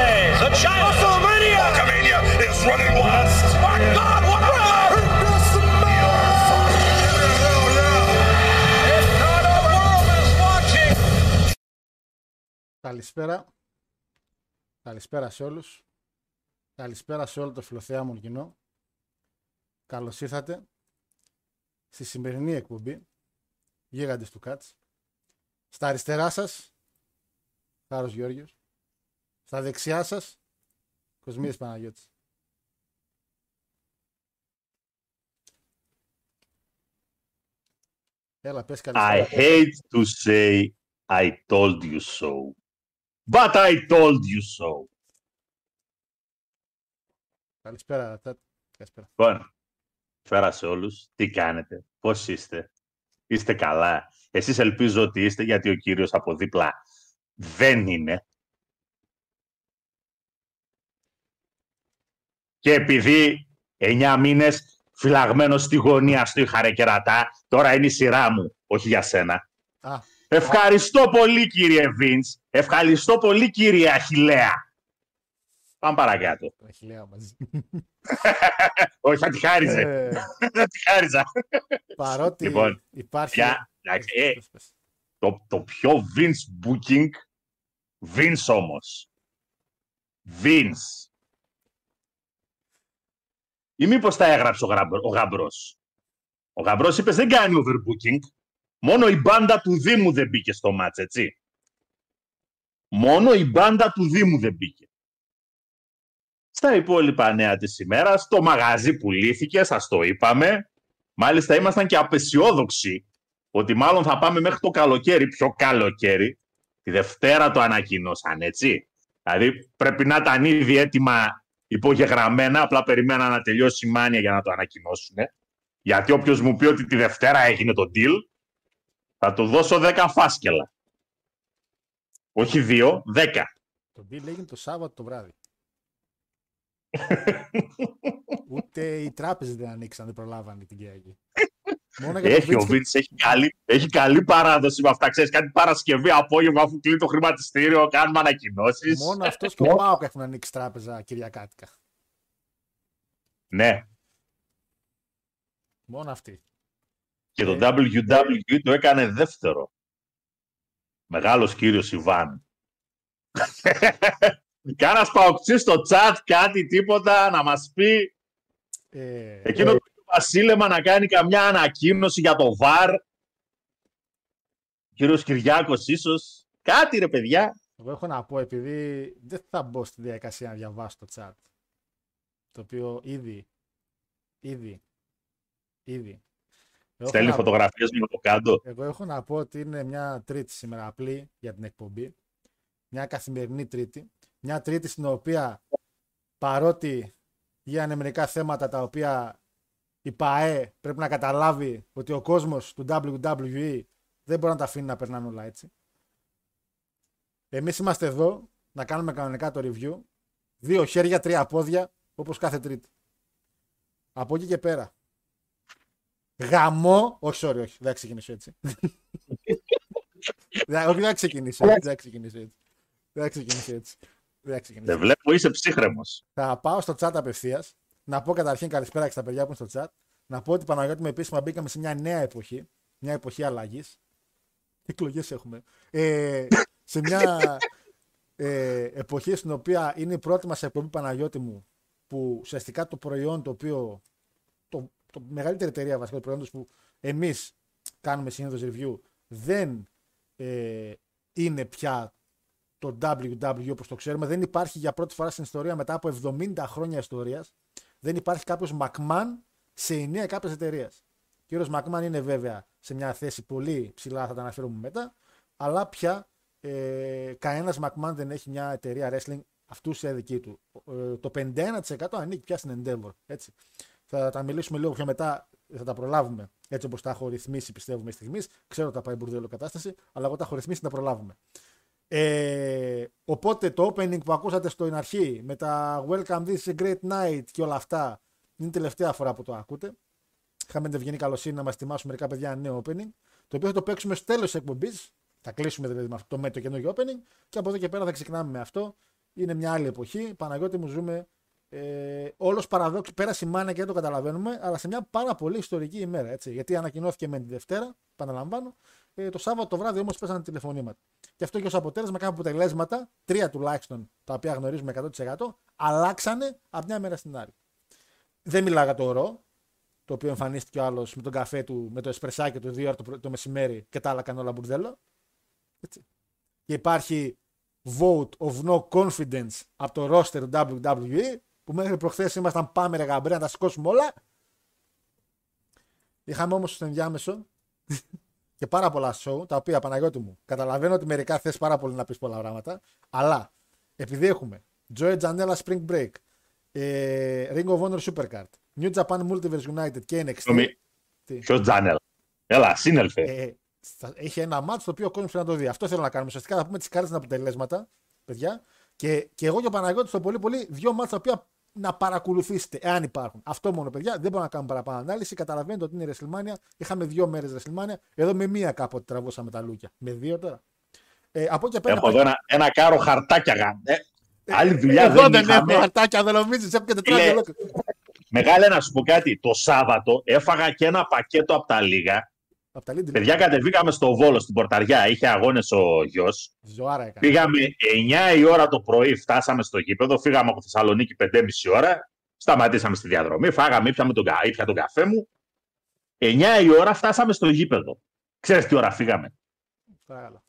here, Andre, the giant. WrestleMania! Hulkamania is running wild! My God, what Καλησπέρα. Καλησπέρα σε όλους. Καλησπέρα σε όλο το φιλοθεάμον κοινό. Καλώς ήρθατε στη σημερινή εκπομπή Γίγαντες του Κάτς. Στα αριστερά σας, Χάρος Γιώργιος. Στα δεξιά σας, Κοσμίδης Παναγιώτης. Έλα, πες I καλησπέρα. hate to say I told you so. But I told you so. Καλησπέρα, Τάτ. Καλησπέρα. Λοιπόν, φέρα σε όλους. Τι κάνετε, πώς είστε. Είστε καλά. Εσείς ελπίζω ότι είστε γιατί ο κύριος από δίπλα δεν είναι. Και επειδή εννιά μήνες φυλαγμένος στη γωνία στο είχα ρε κερατά, τώρα είναι η σειρά μου, όχι για σένα. Α, Ευχαριστώ πολύ κύριε Βίντς. Ευχαριστώ πολύ κύριε Αχιλέα. Πάμε παρακάτω. το Αχιλέα μαζί. Όχι, θα τη χάριζε. Ε, Θα τη χάριζα. παρότι Λοιπόν, υπάρχει... για- εντάξει, ε, Πες, πες. Το, το πιο Vince booking, Vince όμως. Vince. Ή μήπως τα έγραψε ο, γραμπ- ο γαμπρός. Ο γαμπρός είπες δεν κάνει overbooking. Μόνο η μπάντα του Δήμου δεν μπήκε στο μάτς, έτσι. Μόνο η μπάντα του Δήμου δεν μπήκε. Στα υπόλοιπα νέα της ημέρας, το μαγαζί πουλήθηκε, σας το είπαμε. Μάλιστα ήμασταν και απεσιόδοξοι ότι μάλλον θα πάμε μέχρι το καλοκαίρι, πιο καλοκαίρι. Τη Δευτέρα το ανακοίνωσαν, έτσι. Δηλαδή πρέπει να ήταν ήδη έτοιμα υπογεγραμμένα, απλά περιμένα να τελειώσει η μάνια για να το ανακοινώσουν. Γιατί όποιος μου πει ότι τη Δευτέρα έγινε το deal, θα του δώσω 10 φάσκελα. Όχι δύο, 10. Το deal έγινε το Σάββατο το βράδυ. Ούτε οι τράπεζες δεν ανοίξαν, δεν προλάβανε την Κυριακή. Μόνο για το Έχει ο Vince- Βίντς, έχει καλή, έχει καλή παράδοση με αυτά. Ξέρεις, κάτι Παρασκευή απόγευμα αφού κλείνει το χρηματιστήριο, κάνουμε ανακοινώσεις. Μόνο αυτός και ο Πάοκ έχουν ανοίξει τράπεζα Κυριακάτικα. Ναι, Μόνο αυτοί. Και το Ε. WWE το έκανε δεύτερο. Μεγάλος κύριος Ιβάν. Κάνας παοξή στο chat κάτι τίποτα να μας πει Ε, εκείνο το βασίλεμα να κάνει καμιά ανακοίνωση για το VAR. Ο κύριος Κυριάκος ίσως. Κάτι ρε παιδιά. εγώ έχω να πω, επειδή δεν θα μπω στη διαδικασία να διαβάσω το chat. Το οποίο ήδη, ήδη, ήδη. Εγώ έχω Στέλνει να- φωτογραφίες με το κάτω. Εγώ έχω να πω ότι είναι μια τρίτη σήμερα απλή για την εκπομπή. Μια καθημερινή τρίτη. Μια τρίτη στην οποία παρότι γίνανε μερικά θέματα τα οποία η ΠαΕ πρέπει να καταλάβει ότι ο κόσμος του WWE δεν μπορεί να τα αφήνει να περνάνε όλα έτσι. Εμείς είμαστε εδώ να κάνουμε κανονικά το review. Δύο χέρια, τρία πόδια, όπως κάθε τρίτη. Από εκεί και πέρα. Γαμό. Όχι, sorry, όχι. Δεν θα ξεκινήσω έτσι. Δεν- όχι, δεν θα ξεκινήσω έτσι. Δεν θα ξεκινήσω έτσι. Δεν θα ξεκινήσω έτσι. Δεν θα ξεκινήσω Δεν έτσι. βλέπω είσαι ψύχρεμος. Θα πάω στο chat απευθείας. Να πω καταρχήν καλησπέρα και στα παιδιά που είναι στο chat. Να πω ότι Παναγιώτη με επίσημα μπήκαμε σε μια νέα εποχή. Μια εποχή αλλαγής. Τι εκλογές έχουμε. Ε, σε μια ε, εποχή στην οποία είναι η πρώτη μας εκπομπή Παναγιώτη μου που ουσιαστικά το προϊόν το οποίο. Το, το μεγαλύτερη εταιρεία βασικά το προϊόντος που εμείς κάνουμε συνήθως review δεν ε, είναι πια το WWE όπως το ξέρουμε. Δεν υπάρχει για πρώτη φορά στην ιστορία μετά από 70 χρόνια ιστορίας δεν υπάρχει κάποιος McMahon σε ενία κάποιες εταιρείες. Ο κύριος McMahon είναι βέβαια σε μια θέση πολύ ψηλά, θα τα αναφέρουμε μετά, αλλά πια ε, κανένας McMahon δεν έχει μια εταιρεία wrestling Αυτού σε δική του. Ε, το 51% ανήκει πια στην Endeavor. Έτσι. Θα τα μιλήσουμε λίγο πιο μετά, θα τα προλάβουμε. Έτσι όπως τα έχω ρυθμίσει, πιστεύουμε στιγμής. Ξέρω ότι θα πάει μπουρδέλο κατάσταση, αλλά εγώ τα έχω ρυθμίσει να τα προλάβουμε. Ε, οπότε το opening που ακούσατε στο αρχή με τα Welcome This is a Great Night και όλα αυτά είναι η τελευταία φορά που το ακούτε. Είχαμε την ευγενή καλοσύνη να μας ετοιμάσουμε μερικά παιδιά νέο opening, το οποίο θα το παίξουμε στο τέλος της εκπομπής. Θα κλείσουμε δηλαδή με αυτό με το καινούργιο opening και από εδώ και πέρα θα ξεκινάμε με αυτό. Είναι μια άλλη εποχή. Παναγιώτη μου ζούμε ε, όλος παραδόξου. Πέρασε η μάνα και δεν το καταλαβαίνουμε, αλλά σε μια πάρα πολύ ιστορική ημέρα. Έτσι, γιατί ανακοινώθηκε με τη Δευτέρα, επαναλαμβάνω. Ε, το Σάββατο το βράδυ όμως πέσανε τηλεφωνήματα. Και αυτό και ως αποτέλεσμα κάποια αποτελέσματα, τρία τουλάχιστον τα οποία γνωρίζουμε 100%, αλλάξανε από μια μέρα στην άλλη. Δεν μιλάω για το ρο, το οποίο εμφανίστηκε ο άλλος με τον καφέ του, με το εσπρεσάκι του δύο ώρα το, το μεσημέρι και τα άλλα έκανε όλα μπουρδέλο. Έτσι. Και υπάρχει vote of no confidence από το roster WWE που μέχρι προχθές ήμασταν πάμε ρε γαμπρέ να τα σηκώσουμε όλα. Είχαμε όμως στο ενδιάμεσο και πάρα πολλά show τα οποία Παναγιώτη μου καταλαβαίνω ότι μερικά θες πάρα πολύ να πεις πολλά πράγματα αλλά επειδή έχουμε Joey Janela Spring Break, ε, Ring of Honor Supercard, New Japan Multiverse United και NXT. Ποιος Τζάνελ. Έλα, σύνελφε. Ε, έχει ένα μάτσο το οποίο ο κόσμος πρέπει να το δει. Αυτό θέλω να κάνουμε. Ουσιαστικά θα πούμε τις κάρτες αποτελέσματα, παιδιά. Και, και εγώ και ο Παναγιώτης στο πολύ πολύ δύο μάτσα τα οποία να παρακολουθήσετε, εάν υπάρχουν. Αυτό μόνο, παιδιά. Δεν μπορώ να κάνουμε παραπάνω ανάλυση. Καταλαβαίνετε ότι είναι WrestleMania. Είχαμε δύο μέρες WrestleMania. Εδώ με μία κάποτε τραβούσαμε τα λούκια. Με δύο τώρα. Ε, από εκεί πέρα. Έχω εδώ ένα, ένα κάρο χαρτάκια. Ε, ε, άλλη δουλειά εγώ δεν, δεν έχω χαρτάκια, δεν νομίζεις. Έπιανε τετράδια Μεγάλε να σου πω κάτι. Το Σάββατο έφαγα και ένα πακέτο από τα λίγα Παιδιά, κατεβήκαμε στο Βόλο στην Πορταριά. Είχε αγώνες ο γιος. Πήγαμε 9 η ώρα το πρωί, φτάσαμε στο γήπεδο. Φύγαμε από Θεσσαλονίκη 5,5 ώρα. Σταματήσαμε στη διαδρομή. Φάγαμε, ήπιαμε τον, ήπια τον καφέ μου. 9 η ώρα φτάσαμε στο γήπεδο. Ξέρεις τι ώρα φύγαμε. Παρακαλώ.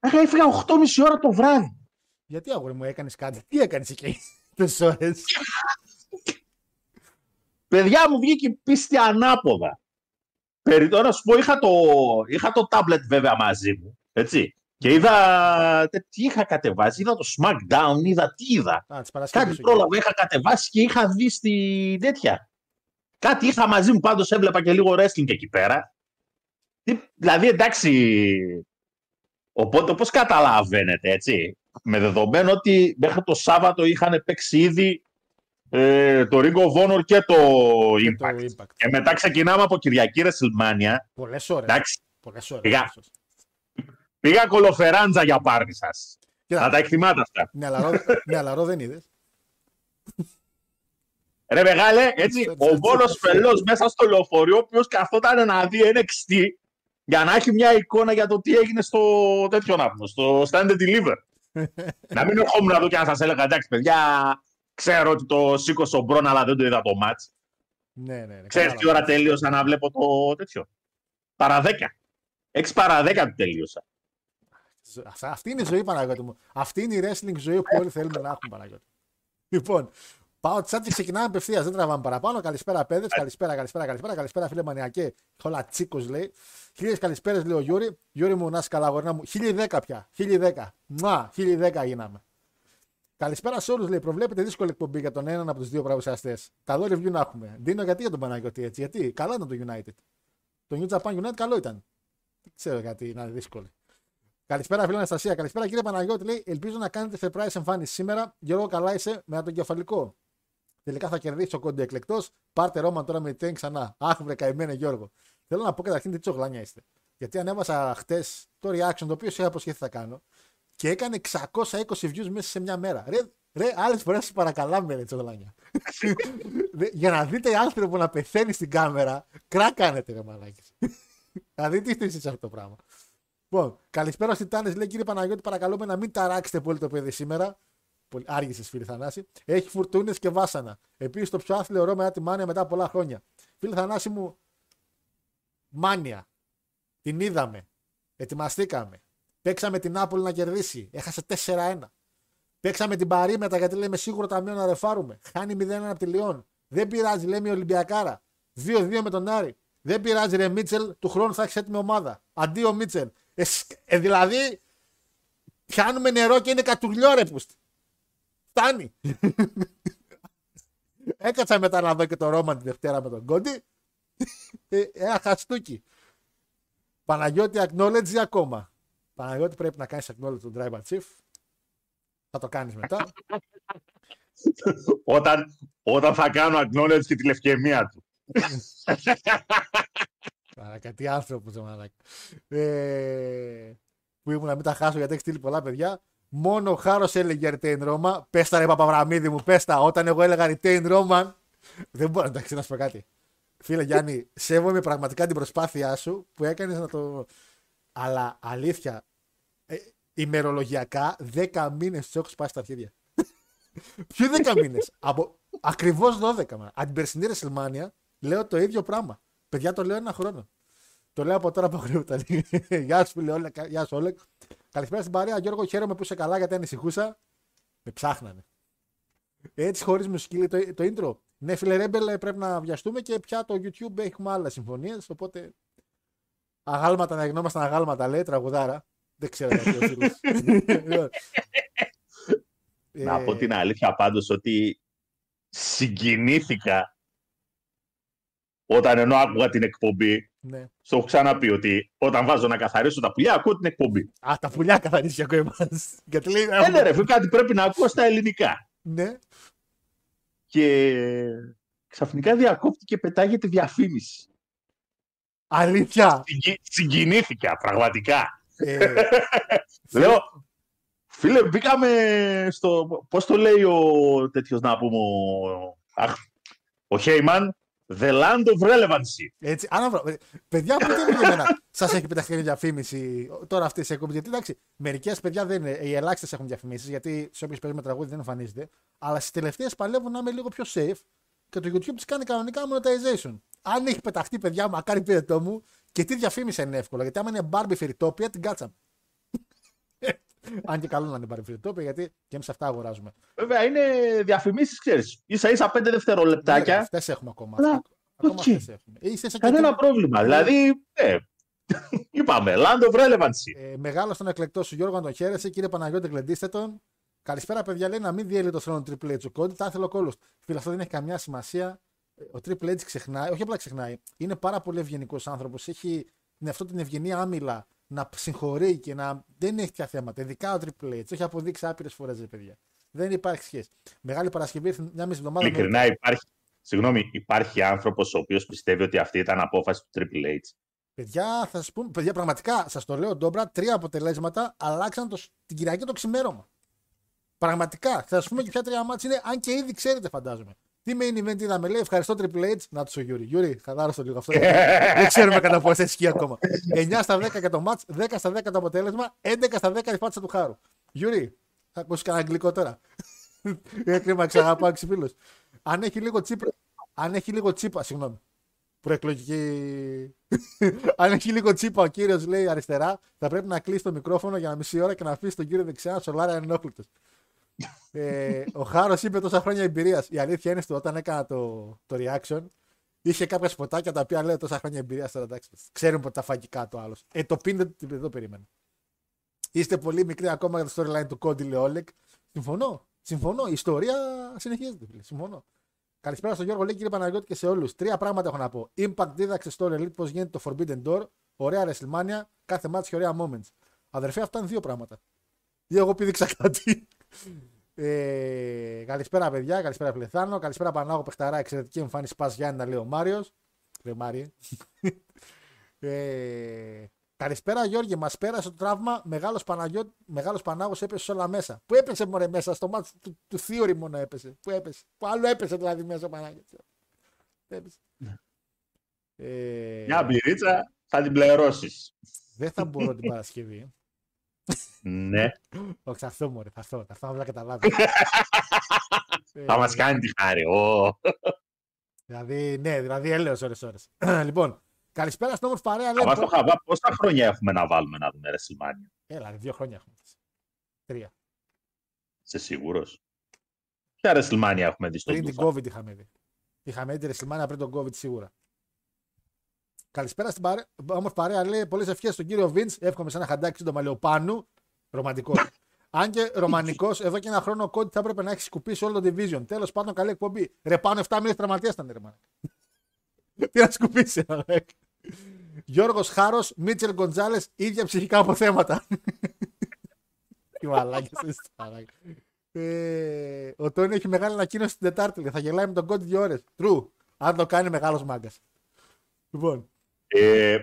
έφυγα 8,5 ώρα το βράδυ. Γιατί αγόρι μου έκανες κάτι, τι έκανες εκεί τόσες ώρες; Παιδιά μου βγήκε πίστη ανάποδα. Περί να σου πω, είχα το, είχα το tablet βέβαια μαζί μου, έτσι. Και είδα, τι είχα κατεβάσει, είδα το SmackDown, είδα τι είδα. Α, Κάτι πρόλαβα, είχα κατεβάσει και είχα δει στη τέτοια. Κάτι είχα μαζί μου, πάντως έβλεπα και λίγο wrestling εκεί πέρα. Δηλαδή, εντάξει, οπότε πώς καταλαβαίνετε, έτσι. Με δεδομένο ότι μέχρι το Σάββατο είχαν παίξει ήδη ε, το Ring of Honor και το Impact. Και, και μετά ξεκινάμε από Κυριακή WrestleMania. Πολλές ώρες. Πολλές ώρες. Πήγα, πήγα κολοφεράντζα για πάρτι σας. Να τα εκτιμάτε αυτά. Ναι, αλλά ρο δεν είδες. Ρε μεγάλε, έτσι, ο Βόλο Φελός μέσα στο λεωφορείο, ο οποίος καθόταν να δει NXT για να έχει μια εικόνα για το τι έγινε στο τέτοιο να πούμε, στο Stand and Deliver. να μην ερχόμουν να δω και να σας έλεγα εντάξει, παιδιά, Ξέρω ότι το σήκωσε ο Μπρόν, αλλά δεν το είδα το μάτς. Ναι, ναι, ναι. Ξέρεις τι ώρα τελείωσα να βλέπω το τέτοιο; Παρά 10. 6 παρά 10 του τελείωσα. Αυτή είναι η ζωή, Παναγιώτη μου. Αυτή είναι η wrestling ζωή που όλοι θέλουμε να έχουμε, Παναγιώτη. Λοιπόν, πάω τσάτ και ξεκινάμε απευθείας. Δεν τραβάμε παραπάνω. Καλησπέρα, παιδε. Καλησπέρα, καλησπέρα, καλησπέρα. Καλησπέρα, φίλε Μανιακέ. Χολα τσίκος λέει. Χίλιες καλησπέρες, λέει ο Γιώρη. Γιώρη μου, να είσαι καλά, γορνά μου. 1010 πια. 1010. Μα, 1010 γίναμε. Καλησπέρα σε όλους, λέει. Προβλέπετε δύσκολη εκπομπή για τον έναν από τους δύο παρουσιαστές. Καλό review να έχουμε. Δίνω γιατί για τον Παναγιώτη έτσι. Γιατί; Καλά ήταν το United. Το New Japan United καλό ήταν. Δεν ξέρω γιατί να είναι δύσκολο. Καλησπέρα, φίλε Αναστασία. Καλησπέρα, κύριε Παναγιώτη. Λέει, ελπίζω να κάνετε surprise εμφάνιση σήμερα. Γιώργο, καλά είσαι με τον κεφαλικό. Τελικά θα κερδίσει ο κόντι εκλεκτός. Πάρτε Ρόμαν τώρα με την ξανά. Αχ, βρε καημένε Γιώργο. Θέλω να πω καταρχήν τι τσογλάνια είστε. Γιατί ανέβασα χτες το reaction το οποίο σε είχα αποσχεθεί θα κάνω και έκανε 620 views μέσα σε μια μέρα. Ρε, ρε άλλε φορέ σας παρακαλάμε, ρε τσογλάνια. Για να δείτε άνθρωπο να πεθαίνει στην κάμερα, κράκανετε, ρε μαλάκι. Να δείτε τι είστε σε αυτό το πράγμα. Λοιπόν, καλησπέρα στι Τάνε. Λέει κύριε Παναγιώτη, παρακαλούμε να μην ταράξετε πολύ το παιδί σήμερα. Άργησες, φίλε Θανάση. Έχει φουρτούνες και βάσανα. Επίσης το πιο άθλιο ρώμα τη μάνια μετά πολλά χρόνια. Φίλε Θανάση μου, μάνια. Την είδαμε. Ετοιμαστήκαμε. Παίξαμε την Άπολη να κερδίσει. Έχασε 4-1. Παίξαμε την Παρήμετα γιατί λέμε σίγουρο ταμείο να ρεφάρουμε. Χάνει 0-1 από τη Λιόν. Δεν πειράζει, λέμε η Ολυμπιακάρα. 2-2 με τον Άρη. Δεν πειράζει, ρε Μίτσελ, του χρόνου θα έχεις έτοιμη ομάδα. Αντί ο Μίτσελ. Ε, ε, δηλαδή, πιάνουμε νερό και είναι κατουλιό ρε πούστη. Φτάνει. Έκατσα μετά να δω και το Ρόμαν τη Δευτέρα με τον Κόντι. Ε, Ένα χαστούκι. Παναγιώτη acknowledge ή ακόμα. Παναγιώτη πρέπει να κάνεις acknowledge τον Tribal Chief. Θα το κάνεις μετά. Όταν, όταν θα κάνω acknowledge και τη λευκαιμία του. Μαλάκα, τι άνθρωπος το μαλάκα. Ε, που ήμουν να μην τα χάσω γιατί έχει στείλει πολλά παιδιά. Μόνο ο Χάρος έλεγε Retain Roma. Πες τα ρε Παπαβραμίδη μου, πες τα. Όταν εγώ έλεγα Retain Roma. Δεν μπορώ εντάξει, να σου πω κάτι. Φίλε Γιάννη, σέβομαι πραγματικά την προσπάθειά σου που έκανες να το. Αλλά αλήθεια, ε, ημερολογιακά 10 μήνες τους έχω σπάσει τα αρχίδια. Ποιοι 10 μήνες; Από... Ακριβώς 12. Μα. Από την περσινή WrestleMania λέω το ίδιο πράγμα. Παιδιά το λέω ένα χρόνο. Το λέω από τώρα από γρήγορα. Γεια σου, φίλε, Όλεκ. Γεια σου, Όλεκ. Καλησπέρα στην παρέα. Γιώργο, χαίρομαι που είσαι καλά γιατί ανησυχούσα. Με ψάχνανε. Έτσι, χωρίς μουσική, λέει το, το intro. Ναι, φίλε Ρέμπελ, πρέπει να βιαστούμε και πια το YouTube έχουμε άλλες συμφωνίες. Οπότε. Αγάλματα να γινόμασταν αγάλματα, λέει τραγουδάρα. Δεν ξέρω γιατί ο φίλος. Λοιπόν. Να Ε, πω την αλήθεια πάντως ότι συγκινήθηκα όταν ενώ άκουγα την εκπομπή. Ναι. Στο έχω ξαναπεί ότι όταν βάζω να καθαρίσω τα πουλιά, ακούω την εκπομπή. Α, τα πουλιά καθαρίζει ακούει εμάς. Γιατί λέει. Ε, ναι, ρε, φίλε, κάτι πρέπει να ακούω στα ελληνικά. Ναι. Και ξαφνικά διακόπτει και πετάγεται διαφήμιση. Αλήθεια. Συγκι- Συγκινήθηκα, πραγματικά. Ε, Λέω, φίλε, μπήκαμε στο. Πώς το λέει ο τέτοιος να πούμε. Ο, αχ, ο Χέιμαν, The land of relevancy. έτσι, άνα βρω. ε, Παιδιά, που δεν είναι εμένα; Σας έχει πεταχθεί μια διαφήμιση τώρα αυτή σε εκπομπή. Γιατί εντάξει, μερικές παιδιά δεν είναι. Οι ελάχιστες έχουν διαφημίσεις γιατί σε όποιες παίζουμε τραγούδι δεν εμφανίζεται. Αλλά στις τελευταίες παλεύουν να είμαι λίγο πιο safe και το YouTube τη κάνει κανονικά monetization. Αν έχει πεταχτεί, παιδιά, μακάρι πήρε το μου και τι διαφήμιση είναι εύκολο. Γιατί άμα είναι Barbie Fairytopia, την κάτσαμε. Αν και καλό να είναι Barbie Fairytopia, γιατί και εμείς αυτά αγοράζουμε. Βέβαια, είναι διαφημίσεις, ξέρεις. σα ίσα πέντε δευτερολεπτάκια. Αυτές έχουμε ακόμα. Αλλά, Ακόμα οκ. αυτές έχουμε. Είσαι σε Κανένα κάτι- πρόβλημα. Δηλαδή, ε, είπαμε, land of relevancy. Ε, μεγάλο τον εκλεκτό σου Γιώργο, αν τον χαίρεσαι. Κύριε Παναγιώτη, γλεντήστε τον. Καλησπέρα, παιδιά. Λέει να μην διέλυει το θρόνο Triple H. Ο Κόντι θα ήθελε ο κόλλο. Φίλε, αυτό δεν έχει καμιά σημασία. Ε, Ο Triple H ξεχνάει, όχι απλά ξεχνάει. Είναι πάρα πολύ ευγενικός άνθρωπος. Έχει την αυτό την ευγενή άμυλα να συγχωρεί και να δεν έχει τέτοια θέματα. Ειδικά ο Triple H. Το έχει αποδείξει άπειρες φορές, παιδιά. Δεν υπάρχει σχέση. Μεγάλη Παρασκευή, ήρθε μια μισή εβδομάδα. με- Ειλικρινά, υπάρχει, συγγνώμη, υπάρχει άνθρωπος ο οποίος πιστεύει ότι αυτή ήταν απόφαση του Triple H. Παιδιά, θα σας πούμε, παιδιά, πραγματικά σας το λέω, Ντόμπρα, τρία αποτελέσματα αλλάξαν το, την Κυριακή το ξημέρωμα. Πραγματικά. Θα σας πούμε και ποια τρία ματς είναι, αν και ήδη ξέρετε, φαντάζομαι. Τι main event είδαμε, λέει, ευχαριστώ Triple H. Να τους ο Γιούρι. Γιούρι, χαλάρωσε το λίγο αυτό. Δεν ξέρουμε κατά πόσο ισχύει ακόμα. 9 στα 10 για το ματς, 10 στα 10 το αποτέλεσμα, 11 στα 10 η πάτσα του χάρου. Γιούρι, θα ακούσει κανένα αγγλικό τώρα. Είναι κρίμα, ξαναπάω έξι φίλους. Αν έχει λίγο τσίπρα, αν έχει λίγο τσίπα, συγγνώμη, προεκλογική. Αν έχει λίγο τσίπα ο κύριος, λέει αριστερά, θα πρέπει να κλείσει το μικρόφωνο για μισή ώρα και να αφήσει τον κύριο δεξιά να σολάρει ανενόχλητος. Ε, ο Χάρος είπε τόσα χρόνια εμπειρίας. Η αλήθεια είναι στο όταν έκανα το, το reaction, είχε κάποια σποτάκια τα οποία λέει τόσα χρόνια εμπειρίας. Τώρα εντάξει, ξέρουν ποτέ τα φαγικά το άλλος. Ε, το πίνετε εδώ περίμενα. Είστε πολύ μικροί ακόμα για το storyline του Κόντι Λεόλεκ. Συμφωνώ. Συμφωνώ. Η ιστορία συνεχίζεται. Φίλε. Συμφωνώ. Καλησπέρα στον Γιώργο, λέει κύριε Παναγιώτη και σε όλους. Τρία πράγματα έχω να πω. Impact δίδαξε στο Elite πώς γίνεται το Forbidden Door. Ωραία WrestleMania. Κάθε μάτι και ωραία moments. Αδερφέ, αυτά είναι δύο πράγματα. Ή εγώ πήδηξα κάτι. Ε, καλησπέρα, παιδιά. Καλησπέρα, Πλεθάνο. Καλησπέρα, Πανάγο Πεχταρά. Εξαιρετική εμφάνιση. Πας Γιάννη, να λέει ο Μάριος. Ρε Μάριε. ε, καλησπέρα, Γιώργη. Μας πέρασε το τραύμα. Μεγάλος Μεγάλος Πανάγος έπεσε σε όλα μέσα. Πού έπεσε μωρέ μέσα, στο μάτι του, του Θείορη μόνο έπεσε. Πού έπεσε; Πού άλλο έπεσε δηλαδή μέσα ο Πανάγιος. Έπεσε. Ε, Μια μπυρίτσα θα την πληρώσει. δεν θα μπορώ την Παρασκευή. Ναι, Όχι, θα έρθω μωρέ, θα έρθω. Θα έρθω να καταλάβει. θα μας κάνει τη χάρη. Ω. Δηλαδή, ναι, δηλαδή έλεος ώρες ώρες. λοιπόν, καλησπέρα στην όμορφη παρέα. Λέει, Αβά στο χαβά, πόσα χρόνια έχουμε να βάλουμε να δούμε WrestleMania. Έλα, ρε, δύο χρόνια έχουμε. Τρία. Είσαι σίγουρος; Ποια WrestleMania έχουμε δει στον Πριν την Τούφα; COVID είχαμε δει. Είχαμε δει τη WrestleMania πριν τον COVID σίγουρα. Καλησπέρα στην παρέα. Όμορφη παρέα λέει πολλές ευχές στον κύριο Βίντ. Εύχομαι σε ένα χαντάκι σύντομα λέω Πάνου. Ρομαντικός. Αν και ρωμανικό, εδώ και ένα χρόνο ο Κόντι θα έπρεπε να έχει σκουπίσει όλο το division. Τέλος πάντων, καλή εκπομπή. Ρε πάνω 7 μήνες τραυματίας ήταν, ρε μάνα. Τι να σκουπίσει, ρε. Γιώργος Χάρος, Μίτσελ Γκοντζάλες, ίδια ψυχικά αποθέματα. Τι μαλάκια είσαι, ε, Ο Τόνι έχει μεγάλη ανακοίνωση την Τετάρτη. λέει, Θα γελάει με τον Κόντι δύο ώρες. True. Αν το κάνει μεγάλος μάγκας. Λοιπόν, Ε,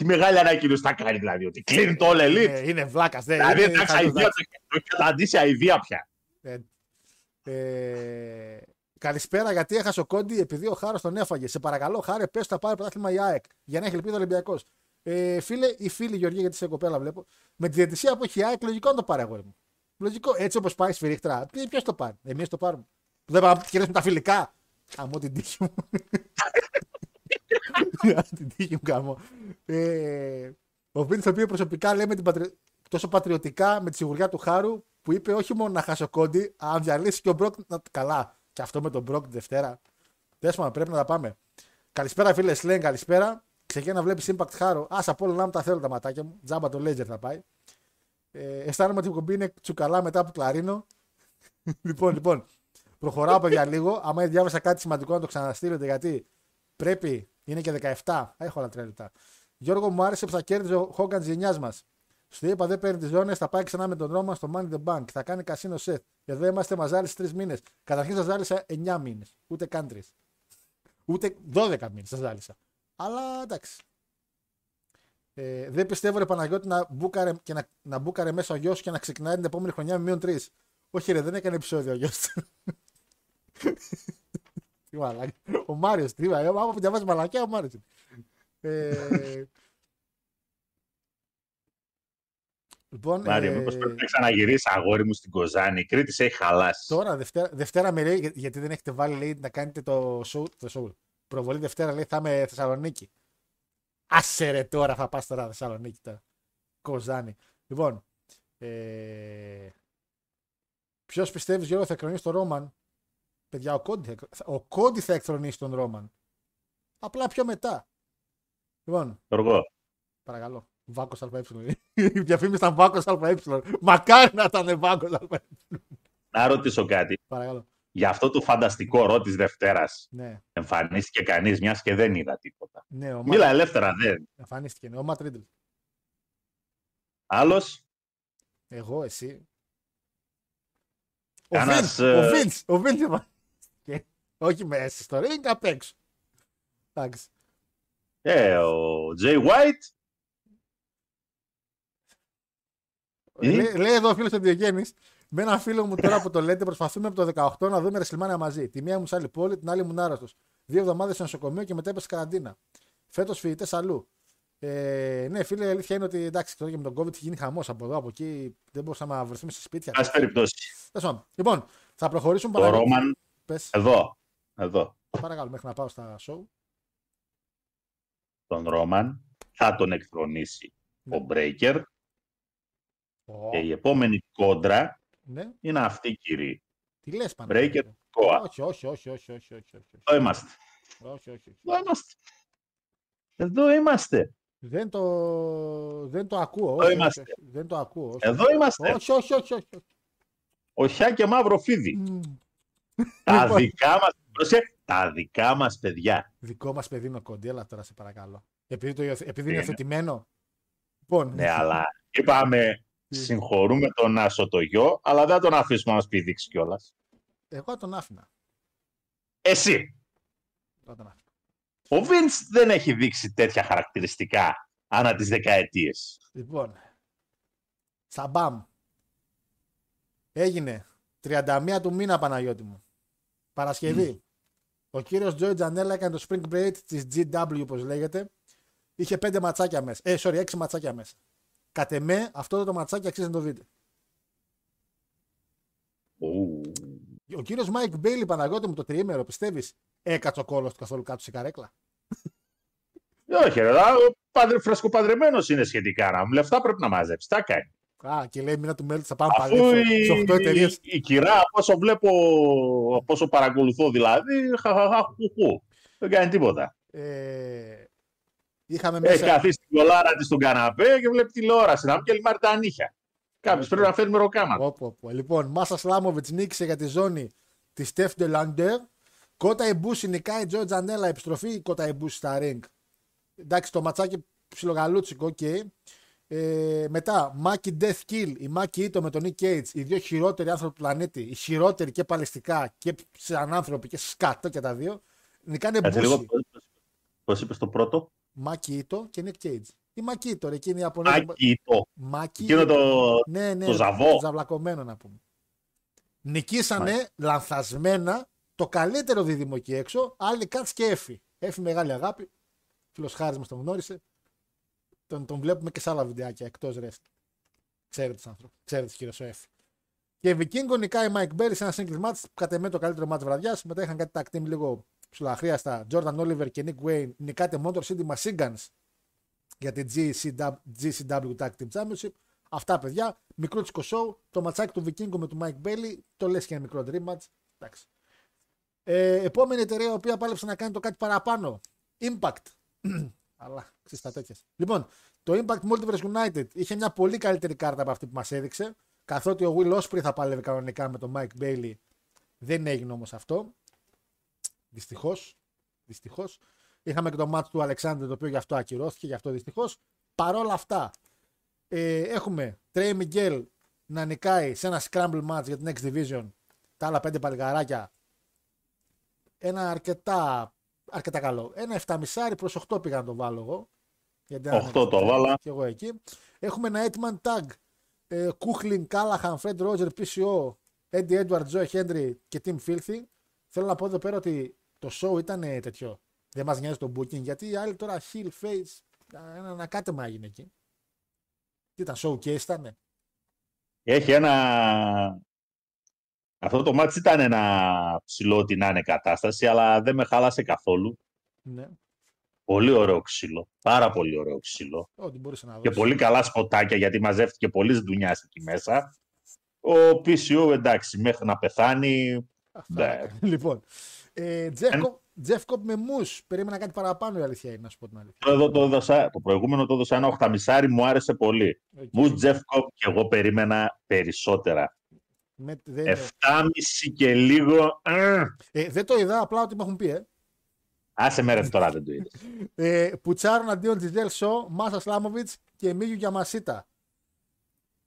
τι μεγάλη ανακοίνωση θα κάνει δηλαδή, ότι κλείνει το All Elite. ε, είναι βλάκας. δηλαδή, εντάξει, αηδία, το το έχει καταντήσει αηδία πια. Ε, καλησπέρα, γιατί έχασε ο Κόντι επειδή ο Χάρος τον έφαγε. Σε παρακαλώ, Χάρε, πες θα πάρει πρωτάθλημα η ΑΕΚ για να έχει ελπίδα Ολυμπιακός. Ε, φίλε ή φίλη Γεωργία, γιατί σε κοπέλα βλέπω, με τη διαιτησία που έχει η ΑΕΚ, λογικό να το πάρει αγόρι μου. Λογικό, έτσι όπως πάει σφυρίχτρα. Ποιος το πάρει, εμείς το πάρουμε. Δεν πάμε να κερδίσουμε τα φιλικά. Καμώ την τύχη μου. την τύχη μου καμώ. Ε, ο Βίνι το οποίος προσωπικά λέμε την πατρι... τόσο πατριωτικά με τη σιγουριά του Χάρου που είπε όχι μόνο να χάσει ο Κόντι, αλλά να διαλύσει και ο Μπροκ. Να... Καλά. Και αυτό με τον Μπροκ τη Δευτέρα. Τέλο πρέπει να τα πάμε. Καλησπέρα φίλε Σλέν, καλησπέρα. Ξεκινά να βλέπεις Impact Χάρο. Α από όλα να μου τα θέλω τα ματάκια μου. Τζάμπα το Ledger θα πάει. Ε, αισθάνομαι ότι η κομπή είναι τσουκαλά μετά από κλαρίνο. λοιπόν, λοιπόν. Προχωράω παιδιά λίγο. Άμα διάβασα κάτι σημαντικό να το ξαναστείλετε γιατί πρέπει. Είναι και 17. Έχω άλλα τρία λεπτά. Γιώργο μου άρεσε που θα κέρδιζε ο Χόγκαν της γενιάς μας. Σου είπα δεν παίρνει τις ζώνες, θα πάει ξανά με τον Ρώμα στο Money the Bank. Θα κάνει κασίνο σετ. Εδώ είμαστε μαζάλε τρεις μήνες. Καταρχήν σας ζάλισα 9 μήνες. Ούτε καν τρεις. Ούτε 12 μήνες σας ζάλισα. Αλλά εντάξει. Ε, δεν πιστεύω ρε Παναγιώτη να μπούκαρε, και να, να μπούκαρε μέσα ο γιος και να ξεκινάει την επόμενη χρονιά με μείον 3. Όχι, ρε, δεν έκανε επεισόδιο ο γιος Τι μαλάκι. Ο Μάριος, τι μαλάκι. Άμα διαβάζεις μαλακιά, ο Μάριος. Ε, λοιπόν, Μάριο, ε, μήπως πρέπει να ξαναγυρίσει αγόρι μου στην Κοζάνη. Η Κρήτης σε έχει χαλάσει. Τώρα, Δευτέρα, Δευτέρα με λέει, για- γιατί δεν έχετε βάλει λέει, να κάνετε το show, το show. Προβολή Δευτέρα λέει θα είμαι Θεσσαλονίκη. Άσε ρε τώρα θα πας τώρα Θεσσαλονίκη τώρα. Κοζάνη. Λοιπόν, ε... ποιος πιστεύεις Γιώργο θα εκθρονίσει τον Ρόμαν; Παιδιά, ο Κόντι, θα, εκ- ο Κόντι θα εκθρονίσει τον Ρόμαν. Απλά πιο μετά. Λοιπόν, Γιώργο, παρακαλώ. Βάκος ΑΕ. Η διαφήμιση ήταν Βάκος ΑΕ. Μακάρι να ήταν Βάκος ΑΕ. να ρωτήσω κάτι. Παρακαλώ. Για αυτό το φανταστικό ρο της Δευτέρας Ναι, εμφανίστηκε κανείς, μιας και δεν είδα τίποτα. ναι, ο Μίλα Ματ ελεύθερα, δεν. εμφανίστηκε. ναι, Ο Ματ Ρίντλ. Άλλος; Εγώ, εσύ. Ο Κάνας, Βίντς, ο ε, Βίντς, ο Βίντς εμφανίστηκε. Όχι μέσα στο ring, απ' έξω. Εντάξει. Ε, ο Τζέι White. Τι; Λέει, λέει εδώ ο φίλος του Διογέννης, με ένα φίλο μου τώρα που το λέτε, προσπαθούμε από το 18 να δούμε WrestleMania μαζί. Τη μία μου σε άλλη πόλη, την άλλη μου άρρωστος. Δύο εβδομάδες στο νοσοκομείο και μετά έπεσε καραντίνα. Φέτος φοιτητές αλλού. Ε, ναι, φίλε, η αλήθεια είναι ότι εντάξει, τώρα και με τον COVID έχει γίνει χαμός από εδώ, από εκεί. Δεν μπορούσαμε να βρεθούμε σε σπίτια. Πάση περιπτώσει. Τέλος πάντων. Λοιπόν, θα προχωρήσουμε Το παρακάτω. Ρόμαν. Πες, Εδώ. Εδώ. παρακαλώ, μέχρι να πάω στα show. Τον Ρόμαν θα τον εκθρονήσει Ναι. ο Breaker. Ω, Και η επόμενη κόντρα Ναι, είναι αυτή, κύριε. τι λες πάνω. Breaker Koa. Όχι, όχι, όχι, όχι, όχι, όχι, όχι, Εδώ είμαστε. όχι, όχι, όχι. Εδώ είμαστε. Εδώ είμαστε. Δεν το, δεν το ακούω. Εδώ όχι, είμαστε. όχι, όχι, δεν το ακούω. Όχι, Εδώ είμαστε. όχι, όχι, όχι, όχι. όχι. Οχιά και μαύρο φίδι. Μμμ. Τα Λοιπόν. δικά μας, πρόσεχε, τα δικά μας παιδιά. Δικό μας παιδί είναι ο Κόντι, έλα τώρα σε παρακαλώ. Επειδή, το, υιοθε- επειδή είναι Είναι. υιοθετημένο. Λοιπόν, Ναι, αλλά είπαμε, συγχωρούμε τον Άσο το γιο, αλλά δεν θα τον αφήσουμε να μας πηδήξει κιόλας. εγώ θα τον άφηνα. Εσύ. Θα τον άφηνα. Ο Βίντς δεν έχει δείξει τέτοια χαρακτηριστικά ανά τις δεκαετίες. Λοιπόν, Σαμπάμ. Έγινε 31 του μήνα Παναγιώτη μου. Παρασκευή. Ο κύριος Joey Janela έκανε το Spring Break της GCW όπως λέγεται. Είχε 5 ματσάκια μέσα. Ε, sorry, 6 ματσάκια μέσα. Κατ' εμέ αυτό το ματσάκι αξίζει να το δείτε. Ου. Ο κύριος Mike Bailey Παναγιώτη μου το τριήμερο πιστεύεις έκατσε ο κώλος του καθόλου κάτω σε καρέκλα; Όχι, ρε, αλλά ο παντρε, φρεσκοπαντρεμένος είναι σχετικά. Να μου λεφτά πρέπει να μαζέψεις. Τα κάνει. Α, και λέει μήνα του μέλη θα πάμε Αφού πάλι η, σε 8 εταιρείες. η, η κυρά, από όσο βλέπω, από όσο παρακολουθώ δηλαδή, χαχαχαχουχου. Δεν κάνει τίποτα. Ε, είχαμε Έχει μέσα. καθίσει την κολάρα της στον καναπέ και βλέπει τηλεόραση. Να μου και λιμάρει τα νύχια. Κάποιος πρέπει να φέρει μεροκάμα. Πω, πω, πω. Λοιπόν, Μάσα Σλάμοβιτς νίκησε για τη ζώνη της Στεφ Ντελάντερ. Κότα Ιμπούση νικάει Τζο Τζανέλα. Επιστροφή Κότα Ιμπούση στα ring. Εντάξει, το ματσάκι ψιλογαλούτσικο, οκ. Ε, μετά, Μάκη Death Kill, η Μάκη Ito με τον Nick Cage, οι δύο χειρότεροι άνθρωποι του πλανήτη, οι χειρότεροι και παλαιστικά και σαν άνθρωποι και σκάτο και τα δύο. Νικάνε Κάτσε Μπούση. λίγο. Πώ είπες το πρώτο; Μάκη Ito και Nick Cage. Η Μάκη Ito, ρε, εκείνη η Ιαπωνέζικη. Άκη το. Μάκη Εκείνο το. ναι, ναι, το ζαβό. ζαβλακωμένο να πούμε. Νικήσανε λανθασμένα το καλύτερο δίδυμο εκεί έξω, άλλη Κάτς και Έφη. Έφη μεγάλη αγάπη. Φίλος Χάρης μας τον γνώρισε. Τον, τον βλέπουμε και σε άλλα βιντεάκια εκτός ρεστ. Ξέρετε τους άνθρωπους. Ξέρετε κύριος ο Έφη. Και Βικίνγκο νικάει Mike Berry σε ένα single match, κατά με το καλύτερο match βραδιάς. Μετά είχαν κάτι tag team λίγο ψηλοαχρίαστα. Jordan Oliver και Nick Wayne νικάτε Motor City Machine Guns για την GCW, GCW Tag Team Championship. Αυτά παιδιά, μικρό τσικο show, το ματσάκι του Βικίνγκο με του Mike Bailey, το λες και ένα μικρό dream match. Εντάξει. Ε, επόμενη εταιρεία η οποία πάλεψε να κάνει το κάτι παραπάνω. Impact. Αλλά ξέρεις τα τέτοια. Λοιπόν, το Impact Multiverse United είχε μια πολύ καλύτερη κάρτα από αυτή που μας έδειξε. Καθότι ο Will Ospreay θα πάλευε κανονικά με τον Mike Bailey. Δεν έγινε όμως αυτό. Δυστυχώς. Δυστυχώς. Είχαμε και το match του Αλεξάνδρου το οποίο γι' αυτό ακυρώθηκε, γι' αυτό δυστυχώς. Παρόλα αυτά, ε, έχουμε Trey Miguel να νικάει σε ένα scramble match για την X Division τα άλλα πέντε παλιγαράκια. Ένα αρκετά, αρκετά καλό. Ένα 7,5 προς 8 πήγα να το βάλω εγώ. Γιατί αν- 8 το βάλα. Και εγώ εκεί. Έχουμε ένα 8-man tag. Ε, Κούχλιν, Κάλαχαν, Φρέντ Ρότζερ, PCO, Eddie Edwards, Joe Henry και Team Filthy. Θέλω να πω εδώ πέρα ότι το show ήταν ε, τέτοιο. Δεν μας νοιάζει το booking γιατί οι άλλοι τώρα heel face. Ένα ανακάτεμα έγινε εκεί. Τι ήταν, showcase ήταν. Έχει ένα. Αυτό το μάτι ήταν ένα ψηλό ότι να είναι κατάσταση, αλλά δεν με χάλασε καθόλου. Ναι, Πολύ ωραίο ξύλο. Πάρα πολύ ωραίο ξύλο. ό,τι μπορούσε να δώσεις. Και πολύ καλά σποτάκια γιατί μαζεύτηκε πολλής δουλειά εκεί μέσα. Ο PCO εντάξει, μέχρι να πεθάνει. Αυτά Ναι. έκανε. Λοιπόν, ε, Jeff, Cobb- Jeff Cobb με Moose. Περίμενα κάτι παραπάνω η αλήθεια είναι, να σου πω την αλήθεια. Εδώ το, έδωσα, το προηγούμενο το έδωσα ένα οχταμισάρι, μου άρεσε πολύ. Οκ. Moose Jeff Cobb και εγώ περίμενα περισσότερα. Με- δεν, 7,5 και λίγο. ε, ε, δεν το είδα, απλά ότι με έχουν πει, ε. Άσε με ρε τώρα δεν το είδες. Ε, Πουτσάρων αντίον Τζιζέλ Σο, Μάσα Σλάμοβιτς και Miyu Yamashita.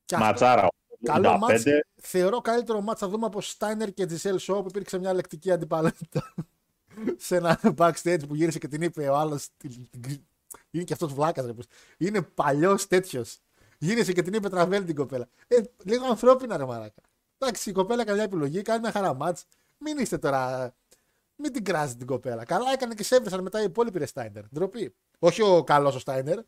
Και αυτό- Ματσάρα. Καλό 85. μάτς. Θεωρώ καλύτερο μάτς θα δούμε από Στάινερ και Τζιζέλ Σο που υπήρξε μια λεκτική αντιπαλότητα σε ένα backstage που γύρισε και την είπε ο άλλος. Είναι και αυτός βλάκας. Ρε, πως. είναι παλιός τέτοιος. Γύρισε και την είπε τραβέλει την κοπέλα. Ε, λίγο ανθρώπινα ρε μαράκα. Εντάξει, η κοπέλα κάνει μια επιλογή, κάνει μια χαρά μάτς. Μην είστε τώρα. Μην την κράζει την κοπέλα. Καλά έκανε και σέβεσαν μετά οι υπόλοιποι ρε Στάινερ. Ντροπή. Όχι ο καλός ο Στάινερ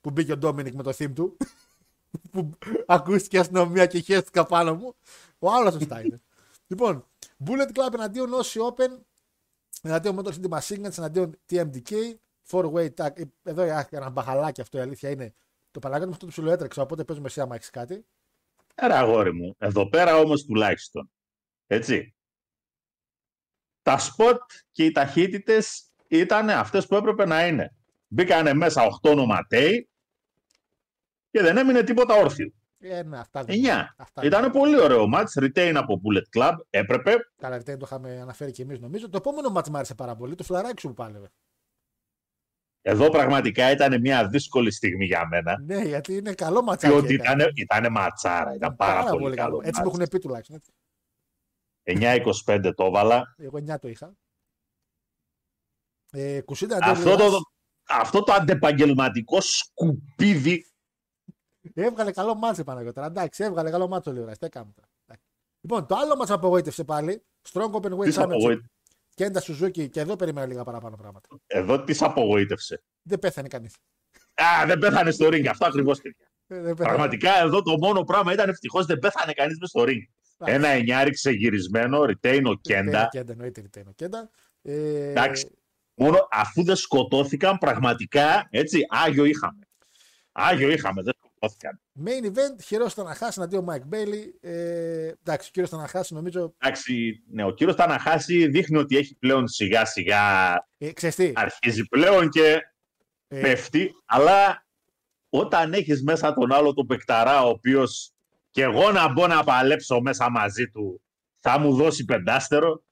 που μπήκε ο Dominik με το theme του. που ακούστηκε η αστυνομία και χαίστηκα πάνω μου. Ο άλλος ο Steiner. λοιπόν, Bullet Club εναντίον Aussie Open, εναντίον Motor City Machine Guns, εναντίον TMDK, Four Way Tag. Ε, Εδώ ένα μπαχαλάκι αυτό η αλήθεια είναι. Το παραγγέλνω αυτό το ψιλοέτρεξα, οπότε παίζουμε εσύ άμα έχεις κάτι. Ρε αγόρι μου. Εδώ πέρα όμως τουλάχιστον. Έτσι. Τα σποτ και οι ταχύτητες ήταν αυτές που έπρεπε να είναι. Μπήκανε μέσα 8 νοματέοι και δεν έμεινε τίποτα όρθιο. Ε, ναι, αυτά δεν 9. Αυτά Ήταν δεν- πολύ ωραίο μάτς. Retain από Bullet Club. Έπρεπε. Καλά, δεν το είχαμε αναφέρει και εμείς νομίζω. Το επόμενο μάτς μου άρεσε πάρα πολύ, το φλαράκι σου που πάλευε. Εδώ πραγματικά ήταν μια δύσκολη στιγμή για μένα. Ναι, γιατί είναι καλό ματσάκι. Διότι έκανε. ήταν, ήταν ματσάρα. Ήταν πάρα, πολύ, καλό. Έτσι μου έχουν πει τουλάχιστον. έτσι. 9-25 το έβαλα. Εγώ 9 το είχα. Ε, Κουσίντα Αυτό το, αυτό το αντεπαγγελματικό σκουπίδι Έβγαλε καλό μάτσο Παναγιώτα. Εντάξει, έβγαλε καλό μάτσο ο Λίωρα. Τι έκαμε τώρα. Εντάξει. Λοιπόν, το άλλο μας απογοήτευσε πάλι. Strong Open Weight της Championship. Απογοή- Κέντα Σουζούκι και εδώ περίμενα λίγα παραπάνω πράγματα. Εδώ τις απογοήτευσε. Δεν πέθανε κανείς. Α, δεν πέθανε στο ring. Αυτό ακριβώς. Ε, Πραγματικά εδώ το μόνο πράγμα ήταν ευτυχώς δεν πέθανε κανείς μες στο ring. Ένα εννιάρι ξεγυρισμένο, retain ο Κέντα. Κέντα, εννοείται ρητένο. Κέντα. Ε, Εντάξει. Μόνο αφού δεν σκοτώθηκαν, πραγματικά έτσι, Άγιο είχαμε. Άγιο είχαμε, δεν σκοτώθηκαν. Main event, χειρός Ταναχάση αντίον Mike Bailey. Ε, εντάξει, ο κύριος Ταναχάση νομίζω. Εντάξει, ναι, ο κύριος Ταναχάση δείχνει ότι έχει πλέον σιγά σιγά Ε, ξέρεις τι, αρχίζει πλέον και ε, πέφτει, αλλά όταν έχεις μέσα τον άλλο τον Πεκταρά, ο οποίος και εγώ να μπω να παλέψω μέσα μαζί του, θα μου δώσει πεντάστερο.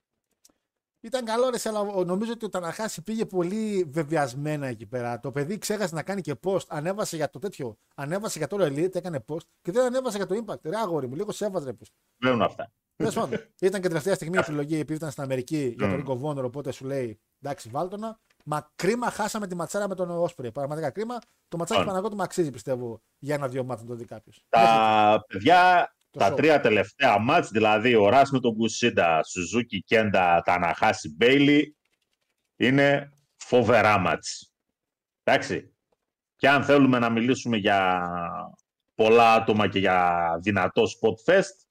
Ήταν καλό ρε, αλλά νομίζω ότι ο Ταναχάση πήγε πολύ βεβαιασμένα εκεί πέρα. Το παιδί ξέχασε να κάνει και post. Ανέβασε για το τέτοιο. Ανέβασε για το Elite, έκανε post και δεν ανέβασε για το Impact. Ρε αγόρι μου, λίγο σε έβαζε ρε post. Μένουν αυτά. Τέλος πάντων, ήταν και τελευταία στιγμή η επιλογή επειδή ήταν στην Αμερική για τον Mm. Ρίκο Βόνορ, οπότε σου λέει εντάξει, βάλτονα. Μα κρίμα χάσαμε τη ματσάρα με τον Όσπρι. Πραγματικά κρίμα. Το ματσάκι του Λοιπόν. Παναγιώτη μου αξίζει πιστεύω για ένα-δύο μάτια να το δει κάποιος. Τα παιδιά, Το τα show. τρία τελευταία μάτς, δηλαδή ο Ρας με τον Κουσίντα, Σουζούκι, Κέντα, Ταναχάση, Μπέιλι, είναι φοβερά μάτς. Εντάξει. Και αν θέλουμε να μιλήσουμε για πολλά άτομα και για δυνατό spot fest,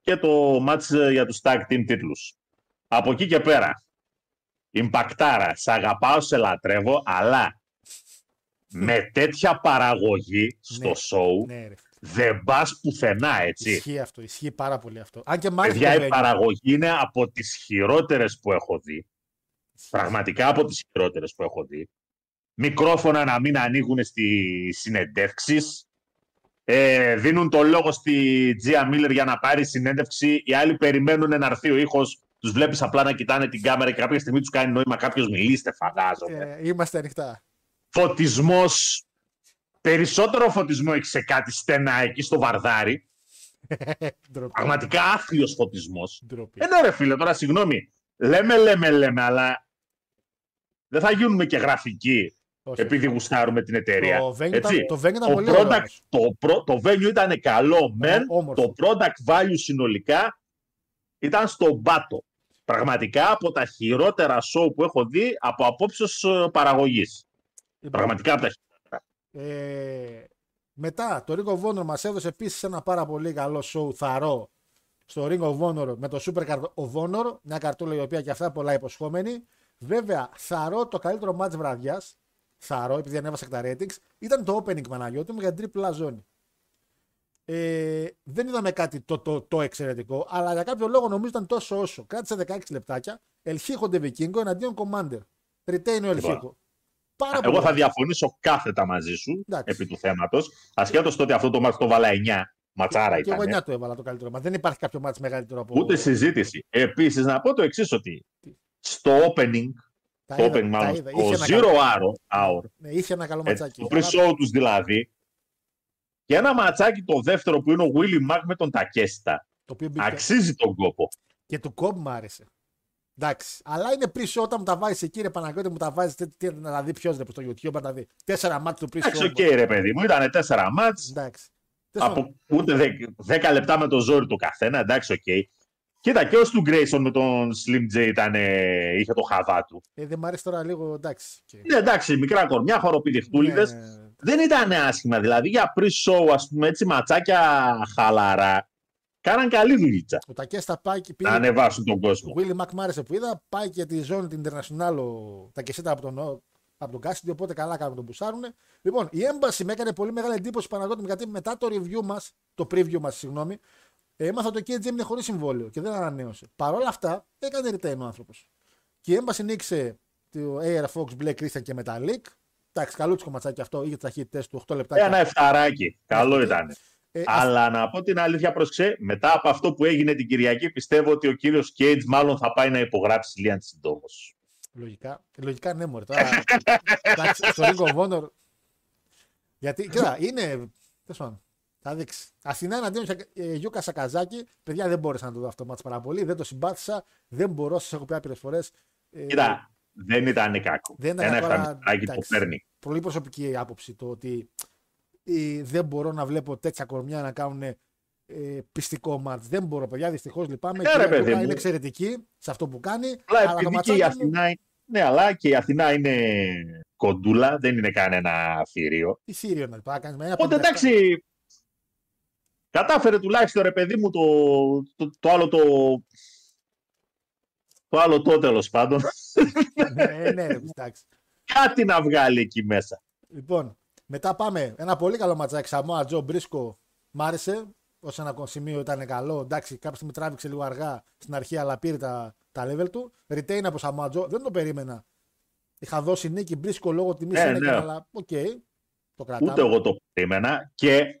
και το μάτς για τους tag team τίτλους. Από εκεί και πέρα, Ιμπακτάρα, σε αγαπάω, σε λατρεύω, αλλά με τέτοια παραγωγή στο Ναι. show Ναι, ρε. Δεν πας πουθενά, έτσι. Ισχύει αυτό, ισχύει πάρα πολύ αυτό. Αν και μ' άρεσε Παιδιά, το η venue. παραγωγή είναι από τις χειρότερες που έχω δει. Πραγματικά από τις χειρότερες που έχω δει. Μικρόφωνα να μην ανοίγουν στις συνεντεύξεις. Ε, δίνουν το λόγο στη Τζία Μίλλερ για να πάρει συνέντευξη. Οι άλλοι περιμένουν να έρθει ο ήχος. Τους βλέπεις απλά να κοιτάνε την κάμερα και κάποια στιγμή τους κάνει νόημα κάποιος μιλήστε, φαντάζομαι. Ε, είμαστε ανοιχτά. Φωτισμός. Περισσότερο φωτισμό έχει σε κάτι στενά εκεί στο Βαρδάρι. Ντροπή. Πραγματικά άθλιος φωτισμός. Ντροπή. Ε, ναι, ρε φίλε, τώρα συγγνώμη. Λέμε, λέμε, λέμε, αλλά δεν θα γίνουμε και γραφικοί Όχι. επειδή γουστάρουμε την εταιρεία. Το venue Έτσι. ήταν, το venue ήταν Το, πολύ ωραίο. product, όμως. το, προ- το venue ήταν καλό, μεν, όμορφο. το product value συνολικά ήταν στον πάτο. Πραγματικά από τα χειρότερα show που έχω δει από απόψεως ε, παραγωγής. Λοιπόν, Πραγματικά από τα χειρότερα. Ε, μετά, το Ring of Honor μας έδωσε επίσης ένα πάρα πολύ καλό show θαρό στο Ring of Honor με το Super Card of Honor, μια καρτούλα η οποία και αυτά πολλά υποσχόμενη. Βέβαια, θαρό το καλύτερο match βραδιάς, θαρό επειδή ανέβασα και τα ratings, ήταν το opening Παναγιώτη μου για την τριπλά ζώνη. Ε, δεν είδαμε κάτι το, το, το εξαιρετικό, αλλά για κάποιο λόγο νομίζω ήταν τόσο όσο. Κράτησε 16 λεπτάκια. Ελχίχο Ντεβικίνγκο εναντίον Commander. Retain ο Ελχίχο. Πάρα Εγώ θα πολύ. διαφωνήσω κάθετα μαζί σου Εντάξει. επί του θέματος. Ασχέτως το ότι αυτό το μάτς το βάλα 9. Ματσάρα Και εγώ ήταν. 9 το έβαλα το καλύτερο. Μα δεν υπάρχει κάποιο μάτς μεγαλύτερο από. Ούτε συζήτηση. Επίσης, να πω το εξής ότι στο opening, Τα το είδα, opening τα μάλλον, είδα. το Είχε ένα Zero καλό- Hour, hour Ναι, είχε ένα καλό ε, ματσάκι. το pre-show τους δηλαδή, και ένα ματσάκι το δεύτερο που είναι ο Willy Mack με τον Τακέστα, Το οποίο μπήκε. αξίζει τον κόπο. Και του Cobb μου άρεσε. Εντάξει. Αλλά είναι pre-show όταν μου τα βάζεις εκεί, ρε Παναγιώτη, μου τα βάζεις. Τι, τι, να τα δει ποιος ρε στο YouTube, να τα δει. Τέσσερα μάτια του pre-show. Εντάξει, οκ, ρε παιδί μου, ήταν τέσσερα ματς, Εντάξει. Τέλος πάντων, από ούτε δε- δέκα λεπτά με το ζόρι του καθένα, εντάξει, οκ. Κοίτα, και ο Stu Grayson με τον Slim J ήταν, ε, είχε το χαβά του. Ε, δεν μ' αρέσει τώρα λίγο. Εντάξει. Και... Ναι, εντάξει, μικρά κορμιά, χοροπηδιχτούλιδες. Ναι, ναι. δεν ήταν άσχημα. Δηλαδή για pre-show, ας πούμε, έτσι ματσάκια χαλαρά, κάναν καλή δουλίτσα Ο Τακέστα πάει και να πήγε. ανεβάσουν τον κόσμο. Ο Willy Mac μ' άρεσε που είδα. Πάει και τη ζώνη την International ο Τακεσίτα από τον, από τον Κάσιντι, οπότε καλά κάνουν τον μπουσάρουν. Λοιπόν, η έμπαση με έκανε πολύ μεγάλη εντύπωση Παναγιώτη μου, γιατί μετά το review μας, το preview μας, συγγνώμη, έμαθα ότι ο KGM είναι χωρίς συμβόλαιο και δεν ανανέωσε. Παρ' όλα αυτά, έκανε retain ο άνθρωπος. Και η έμπαση νίξε το AR Fox, Black Christian και Metallic. Εντάξει, καλό ματσάκι αυτό, είχε ταχύτητε του 8 λεπτά. Ένα εφταράκι. Καλό Ναι. ήταν. Ε, Αλλά να πω την αλήθεια, προσξέ, μετά από αυτό που έγινε την Κυριακή, πιστεύω ότι ο κύριος Κέιτς μάλλον θα πάει να υπογράψει Λίαν συντόμω. Λογικά. Λογικά ναι, μωρέ. Τώρα, εντάξει, στο Ring of Honor. Γιατί, κοίτα, είναι. Τέλος πάντων. Θα δείξει. Αθηνά εναντίον ε, Γιούκα Σακαζάκη. Παιδιά, δεν μπόρεσα να το δω αυτό το μάτς πάρα πολύ. Δεν το συμπάθησα. Δεν μπορώ, σας έχω πει άπειρες φορές. Ε, Κοίτα, δεν ήταν κακό. δεν ήταν Ένα κακό, αλλά, εφταράκι το εντάξει, παίρνει. Πολύ προσωπική άποψη το ότι ε, δεν μπορώ να βλέπω τέτοια κορμιά να κάνουν ε, πιστικό μάτς. Δεν μπορώ, παιδιά. Δυστυχώς λυπάμαι. Ναι, Η ρε, κυρία παιδί Γιούκα μου. είναι εξαιρετική σε αυτό που κάνει. Αλλά αλλά το επειδή και η ματσάκι μου- Αθηνά, είναι- ναι, αλλά και η Αθηνά είναι κοντούλα, δεν είναι κανένα θηρίο. Τι θύριο να πάει να κάνει. Οπότε εντάξει, κατάφερε τουλάχιστον ρε παιδί μου το, το, το άλλο το. Το άλλο το τέλος πάντων. ναι, ναι, ρε, εντάξει. Κάτι να βγάλει εκεί μέσα. Λοιπόν, μετά πάμε. Ένα πολύ καλό ματσάκι. Samoa Joe Briscoe μ' άρεσε. Ω ένα σημείο ήταν καλό. Εντάξει, κάποια στιγμή τράβηξε λίγο αργά στην αρχή, αλλά πήρε τα, τα level του. Retain από Samoa Joe. Δεν το περίμενα. Είχα δώσει νίκη Briscoe λόγω τιμής Ναι, είναι ναι. αλλά οκ. το κρατάμε. Ούτε εγώ το περίμενα. Και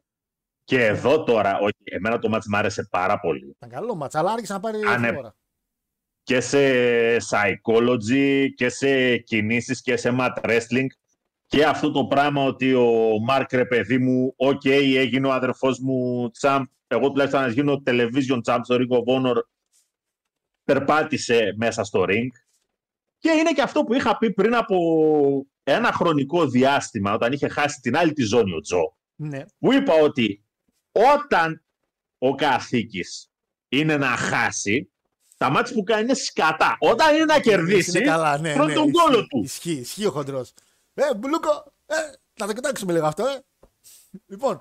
Και εδώ τώρα, όχι, εμένα το ματς μου άρεσε πάρα πολύ. Ήταν καλό ματς, αλλά άρχισε να πάρει Ανε- ώρα. Και σε psychology και σε κινήσεις και σε mat wrestling. Και αυτό το πράγμα ότι ο Μάρκ ρε παιδί μου, οκ, έγινε ο αδερφός μου champ, εγώ τουλάχιστον να γίνω television champ στο Ring of Honor, περπάτησε μέσα στο ring. Και είναι και αυτό που είχα πει πριν από ένα χρονικό διάστημα, όταν είχε χάσει την άλλη τη ζώνη ο Joe, Ναι. που είπα ότι όταν ο καθήκης είναι να χάσει, τα μάτια που κάνει είναι σκατά. Όταν είναι να κερδίσει, Είναι καλά, ναι. πρώτον ναι, τον ισχύει, κόλο του. Ισχύει, ισχύει ο χοντρός. Ε, Μπλούκο, ε, να το κοιτάξουμε λίγο αυτό, ε. Λοιπόν,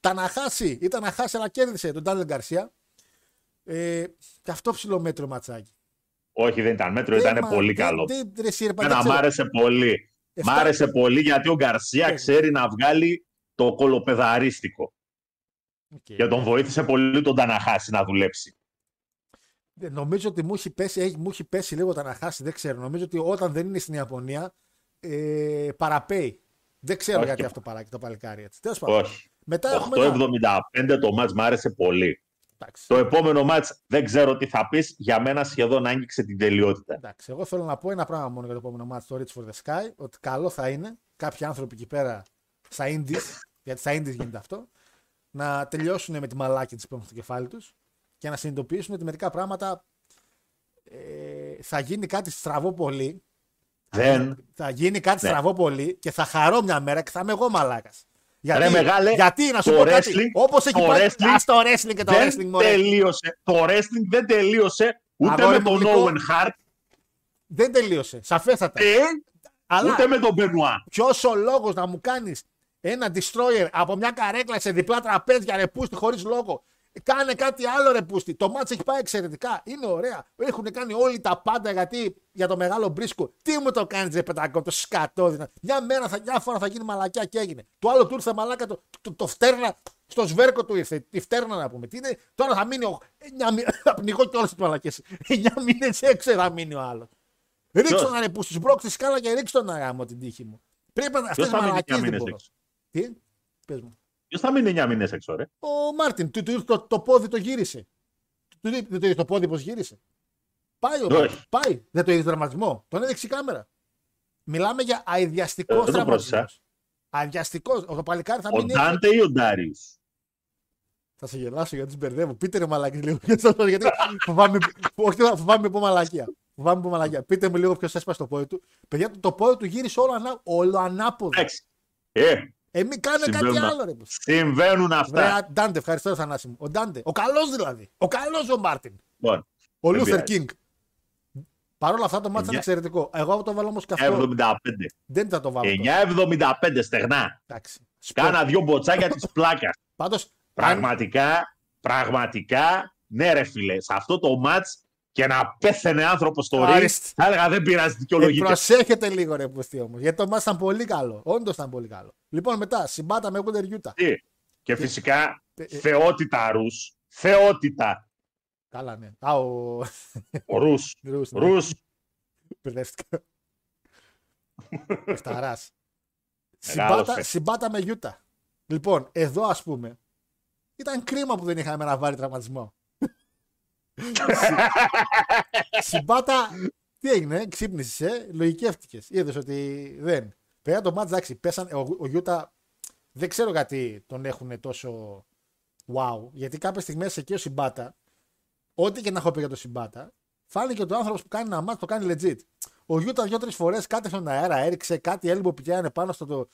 τα να χάσει, ήταν να χάσει, αλλά κέρδισε τον Ντάνιελ Γκαρσία. Ε, και αυτό ψηλό μέτρο ματσάκι. Όχι, δεν ήταν μέτρο, Ε, ήταν μα, πολύ δεν- καλό. δεν- ρε, εσύ, ρε, Εμένα πάντα μ' ξέρω. άρεσε πολύ. Εφτά- Μ' άρεσε πολύ γιατί ο Γκαρσία Ναι. ξέρει να βγάλει το κωλοπαιδαρίστικο. Οκ. Και τον βοήθησε πολύ τον Tanahashi να δουλέψει. Ε, Νομίζω ότι μου έχει πέσει, έχει, μου έχει πέσει λίγο Tanahashi, δεν ξέρω. Νομίζω ότι όταν δεν είναι στην Ιαπωνία, ε, παραπέει. Δεν ξέρω Όχι. γιατί αυτό παράκι το παλικάρι έτσι. Τέλος πάντων. Όχι. Μετά έχουμε. ένα- 8-75 το ματς μ' άρεσε πολύ. Εντάξει. Το επόμενο ματς δεν ξέρω τι θα πεις. Για μένα σχεδόν άγγιξε την τελειότητα. Εντάξει, εγώ θέλω να πω ένα πράγμα μόνο για το επόμενο ματς στο Reach for the Sky. Ότι καλό θα είναι κάποιοι άνθρωποι εκεί πέρα στα Indies, γιατί στα Indies γίνεται αυτό, να τελειώσουν με τη μαλάκια της που έχουν στο κεφάλι τους και να συνειδητοποιήσουν ότι μερικά πράγματα ε, θα γίνει κάτι στραβό πολύ. Δεν. Θα γίνει κάτι Ναι. στραβό πολύ και θα χαρώ μια μέρα και θα είμαι εγώ μαλάκας. Γιατί, Ρε μεγάλε, γιατί να σου το πω κάτι. wrestling- Όπως έχει το πάει. wrestling Ας το wrestling και το δεν wrestling, μωρέ. τελείωσε. Το wrestling δεν τελείωσε ούτε Αγόρι με μου τον γλυκό. Owen Hart Δεν τελείωσε. Σαφέστατα. ε, Αλλά ούτε με τον Benoit. Ποιος ο λόγος να μου κάνεις ένα destroyer από μια καρέκλα σε διπλά τραπέζια ρε πούστη χωρίς λόγο. Κάνε κάτι άλλο ρε πούστη. Το μάτς έχει πάει εξαιρετικά. Είναι ωραία. Έχουν κάνει όλοι τα πάντα γιατί για το μεγάλο μπρίσκο. Τι μου το κάνεις ρε πετακό, το σκατό. δηλαδή. Μια μέρα, θα, μια φορά θα γίνει μαλακιά και έγινε. Το άλλο του ήρθε μαλάκα το, το, το φτέρνα. Στο σβέρκο του ήρθε. Τη φτέρνα να πούμε. Τι είναι, τώρα θα μείνει. ο- εννιά μη- Θα πνιγώ και όλες τις μαλακές. 9 μήνε έξω θα μείνει ο άλλος. Ρίξω Ποιος; να ρε που μπρόξει τη σκάλα και ρίξω να γάμω την τύχη μου. Πρέπει να αυτέ Ποιος τι θα μείνει μαλακίες 9 δεν μήνες μπορώ. έξω; Τι, πες μου. Ποιος θα μείνει 9 μήνες έξω, ρε; Ο Μάρτιν, του, του, το, το πόδι το γύρισε. Του του- δεν το είδες το πόδι πώς γύρισε. Πάει ο Όχι. Μάρτιν. Πάει. Δεν το είδες δραματισμό. Τον έδειξε η κάμερα. Μιλάμε για αειδιαστικό Ε, δεν το τραυματισμό. πρόσεξα. Αειδιαστικός. Το παλικάρι θα Ο μείνει. έξω. Ντάντε ή ο Ντάριου. Θα σε γελάσω γιατί του μπερδεύω. Πείτε ρε μαλακή λίγο. Γιατί γιατί φοβάμαι, όχι, φοβάμαι πω μαλακία. Φοβάμαι πω μαλακία. Πείτε μου λίγο ποιος έσπασε το πόδι του. Παιδιά, το, το πόδι του γύρισε όλο, ανά, όλο ανάποδο. Εντάξει. Ε, Ε, μην κάνε κάτι Συμβαίνουν άλλο, ρε. πως. συμβαίνουν αυτά. Βρέα, Ντάντε, ευχαριστώ, Θανάση μου. Ο Ντάντε. Ο καλός δηλαδή. Ο καλός ο Μάρτιν. Λοιπόν, Ο Δεν Λούθερ πειράζει. Κίνγκ. Παρ' όλα αυτά το μάτι ήταν Εννιά. εξαιρετικό. Εγώ το βάλω όμως καυτό. 75. Δεν θα το βάλω. τώρα. 9,75 στεγνά. Εντάξει. Σπορ. Κάνα δύο μποτσάκια της πλάκας. Πάντως, αν- Πραγματικά, πραγματικά, ναι, ρε φίλε, σε αυτό το ματ και να πέθαινε άνθρωπος στο ρί, Άριστη. θα έλεγα δεν πειράζει, Ε, δικαιολογείται. προσέχετε λίγο ρε πουστή όμως. Γιατί το μάτι ήταν πολύ καλό. Όντως ήταν πολύ καλό. Λοιπόν, μετά, συμπάτα με Wonder Utah. Τι; Και φυσικά, Ε, ε. θεότητα ρους. Θεότητα. Καλά, ναι. Α, ο. Ο ρους. Ρους, ναι. Ρους. Μπερδεύτηκα. Σταράς. Μεγάλος Συμπάτα, παίκτης. συμπάτα με Utah. Λοιπόν, εδώ ας πούμε, ήταν κρίμα που δεν είχαμε ένα βάρη τραυματισμό. Συμπάτα, τι έγινε, ξύπνησες, ε, λογικεύτηκε. Είδες ότι δεν. Παιδιά το μάτς, εντάξει, πέσαν, ο, ο Γιούτα δεν ξέρω γιατί τον έχουν τόσο wow. Γιατί κάποιες στιγμές εκεί ο Συμπάτα, ό,τι και να έχω πει για τον Συμπάτα, φάνηκε ότι ο άνθρωπος που κάνει ένα μάτς το κάνει legit. Ο Γιούτα δύο-τρεις φορές κάτι στον αέρα έριξε, κάτι έλμπο πηγαίνει πάνω στο, το,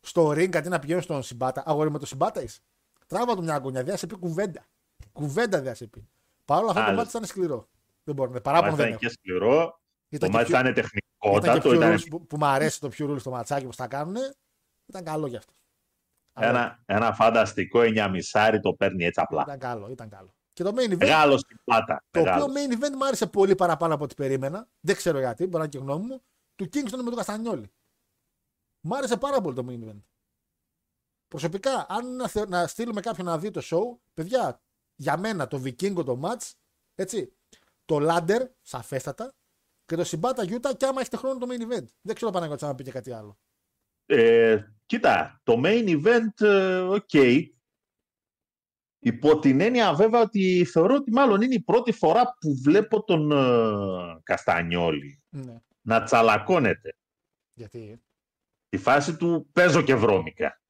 στο ring αντί να πηγαίνει στον Συμπάτα. Αγόρι με τον Συμπάτα είσαι. Τράβα του μια αγωνιά, δεν θα σε πει κουβέντα. Κουβέντα δεν θα σε πει. Παρ' όλα αυτά το Άλλος. μάτι ήταν σκληρό. Δεν μπορεί, Το παράπονο μάτς δεν ήταν έχω. και σκληρό. Ήταν Το και μάτς πιο- ήταν ήταν και τεχνικότατο. πιο Ήταν rules που, που μου αρέσει το πιο rules στο ματσάκι που τα κάνουν. Ήταν καλό γι' αυτό. Αλλά ένα, ένα φανταστικό εννιαμισάρι το παίρνει έτσι απλά. Ήταν καλό, ήταν καλό. Και το main event, Μεγάλο Shibata. το οποίο Μεγάλος. main event μου άρεσε πολύ παραπάνω από ό,τι περίμενα. Δεν ξέρω γιατί, μπορεί να είναι και γνώμη μου. Του Kingston με τον Castagnoli. Μου άρεσε πάρα πολύ το main event. Προσωπικά, αν να, θε- να στείλουμε κάποιον να δει το show, παιδιά, για μένα το Vikingo το match, έτσι, το Ladder, σαφέστατα, και το Shibata Yuta και άμα έχετε χρόνο το main event. Δεν ξέρω Παναγιώτης να πει και κάτι άλλο. Ε, κοίτα, το main event, ε, οκ. Υπό την έννοια βέβαια ότι θεωρώ ότι μάλλον είναι η πρώτη φορά που βλέπω τον ε, Καστανιόλη Ναι. να τσαλακώνεται. Γιατί; Τη φάση του παίζω και βρώμικα.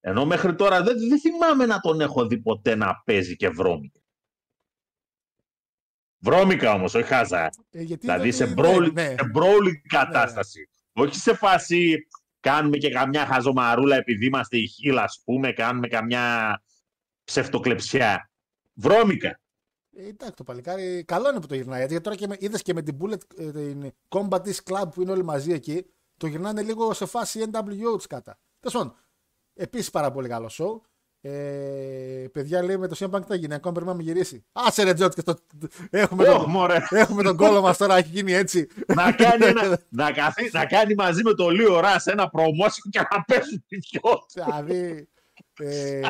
Ενώ μέχρι τώρα δεν, δεν θυμάμαι να τον έχω δει ποτέ να παίζει και βρώμικα. Βρώμικα όμως, όχι χάζα. Ε, γιατί Δηλαδή δεν- σε ναι, μπρόλι, ναι. σε μπρόλι κατάσταση. Όχι σε φάση κάνουμε και καμιά χαζομαρούλα επειδή είμαστε η χείλα, ας πούμε, κάνουμε καμιά ψευτοκλεψιά. Βρώμικα. Ε, εντάξει, το παλικάρι καλό είναι που το γυρνάει. Γιατί τώρα και με, είδες και με την Bullet, ε, την Combat Disc Club που είναι όλοι μαζί εκεί, το γυρνάνε λίγο σε φάση NWO της κάτα. Τέλος πάντων, επίσης πάρα πολύ καλό show. Ε, παιδιά λέει με το CM Punk τι θα γίνει, ακόμα πρέπει να μην γυρίσει. Άσε ρε Τζότ και στο... έχουμε, Όχι, τον, μωρέ. έχουμε τον κόλλο μας τώρα, έχει γίνει έτσι. να, κάνει ένα, να, καθί- να κάνει μαζί με τον Λίο Ράς ένα promotion και να πέσουν οι δυο. Δηλαδή, ε,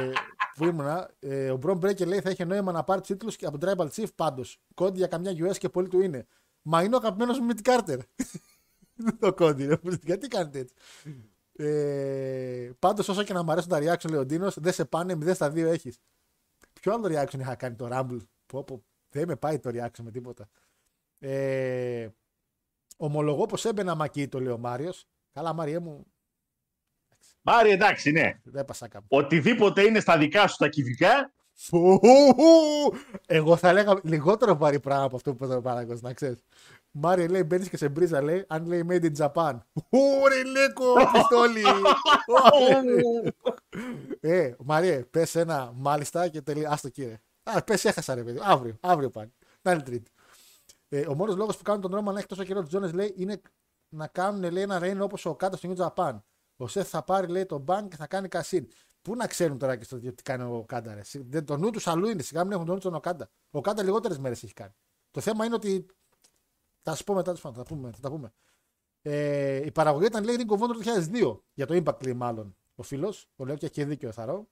που ήμουνα, ε, ο Μπρον Μπρέκερ λέει θα είχε νόημα να πάρει τίτλους και από τον Tribal Chief πάντως. Κόντι για καμιά US και πολύ του είναι. Μα είναι ο αγαπημένος μου με την Κάρτερ. το κόντι, ρε. Γιατί κάνετε έτσι. Ε, Πάντως, όσο και να μου αρέσουν τα reaction, λέει ο Ντίνος, δεν σε πάνε 0 στα 2 έχεις. Ποιο άλλο reaction είχα κάνει το Rumble; Πω, πω, δεν με πάει το reaction με τίποτα. Ε, ομολογώ πως έμπαινα μακί, το λέει ο Μάριος. Καλά, Μάριέ μου, Μάρι, εντάξει, ναι. δεν πασά κάπου. Οτιδήποτε είναι στα δικά σου τα κυβικά, Φου! Εγώ θα έλεγα λιγότερο βαρύ πράγμα από αυτό που είπε ο Παναγός, να ξέρεις. Μάριο λέει: Μπαίνεις και σε μπρίζα, λέει, αν λέει Made in Japan. Ούρε, Λίκο, πιστόλι. ε, Μάριε, πες ένα μάλιστα και τελείω. Άστο κύριε. Α, πες έχασα, ρε παιδί. Αύριο, αύριο πάλι. Να είναι Τρίτη. Ε, ο μόνος λόγος που κάνουν τον Ρόμαν να έχει τόσο καιρό τους Τζόνε λέει είναι να κάνουν λέει, ένα ρέιν όπως ο Κάτα στο New Japan. Ο Σεφ θα πάρει λέει τον μπαν και θα κάνει κασίν. Πού να ξέρουν τώρα και στο τι κάνει ο Κάντα. Ρε. Σι- Δεν, το νου τους αλλού είναι. Σιγά μην έχουν το νου τους στον Κάντα. Ο Κάντα λιγότερες μέρες έχει κάνει. Το θέμα είναι ότι. Θα σα πω μετά, τέλος πάντων, θα τα πούμε. Θα τα πούμε. Ε, η παραγωγή ήταν λέει Ring of Honor το 2002. Για το Impact λέει μάλλον ο φίλος. Ο λέω και έχει δίκιο θαρώ.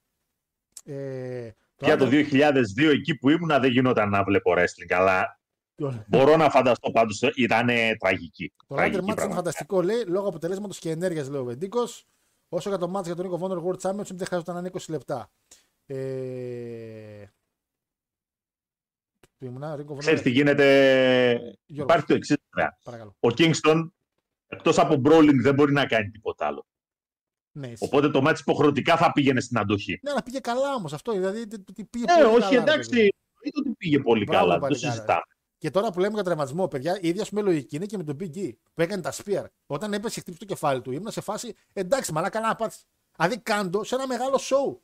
Ε, για το Under- 2002 εκεί που ήμουνα δεν γινόταν να βλέπω wrestling, αλλά το- μπορώ να φανταστώ πάντως ήταν τραγική. Το τραγική Rander Match είναι πραγματικά. φανταστικό, λέει, λόγω αποτελέσματος και ενέργειας, λέει ο Βεντίκος. Όσο για το match για τον Ring of Honor World Championship δεν χρειάζεται να είναι 20 λεπτά. Ε... Πού ήμουνα, Ring of Honor. Ξέρεις τι γίνεται, Γιώργο, υπάρχει το εξής. παρακαλώ. Ο Kingston, εκτός από brawling, δεν μπορεί να κάνει τίποτα άλλο. Ναι, ισχύει. Οπότε το match υποχρεωτικά θα πήγαινε στην αντοχή. ναι, αλλά πήγε καλά όμως αυτό. Δηλαδή τι- τι πήγε Ναι, πολύ όχι, καλά, ρε εντάξει, παιδί. δεν ότι πήγε πολύ Μπράβο, καλά, δεν το παλικάρι. συζητάμε. Και τώρα που λέμε για τραυματισμό, παιδιά, η ίδια σου με λογική είναι και με τον Big E που έκανε τα spear. Όταν έπεσε χτύπησε το κεφάλι του, ήμουν σε φάση εντάξει, μαλά καλά να πάθει. Δηλαδή κάντο σε ένα μεγάλο show.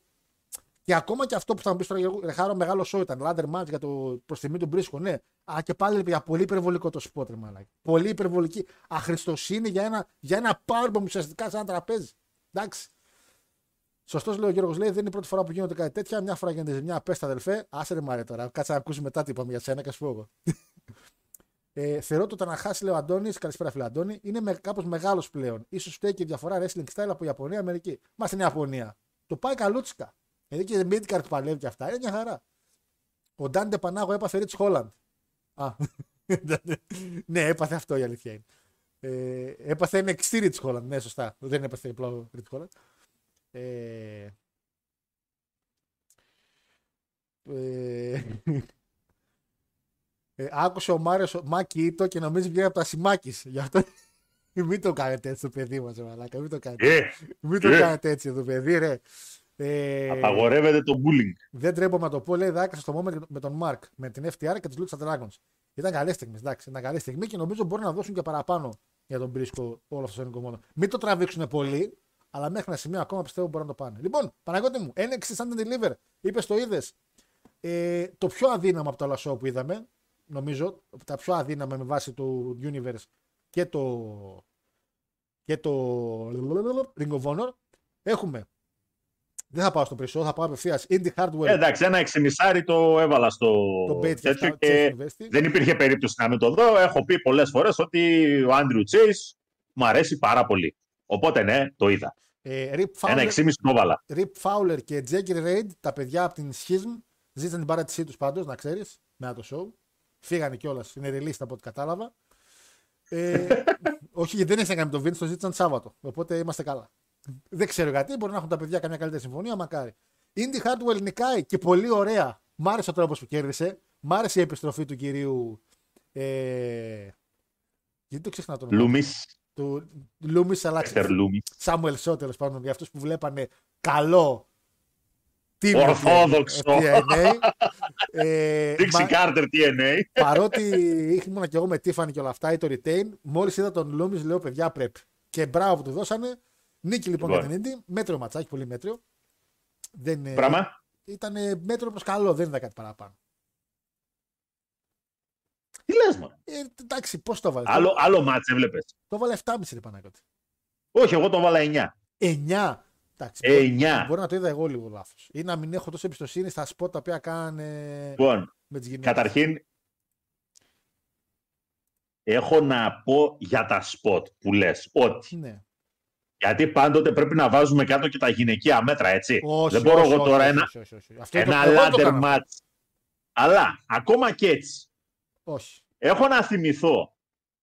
Και ακόμα και αυτό που θα μου πεις τώρα, Γιώργο, ρε Χάρο, μεγάλο show ήταν. Ladder match για το προς τιμή του Μπρίσκο, ναι. Α, και πάλι ρε, παιδιά, πολύ υπερβολικό το spot, ρε μαλάκι. Πολύ υπερβολική αχρηστοσύνη για ένα, για ένα powerbomb ουσιαστικά σε ένα τραπέζι. Εντάξει. Σωστός λέει ο Γιώργος, λέει δεν είναι η πρώτη φορά που γίνονται κάτι τέτοια. Μια φορά γίνεται ζημιά, πε τα αδελφέ. Άσε ρε Μάρε τώρα. Κάτσε να ακούσει μετά τι είπαμε για σένα και ας σου πω εγώ. Ε, θεωρώ το Ταναχάση, λέει ο Αντώνης, καλησπέρα φίλε Αντώνη, είναι με, κάπως μεγάλος πλέον. σω φταίει και η διαφορά wrestling style από Ιαπωνία Αμερική. Μας στην Ιαπωνία. Το πάει καλούτσικα. Δηλαδή και midcard παλεύει και αυτά. Είναι μια χαρά. Ο Ντάντε Πανάγο έπαθε Ρίτ Χόλαντ. Α. ναι, έπαθε αυτό η αλήθεια είναι. Ε, έπαθε NXT Ρίτ Χόλαντ. Ναι, σωστά. Δεν έπαθε απλό Ρίτ Χόλαντ. Ε, ε, ε, άκουσε ο Μάριος Μάκη Ήτο και νομίζει βγαίνει από τα Σιμάκης. Γι' αυτό μην το κάνετε έτσι το παιδί μας, μαλάκα. Μην το κάνετε, Ε, μην το ε. κάνετε έτσι το παιδί, ρε. Ε, απαγορεύεται το bullying. δεν τρέπομαι να το πω, λέει δάκρυσα στο moment με τον Μαρκ, με την FTR και του Lucha Dragons. Ήταν καλή στιγμή, εντάξει, ήταν καλή στιγμή και νομίζω μπορεί να δώσουν και παραπάνω για τον Μπρίσκο όλο αυτό το ελληνικό μόνο. Μην το τραβήξουν πολύ, αλλά μέχρι ένα σημείο ακόμα πιστεύω μπορούν να το πάνε. Λοιπόν, Παναγιώτη μου, NXT Stand and Deliver, είπες το είδες. Ε, το πιο αδύναμο από τα όλα show που είδαμε, νομίζω, τα πιο αδύναμα με βάση το Universe και το, και το Ring of Honor, έχουμε. Δεν θα πάω στο pre-show, θα πάω απευθείας. Indie Hardware, Ε, εντάξει, ένα εξημισάρι το έβαλα στο το Bait και τέτοιο αυτά, και Chase Investi. δεν υπήρχε περίπτωση να μην το δω. Έχω πει πολλές φορές ότι ο Άντριου Chase μου αρέσει πάρα πολύ. Οπότε ναι, το είδα. Ε, Rip, Ένα Fowler, εξήμιση το έβαλα. Rip Fowler και Jagger Raid, τα παιδιά από την Schism, ζήτησαν την παράτησή τους πάντως, να ξέρεις, μετά το show. Φύγανε κιόλας, είναι released από ό,τι κατάλαβα. Ε, όχι, γιατί δεν έχεις να κάνεις με τον Vince, το ζήτησαν Σάββατο. Οπότε είμαστε καλά. Δεν ξέρω γιατί, μπορεί να έχουν τα παιδιά καμιά καλύτερη συμφωνία, μακάρι. Indi Hartwell νικάει και πολύ ωραία. Μ' άρεσε ο τρόπος που κέρδισε. Μ' άρεσε η επιστροφή του κυρίου. Ε... Γιατί το ξεχνά το όνομα. Lumis. Του Lumis Dexter Lumis. Samuel Shaw τέλος πάντων για αυτούς που βλέπανε καλό. τίμιο Ορθόδοξο. TNA. Ε, Dixie μα- Carter TNA. Παρότι ήμουν και εγώ με Tiffany και όλα αυτά ή το retain, μόλις είδα τον Lumis, λέω παιδιά πρέπει. Και μπράβο που του δώσανε. Νίκη λοιπόν, Λοιπόν. για την Indy. Μέτριο ματσάκι, πολύ μέτριο. Δεν, ε, Πράγμα. Ήταν μέτριο προς καλό, δεν είδα κάτι παραπάνω. Τι λες μόνο. Ε, εντάξει, πώς το βάλε. Άλλο, άλλο μάτς έβλεπες. Το βάλε 7,5 ρε Παναγιώτη. Όχι, εγώ το βάλα 9. 9. Εντάξει, Ε, μπορεί, εννιά. μπορεί να το είδα εγώ λίγο λάθος. Ή να μην έχω τόσο εμπιστοσύνη στα σποτ τα οποία κάνανε Λοιπόν, με τις γυναίκες. καταρχήν, έχω να πω για τα σποτ που λες ότι Ναι. Γιατί πάντοτε πρέπει να βάζουμε κάτω και τα γυναικεία μέτρα, έτσι. Όχι, Δεν μπορώ όχι, εγώ όχι, τώρα όχι, ένα, όχι, όχι, όχι. Αυτό το- ένα εγώ το ladder έκανα αυτό. match. Αλλά, ακόμα και έτσι, Όχι. έχω να θυμηθώ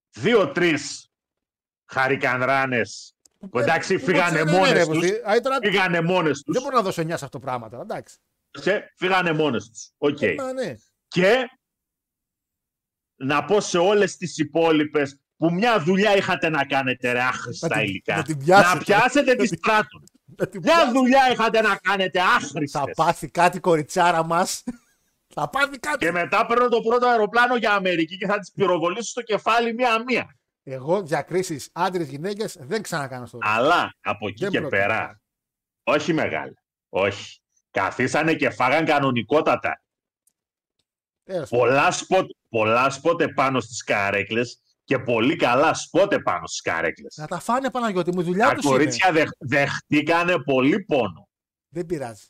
δύο-τρεις χαρικανράνες που εντάξει Πού φύγανε μπορείς- ναι, ναι, μόνες ρε, τους, Κωστή. Α, τώρα φύγανε μόνες τους, Δεν μπορώ να δώσω 9 σε αυτό το πράγμα τώρα. Εντάξει. και φύγανε μόνες τους. Οκ. Ε, μα, ναι. Και να πω σε όλες τις υπόλοιπες που μια δουλειά είχατε να κάνετε ρε άχρηστα Να την- υλικά. να την πιάσετε. Να πιάσετε τη στράτων. Να την Μια πιάσει. δουλειά είχατε να κάνετε Θα άχρηστες. πάθει κάτι κοριτσάρα μας. θα πάθει κάτι. Και μετά παίρνω το πρώτο αεροπλάνο για Αμερική και θα τις πυροβολήσω στο κεφάλι μία-μία. Εγώ διακρίσεις άντρε-γυναίκε δεν ξανακάνω στο Αλλά από εκεί Δεν και πρόκειται. πέρα, όχι μεγάλα, όχι. Καθίσανε και φάγαν κανονικότατα. Τέλος πάντων. Πολλά σποτ, πολλά σποτ επάνω στις καρέκλες και πολύ καλά σποτ επάνω στις καρέκλες. Να τα φάνε Παναγιώτη μου, δουλειά Τα τους είναι. κορίτσια δεχ, δεχτήκανε πολύ πόνο. Δεν πειράζει.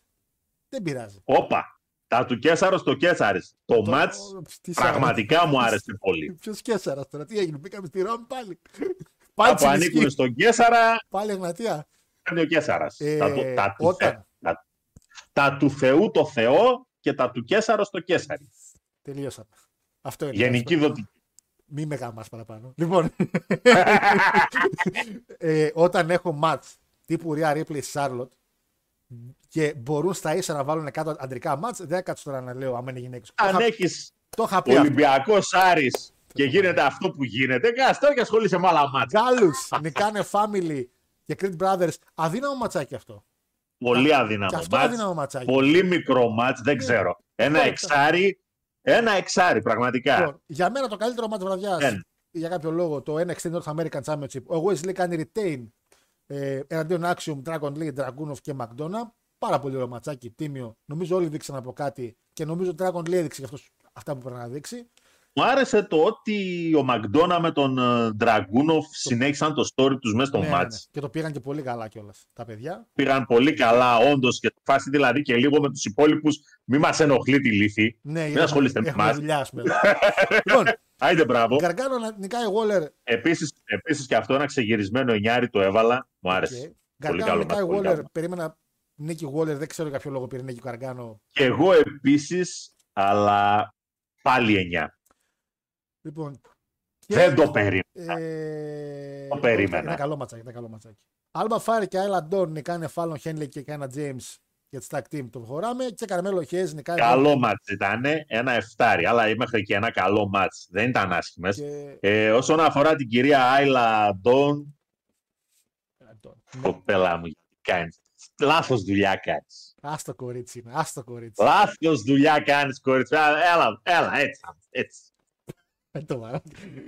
Δεν πειράζει. Όπα, τα του Κέσαρος στο Κέσαρης. Το, μάτς τι πραγματικά μου άρεσε πολύ. Ποιος κέσσαρα τώρα, τι έγινε, μπήκαμε στη Ρώμη πάλι. πάλι Από ανήκουν τσιλισκή. στον Κέσαρα, Πάλι Εγνατία. είναι ο Κέσαρας. Ε, τα, του, τα, του όταν- Θε- τα- τα του Θεού το Θεό και τα του Κέσαρος στο Κέσαρι. Τελείωσαμε. Αυτό είναι. Γενική δοτική. Μη με γάμας παραπάνω. Λοιπόν, ε, όταν έχω match τύπου Rhea Ripley Charlotte και μπορούν στα ίσα να βάλουν κάτω αντρικά match, δεν κάτσω τώρα να λέω άμα είναι γυναίκες. Το Αν είχα- έχεις Το είχα πει αυτό. Ολυμπιακός Άρης και γίνεται αυτό που γίνεται, κάτσε και ασχολείσαι με άλλα μάτσα. Γκάλους, νικάνε family και Creed Brothers. Αδύναμο ματσάκι αυτό. Πολύ Και αδύναμο αυτό μάτς. αδύναμο ματσάκι. Πολύ μικρό μάτς, δεν Ναι. ξέρω. Ένα Αυτό εξάρι, ένα εξάρι πραγματικά. Λοιπόν, για μένα το καλύτερο μάτς βραδιάς Ένα. για κάποιο λόγο το NXT North American Championship. Ο Wesley κάνει retain ε, εναντίον Axiom, Dragon Lee, Dragunov και McDonough. Πάρα πολύ ωραίο ματσάκι, τίμιο. Νομίζω όλοι δείξαν από κάτι και νομίζω ότι Dragon Lee έδειξε γι' αυτός αυτά που πρέπει να δείξει. Μου άρεσε το ότι ο Μακδόνα με τον ε, Ντραγκούνοφ συνέχισαν το story τους μέσα στο Ναι, ναι, μάτς. ναι. Και το πήγαν και πολύ καλά κιόλας τα παιδιά. Πήγαν πολύ καλά, όντως, και στη φάση δηλαδή και λίγο με τους υπόλοιπους. Μη μας ενοχλεί τη λύθη. Ναι, Μην ασχολείστε με έχουμε εμάς. δουλειά, ας πούμε. λοιπόν, Άιντε μπράβο. Γκαργκάνο να νικάει Waller. Επίσης, επίσης και αυτό ένα ξεγυρισμένο εννιάρι το έβαλα. Μου άρεσε. Okay. Πολύ Γκαργκάνο καλό νικάει μάτς, πολύ Waller. καλό. Περίμενα νίκη Waller. Δεν ξέρω για ποιο λόγο πήρε νίκη ο Γκαργκάνο. Και εγώ επίσης, αλλά πάλι εννιά. Λοιπόν. Δεν το περίμενα. Ε, Το περίμενα. Ήταν καλό ματσάκι. Ήταν καλό ματσάκι. Άλμπα Φάρη και Άιλα Ντόν νικάνε Φάλλον Χένλι και Κάνα James για τη tag team. Το προχωράμε. Και Καρμέλο Χέζ νικάει. Καλό μάτς ήταν, ένα εφτάρι, αλλά μέχρι και ένα καλό μάτς. Δεν ήταν άσχημες. Και... Ε, όσον αφορά την κυρία Άιλα Ντόν, Ντόν. κοπέλα μου, γιατί κάνεις. Λάθος δουλειά κάνεις. Άστο κορίτσι είναι. Άστο κορίτσι. Λάθος δουλειά κάνεις, κορίτσι. Α, Έλα, έλα, έτσι, έτσι. Ε, το βαρά.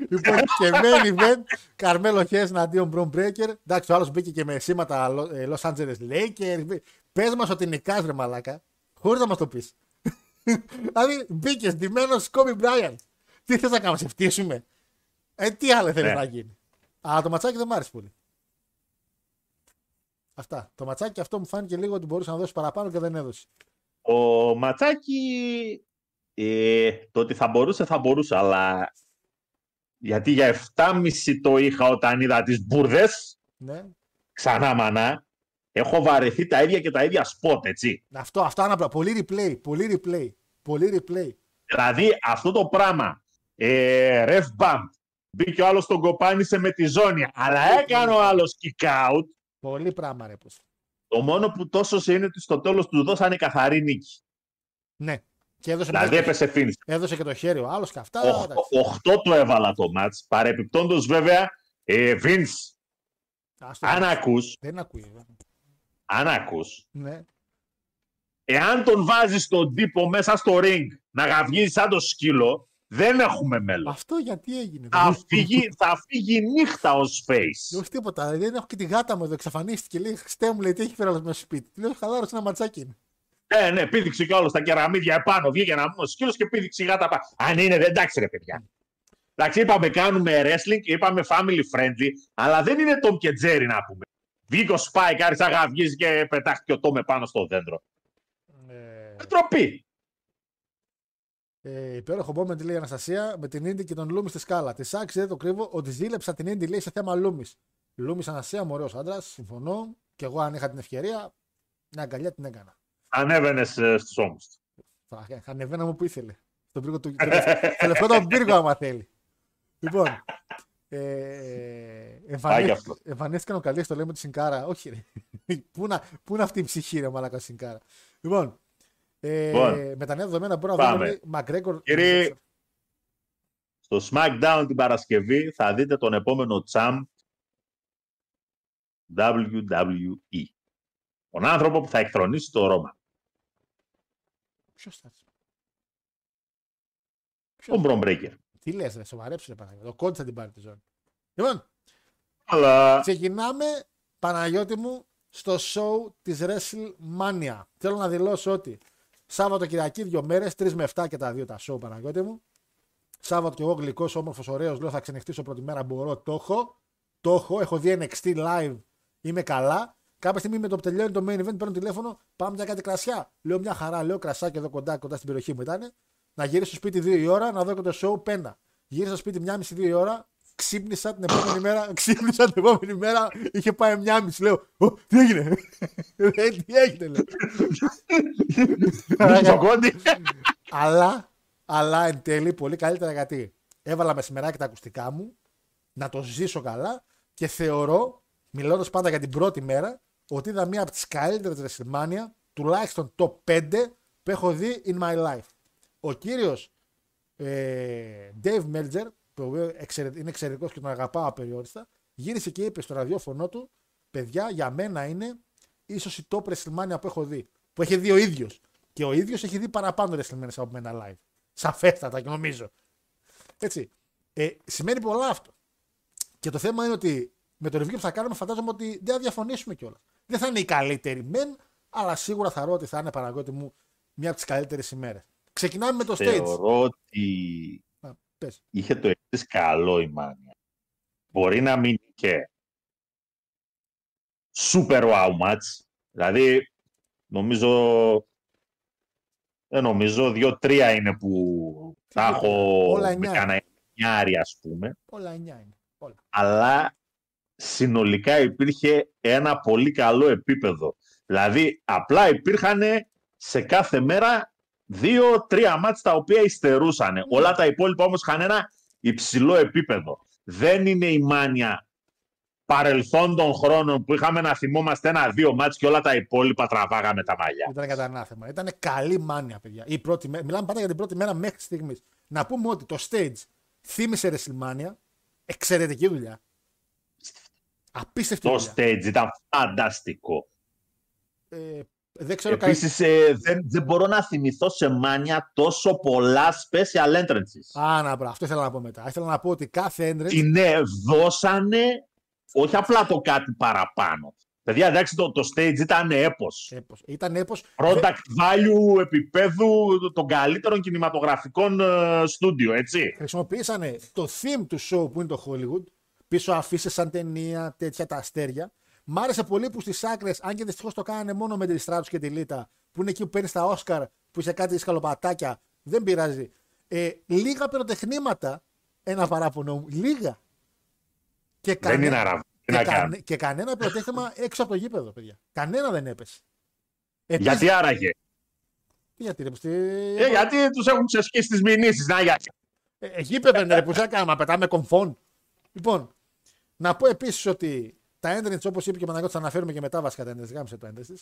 λοιπόν, και main event, Καρμέλο Χέζ εναντίον Μπρον Μπρέκερ. Εντάξει, ο άλλος μπήκε και με σήματα Los Angeles Lakers. Πες μας ότι νικάς, ρε μαλάκα, χωρίς να μας το πεις. δηλαδή, μπήκε ντυμένος Κόμπι Μπράιαν. Τι θες να κάνουμε, σε φτύσουμε. Ε, τι άλλο θέλεις Ναι. να γίνει. Αλλά το ματσάκι δεν μ' άρεσε πολύ. Αυτά. Το ματσάκι αυτό μου φάνηκε λίγο ότι μπορούσε να δώσει παραπάνω και δεν έδωσε. Ο Ματσάκη, ε, το ότι θα μπορούσε, θα μπορούσε, αλλά γιατί για 7,5 το είχα όταν είδα τις μπουρδες, Ναι. ξανά μανά, έχω βαρεθεί τα ίδια και τα ίδια σποτ, έτσι. Αυτό, αυτά είναι απλά. Πολύ replay. Πολύ replay. Πολύ replay. Δηλαδή αυτό το πράγμα, ε, ref bump, μπήκε ο άλλος τον κοπάνισε με τη ζώνη, αλλά έκανε ο άλλος kick out, Πολύ πράγμα ρε. πως. Το μόνο που τόσο είναι ότι στο τέλος του δώσανε καθαρή νίκη. Ναι. Και έδωσε, Δηλαδή μετά- έπεσε finish. έδωσε και το χέρι ο άλλος και αυτά. Οχ- εντάξει. Οχτώ το έβαλα το μάτς. Παρεπιπτόντως βέβαια, ε, Vince, Άστο, αν ακούς, Δεν ακούει. βέβαια. αν ακούς, Ναι. εάν τον βάζεις τον τύπο μέσα στο ring να γαυγίζει σαν το σκύλο, δεν έχουμε μέλλον. Αυτό γιατί έγινε. Θα φύγει, θα φύγει νύχτα ως face. Όχι τίποτα. Δεν έχω και τη γάτα μου εδώ. Εξαφανίστηκε. Λέει, Χριστέ μου, λέει, τι έχει φέρει άλλος μέσα στο σπίτι. Του Λέω, χαλάρωσε ένα ματσάκι είναι. Ναι, ναι, πήδηξε κι όλος τα κεραμίδια επάνω. Βγήκε ένα μόνος σκύλος και πήδηξε η γάτα πάνω. Αν είναι, δεν εντάξει, ρε παιδιά. Εντάξει, είπαμε κάνουμε wrestling, είπαμε family friendly, αλλά δεν είναι Tom και Jerry να πούμε. Βγήκε ο Spike, άρχισε να γαυγίζει και πετάχτηκε ο Τόμε πάνω στο δέντρο. Ε, Τροπή. ε, υπέροχο moment λέει η Αναστασία με την Indi και τον Lumis στη σκάλα. Τη άξιζε, δεν το κρύβω, ότι ζήλεψα την Indi λέει σε θέμα Λούμι. Lumis Αναστασία, μου ωραίο άντρας, συμφωνώ. Και εγώ αν είχα την ευκαιρία, μια αγκαλιά την έκανα. Ανέβαινε στους ώμους του. Θα θα ανεβαίνα μου που ήθελε. Στον πύργο του. Στο λευκό τον πύργο, άμα θέλει. Λοιπόν. Ε, Πάει εμφανί- κι αυτό. εμφανίστηκαν ο Kalisto λέμε τη Sin Cara. Όχι, ρε. πού, να, πού είναι αυτή η ψυχή, ρε Μαλάκας Σινκάρα. Λοιπόν. Ε, Λοιπόν, με τα νέα δεδομένα μπορώ να πάμε. δούμε Μακρέκορ. Κύριε- Στο SmackDown την Παρασκευή θα δείτε τον επόμενο champ WWE. Τον άνθρωπο που θα εκθρονίσει το Ρώμα. Ποιο θα έρθει; Τον Bron Breaker. Τι λες, ρε, σοβαρέψου, ρε Παναγιώτη. Ο Κόντι θα την πάρει τη ζώνη. Λοιπόν, Αλλά ξεκινάμε, Παναγιώτη μου, στο show της WrestleMania. Θέλω να δηλώσω ότι Σάββατο Κυριακή δύο μέρες, 3 με 7 και τα δύο τα show, Παναγιώτη μου. Σάββατο και εγώ γλυκός, όμορφος, ωραίος, λέω θα ξενυχτήσω πρώτη μέρα, μπορώ, το έχω. Το έχω, έχω δει NXT live, είμαι καλά. Κάποια στιγμή με το που τελειώνει το main event παίρνω τηλέφωνο, πάμε για κάτι κρασιά. Λέω μια χαρά, λέω κρασάκι εδώ κοντά, κοντά στην περιοχή μου ήταν. Να γυρίσω στο σπίτι 2 η ώρα, να δω και το show, πένα. Γύρισα στο σπίτι 1,5-2 η ώρα, ξύπνησα την επόμενη μέρα, ξύπνησα την επόμενη μέρα, είχε πάει 1,5. Λέω, «Ω, τι έγινε, Ε, τι έγινε, λέω. στο κόντι. αλλά, αλλά εν τέλει πολύ καλύτερα γιατί έβαλα μεσημεράκι τα ακουστικά μου να το ζήσω καλά και θεωρώ, μιλώντας πάντα για την πρώτη μέρα, ότι είδα μία από τις καλύτερες WrestleMania, τουλάχιστον το 5 που έχω δει in my life. Ο κύριος ε, Dave Meltzer, που εξαιρε- είναι εξαιρετικός και τον αγαπάω απεριόριστα, γύρισε και είπε στο ραδιόφωνο του: Παιδιά, για μένα είναι ίσως η top WrestleMania που έχω δει. Που έχει δει ο ίδιος. Και ο ίδιος έχει δει παραπάνω WrestleMania από μένα live. Σαφέστατα και νομίζω. Έτσι. Ε, σημαίνει πολλά αυτό. Και το θέμα είναι ότι με το review που θα κάνουμε φαντάζομαι ότι δεν θα διαφωνήσουμε κιόλας. Δεν θα είναι η καλύτερη μεν, αλλά σίγουρα θα ρω ότι θα είναι παραγωγή μου μια από τις καλύτερες ημέρες. Ξεκινάμε με το stage. Θεωρώ ότι Α, πες. είχε το εξής καλό η Μάνια. Μπορεί να μην είχε super wow match. Δηλαδή, νομίζω, δεν νομίζω, δύο-τρία είναι που θα Τι, έχω όλα με εννιά. κανένα εννιάρι, ας πούμε. Όλα 9 είναι. Όλα. αλλά συνολικά υπήρχε ένα πολύ καλό επίπεδο. Δηλαδή, απλά υπήρχαν σε κάθε μέρα δύο-τρία μάτς τα οποία υστερούσαν. Όλα τα υπόλοιπα όμως είχαν ένα υψηλό επίπεδο. Δεν είναι η μάνια παρελθόντων χρόνων που είχαμε να θυμόμαστε ένα-δύο μάτς και όλα τα υπόλοιπα τραβάγαμε τα μαλλιά. Ήταν κατά ανάθεμα. Ήταν καλή μάνια, παιδιά. Η πρώτη μέρα, μιλάμε πάντα για την πρώτη μέρα μέχρι στιγμής. Να πούμε ότι το stage θύμισε WrestleMania. Εξαιρετική δουλειά. Απίστευτη Το δουλειά. stage ήταν φανταστικό. Ε, δεν ξέρω κανεί. Επίσης, ε, δεν, δεν μπορώ να θυμηθώ σε μάνια τόσο πολλά special entrances. Α, να, μπράβο, αυτό ήθελα να πω μετά. Ήθελα να πω ότι κάθε entrance. Τι ναι, δώσανε όχι απλά το κάτι παραπάνω. Παιδιά, εντάξει, το, το stage ήταν έπος. Έπος. Ήταν έπος. Product value επίπεδου των καλύτερων κινηματογραφικών ε, στούντιο, έτσι. Χρησιμοποίησανε το theme του show που είναι το Hollywood. Πίσω αφήσει σαν ταινία, τέτοια τα αστέρια. Μ' άρεσε πολύ που στις άκρες, αν και δυστυχώς το κάνανε μόνο με τη Στράτους και τη Λίτα, που είναι εκεί που παίρνεις τα Όσκαρ, που είσαι κάτι σκαλοπατάκια. Δεν πειράζει. Ε, λίγα πυροτεχνήματα, ένα παράπονο μου. Λίγα. Και Δεν είναι αραβή. Τι και, να κανε- κάνω. και κανένα πυροτέχνημα έξω από το γήπεδο, παιδιά. Κανένα δεν έπεσε. Επίσης- Γιατί άραγε; Γιατί, ρε, που στη... Ε, γιατί τους έχουν ξεσκίσει τις μηνύσεις. Να, γιατί. Ε, γήπεδο είναι ρε που σε έκανα, πετάμε κομφών. Λοιπόν, να πω επίσης ότι τα entrances, όπως είπε και ο Παναγιώτης, θα αναφέρουμε και μετά βασικά τα entrances. Γάμισε το entrances.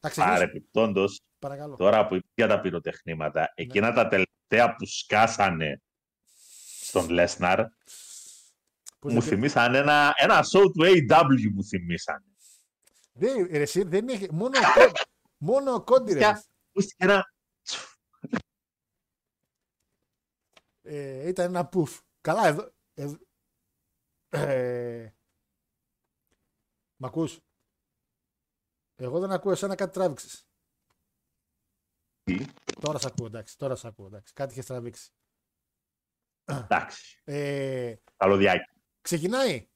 Θα ξεκινήσουμε. Παρεπιπτόντω, Παρακαλώ. τώρα που είπε για τα πυροτεχνήματα, εκείνα τα τελευταία που σκάσανε στον Λέσναρ, Πώς μου δεν- θυμήσαν ένα, ένα show του AW μου θυμήσαν. Δεν, ρε, εσύ, δεν έχει. Μόνο, ο Κόντι- μόνο ο Κόντι, ρε. Για- Ακούστηκε ένα Ε, ήταν ένα πουφ. Καλά, εδώ. εδώ ε, μ' ακούς; Εγώ δεν ακούω εσένα κάτι τράβηξες. Τι; Τώρα σε ακούω, εντάξει. Τώρα σε ακούω, εντάξει. Κάτι είχες τραβήξει. Εντάξει, Ε, καλωδιάκι. ξεκινάει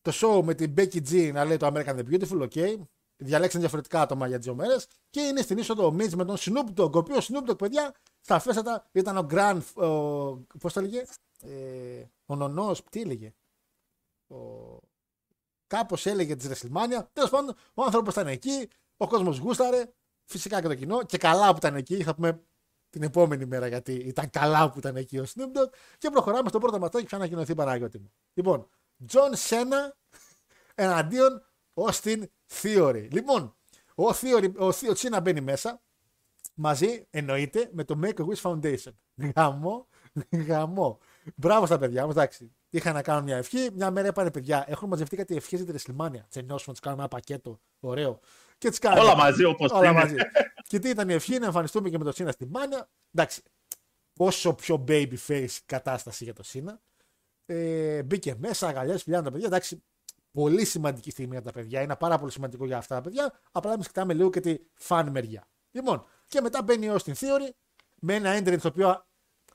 το show με την Becky G να λέει το American the Beautiful, ok. Διαλέξαν διαφορετικά άτομα για δύο μέρες και είναι στην είσοδο ο Mitch με τον Snoop Dogg, ο οποίος Snoop Dogg, παιδιά, στα φέστατα ήταν ο Grand. Πώς το έλεγε, ε, ο Νονός, τι έλεγε; Ο... Κάπως έλεγε της WrestleMania. Τέλος πάντων, ο άνθρωπος ήταν εκεί, ο κόσμος γούσταρε, φυσικά και το κοινό. Και καλά που ήταν εκεί, θα πούμε την επόμενη μέρα γιατί ήταν καλά που ήταν εκεί ο Snoop Dogg. Και προχωράμε στο πρώτο ματσάκι που θα ανακοινωθεί Παναγιώτη μου. Λοιπόν, John Cena εναντίον Austin Theory. Λοιπόν, ο Theory, ο Theo Cena μπαίνει μέσα μαζί, εννοείται, με το Make-A-Wish Foundation. Γαμό, γαμό. Μπράβο στα παιδιά μου, εντάξει. Είχα να κάνω μια ευχή. Μια μέρα είπανε παιδιά, έχουν μαζευτεί κάτι ευχές για τη WrestleMania. Τι ενώσουμε, του κάνουμε ένα πακέτο ωραίο. Και τις κάναμε. Όλα μαζί όπως Όλα είναι. μαζί. και τι ήταν η ευχή, να εμφανιστούμε και με το Σίνα στη Μάνια. Εντάξει. Πόσο πιο baby face κατάσταση για το Cena. Ε, μπήκε μέσα, αγκαλιές, φιλιά τα παιδιά. Εντάξει, πολύ σημαντική στιγμή για τα παιδιά. Είναι πάρα πολύ σημαντικό για αυτά τα παιδιά. Απλά εμείς κοιτάμε λίγο και τη φαν μεριά. Λοιπόν, και μετά μπαίνει ο Austin Theory με ένα entrance το οποίο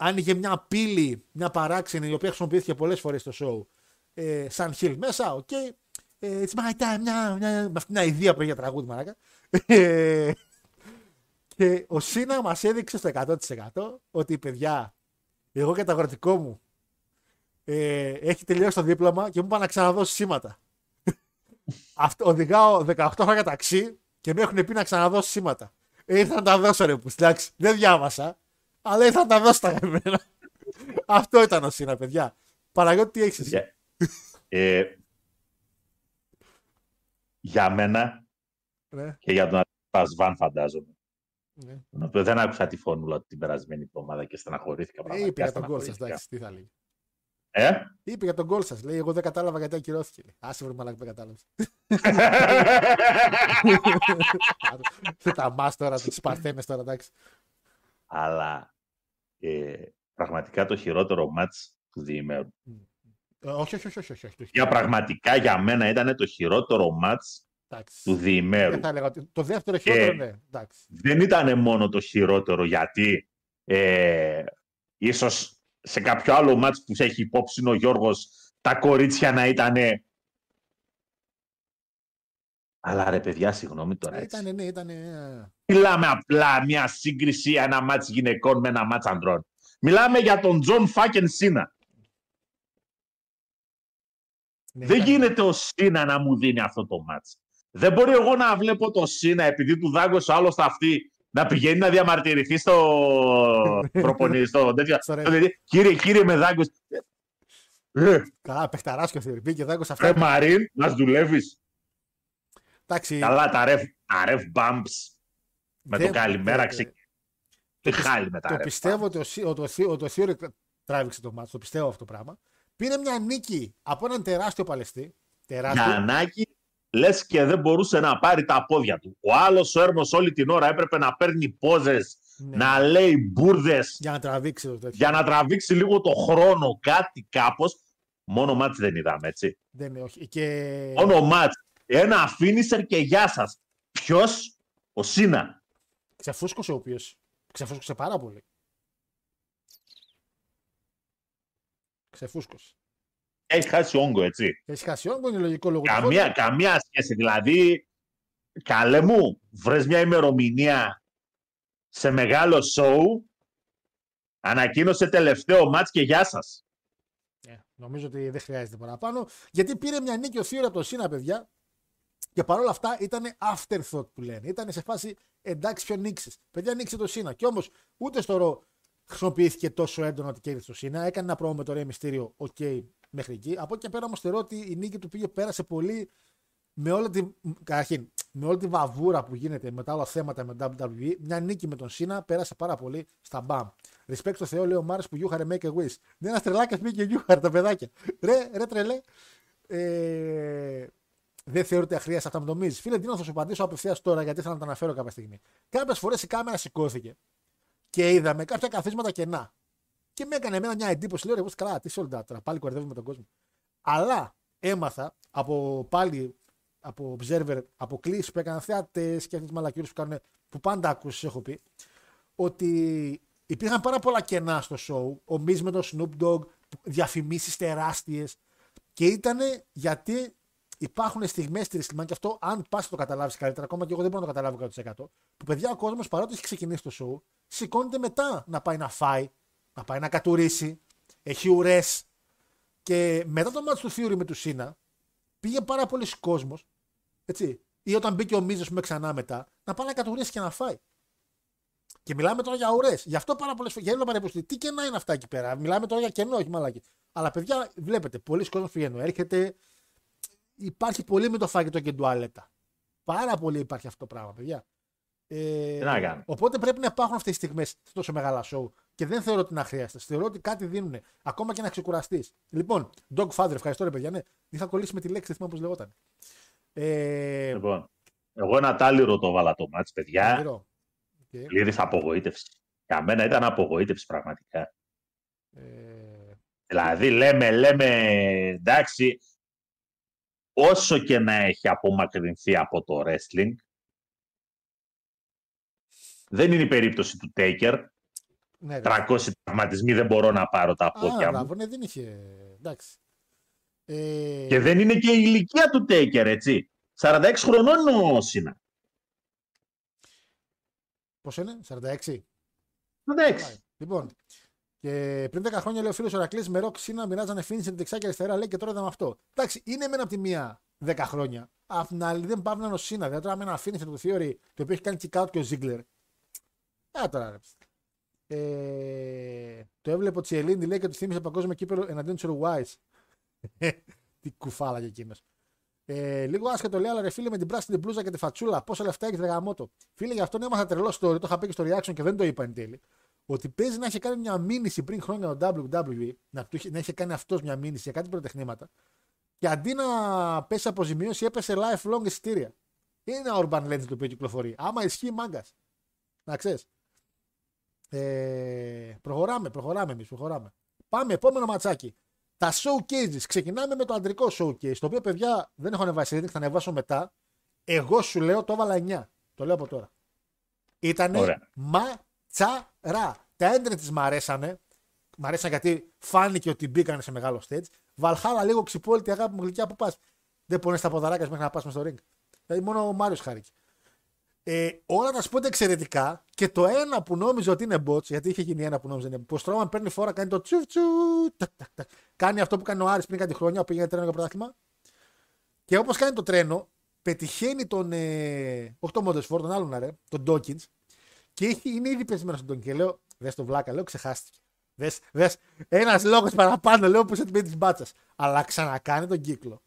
άνοιγε μια πύλη, μια παράξενη, η οποία χρησιμοποιήθηκε πολλές φορές στο show. Ε, σαν heel μέσα, οκ. Ε, it's my time, μια, μια, με αυτήν την αηδία που έχει για τραγούδι, μαράκα. Ε, και ο Σίνα μας έδειξε στο 100% ότι παιδιά, εγώ και το αγροτικό μου ε, έχει τελειώσει το δίπλωμα και μου είπα να ξαναδώσει σήματα. Αυτό, οδηγάω 18 χρόνια ταξί και με έχουν πει να ξαναδώσω σήματα. Ε, ήρθα να τα δώσω ρε που εντάξει, δεν διάβασα, αλλά ήρθα να τα δώσω τα εμένα. Αυτό ήταν ο Σίνα, παιδιά. Παραγιώτη, τι έχεις εσύ; Για, ε, για μένα Ναι, και για τον Πασβάν φαντάζομαι. ναι. Τον οποίο δεν άκουσα τη φωνούλα του την περασμένη εβδομάδα και στεναχωρήθηκα. Ε, πραγματικά είπε για τον γκολ σας, στεναχωρήθηκα. εντάξει, τι θα λέει. Ε; Είπε για τον γκολ σας. Λέει: Εγώ δεν κατάλαβα γιατί ακυρώθηκε. λέει. Άσε βρε μαλάκα, δεν κατάλαβες. Σε τα μα τώρα, τις Παρθένες τώρα, εντάξει. Αλλά ε, πραγματικά το χειρότερο μάτς του διημέρου. Ε, όχι, όχι, όχι, όχι, όχι, όχι. Για πραγματικά για μένα ήταν το χειρότερο μάτς Εντάξει. του διημέρου. Δεν θα έλεγα ότι το δεύτερο χειρότερο, ναι. Εντάξει. δεν ήταν μόνο το χειρότερο γιατί ε, ίσως σε κάποιο άλλο μάτς που έχει υπόψη ο Γιώργος τα κορίτσια να ήταν αλλά ρε παιδιά συγγνώμη τώρα έτσι. Ήταν, ναι, ήταν. Μιλάμε απλά μια σύγκριση ένα μάτς γυναικών με ένα μάτς ανδρών. Μιλάμε για τον John fucking Cena. Ναι, Δεν ήταν- γίνεται ο Cena να μου δίνει αυτό το μάτς. Δεν μπορεί εγώ να βλέπω το Cena επειδή του δάγκωσε ο άλλος τα αυτή να πηγαίνει να διαμαρτυρηθεί στο προπονητή. στο τέτοιο. Στο ref. Δηλαδή, κύριε, κύριε με δάγκωσε. Ε, Καλά, παιχταράς κι ο Theory. Πήγε δάγκωσε ε, αυτά. Μαρίν, μας δουλεύεις. Εντάξει. Καλά τα ref, τα ref bumps με δεν- το καλημέρα ε, ξεκινάει. το Τι πι- χάλι με τα Το ref πιστεύω bumps. ότι ο, Σι- ότι ο, Θη- ότι ο Θείορη τράβηξε το μάτι. Το πιστεύω αυτό το πράγμα. Πήρε μια νίκη από έναν τεράστιο παλαιστή. Τεράστιο. Γιαννάκη, λες και δεν μπορούσε να πάρει τα πόδια του. Ο άλλος ο Έρμος όλη την ώρα έπρεπε να παίρνει πόζες, Ναι. να λέει μπουρδες Για να τραβήξει το τέτοιο. για να τραβήξει λίγο το χρόνο, κάτι κάπως. Μόνο μάτς δεν είδαμε, έτσι. Δεν είναι, όχι. Και... Μόνο μάτς. Ένα φίνισερ και γεια σας. Ποιος; Ο Σίνα. Ξεφούσκωσε ο οποίος. Ξεφούσκωσε πάρα πολύ. Ξεφούσκωσε. Έχει χάσει όγκο, έτσι. Έχει χάσει όγκο, είναι λογικό λόγο. του Καμία, φόντου. καμία σχέση. Δηλαδή, καλέ μου, βρες μια ημερομηνία σε μεγάλο σοου, ανακοίνωσε τελευταίο μάτς και γεια σας. Ε, νομίζω ότι δεν χρειάζεται παραπάνω. Γιατί πήρε μια νίκη ο Theory από το Cena, παιδιά. Και παρόλα αυτά ήταν afterthought που λένε. Ήταν σε φάση εντάξει, ποιον νίκησες. Παιδιά, νίκησε το Cena. Και όμως ούτε στο Raw χρησιμοποιήθηκε τόσο έντονα ότι κέρδισε το Cena. Έκανε ένα promo με το Rey Mysterio, οκ, μέχρι εκεί. Από εκεί και πέρα όμως θεωρώ ότι η νίκη του πήγε, πέρασε πολύ με όλη τη, καταρχήν, με όλη τη βαβούρα που γίνεται με τα άλλα θέματα με WWE, μια νίκη με τον Cena πέρασε πάρα πολύ στα μπαμ. Respect στο Θεό, λέει ο Μάρε που γιούχαρε make a wish. Δεν ένας τρελάκι πήγε και γιούχαρε τα παιδάκια. Ρε, ρε τρελέ. Ε, δεν θεωρείται αχρίαστα αυτά που νομίζεις. Φίλε, τι να θα σου απαντήσω απευθείας τώρα, γιατί θα να τα αναφέρω κάποια στιγμή. Κάποιες φορές η κάμερα σηκώθηκε και είδαμε κάποια καθίσματα κενά. Και με έκανε εμένα μια εντύπωση. Λέω, εγώ καλά, τι όλα τώρα, πάλι κορδεύουμε τον κόσμο. Αλλά έμαθα από πάλι από observer, από κλήσεις που έκαναν θεατές και αυτές τις μαλακίες που κάνουν, που πάντα ακούσει, έχω πει, ότι υπήρχαν πάρα πολλά κενά στο show. Ο Miz με τον Snoop Dogg, διαφημίσεις τεράστιες. Και ήταν γιατί υπάρχουν στιγμές στη WrestleMania και αυτό, αν πας το καταλάβεις καλύτερα, ακόμα και εγώ δεν μπορώ να το καταλάβω 100%. Που παιδιά ο κόσμος παρότι έχει ξεκινήσει το show, σηκώνεται μετά να πάει να φάει, να πάει να κατουρίσει, έχει ουρές. Και μετά το μάτι του Theory με του Σίνα, πήγε πάρα πολλοί κόσμος. Έτσι. Ή όταν μπήκε ο Μίζο με ξανά μετά, να πάει να κατουρίσει και να φάει. Και μιλάμε τώρα για ουρές. Γι' αυτό πάρα πολλές φορέ. Για να τι κενά είναι αυτά εκεί πέρα. Μιλάμε τώρα για κενό, όχι μαλάκι. Αλλά παιδιά, βλέπετε, πολλοί κόσμοι πηγαίνουν. Έρχεται. Υπάρχει πολύ με το φαγητό και τουαλέτα. Πάρα πολύ υπάρχει αυτό το πράγμα, παιδιά. Ε, να οπότε πρέπει να υπάρχουν αυτές τις στιγμές σε τόσο μεγάλα σοου. Και δεν θεωρώ ότι είναι αχρίαστε. Θεωρώ ότι κάτι δίνουν. Ακόμα και να ξεκουραστείς. Λοιπόν, Dogfather, ευχαριστώ ρε παιδιά. Ναι, είχα κολλήσει με τη λέξη, δεν θυμάμαι πώς λεγόταν. Ε... Λοιπόν, εγώ ένα τάλιρο το βάλα το μάτς, παιδιά. Okay. Πλήρης απογοήτευσης. Για μένα ήταν απογοήτευσης πραγματικά. Ε... Δηλαδή λέμε, λέμε, εντάξει, όσο και να έχει απομακρυνθεί από το wrestling, δεν είναι η περίπτωση του Taker. Ναι, 300 τραυματισμοί δεν μπορώ να πάρω τα πόδια μου. Μπράβο, ναι, δεν είχε. Εντάξει. Ε... Και δεν είναι και η ηλικία του Taker, έτσι. 46 χρονών είναι ο Σίνα. Πώς είναι, 46? 46. Λοιπόν, και πριν 10 χρόνια λέει ο φίλος Ορακλή με ροκ Σίνα μοιράζανε φίνιση δεξιά και αριστερά, λέει και τώρα είδαμε αυτό. Εντάξει, είναι μένα από τη μία 10 χρόνια. Απ' την άλλη δεν πάμε να είναι ο Σίνα. Δηλαδή τώρα με ένα φίνιση του Theory το οποίο έχει κάνει kick out και ο Ziggler. Ε, τώρα ρε. Ε, το έβλεπε ο Τσιελίνη λέει και του θύμισε παγκόσμιο κύπελο εναντίον του Ουρουάη. Τι κουφάλα για εκείνος. Ε, λίγο άσχετο λέει, αλλά ρε φίλε με την πράσινη μπλούζα και τη φατσούλα, πόσα λεφτά έχει γαμότο. Φίλε, γι' αυτόν έμαθα τρελό story, το είχα πει και στο reaction και δεν το είπα εν τέλει. Ότι παίζει να έχει κάνει μια μήνυση πριν χρόνια ο WWE, να, του, να είχε κάνει αυτός μια μήνυση για κάτι πρωτεχνήματα, και αντί να πέσει αποζημίωση, έπεσε lifelong εισιτήρια. Είναι ένα urban legend το οποίο κυκλοφορεί. Άμα ισχύει, μάγκας. Να ξέρεις. Ε, προχωράμε, προχωράμε εμείς, προχωράμε. Πάμε, επόμενο ματσάκι. Τα showcases. Ξεκινάμε με το αντρικό showcase. Το οποίο παιδιά δεν έχω ανεβάσει, δεν θα ανεβάσω μετά. Εγώ σου λέω το έβαλα 9. Το λέω από τώρα. Ήτανε ματσαρά. Τα έντρε της μ' αρέσανε. Μ' αρέσαν γιατί φάνηκε ότι μπήκαν σε μεγάλο stage. Βαλχάλα λίγο ξυπόλυτη αγάπη μου γλυκιά που πας. Δεν πονές τα ποδαράκια μέχρι να πας στο ring. Δηλαδή μόνο ο Μάριος χάρηκε. Ε, όλα τα σπόντα εξαιρετικά και το ένα που νόμιζε ότι είναι bots, γιατί είχε γίνει ένα που νόμιζε είναι που ο Στρώμαν παίρνει φορά, κάνει το τσουφ τσου, κάνει αυτό που κάνει ο Άρης πριν κάτι χρόνια που πήγαινε τρένο για πρωτάθλημα. Και όπως κάνει το τρένο, πετυχαίνει τον. Ε, όχι τον Μόντεσφορ, τον άλλον αρέ, τον Ντόκιν. Και έχει, είναι ήδη πεσμένος στον Ντόκιν. Και λέω, δες το βλάκα, λέω ξεχάστηκε. Δες, ένας λόγος παραπάνω, λέω που σε την τη μπάτσα. Αλλά ξανακάνει τον κύκλο.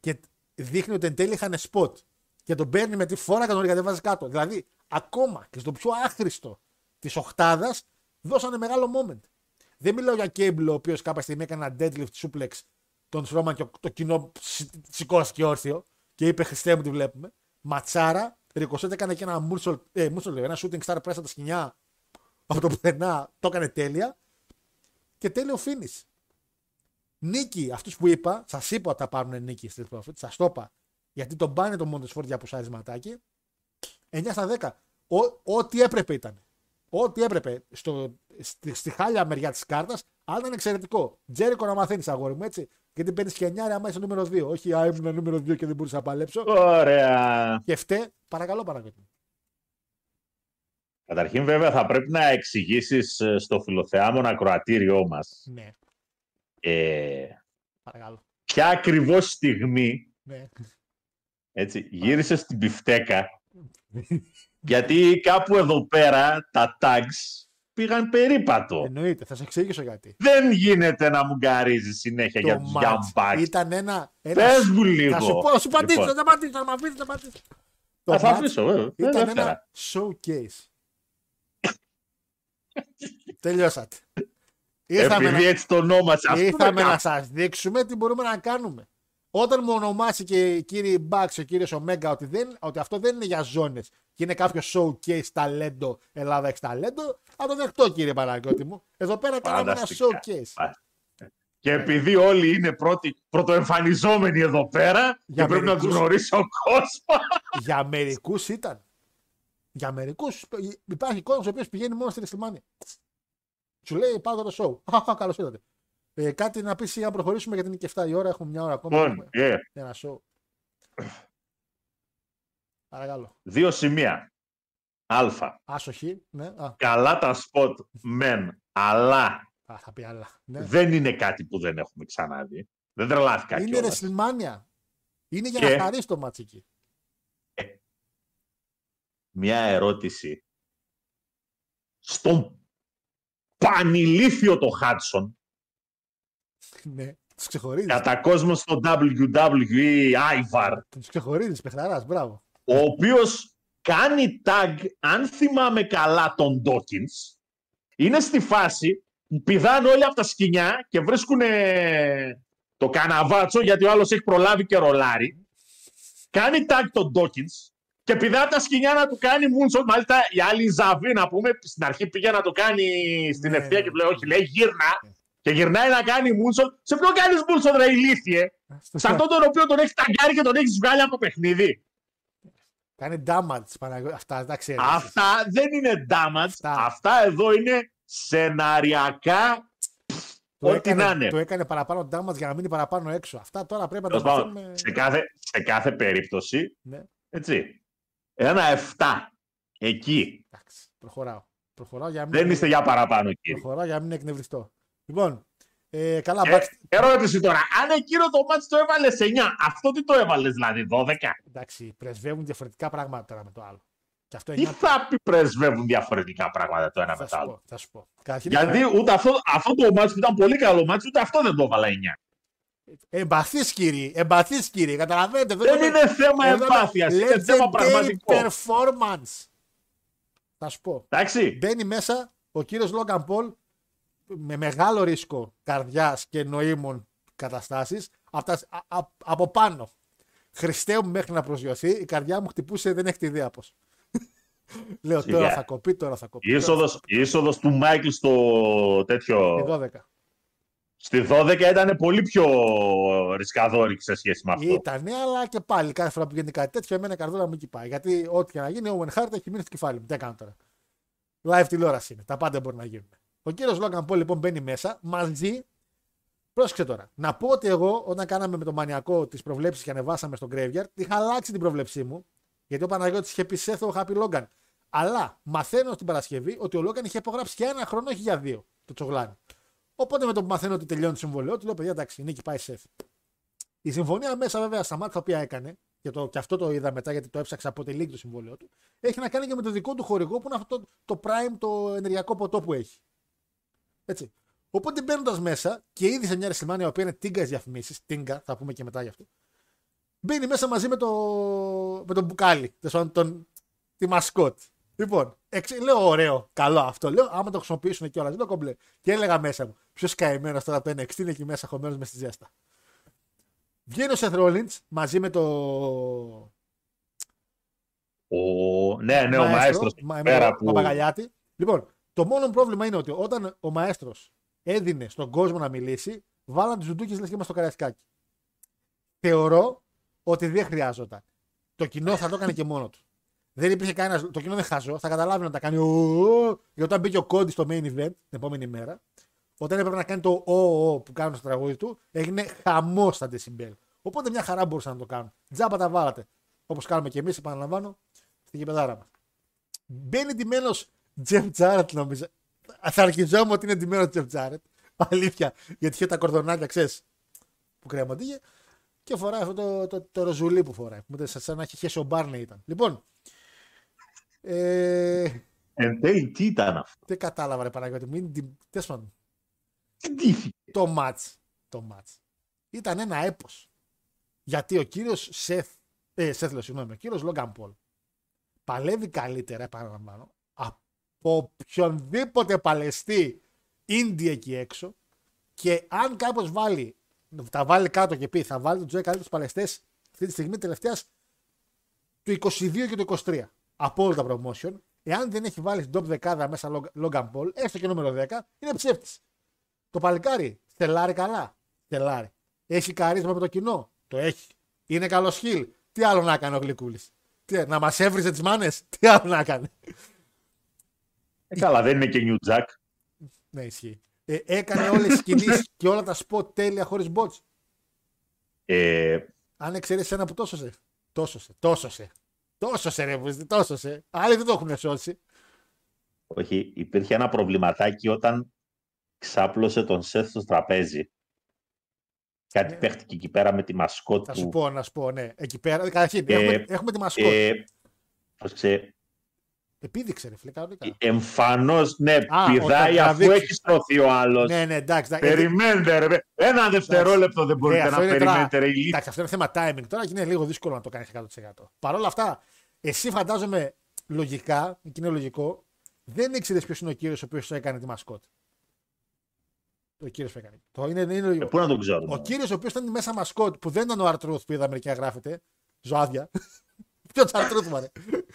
Και δείχνει ότι εν τέλει είχαν σποτ και τον παίρνει με τη φόρα και τον κατεβάζει κάτω. Δηλαδή, ακόμα και στο πιο άχρηστο της οχτάδας δώσανε μεγάλο moment. Δεν μιλάω για Cable, ο οποίος κάποια στιγμή έκανε ένα deadlift suplex τον Στρώμαν και το κοινό σηκώθηκε όρθιο και είπε Χριστέ μου τι βλέπουμε. Ματσάρα, Ρικοσέτ έκανε και ένα Moonsault, ε, ένα shooting star press τα σκηνιά από το πουθενά, το έκανε τέλεια και τέλειο finish. Νίκη, αυτούς που είπα, σας είπα ότι θα πάρουν νίκη στη Profit, σας το είπα γιατί τον πάνε το Μόντεσφορντ για αποσάρισματάκι. 9 στα 10. ό,τι έπρεπε ήταν. Ό,τι έπρεπε στο, στη, στη χάλια μεριά της κάρτας, αλλά ήταν εξαιρετικό. Τζέρικο να μαθαίνεις, αγόρι μου, έτσι. Γιατί παίρνεις και 9 άμα είσαι νούμερος 2. Όχι, α, ήμουν νούμερος 2 και δεν μπορούσα να παλέψω. Ωραία. Και φταίει, παρακαλώ, παρακαλώ. Καταρχήν, βέβαια, θα πρέπει να εξηγήσεις ε, στο φιλοθεάμον ακροατήριό μας. Ναι. Ε, παρακαλώ. Ποια ακριβώς στιγμή ναι. Έτσι, γύρισε στην πιφτέκα. γιατί κάπου εδώ πέρα τα tags πήγαν περίπατο. Εννοείται, θα σε εξηγήσω γιατί. Δεν γίνεται να μου γκαρίζεις συνέχεια για τους match Young Bucks. Ήταν ένα. ένα Πες μου λίγο. Θα σου πω, θα σου απαντήσω, Λοιπόν. θα απαντήσω, θα με αφήσει, θα απαντήσω. Το Θα θα match αφήσω, βέβαια. ήταν Δεν ένα έφερα. showcase. Τελειώσατε. Ήρθαμε, Επειδή να, έτσι το ονόμασες. Ας πούμε ήρθαμε να κάτι. σας δείξουμε τι μπορούμε να κάνουμε. Όταν μου ονομάσει και οι κύριοι Μπάξ, ο κύριος Ωμέγκα, ότι, δεν, ότι αυτό δεν είναι για ζώνες και είναι κάποιο showcase ταλέντο, Ελλάδα έχει ταλέντο, θα το δεχτώ κύριε Παναγιώτη μου. Εδώ πέρα κάναμε ένα Φανταστικά. showcase. Και επειδή όλοι είναι πρώτοι, πρωτοεμφανιζόμενοι εδώ πέρα Για και πρέπει να μερικούς. τους γνωρίσει ο κόσμος. Για μερικούς ήταν. Για μερικούς υπάρχει κόσμος ο οποίος πηγαίνει μόνο στην Ιστιμάνια. Σου λέει πάω το show. Αχα, καλώς ήρθατε. Ε, κάτι να πεις για να προχωρήσουμε γιατί είναι και 7 η ώρα. Έχουμε μια ώρα ακόμα. Λοιπόν, Έχουμε ε, Ένα show. Παρακαλώ. δύο σημεία. Α. Άσοχη. Ναι. Α, Καλά τα σποτ μεν, αλλά α, θα πει άλλα. Ναι. δεν είναι κάτι που δεν έχουμε ξαναδεί. Δεν τρελάθηκα Είναι κιόλας. WrestleMania. Είναι για Και- να χαρίσει το μάτσι εκεί. Μια ερώτηση. Στον πανηλήθιο το Χάτσον, ναι. Τους ξεχωρίζεις. κατά κόσμο στο WWE Ivar, Τους ξεχωρίζεις, παιχταρά. Μπράβο. ο οποίος κάνει tag, αν θυμάμαι καλά, τον Dawkins, είναι στη φάση που πηδάνε όλοι από τα σκηνιά και βρίσκουν το καναβάτσο γιατί ο άλλος έχει προλάβει και ρολάρει. Κάνει tag τον Dawkins και πηδά από τα σκηνιά να του κάνει moonsault. Μάλιστα η άλλη Ζαβή να πούμε στην αρχή πήγε να το κάνει στην Ναι, ευθεία ναι. και του λέει όχι λέει γύρνα. Και γυρνάει να κάνει moonsault. Σε ποιον κάνεις moonsault ρε ηλίθιε; Σε αυτόν τον οποίο τον έχεις ταγκάρει και τον έχεις βγάλει από το παιχνίδι. Κάνει damage. Παναγιώ- Αυτά δεν τα ξέρεις. Αυτά δεν είναι damage. Αυτά. Αυτά, εδώ είναι σεναριακά. Το Ό,τι να έκανε, είναι. το έκανε παραπάνω damage για να μείνει παραπάνω έξω. Αυτά τώρα πρέπει να Τέλος τα πάντων, μαθαίνουμε. σε, κάθε, σε κάθε περίπτωση, Ναι. έτσι, ένα 7 εκεί. Εντάξει, προχωράω. Προχωράω για να μην, Δεν είστε για παραπάνω κύριε. προχωράω για να μην εκνευριστώ. Λοιπόν, ε, καλά, Ε, Bucks- ερώτηση τώρα, αν εκείνο το μάτς το έβαλε 9, αυτό τι το έβαλες δηλαδή 12. εντάξει, πρεσβεύουν διαφορετικά πράγματα τώρα με το άλλο. Και αυτό Τι είναι. θα πει πρεσβεύουν διαφορετικά πράγματα το ένα Θα με το σου άλλο; πω. Θα σου πω. Καταρχήν, Γιατί ούτε αυτό, αυτό το μάτς που ήταν πολύ καλό μάτς, ούτε αυτό δεν το έβαλα 9. Εμπαθή κύριε, εμπαθή κύριε, καταλαβαίνετε. εδώ Δεν είναι θέμα εδώ εμπάθειας, είναι θέμα legendary πραγματικό. performance. Θα σου πω. Εντάξει. Μπαίνει μέσα ο κύριος Λόγκαν Πολ με μεγάλο ρίσκο καρδιάς και νοήμων καταστάσεις από πάνω. Χριστέ μου μέχρι να προσγειωθεί, η καρδιά μου χτυπούσε, δεν έχετε ιδέα πώ. Λέω Σιγά. τώρα θα κοπεί, τώρα θα κοπεί. Η είσοδος, η είσοδος του Μάικλ στο τέτοιο. Η 12. Στη 12 ήταν πολύ πιο ρισκαδόρικη σε σχέση με αυτό. Ήτανε, αλλά και πάλι κάθε φορά που γίνεται κάτι τέτοιο, εμένα η καρδούλα μου εκεί πάει. Γιατί ό,τι και να γίνει, ο Owen Hart έχει μείνει στο κεφάλι μου. Τι κάνω τώρα. Live τηλεόραση είναι. Τα πάντα μπορεί να γίνουν. Ο κύριος Λόγκαν Πολ λοιπόν μπαίνει μέσα μαζί. Πρόσεξε τώρα. Να πω ότι εγώ όταν κάναμε με το μανιακό τις προβλέψεις και ανεβάσαμε στο Graveyard, είχα αλλάξει την προβλέψή μου. Γιατί ο Παναγιώτης είχε πει Σέθο ο Happy Logan. Αλλά μαθαίνω στην Παρασκευή ότι ο Λόγκαν είχε υπογράψει για ένα χρόνο, όχι για δύο. Το τσογλάνι. Οπότε με το που μαθαίνω ότι τελειώνει το συμβολαιό του, λέω παιδιά εντάξει, η νίκη πάει Σέθ. Η συμφωνία μέσα βέβαια στα μάτια τα οποία έκανε, και, το, και αυτό το είδα μετά γιατί το έψαξα από τη λίγη το συμβόλαιο του, έχει να κάνει και με το δικό του χορηγό που είναι αυτό το, το prime, το ενεργειακό ποτό που έχει. Έτσι. Οπότε μπαίνοντας μέσα και ήδη σε μια WrestleMania η οποία είναι τίγκα διαφημίσει, τίγκα, θα πούμε και μετά γι' αυτό, μπαίνει μέσα μαζί με το, με τον μπουκάλι, τον, τον, τη μασκότ. Λοιπόν, εξ, λέω ωραίο, καλό αυτό. Λέω, άμα το χρησιμοποιήσουν κιόλα, δεν το κομπλέ. Και έλεγα μέσα μου, ποιος καημένος τώρα από το NXT είναι εκεί μέσα χωμένος μες στη ζέστα. Βγαίνει ο Seth Rollins μαζί με το. Ο... Ναι, ναι, ο μαέστρος μα- με πέρα τον που... Παπαγαλιάτη. Λοιπόν, το μόνο πρόβλημα είναι ότι όταν ο μαέστρος έδινε στον κόσμο να μιλήσει, βάλαν του ζουντούκε λες και είμαστε στο καραϊσκάκι. Θεωρώ ότι δεν χρειάζονταν. Το κοινό θα το έκανε και μόνο του. Δεν υπήρχε κανένα. Το κοινό δεν χαζό, θα καταλάβει να τα κάνει. «Ω». Και όταν μπήκε ο Κόντι στο main event την επόμενη μέρα, όταν έπρεπε να κάνει το ο, ο που κάνουν στο τραγούδι του, έγινε χαμός στα decibel. Οπότε μια χαρά μπορούσαν να το κάνουν. Τζάμπα τα βάλατε. Όπως κάνουμε και εμείς, επαναλαμβάνω, στην κεπεδάρα μας. Μπαίνει ντυμένος Τζεφ Τζάρετ, νομίζω. Θα αρχιζόμουν ότι είναι ντυμένος Τζεφ Τζάρετ. Αλήθεια. Γιατί είχε τα κορδονάκια, ξέρεις, που κρέμονται. Και φοράει αυτό το, το, το, ροζουλί που φοράει. Μου σαν να έχει χέσει ο Μπάρνε ήταν. Λοιπόν. Ε, Εν τέλει, τι ήταν αυτό; Δεν κατάλαβα, ρε Παναγιώτη. Μην την. Τέλος πάντων. Τι τύχη. Το μάτς. Το μάτς. Ήταν ένα έπος. Γιατί ο κύριος Σεφ, ε, Σεφ λέω, συγγνώμη, ο κύριος Λόγκαν Πολ παλεύει καλύτερα, επαναλαμβάνω, από οποιονδήποτε παλαιστή ίντι εκεί έξω και αν κάποιος βάλει, τα βάλει κάτω και πει θα βάλει τους 10 καλύτερους παλαιστές αυτή τη στιγμή τελευταίας του 22 και του 23 από όλα τα promotion, εάν δεν έχει βάλει στην top δεκάδα μέσα Logan Paul, έστω και νούμερο 10, είναι ψεύτης. Το παλικάρι στελάρει καλά. Στελάρει. Έχει καρίσμα με το κοινό. Το έχει. Είναι καλός χιλ. Τι άλλο να κάνει ο Γλυκούλης; Να μας έβριζε τις μάνες; Τι άλλο να κάνει. Ε, καλά, δεν είναι και New Jack. Ναι, ισχύει. Ε, έκανε όλες τις κινήσεις και όλα τα spot τέλεια χωρίς bots. Ε, Αν εξαιρέσεις ένα που τόσο σε. Τόσο σε. Τόσο σε. Τόσο σε, ρε, βουζι, τόσο σε. Άλλοι δεν το έχουν σώσει. όχι, υπήρχε ένα προβληματάκι όταν ξάπλωσε τον Σεθ στο τραπέζι. Κάτι Ναι. παίχτηκε εκεί πέρα με τη μασκότ Θα σου του. πω, να σου πω, ναι. Εκεί πέρα, καταρχήν, Ε, έχουμε, έχουμε τη μασκότ. Ε, πρόσεξε, Επίδειξε, ρε φίλε, κανονικά. εμφανώς, ναι, Α, πηδάει όταν αφού τραβήξεις. έχει στρωθεί ο άλλος. Ναι, ναι, εντάξει. εντάξει. Περιμένετε, ρε. παι- Ένα δευτερόλεπτο δεν Ε, μπορείτε αυτό να είναι περιμένετε, τρα- ρε. ηλίθιοι. Εντάξει, αυτό είναι θέμα timing τώρα και είναι λίγο δύσκολο να το κάνεις 100%. Παρ' όλα αυτά, εσύ φαντάζομαι λογικά, και είναι λογικό, δεν ήξερες ποιος είναι ο κύριος ο οποίος σου έκανε τη μασκότ. Ο κύριος που έκανε. Το είναι, είναι Ε, λογικό. Πού να τον ξέρουμε; Ο κύριος ο οποίος ήταν μέσα μασκότ που δεν ήταν ο Αρτρούθ που είδαμε και γράφεται. Ζωάδια. Ποιος Αρτρούθ, μαρε.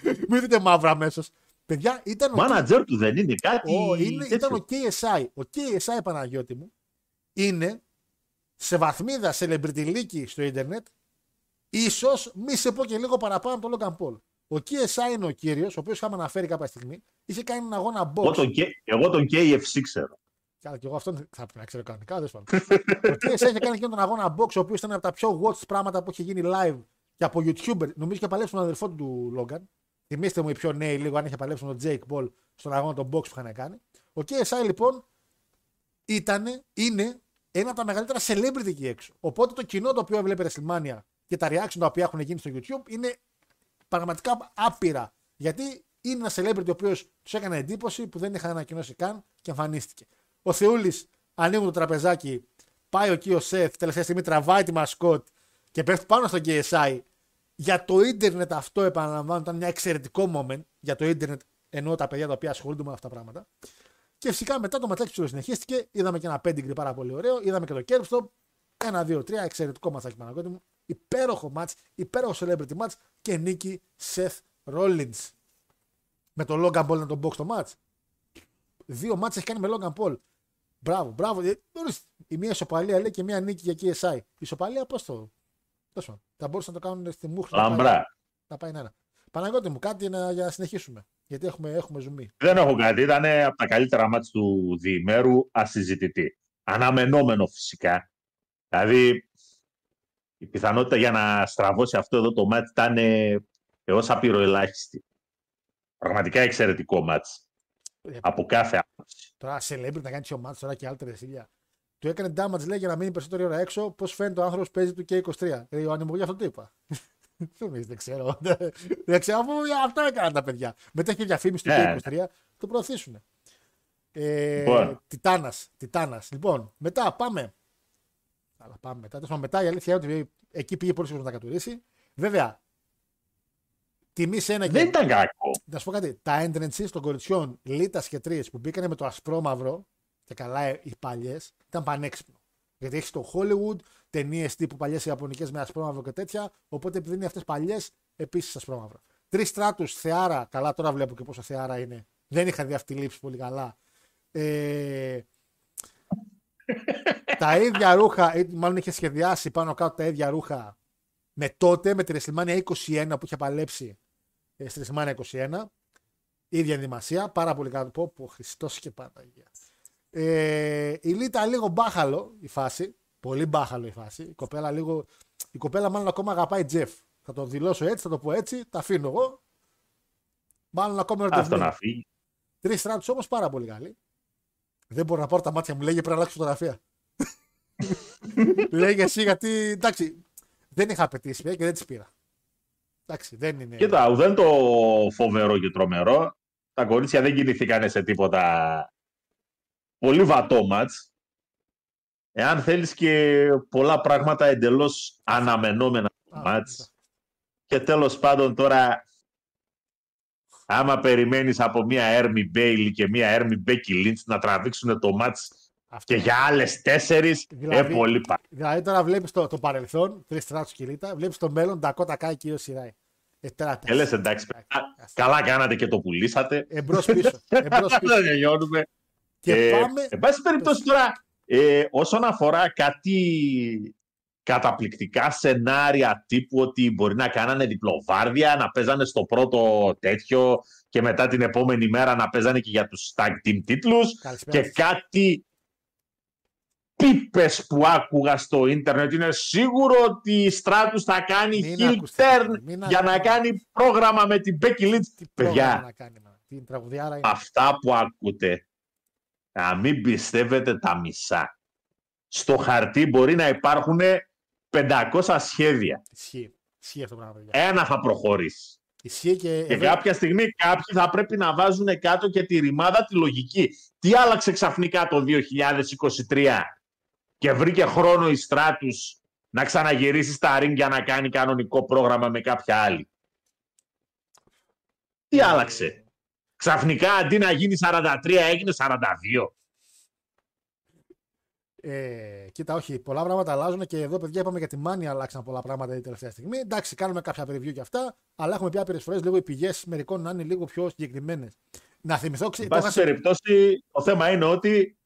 Μην δείτε μαύρα αμέσως. Παιδιά, ήταν ο Μάνατζερ του δεν είναι κάτι. ο, είναι, τέτοιο. ήταν ο KSI. Ο KSI Παναγιώτη μου είναι σε βαθμίδα celebrity στο ίντερνετ ίσως μη σε πω και λίγο παραπάνω από τον Logan Paul. Ο KSI είναι ο κύριος, ο οποίος είχαμε αναφέρει κάποια στιγμή, είχε κάνει έναν αγώνα Εγώ box. τον, K- εγώ τον KFC ξέρω. Καλά, και εγώ αυτόν θα πρέπει να ξέρω κανονικά, δεν πάντων. ο KSI είχε κάνει εκείνον τον αγώνα box, ο οποίος ήταν από τα πιο watched πράγματα που είχε γίνει live και από YouTuber. Νομίζω είχε παλέψει τον αδερφό του του Logan. Θυμήστε μου οι πιο νέοι λίγο αν είχε παλέψει τον Jake Paul στον αγώνα των box που είχαν κάνει. Ο KSI λοιπόν ήταν, είναι ένα από τα μεγαλύτερα celebrity εκεί έξω. Οπότε το κοινό το οποίο έβλεπε WrestleMania και τα reaction τα οποία έχουν γίνει στο YouTube είναι πραγματικά άπειρα. Γιατί είναι ένα celebrity ο οποίος τους έκανε εντύπωση που δεν είχαν ανακοινώσει καν και εμφανίστηκε. Ο Θεούλης ανοίγουν το τραπεζάκι, πάει εκεί ο Σεφ, τελευταία στιγμή τραβάει τη μασκότ και πέφτει πάνω στο KSI. Για το ίντερνετ αυτό επαναλαμβάνω ήταν ένα εξαιρετικό moment για το ίντερνετ ενώ τα παιδιά τα οποία ασχολούνται με αυτά τα πράγματα. Και φυσικά μετά το ματσάκι ψηλό συνεχίστηκε. Είδαμε και ένα πέντιγκρι πάρα πολύ ωραίο. Είδαμε και το Kerbstop. Ένα, δύο, τρία. Εξαιρετικό ματσάκι Παναγιώτη μου. Υπέροχο match. Υπέροχο celebrity match. Και νίκη Seth Rollins. Με τον Logan Paul να τον box το match. Δύο μάτς έχει κάνει με Logan Paul. Μπράβο, μπράβο. Ε, ορίστε. Η μία ισοπαλία λέει και μία νίκη για KSI. Η ισοπαλία πώς το. Τέλος πάντων. Θα μπορούσαν να το κάνουν στη μούχλη. να πάει- Λαμπρά. Να πάει ένα. Παναγιώτη μου, κάτι να, για να συνεχίσουμε. Γιατί έχουμε, έχουμε ζουμί. Δεν έχω κάτι. Ήταν από τα καλύτερα μάτια του διημέρου ασυζητητή. Αναμενόμενο φυσικά. Δηλαδή, η πιθανότητα για να στραβώσει αυτό εδώ το μάτι ήταν έως απειροελάχιστη. Πραγματικά εξαιρετικό μάτς. Ε, Από κάθε άποψη. Τώρα celebrity να κάνει πιο μάτς τώρα και άλλη τρεσίλια. Του έκανε damage λέει για να μείνει περισσότερη ώρα έξω. Πώς φαίνεται ο άνθρωπος παίζει του K23. Ε, ο Ανεμογιά αυτό το είπα. Τι νομίζεις, δεν ξέρω. δεν ξέρω, αφού αυτό έκαναν τα παιδιά. Μετά έχει διαφήμιση του Ναι. K23, το προωθήσουν. Ε, Λοιπόν. Τιτάνας, Τιτάνας. Λοιπόν, μετά πάμε. Αλλά πάμε μετά. Τέλος πάντων, μετά η αλήθεια είναι ότι εκεί πήγε πολύ κόσμο να τα κατουρίσει. Βέβαια, τιμή σε ένα και Δεν ήταν κακό. να σου πω κάτι. Τα entrances των κοριτσιών Λίτας και Τρεις που μπήκανε με το ασπρόμαυρο και καλά ε, οι παλιές ήταν πανέξυπνο. Γιατί έχεις στο Hollywood ταινίες τύπου παλιές Ιαπωνικές με ασπρόμαυρο και τέτοια. Οπότε επειδή είναι αυτές παλιές, επίσης ασπρόμαυρο. Τρεις στράτους Θεάρα, καλά τώρα βλέπω και πόσο Θεάρα είναι. Δεν είχα δει αυτή τη λήψη πολύ καλά. Ε, τα ίδια ρούχα, ή μάλλον είχε σχεδιάσει πάνω κάτω τα ίδια ρούχα με τότε, με τη WrestleMania 21 που είχε παλέψει ε, στη WrestleMania 21. ίδια ενδυμασία, πάρα πολύ κάτω. Πω, πω, Χριστός και Παναγία. Ε, η Λίτα λίγο μπάχαλο η φάση. Πολύ μπάχαλο η φάση. Η κοπέλα λίγο. Η κοπέλα μάλλον ακόμα αγαπάει Τζεφ. Θα το δηλώσω έτσι, θα το πω έτσι, τα αφήνω εγώ. Μάλλον ακόμα Αυτό ερωτευμένη. να φύγει. Τρεις στράτου όμως πάρα πολύ καλή. Δεν μπορώ να πάρω τα μάτια μου, λέγε πρέπει να αλλάξω φωτογραφία. λέγε εσύ γιατί εντάξει, δεν είχα απαιτήσει πια και δεν τις πήρα. Εντάξει, δεν είναι. Κοίτα, δεν το φοβερό και τρομερό. τα κορίτσια δεν κινηθήκαν σε τίποτα πολύ βατό μάτς. Εάν θέλεις και πολλά πράγματα εντελώς αναμενόμενα Α, μάτς. Και τέλος πάντων τώρα, άμα περιμένεις από μία έρμη Bayley και μία έρμη Becky Lynch να τραβήξουν το μάτς Αυτό. και για άλλες τέσσερις, Δηλαδή- ε, πολύ πα. Δηλαδή τώρα βλέπεις το, το παρελθόν, Trish Stratus και Lita, βλέπεις το μέλλον, Dakota Kai και Io Shirai. Ε, τώρα, Και λες εντάξει, παιδιά, καλά κάνατε και το πουλήσατε. Εμπρός πίσω. Εμπρός Δεν πίσω. τελειώνουμε. Και Ε, πάμε. Εν πάση περιπτώσει τώρα, ε, όσον αφορά κάτι καταπληκτικά σενάρια τύπου ότι μπορεί να κάνανε διπλοβάρδια, να παίζανε στο πρώτο τέτοιο και μετά την επόμενη μέρα να παίζανε και για τους tag team τίτλους Καλησπέρα. και κάτι πίπες που άκουγα στο ίντερνετ είναι σίγουρο ότι η Στράτους θα κάνει Μην heel ακούς turn τέτοια. Μην για να ακούς. κάνει πρόγραμμα με την Becky Lynch. Τι πρόγραμμα Παιδιά, να κάνει, μα. Την τραγουδιάρα είναι. αυτά που ακούτε, να μην πιστεύετε τα μισά. Στο χαρτί μπορεί να υπάρχουν 500 σχέδια. Ισχύει. Ισχύει αυτό το πράγμα, παιδιά. Ένα θα προχωρήσει. Ισχύει και. Και εδώ- κάποια στιγμή κάποιοι θα πρέπει να βάζουν κάτω και τη ρημάδα τη λογική. Τι άλλαξε ξαφνικά το 2023 και βρήκε χρόνο η Στράτους να ξαναγυρίσει στα ring για να κάνει κανονικό πρόγραμμα με κάποια άλλη; Τι άλλαξε; Ξαφνικά αντί να γίνει 43 έγινε 42. Ε, κοίτα, όχι, πολλά πράγματα αλλάζουν και εδώ, παιδιά, είπαμε για τη μάνια αλλάξαν πολλά πράγματα την τελευταία στιγμή. Εντάξει, κάνουμε κάποια preview και αυτά, αλλά έχουμε πει άπειρες φορές λίγο οι πηγές μερικών να είναι λίγο πιο συγκεκριμένες. Να θυμηθώ, ξε... Εν το πάση είχα σε- περιπτώσει, το θέμα είναι ότι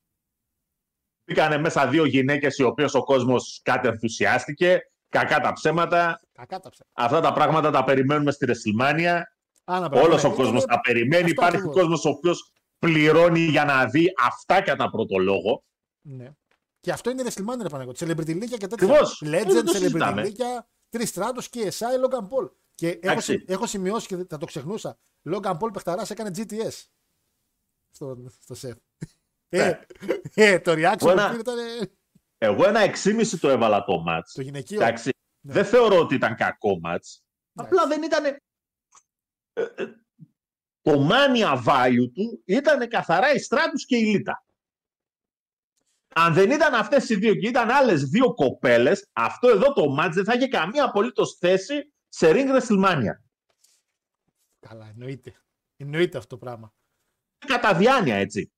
μπήκανε μέσα δύο γυναίκες οι οποίες ο κόσμος κάτι ενθουσιάστηκε. Κακά τα ψέματα. Κακά τα ψέματα. Αυτά τα πράγματα τα περιμένουμε στη WrestleMania. Άνα, Όλος ναι, ο ήταν- κόσμος τα περιμένει. αυτό Υπάρχει ακριβώς. κόσμος ο οποίος πληρώνει για να δει αυτά κατά πρώτο λόγο. Ναι. Και αυτό είναι WrestleMania, ρε Παναγιώτη. Celebrity League και τέτοια. Ακριβώς. Legend, Δεν το Celebrity συζητάμε. League, τρει στράτου και SI, Logan Paul. Και έχω, Εντάξει. συ- έχω σημειώσει και θα το ξεχνούσα. Logan Paul παιχταρά έκανε GTS. Στο, στο σεφ. Ε, ε, το reaction Εγώ ένα- που ήταν ε, Εγώ ένα 6,5 το έβαλα το match. το γυναικείο. Εντάξει. Ναι. Δεν θεωρώ ότι ήταν κακό match. Απλά δεν ήταν... ε, ε, το mania value του ήταν καθαρά η Στράτους και η Λίτα. Αν δεν ήταν αυτές οι δύο και ήταν άλλες δύο κοπέλες, αυτό εδώ το match δεν θα είχε καμία απολύτως θέση σε ring WrestleMania. Καλά, εννοείται. Εννοείται αυτό το πράγμα. Κατά διάνοια, έτσι.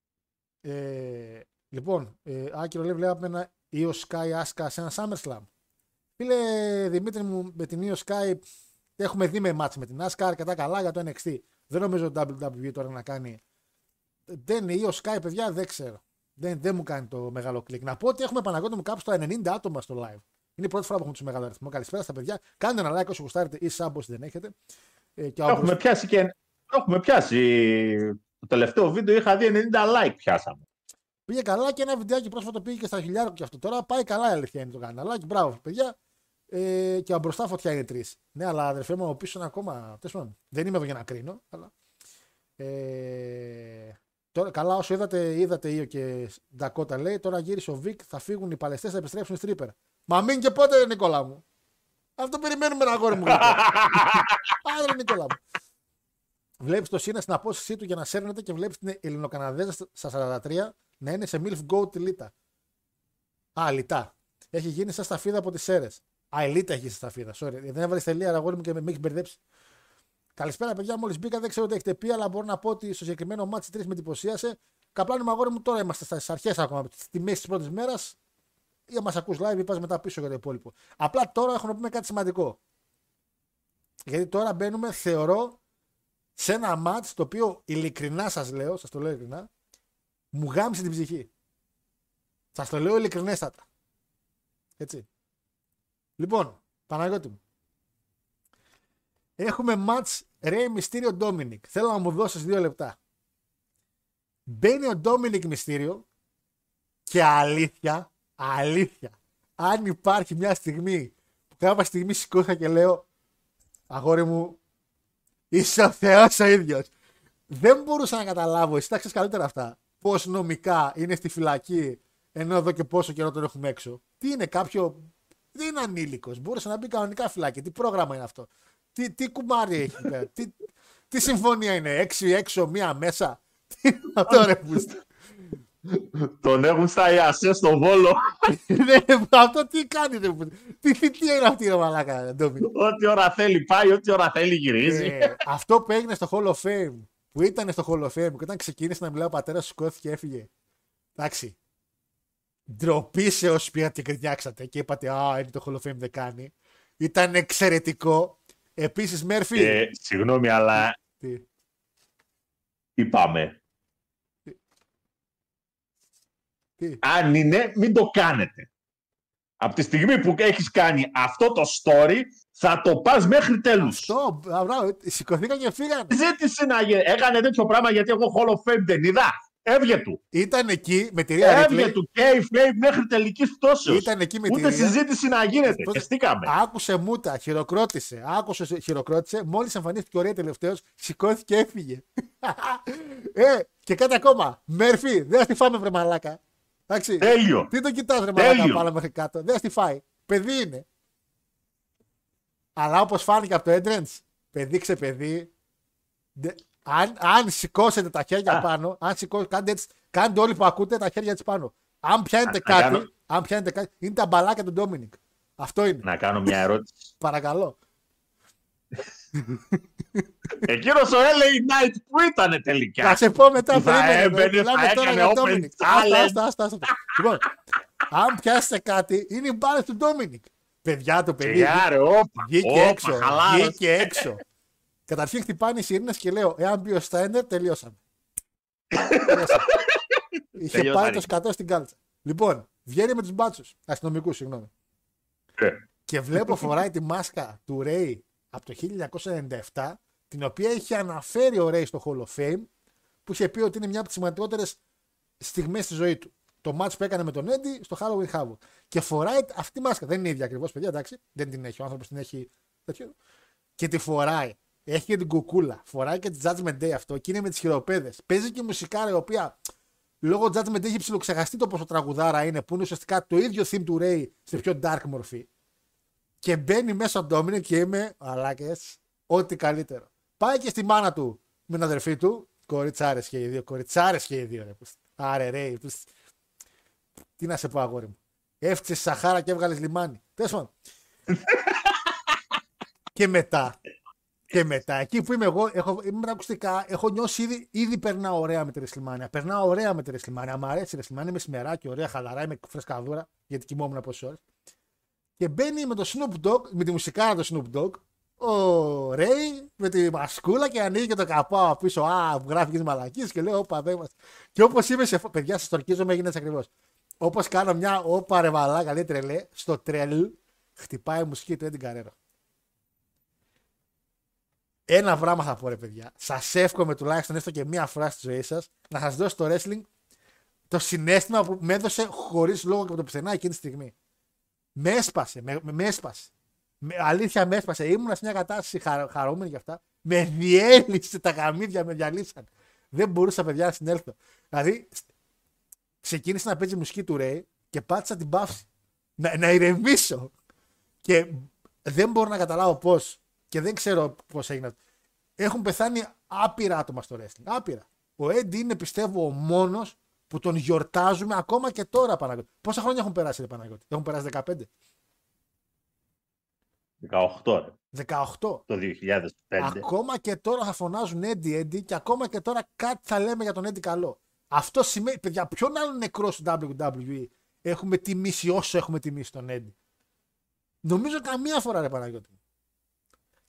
Ε, λοιπόν, ε, Άκυρο λέει βλέπαμε ένα Io Sky Asuka σε ένα SummerSlam. Φίλε Δημήτρη μου, με την Io Sky έχουμε δει με μάτς με την Asuka αρκετά καλά για το NXT. Δεν νομίζω το WWE τώρα να κάνει. Δεν η Io Sky, παιδιά, δεν ξέρω. Δεν, δεν μου κάνει το μεγάλο κλικ. Να πω ότι έχουμε Παναγιώτη μου κάπου στα 90 άτομα στο live. Είναι η πρώτη φορά που έχουμε τους μεγάλο αριθμό. Καλησπέρα στα παιδιά. Κάντε ένα like όσο γουστάρετε ή sub όσοι δεν έχετε. Ε, και ο Έχουμε πιάσει και... Έχουμε πιάσει... Το τελευταίο βίντεο είχα δει 90 like πιάσαμε. Πήγε καλά και ένα βιντεάκι πρόσφατο πήγε και στα χιλιάρια και αυτό. Τώρα πάει καλά η αλήθεια είναι το καναλάκι. Μπράβο, παιδιά. Ε, και από μπροστά φωτιά είναι τρεις. Ναι, αλλά αδερφέ μου από πίσω είναι ακόμα. Τέλος πάντων, δεν είμαι εδώ για να κρίνω. Αλλά... Ε, τώρα, καλά, όσο είδατε, είδατε Ίο και Ντακότα λέει, τώρα γύρισε ο Βικ, θα φύγουν οι Παλαιστέ, θα επιστρέψουν οι Στρίπερ. Μα μην και πότε, ρε Νικόλα μου. Αυτό περιμένουμε ένα αγόρι μου. γλυκό. Άντε, ρε Νικόλα μου. Βλέπεις το Σίνα στην απόστασή του για να σέρνεται και βλέπεις την Ελληνοκαναδέζα στα 43 να είναι σε Milf Goat Λίτα. Α, Λιτά. Έχει γίνει σαν σταφίδα από τις Σέρες. Α, η Λίτα έχεις γίνει σταφίδα. Sorry. Δεν έβαλες τελεία, αγόρι μου και με, με έχει μπερδέψει. Καλησπέρα, παιδιά. Μόλις μπήκα, δεν ξέρω τι έχετε πει, αλλά μπορώ να πω ότι στο συγκεκριμένο μάτι 3 με εντυπωσίασε. Καπλάνι μου, αγόρι μου, τώρα είμαστε στις αρχές ακόμα. Στη μέση της πρώτης μέρας. Ή μα ακούς live ή πας μετά πίσω για το υπόλοιπο. Απλά τώρα έχω να πούμε κάτι σημαντικό. Γιατί τώρα μπαίνουμε, θεωρώ, σε ένα μάτς το οποίο ειλικρινά σας λέω, σας το λέω ειλικρινά, μου γάμισε την ψυχή. Σας το λέω ειλικρινέστατα. Έτσι. Λοιπόν, Παναγιώτη μου. Έχουμε μάτς Ρέι Μυστήριο Ντόμινικ. Θέλω να μου δώσεις δύο λεπτά. Μπαίνει ο Ντόμινικ Μυστήριο και αλήθεια, αλήθεια, αν υπάρχει μια στιγμή που κάποια στιγμή σηκώθηκα και λέω αγόρι μου, είσαι ο Θεός ο ίδιος. Δεν μπορούσα να καταλάβω, εσύ τα ξέρεις καλύτερα αυτά, πώς νομικά είναι στη φυλακή ενώ εδώ και πόσο καιρό τον έχουμε έξω. Τι είναι κάποιο, δεν είναι ανήλικος, μπορούσε να μπει κανονικά φυλακή, τι πρόγραμμα είναι αυτό; Τι, τι κουμάρι έχει πέρα, τι, Τι συμφωνία είναι, έξι έξω, μία μέσα; Τι είναι αυτό ρε πούστη; Τον έχουν στα Ιασέ στο Βόλο. Ναι, αυτό τι κάνει ρε πούστη; Τι θητεία είναι αυτή ρε μαλάκα, ρε, Ντόμινικ. Ό,τι ώρα θέλει πάει, ό,τι ώρα θέλει γυρίζει. Ε, αυτό που έγινε στο Hall of Fame, που ήταν στο Hall of Fame και όταν ξεκίνησε να μιλάει ο πατέρας, σηκώθηκε και έφυγε. Εντάξει. Ντροπή σε όσοι πήγατε και κρινιάξατε και είπατε Α, είναι το Hall of Fame δεν κάνει. Ήταν εξαιρετικό. Επίσης, Μέρφυ. Ε, συγγνώμη, αλλά Τι; είπαμε. Τι; Αν είναι, μην το κάνετε. Από τη στιγμή που έχεις κάνει αυτό το story, θα το πας μέχρι τέλους. Αυτό, μπράβο, σηκωθήκαν και φύγανε. Ζήτησε να γε- έκανε τέτοιο πράγμα γιατί εγώ Hall of Fame δεν είδα. Έβγε του. Ήταν εκεί με τη Ρία Έβγε Ripley. του K-Flame μέχρι τελικής πτώσεως. Ήταν εκεί με τη Ούτε Ρία. συζήτηση να γίνεται. Πώς- Χεστήκαμε. Άκουσε μούτα, χειροκρότησε. Άκουσε, χειροκρότησε. Μόλις εμφανίστηκε ο Ρέι τελευταίος, σηκώθηκε και έφυγε. ε, και κάτι ακόμα. Μέρφυ, δεν θα τη φάμε, βρε μαλάκα. Εντάξει. Τέλειο. Τι το κοιτάς ρε μαλάκα Τέλειο. πάνω μέχρι κάτω. Δεν θα τη φάει. Παιδί είναι. Αλλά όπως φάνηκε από το entrance, παιδί ξε παιδί. δε- Αν, αν σηκώσετε τα χέρια Α. πάνω, αν σηκώ, κάντε, έτσι, κάντε όλοι που ακούτε τα χέρια έτσι πάνω. Αν πιάνετε Να- να κάτι, κάνω- αν πιάνετε κάτι, είναι τα μπαλάκια του Ντόμινικ. Αυτό είναι. Να κάνω μια ερώτηση. Παρακαλώ. Εκείνος ο LA Knight που ήταν τελικά. Θα σε πω μετά. Που θα περίμενε, έμπαινε, Μιλάμε θα τώρα έκανε για open Ντόμινικ. challenge. Άστα, άστα, άστα. Λοιπόν, αν πιάσετε κάτι, είναι οι μπάλε του Ντόμινικ. Παιδιά το παιδί. Τσιγάρε, όπα. Βγήκε όπα, έξω. χαλάρωσε. Βγήκε έξω. Καταρχήν χτυπάνε οι σιρήνες και λέω: Εάν μπει ο Στάιντερ, τελειώσαμε. Τελειώσαμε. Είχε Τελειώσανε. πάει το σκατό στην κάλτσα. Λοιπόν, βγαίνει με τους μπάτσους. Αστυνομικούς, συγγνώμη. Ε, Και βλέπω φοράει τη μάσκα του Ρέι από το 1997, την οποία είχε αναφέρει ο Ρέι στο Hall of Fame, που είχε πει ότι είναι μια από τις σημαντικότερες στιγμές στη ζωή του. Το match που έκανε με τον Έντι στο Halloween Havoc. Και φοράει αυτή τη μάσκα. Δεν είναι η ίδια ακριβώς, παιδιά, εντάξει. Δεν την έχει. Ο άνθρωπος την έχει τέτοιο. Και τη φοράει. Έχει και την κουκούλα. Φοράει και τη Judgment Day αυτό. Και είναι με τις χειροπέδες. Παίζει και μουσικάρα η οποία λόγω Judgment Day έχει ψιλοξεχαστεί το πόσο τραγουδάρα είναι, που είναι ουσιαστικά το ίδιο theme του Ray σε πιο dark μορφή. Και μπαίνει μέσα ο Ντόμινικ και είμαι αλάκε, ό,τι καλύτερο. Πάει και στη μάνα του με την αδερφή του. Κοριτσάρες και οι δύο. Κοριτσάρες και οι δύο. Ρε. πούς. Άρε, ρε. πούς. Τι να σε πω, αγόρι μου. Έφτιαξες Σαχάρα και έβγαλες λιμάνι. Τέλος πάντων. και μετά. Και μετά, εκεί που είμαι εγώ, έχω, είμαι με τα ακουστικά, έχω νιώσει ήδη, ήδη περνάω ωραία με τη Ρεσλιμάνια. Περνάω ωραία με τη Ρεσλιμάνια. Μ' αρέσει η Ρεσλιμάνια, είμαι σημεράκι, ωραία, χαλαρά, είμαι φρεσκαδούρα, γιατί κοιμόμουν πόσες ώρες. Και μπαίνει με το Snoop Dogg, με τη μουσικάρα του Snoop Dogg, ο Ρέι με τη μασκούλα και ανοίγει και το καπάω από πίσω. Α, που γράφεις και μαλακίες και λέω, Όπα, δεν είμαστε. Και όπως είμαι σε. φο- Παιδιά, σας το ορκίζομαι, έγινε έτσι ακριβώς. Όπως κάνω μια όπα ρε μαλάκα, λέει τρελέ, στο τρελ χτυπάει η μουσική του Eddie Guerrero. Ένα πράγμα θα πω ρε παιδιά. Σας εύχομαι τουλάχιστον έστω και μία φορά στη ζωή σας να σας δώσει το wrestling το συνέστημα που με έδωσε χωρίς λόγο και από το πουθενά εκείνη τη στιγμή. Με έσπασε, με, με, με έσπασε. Με, αλήθεια με έσπασε. Ήμουνα σε μια κατάσταση χαρ, χαρούμενη γι' αυτά. Με διέλυσε τα γαμίδια, με διαλύσαν. Δεν μπορούσα, παιδιά, να συνέλθω. Δηλαδή, σ- ξεκίνησε να παίζει η μουσική του Ρέι και πάτησα την παύση. Να, να ηρεμήσω. Και δεν μπορώ να καταλάβω πώς. Και δεν ξέρω πώς έγινε. αυτό. Έχουν πεθάνει άπειρα άτομα στο wrestling. Άπειρα. Ο Έντι είναι, πιστεύω, ο μόνος που τον γιορτάζουμε ακόμα και τώρα, Παναγιώτη. Πόσα χρόνια έχουν περάσει, ρε Παναγιώτη; Έχουν περάσει 15. 18 ρε, 18. το 2005. Ακόμα και τώρα θα φωνάζουν Έντι, Έντι και ακόμα και τώρα κάτι θα λέμε για τον Έντι καλό. Αυτό σημαίνει, παιδιά, ποιον άλλο νεκρό στο WWE έχουμε τιμήσει όσο έχουμε τιμήσει τον Έντι. Νομίζω καμία φορά, ρε Παναγιώτη.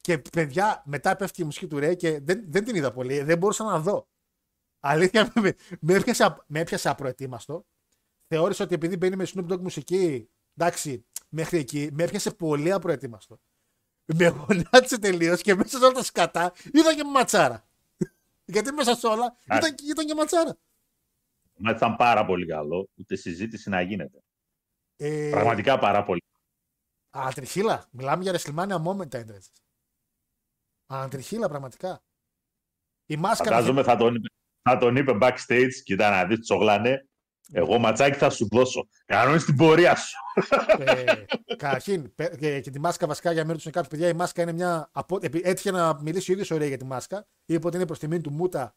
Μου. Και παιδιά, μετά πέφτει η μουσική του Ρέι και δεν, δεν την είδα πολύ, δεν μπορούσα να δω. Αλήθεια, με, με, έπιασε, απ- με έπιασε απροετοίμαστο. Θεώρησα ότι επειδή μπαίνει με Snoop Dogg μουσική, εντάξει, μέχρι εκεί, με έπιασε πολύ απροετοίμαστο. Με γονάτισε τελείως και μέσα σε όλα τα σκατά είδα και ματσάρα. Γιατί μέσα σε όλα Α. ήταν, ήταν και ματσάρα. Μα ήταν πάρα πολύ καλό, ούτε συζήτηση να γίνεται. Ε, Πραγματικά πάρα πολύ. Ανατριχίλα. Μιλάμε για WrestleMania moment τα έντρες. Ανατριχίλα πραγματικά. Η μάσκα. Φαντάζομαι θα τον, είπε- θα τον είπε backstage, κοιτά να δεις τσογλάνε. Εγώ ματσάκι θα σου δώσω. Κανόνι την πορεία σου. ε, καταρχήν, πε- και, και τη μάσκα βασικά για μένα τους είναι κάποιοι παιδιά. Η μάσκα είναι μια. απο- επί- Έτυχε να μιλήσει ο ίδιος ωραία για τη μάσκα. Είπε ότι είναι προς τιμή του Μούτα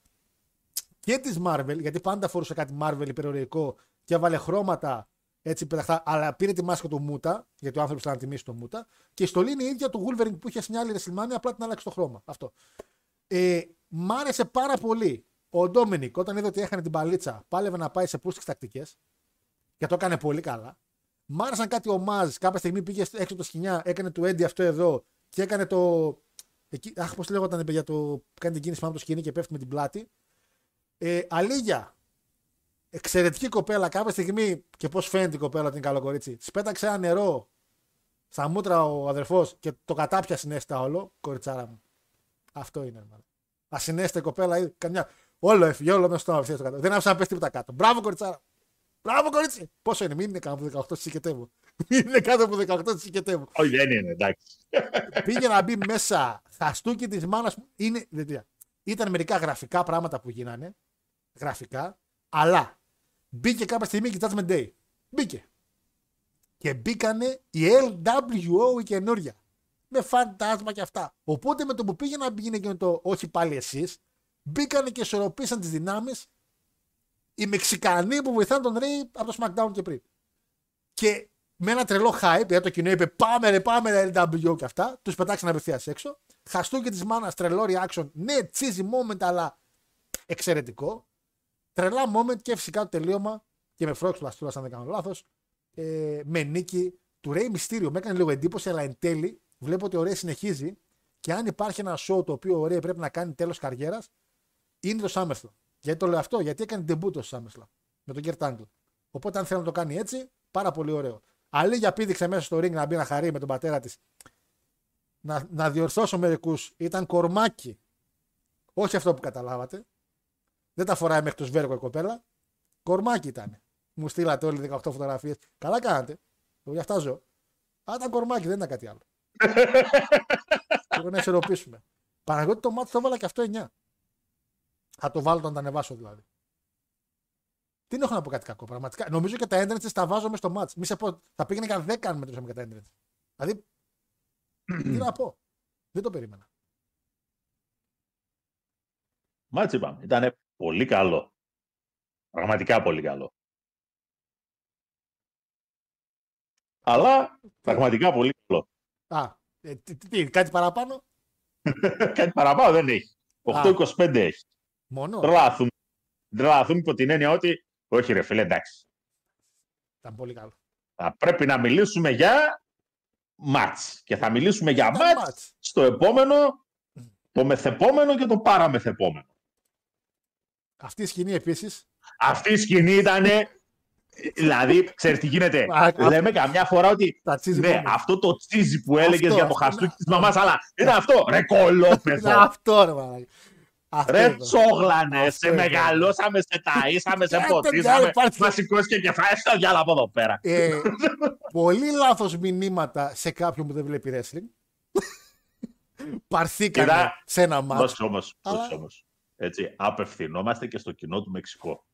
και της Marvel, γιατί πάντα φορούσε κάτι Marvel υπεροριακό και έβαλε χρώματα έτσι πεταχτά, αλλά πήρε τη μάσκα του Μούτα, γιατί ο άνθρωπος ήταν να τιμήσει το Μούτα. Και η στολή είναι η ίδια του Wolverine που είχε σε μια άλλη WrestleMania, απλά την άλλαξε το χρώμα. Αυτό. Ε, μ' άρεσε πάρα πολύ ο Ντόμινικ όταν είδε ότι έχανε την παλίτσα, πάλευε να πάει σε πούστιξ τακτικές και το έκανε πολύ καλά. Μ' άρεσαν κάτι ο Μάζ, κάποια στιγμή πήγε έξω από τα σκηνιά, έκανε του Έντι αυτό εδώ και έκανε το. Εκεί, αχ, πώς λέγονταν για το. Κάνει την κίνηση πάνω από το σκηνή και πέφτει με την πλάτη. Ε, Αλίγια. Εξαιρετική κοπέλα. Κάποια στιγμή και πώς φαίνεται η κοπέλα την καλό κορίτσι. Της πέταξε ένα νερό στα μούτρα ο αδερφός και το κατάπια συνέστα όλο. Κοριτσάρα μου. Αυτό είναι. μάλλον. Ασυνέστα η κοπέλα. ή Καμιά... Όλο έφυγε, όλο μέσα στο ευθεία στο κάτω. Δεν άφησα να πέσει τίποτα κάτω. Μπράβο, κοριτσάρα. Μπράβο, κορίτσι. Πόσο είναι, μην είναι κάτω από 18 συγκετεύω. Μην είναι κάτω από 18 συγκετεύω. Όχι, δεν είναι, εντάξει. Πήγε να μπει μέσα χαστούκι της μάνας μου. Είναι, δηλαδή, ήταν μερικά γραφικά πράγματα που γίνανε. Γραφικά. Αλλά μπήκε κάποια στιγμή και Judgment Day. Μπήκε. Και μπήκανε οι LWO οι καινούρια. Με φαντάσμα και αυτά. Οπότε με το που πήγε να γίνει και με το όχι πάλι εσείς, μπήκανε και ισορροπήσαν τις δυνάμεις οι Μεξικανοί που βοηθάνε τον Ρέι από το SmackDown και πριν. Και με ένα τρελό hype, γιατί το κοινό είπε πάμε ρε, πάμε ρε LWO και αυτά, τους πετάξαν απευθείας έξω. Χαστούκι της μάνας, τρελό reaction. Ναι, cheesy moment, αλλά εξαιρετικό. Τρελά moment και φυσικά το τελείωμα και με φρόξ πλαστούρα, αν δεν κάνω λάθος. Ε, με νίκη του Ray Mysterio. Με έκανε λίγο εντύπωση, αλλά εν τέλει βλέπω ότι ο Ray συνεχίζει και αν υπάρχει ένα show το οποίο ο Ray πρέπει να κάνει τέλος καριέρας, είναι το SummerSlam. Γιατί το λέω αυτό, γιατί έκανε debut στο SummerSlam με τον Kurt Angle. Οπότε αν θέλει να το κάνει έτσι, πάρα πολύ ωραίο. Αλίγια πήδηξε μέσα στο ring να μπει να χαρεί με τον πατέρα της. Να, να διορθώσω μερικούς. Ήταν κορμάκι. Όχι αυτό που καταλάβατε. Δεν τα φοράει μέχρι το σβέρκο η κοπέλα. Κορμάκι ήταν. Μου στείλατε όλοι 18 φωτογραφίες. Καλά κάνατε. Εγώ γι' αυτά ζω. Αλλά ήταν κορμάκι, δεν ήταν κάτι άλλο. Πρέπει να ισορροπήσουμε. Παναγιώτη το μάτι το έβαλα και αυτό 9. Θα το βάλω όταν τα ανεβάσω δηλαδή. Τι έχω να πω κάτι κακό. Πραγματικά. Νομίζω και τα entrances τα βάζω μέσα στο match. Μη σε πω, θα πήγαινε καν 10 αν μετρούσαμε και τα entrances. Δηλαδή. τι να πω. Δεν το περίμενα. Μάτς είπαμε. Ήταν πολύ καλό. Πραγματικά πολύ καλό. Αλλά πραγματικά πολύ καλό. Α, ε, τι, τι, τι, κάτι παραπάνω; Κάτι παραπάνω δεν έχει. 8-25 έχει. Μόνο; Τρελαθούμε. Τρελαθούμε υπό την έννοια ότι όχι ρε φίλε εντάξει. Ήταν πολύ καλό. Θα πρέπει να μιλήσουμε για μάτς. Και θα μιλήσουμε για Ήταν μάτς μάτς. στο επόμενο, το μεθεπόμενο και το παραμεθεπόμενο. Αυτή η σκηνή επίσης. Αυτή η σκηνή ήταν. Δηλαδή, ξέρεις τι γίνεται. Α, α- Λέμε καμιά φορά ότι. Τα cheesy Ναι, moments. αυτό το τσίζι που έλεγες Αυτό, για το αυτό, χαστούκι ναι. της μαμάς, αλλά είναι αυτό. Ρε Είναι κολόπεδο. αυτό ρε μαλάκα. Αυτό Ρε ήταν. τσόγλανε, Αυτό σε ήταν. μεγαλώσαμε, σε ταΐσαμε, σε Κάτω, ποτίσαμε. διάλε, πάρτε. Μα σηκώσει και κεφάλι στα διάλα από εδώ πέρα. Ε, πολύ λάθος μηνύματα σε κάποιον που δεν βλέπει wrestling. Παρθήκανε Κοίτα, σε ένα μάτσο. Δώσε όμως. Αλλά- όμως. Έτσι, απευθυνόμαστε και στο κοινό του Μεξικό.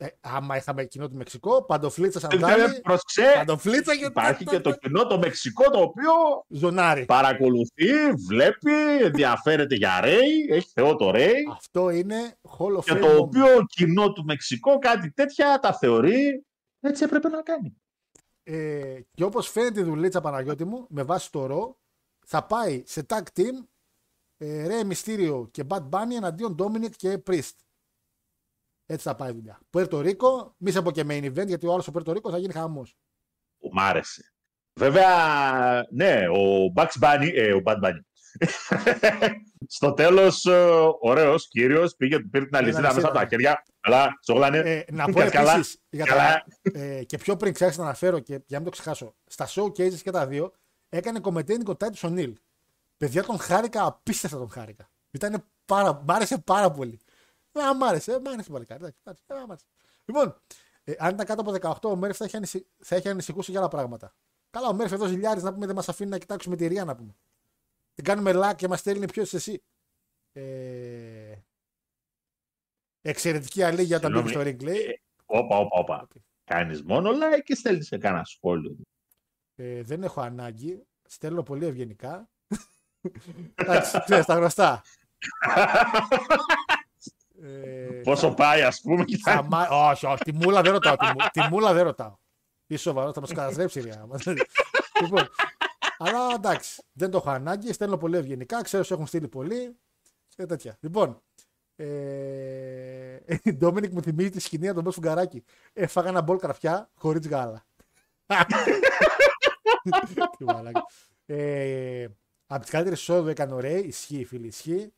Ε, άμα είχαμε κοινό του Μεξικό, παντοφλίτσα Ε, σαντάλι, Πρόσεξε, παντοφλίτσα και υπάρχει τα- και τα- το κοινό το Μεξικό το οποίο ζωνάρι. παρακολουθεί, βλέπει, ενδιαφέρεται για Ρέι, έχει θεό το Ρέι Αυτό είναι Hall of και Fame το moment. οποίο κοινό του Μεξικό κάτι τέτοια τα θεωρεί έτσι έπρεπε να κάνει. Ε, και όπως φαίνεται η δουλίτσα Παναγιώτη μου, με βάση το ρο, θα πάει σε tag team ε, Rey Mysterio και Bad Bunny εναντίον Dominic και Priest. Έτσι θα πάει η δουλειά. Πουέρτο Ρίκο, μη σε πω και main event, γιατί ο άλλος στο Πουέρτο Ρίκος θα γίνει χαμός. Που μ' άρεσε. Βέβαια, ναι, ο Bugs Bunny, ε, ο Bad Bunny. Στο τέλος, ε, ωραίος κύριος, πήγε, πήρε την αλυσίδα μέσα αλυσίδα, από τα ναι. χέρια. Καλά, τσογλάνε. Ε, να πω Καλά, επίσης, για τα, καλά. ε, και πιο πριν ξέχασα να αναφέρω και για να μην το ξεχάσω, στα showcases και τα δύο έκανε commentating ο Titus O'Neill. Παιδιά τον χάρηκα, απίστευτα τον χάρηκα. Ήταν πάρα, μ' άρεσε πάρα πολύ. Α, μ' άρεσε, μ' άρεσε παλικάρι. εντάξει, μ' άρεσε, α, μ' άρεσε. Λοιπόν, ε, αν ήταν κάτω από 18, ο Μέρφ θα είχε, ανησυχ... θα είχε ανησυχούσε για άλλα πράγματα. Καλά, ο Μέρφ εδώ ζηλιάρης να πούμε δεν μας αφήνει να κοιτάξουμε τη Ρία να πούμε. Την κάνουμε λάκ και μας στέλνει ποιος είσαι εσύ. Ε... Εξαιρετική αλήθεια όταν μπήκε στο Συγγνώμη, ring, λέει. όπα, όπα, όπα. Κάνεις μόνο like και στέλνεις σε κανένα σχόλιο. Ε, δεν έχω ανάγκη. Στέλνω πολύ ευγενικά. Εντάξει, ξέρεις, τα γνωστά. Ε, Πόσο πάει, ας πούμε. και θα θα- μα- Όχι, όχι, τη μούλα δεν ρωτάω. Τη, μου- τη μούλα δεν ρωτάω. Είσαι σοβαρός, θα μας καταστρέψει η Ρεάλ. λοιπόν, αλλά εντάξει, δεν το έχω ανάγκη. Στέλνω πολύ ευγενικά. Ξέρω ότι έχουν στείλει πολύ. Και τέτοια. Λοιπόν, ε, η Ντόμινικ μου θυμίζει τη σκηνή από τον Μπό Φουγκαράκη. Έφαγα ένα μπολ κραφιά χωρίς γάλα. Τι μαλάκα. ε, από τι καλύτερε εισόδου έκανε ο Ρέι. Ισχύει, φίλοι, ισχύει.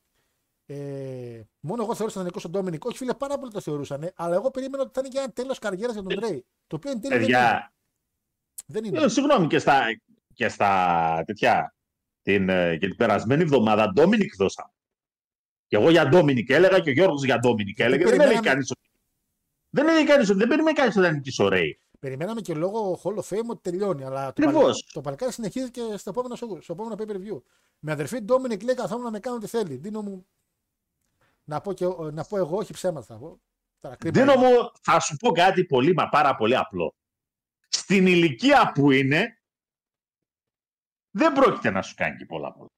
Ε, μόνο εγώ θεωρούσα τον Νικό στον Ντόμινικ. Όχι, φίλε, πάρα πολύ το θεωρούσαν. Αλλά εγώ περίμενα ότι θα είναι και ένα τέλος καριέρας για τον Ρέι. Το οποίο εν τέλει δεν είναι. Παιδιά, Δεν ε, είναι. συγγνώμη και στα, και στα τέτοια. Την, ε, και την περασμένη εβδομάδα Ντόμινικ δώσαμε. Και εγώ για Ντόμινικ έλεγα και ο Γιώργος για Ντόμινικ έλεγε. Δεν περιμέναμε- έλεγε κανείς ότι. Δεν έλεγε κανείς ότι δεν περιμένει κανείς ότι θα νικήσει ο Ρέι. Περιμέναμε και λόγω Hall of Fame ότι τελειώνει. Αλλά το, Ακριβώς. παλι- το παλικάρι συνεχίζει και στο επόμενο, στο επόμενο pay per view. Με αδερφή Ντόμινικ λέει καθόμουν να με κάνω ό,τι θέλει. Δίνω μου. Να πω, και, να πω εγώ, όχι ψέματα θα πω. Τώρα, κρίμα Δίνω είναι. μου, θα σου πω κάτι πολύ, μα πάρα πολύ απλό. Στην ηλικία που είναι, δεν πρόκειται να σου κάνει και πολλά πολλά.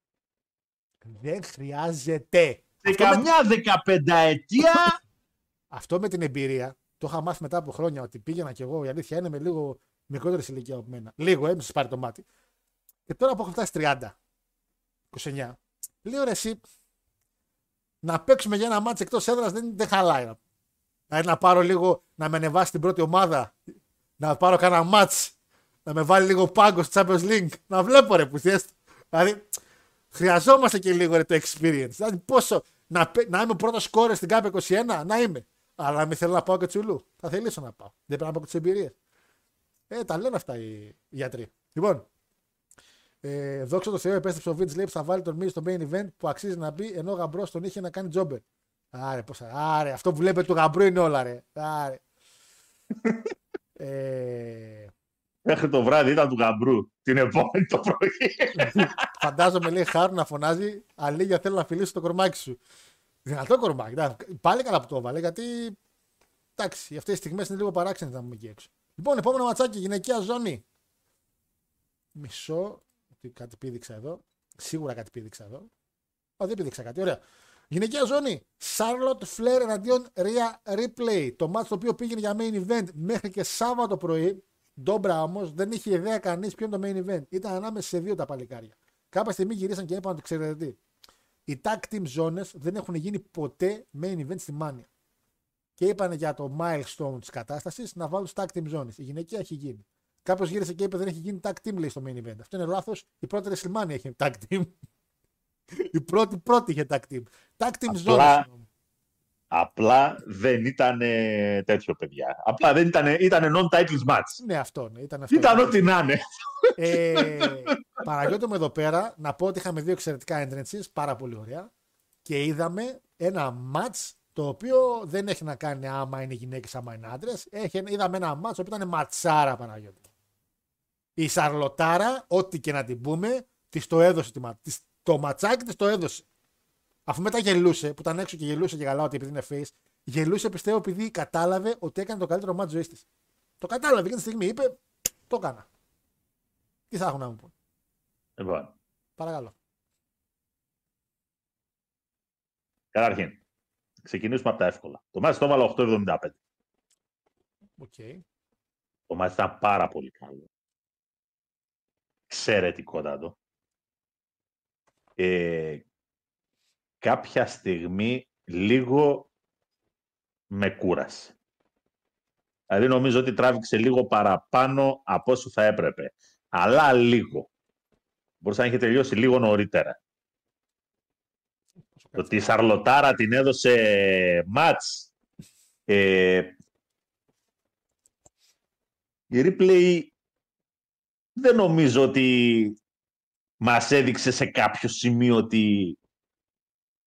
Δεν χρειάζεται. Σε Αυτό με, καμιά δεκαπενταετία αυτό με την εμπειρία το είχα μάθει μετά από χρόνια ότι πήγαινα κι εγώ. Η αλήθεια είναι με λίγο μικρότερη ηλικία από μένα. Λίγο, έμεινε πάρει το μάτι. Και τώρα που έχω φτάσει 30, 29, λέω ρε εσύ, να παίξουμε για ένα μάτς εκτός έδρας δεν, δεν χαλάει. Δηλαδή να πάρω λίγο, να με ανεβάσει την πρώτη ομάδα, να πάρω κανένα μάτς, να με βάλει λίγο πάγκο στο Champions League, να βλέπω ρε που θες. Δηλαδή, χρειαζόμαστε και λίγο ρε, το experience. Δηλαδή πόσο, να, παι- να είμαι πρώτος σκόρε στην ΚΑΠ 21, να είμαι. Αλλά να μην θέλω να πάω και τσουλού. Θα θελήσω να πάω. Δεν πρέπει να πάω και τις εμπειρίες. Ε, τα λένε αυτά οι, οι γιατροί. Λοιπόν, ε, δόξα τω Θεώ, επέστρεψε ο Βίντ λέει που θα βάλει τον Μίζ στο main event που αξίζει να μπει ενώ ο γαμπρός τον είχε να κάνει τζόμπερ. Άρε, πώς, άρε, αυτό που βλέπετε του γαμπρού είναι όλα, ρε. Άρε. ε, μέχρι το βράδυ ήταν του γαμπρού. Την επόμενη το πρωί. φαντάζομαι λέει χάρη να φωνάζει Αλίγια θέλω να φιλήσω το κορμάκι σου. Δυνατό κορμάκι. εντάξει. Πάλι καλά που το έβαλε γιατί. Εντάξει, αυτές τι στιγμές είναι λίγο παράξενες να πούμε εκεί έξω. Λοιπόν, επόμενο ματσάκι, γυναικεία ζώνη. Μισό. Ότι κάτι πήδηξα εδώ. Σίγουρα κάτι πήδηξα εδώ. Α, δεν πήδηξα κάτι. Ωραία. Γυναικεία ζώνη. Charlotte Flair εναντίον Rhea Ripley. Το μάτσο το οποίο πήγαινε για main event μέχρι και Σάββατο πρωί. Ντόμπρα όμως δεν είχε ιδέα κανείς ποιο είναι το main event. Ήταν ανάμεσα σε δύο τα παλικάρια. Κάποια στιγμή γυρίσαν και είπαν ότι ξέρετε τι. Οι tag team zones δεν έχουν γίνει ποτέ main event στη Mania. Και είπαν για το milestone της κατάστασης να βάλουν tag team zones. Η γυναικεία έχει γίνει. Κάποιος γύρισε και είπε δεν έχει γίνει tag team λέει στο main event. Αυτό είναι λάθος. Η πρώτη WrestleMania είχε tag team. Η πρώτη πρώτη είχε tag team. Tag team Απλά- zones. Απλά δεν ήταν ε, τέτοιο, παιδιά. Απλά δεν ήταν, ήταν non-titles match. Ναι, αυτό ναι, ήταν αυτό. Ήταν ό,τι να είναι. Ε, Παναγιώτη μου εδώ πέρα να πω ότι είχαμε δύο εξαιρετικά entrances, πάρα πολύ ωραία. Και είδαμε ένα match το οποίο δεν έχει να κάνει άμα είναι γυναίκες, άμα είναι άντρες. Είδαμε ένα match το οποίο ήταν ματσάρα Παναγιώτη. Η Σαρλοτάρα, ό,τι και να την πούμε, της το έδωσε. τη μα- της- το ματσάκι της το έδωσε. Αφού μετά γελούσε, που ήταν έξω και γελούσε και καλά ότι επειδή είναι face, γελούσε πιστεύω επειδή κατάλαβε ότι έκανε το καλύτερο match ζωής της. Το κατάλαβε και τη στιγμή είπε, το έκανα. Τι θα έχουν να μου πούν. Λοιπόν, Παρακαλώ. καταρχήν, ξεκινήσουμε από τα εύκολα. Το μάτι το έβαλα 8,75. Οκ. Το μάτι ήταν πάρα πολύ καλό. Εξαιρετικότατο. Ε, κάποια στιγμή λίγο με κούρασε. Δηλαδή νομίζω ότι τράβηξε λίγο παραπάνω από όσο θα έπρεπε. Αλλά λίγο. Μπορούσε να είχε τελειώσει λίγο νωρίτερα. Το ότι η Σαρλοτάρα την έδωσε μάτς. Ε, η Replay δεν νομίζω ότι μας έδειξε σε κάποιο σημείο ότι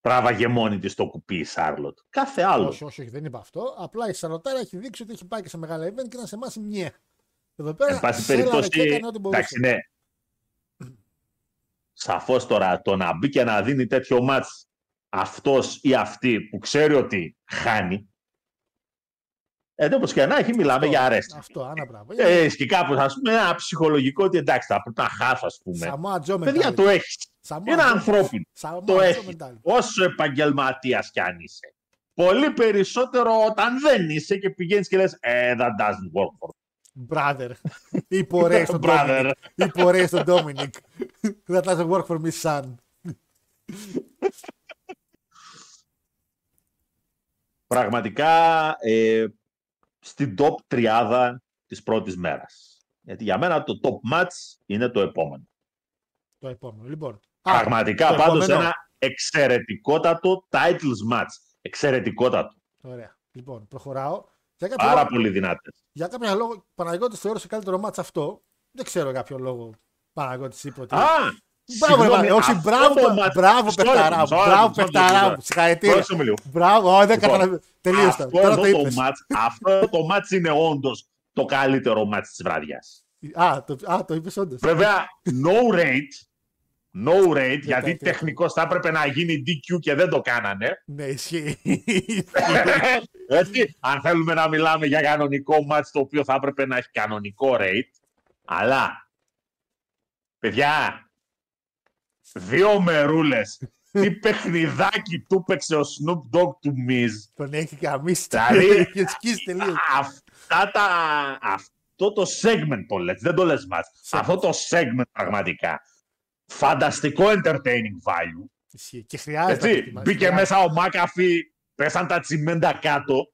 τράβαγε μόνη της το κουπί η Σάρλοτ. Κάθε άλλο. Όχι, όχι, όχι, δεν είπα αυτό. Απλά η Σαροτάρα έχει δείξει ότι έχει πάει και σε μεγάλα event και ήταν σε εμά μια. Εδώ πέρα Εν πάση σέλαρε περιπτώσει, και έκανε ό,τι μπορούσε. εντάξει, ναι. Σαφώς τώρα το να μπει και να δίνει τέτοιο μάτς αυτός ή αυτή που ξέρει ότι χάνει Ε, όπως και να έχει, μιλάμε για αρέστη. Αυτό, άνα μπράβο. Ε, και κάπως, ας πούμε, ένα ψυχολογικό ότι εντάξει, θα πρέπει να χάσω, ας πούμε. Σαμόα Τζο Παιδιά, mentality. το έχεις. Σαμόα Είναι Τζο- ανθρώπινο. Σαμόα Το Τζο έχει. mentality. Όσο επαγγελματίας κι αν είσαι. Πολύ περισσότερο όταν δεν είσαι και πηγαίνεις και λες: Ε, that doesn't work for me. Brother. Υπορρέει στον Brother. Dominic. Υπορρέει στον Dominic. That doesn't work for me, son. Πραγματικά ε, στην top τριάδα της πρώτης μέρας. Γιατί για μένα το top match είναι το επόμενο. Το επόμενο. Λοιπόν. Α, Πραγματικά το πάντως επόμενο. ένα εξαιρετικότατο titles match. Εξαιρετικότατο. Ωραία. Λοιπόν, προχωράω. Για κάποιο, Πάρα λόγο, πολύ δυνατές. για κάποιο λόγο, Παναγιώτης θεώρησε καλύτερο μάτς αυτό. Δεν ξέρω για ποιο λόγο Παναγιώτης είπε ότι... Α! Μπράβο, ρε, συγγνώμη, όχι, αυτό μπράβο, το παι- match- μπράβο, Sorry, παιχταρά μου, sorry, μπράβο, sorry, παιχταρά sorry. μου, συγχαρητήρια. Πρόσεξε με λίγο. Μπράβο, ω, δεν Λοιπόν, καταλαβαίνω. Τελείωσα. Αυτό, Τώρα εδώ το το είπες. match, αυτό το match είναι όντως το καλύτερο match της βραδιάς. Α, το, α, το είπες όντως. Βέβαια, no rate, no rate, γιατί κάτι. τεχνικώς θα έπρεπε να γίνει DQ και δεν το κάνανε. Ναι, ισχύει. Έτσι, αν θέλουμε να μιλάμε για κανονικό match το οποίο θα έπρεπε να έχει κανονικό rate. Αλλά, παιδιά, δύο μερούλες. Τι παιχνιδάκι του παίξε ο Snoop Dogg του Miz. Τον έχει καμίσει. Δηλαδή, Έχει σκίσει τελείως. Αυτά τα, αυτό το segment το λες, δεν το λες match. Αυτό το segment πραγματικά. Φανταστικό entertaining value. Ισχύει. Και χρειάζεται. Έτσι, μπήκε μέσα ο Μάκαφι, πέσαν τα τσιμέντα κάτω.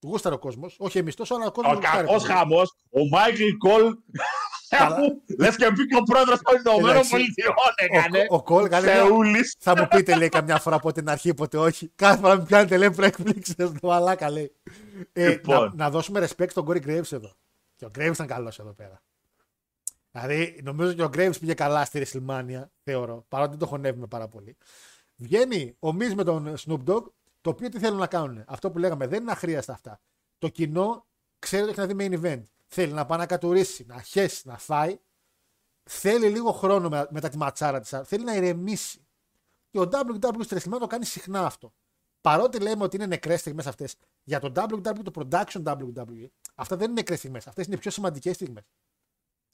Του γούσταρε ο κόσμος. Όχι εμείς τόσο, αλλά ο κόσμο. Ο κακός χαμός, ο Μάικλ Κολ. Λες και μπήκε ο πρόεδρος των Ηνωμένων Εντάξει. Πολιτειών, έκανε. Ο Κόλ κάνει μια- Θεούλης. Θα μου πείτε, λέει, καμιά φορά από την αρχή, ποτέ όχι. Κάθε φορά με πιάνετε, λέει, προεκπλήξει. Το μαλάκα, λέει. Ε, Λοιπόν. να, να δώσουμε respect στον Corey Graves εδώ. Και ο Graves ήταν καλός εδώ πέρα. Δηλαδή, νομίζω και ο Graves πήγε καλά στη WrestleMania, θεωρώ, παρότι δεν το χωνεύουμε πάρα πολύ. Βγαίνει ο Miz με τον Snoop Dogg, το οποίο τι θέλουν να κάνουν. Αυτό που λέγαμε, δεν είναι αχρίαστα αυτά. Το κοινό ξέρει ότι έχει να δει main event. Θέλει να πάει να κατουρίσει, να χέσει, να φάει. Θέλει λίγο χρόνο με- μετά τη ματσάρα της. Θέλει να ηρεμήσει. Και ο WWE στη WrestleMania το κάνει συχνά αυτό. Παρότι λέμε ότι είναι νεκρές στιγμές αυτές, για το WWE, το production WWE, αυτά δεν είναι νεκρές στιγμές. Αυτές είναι οι πιο σημαντικές στιγμές.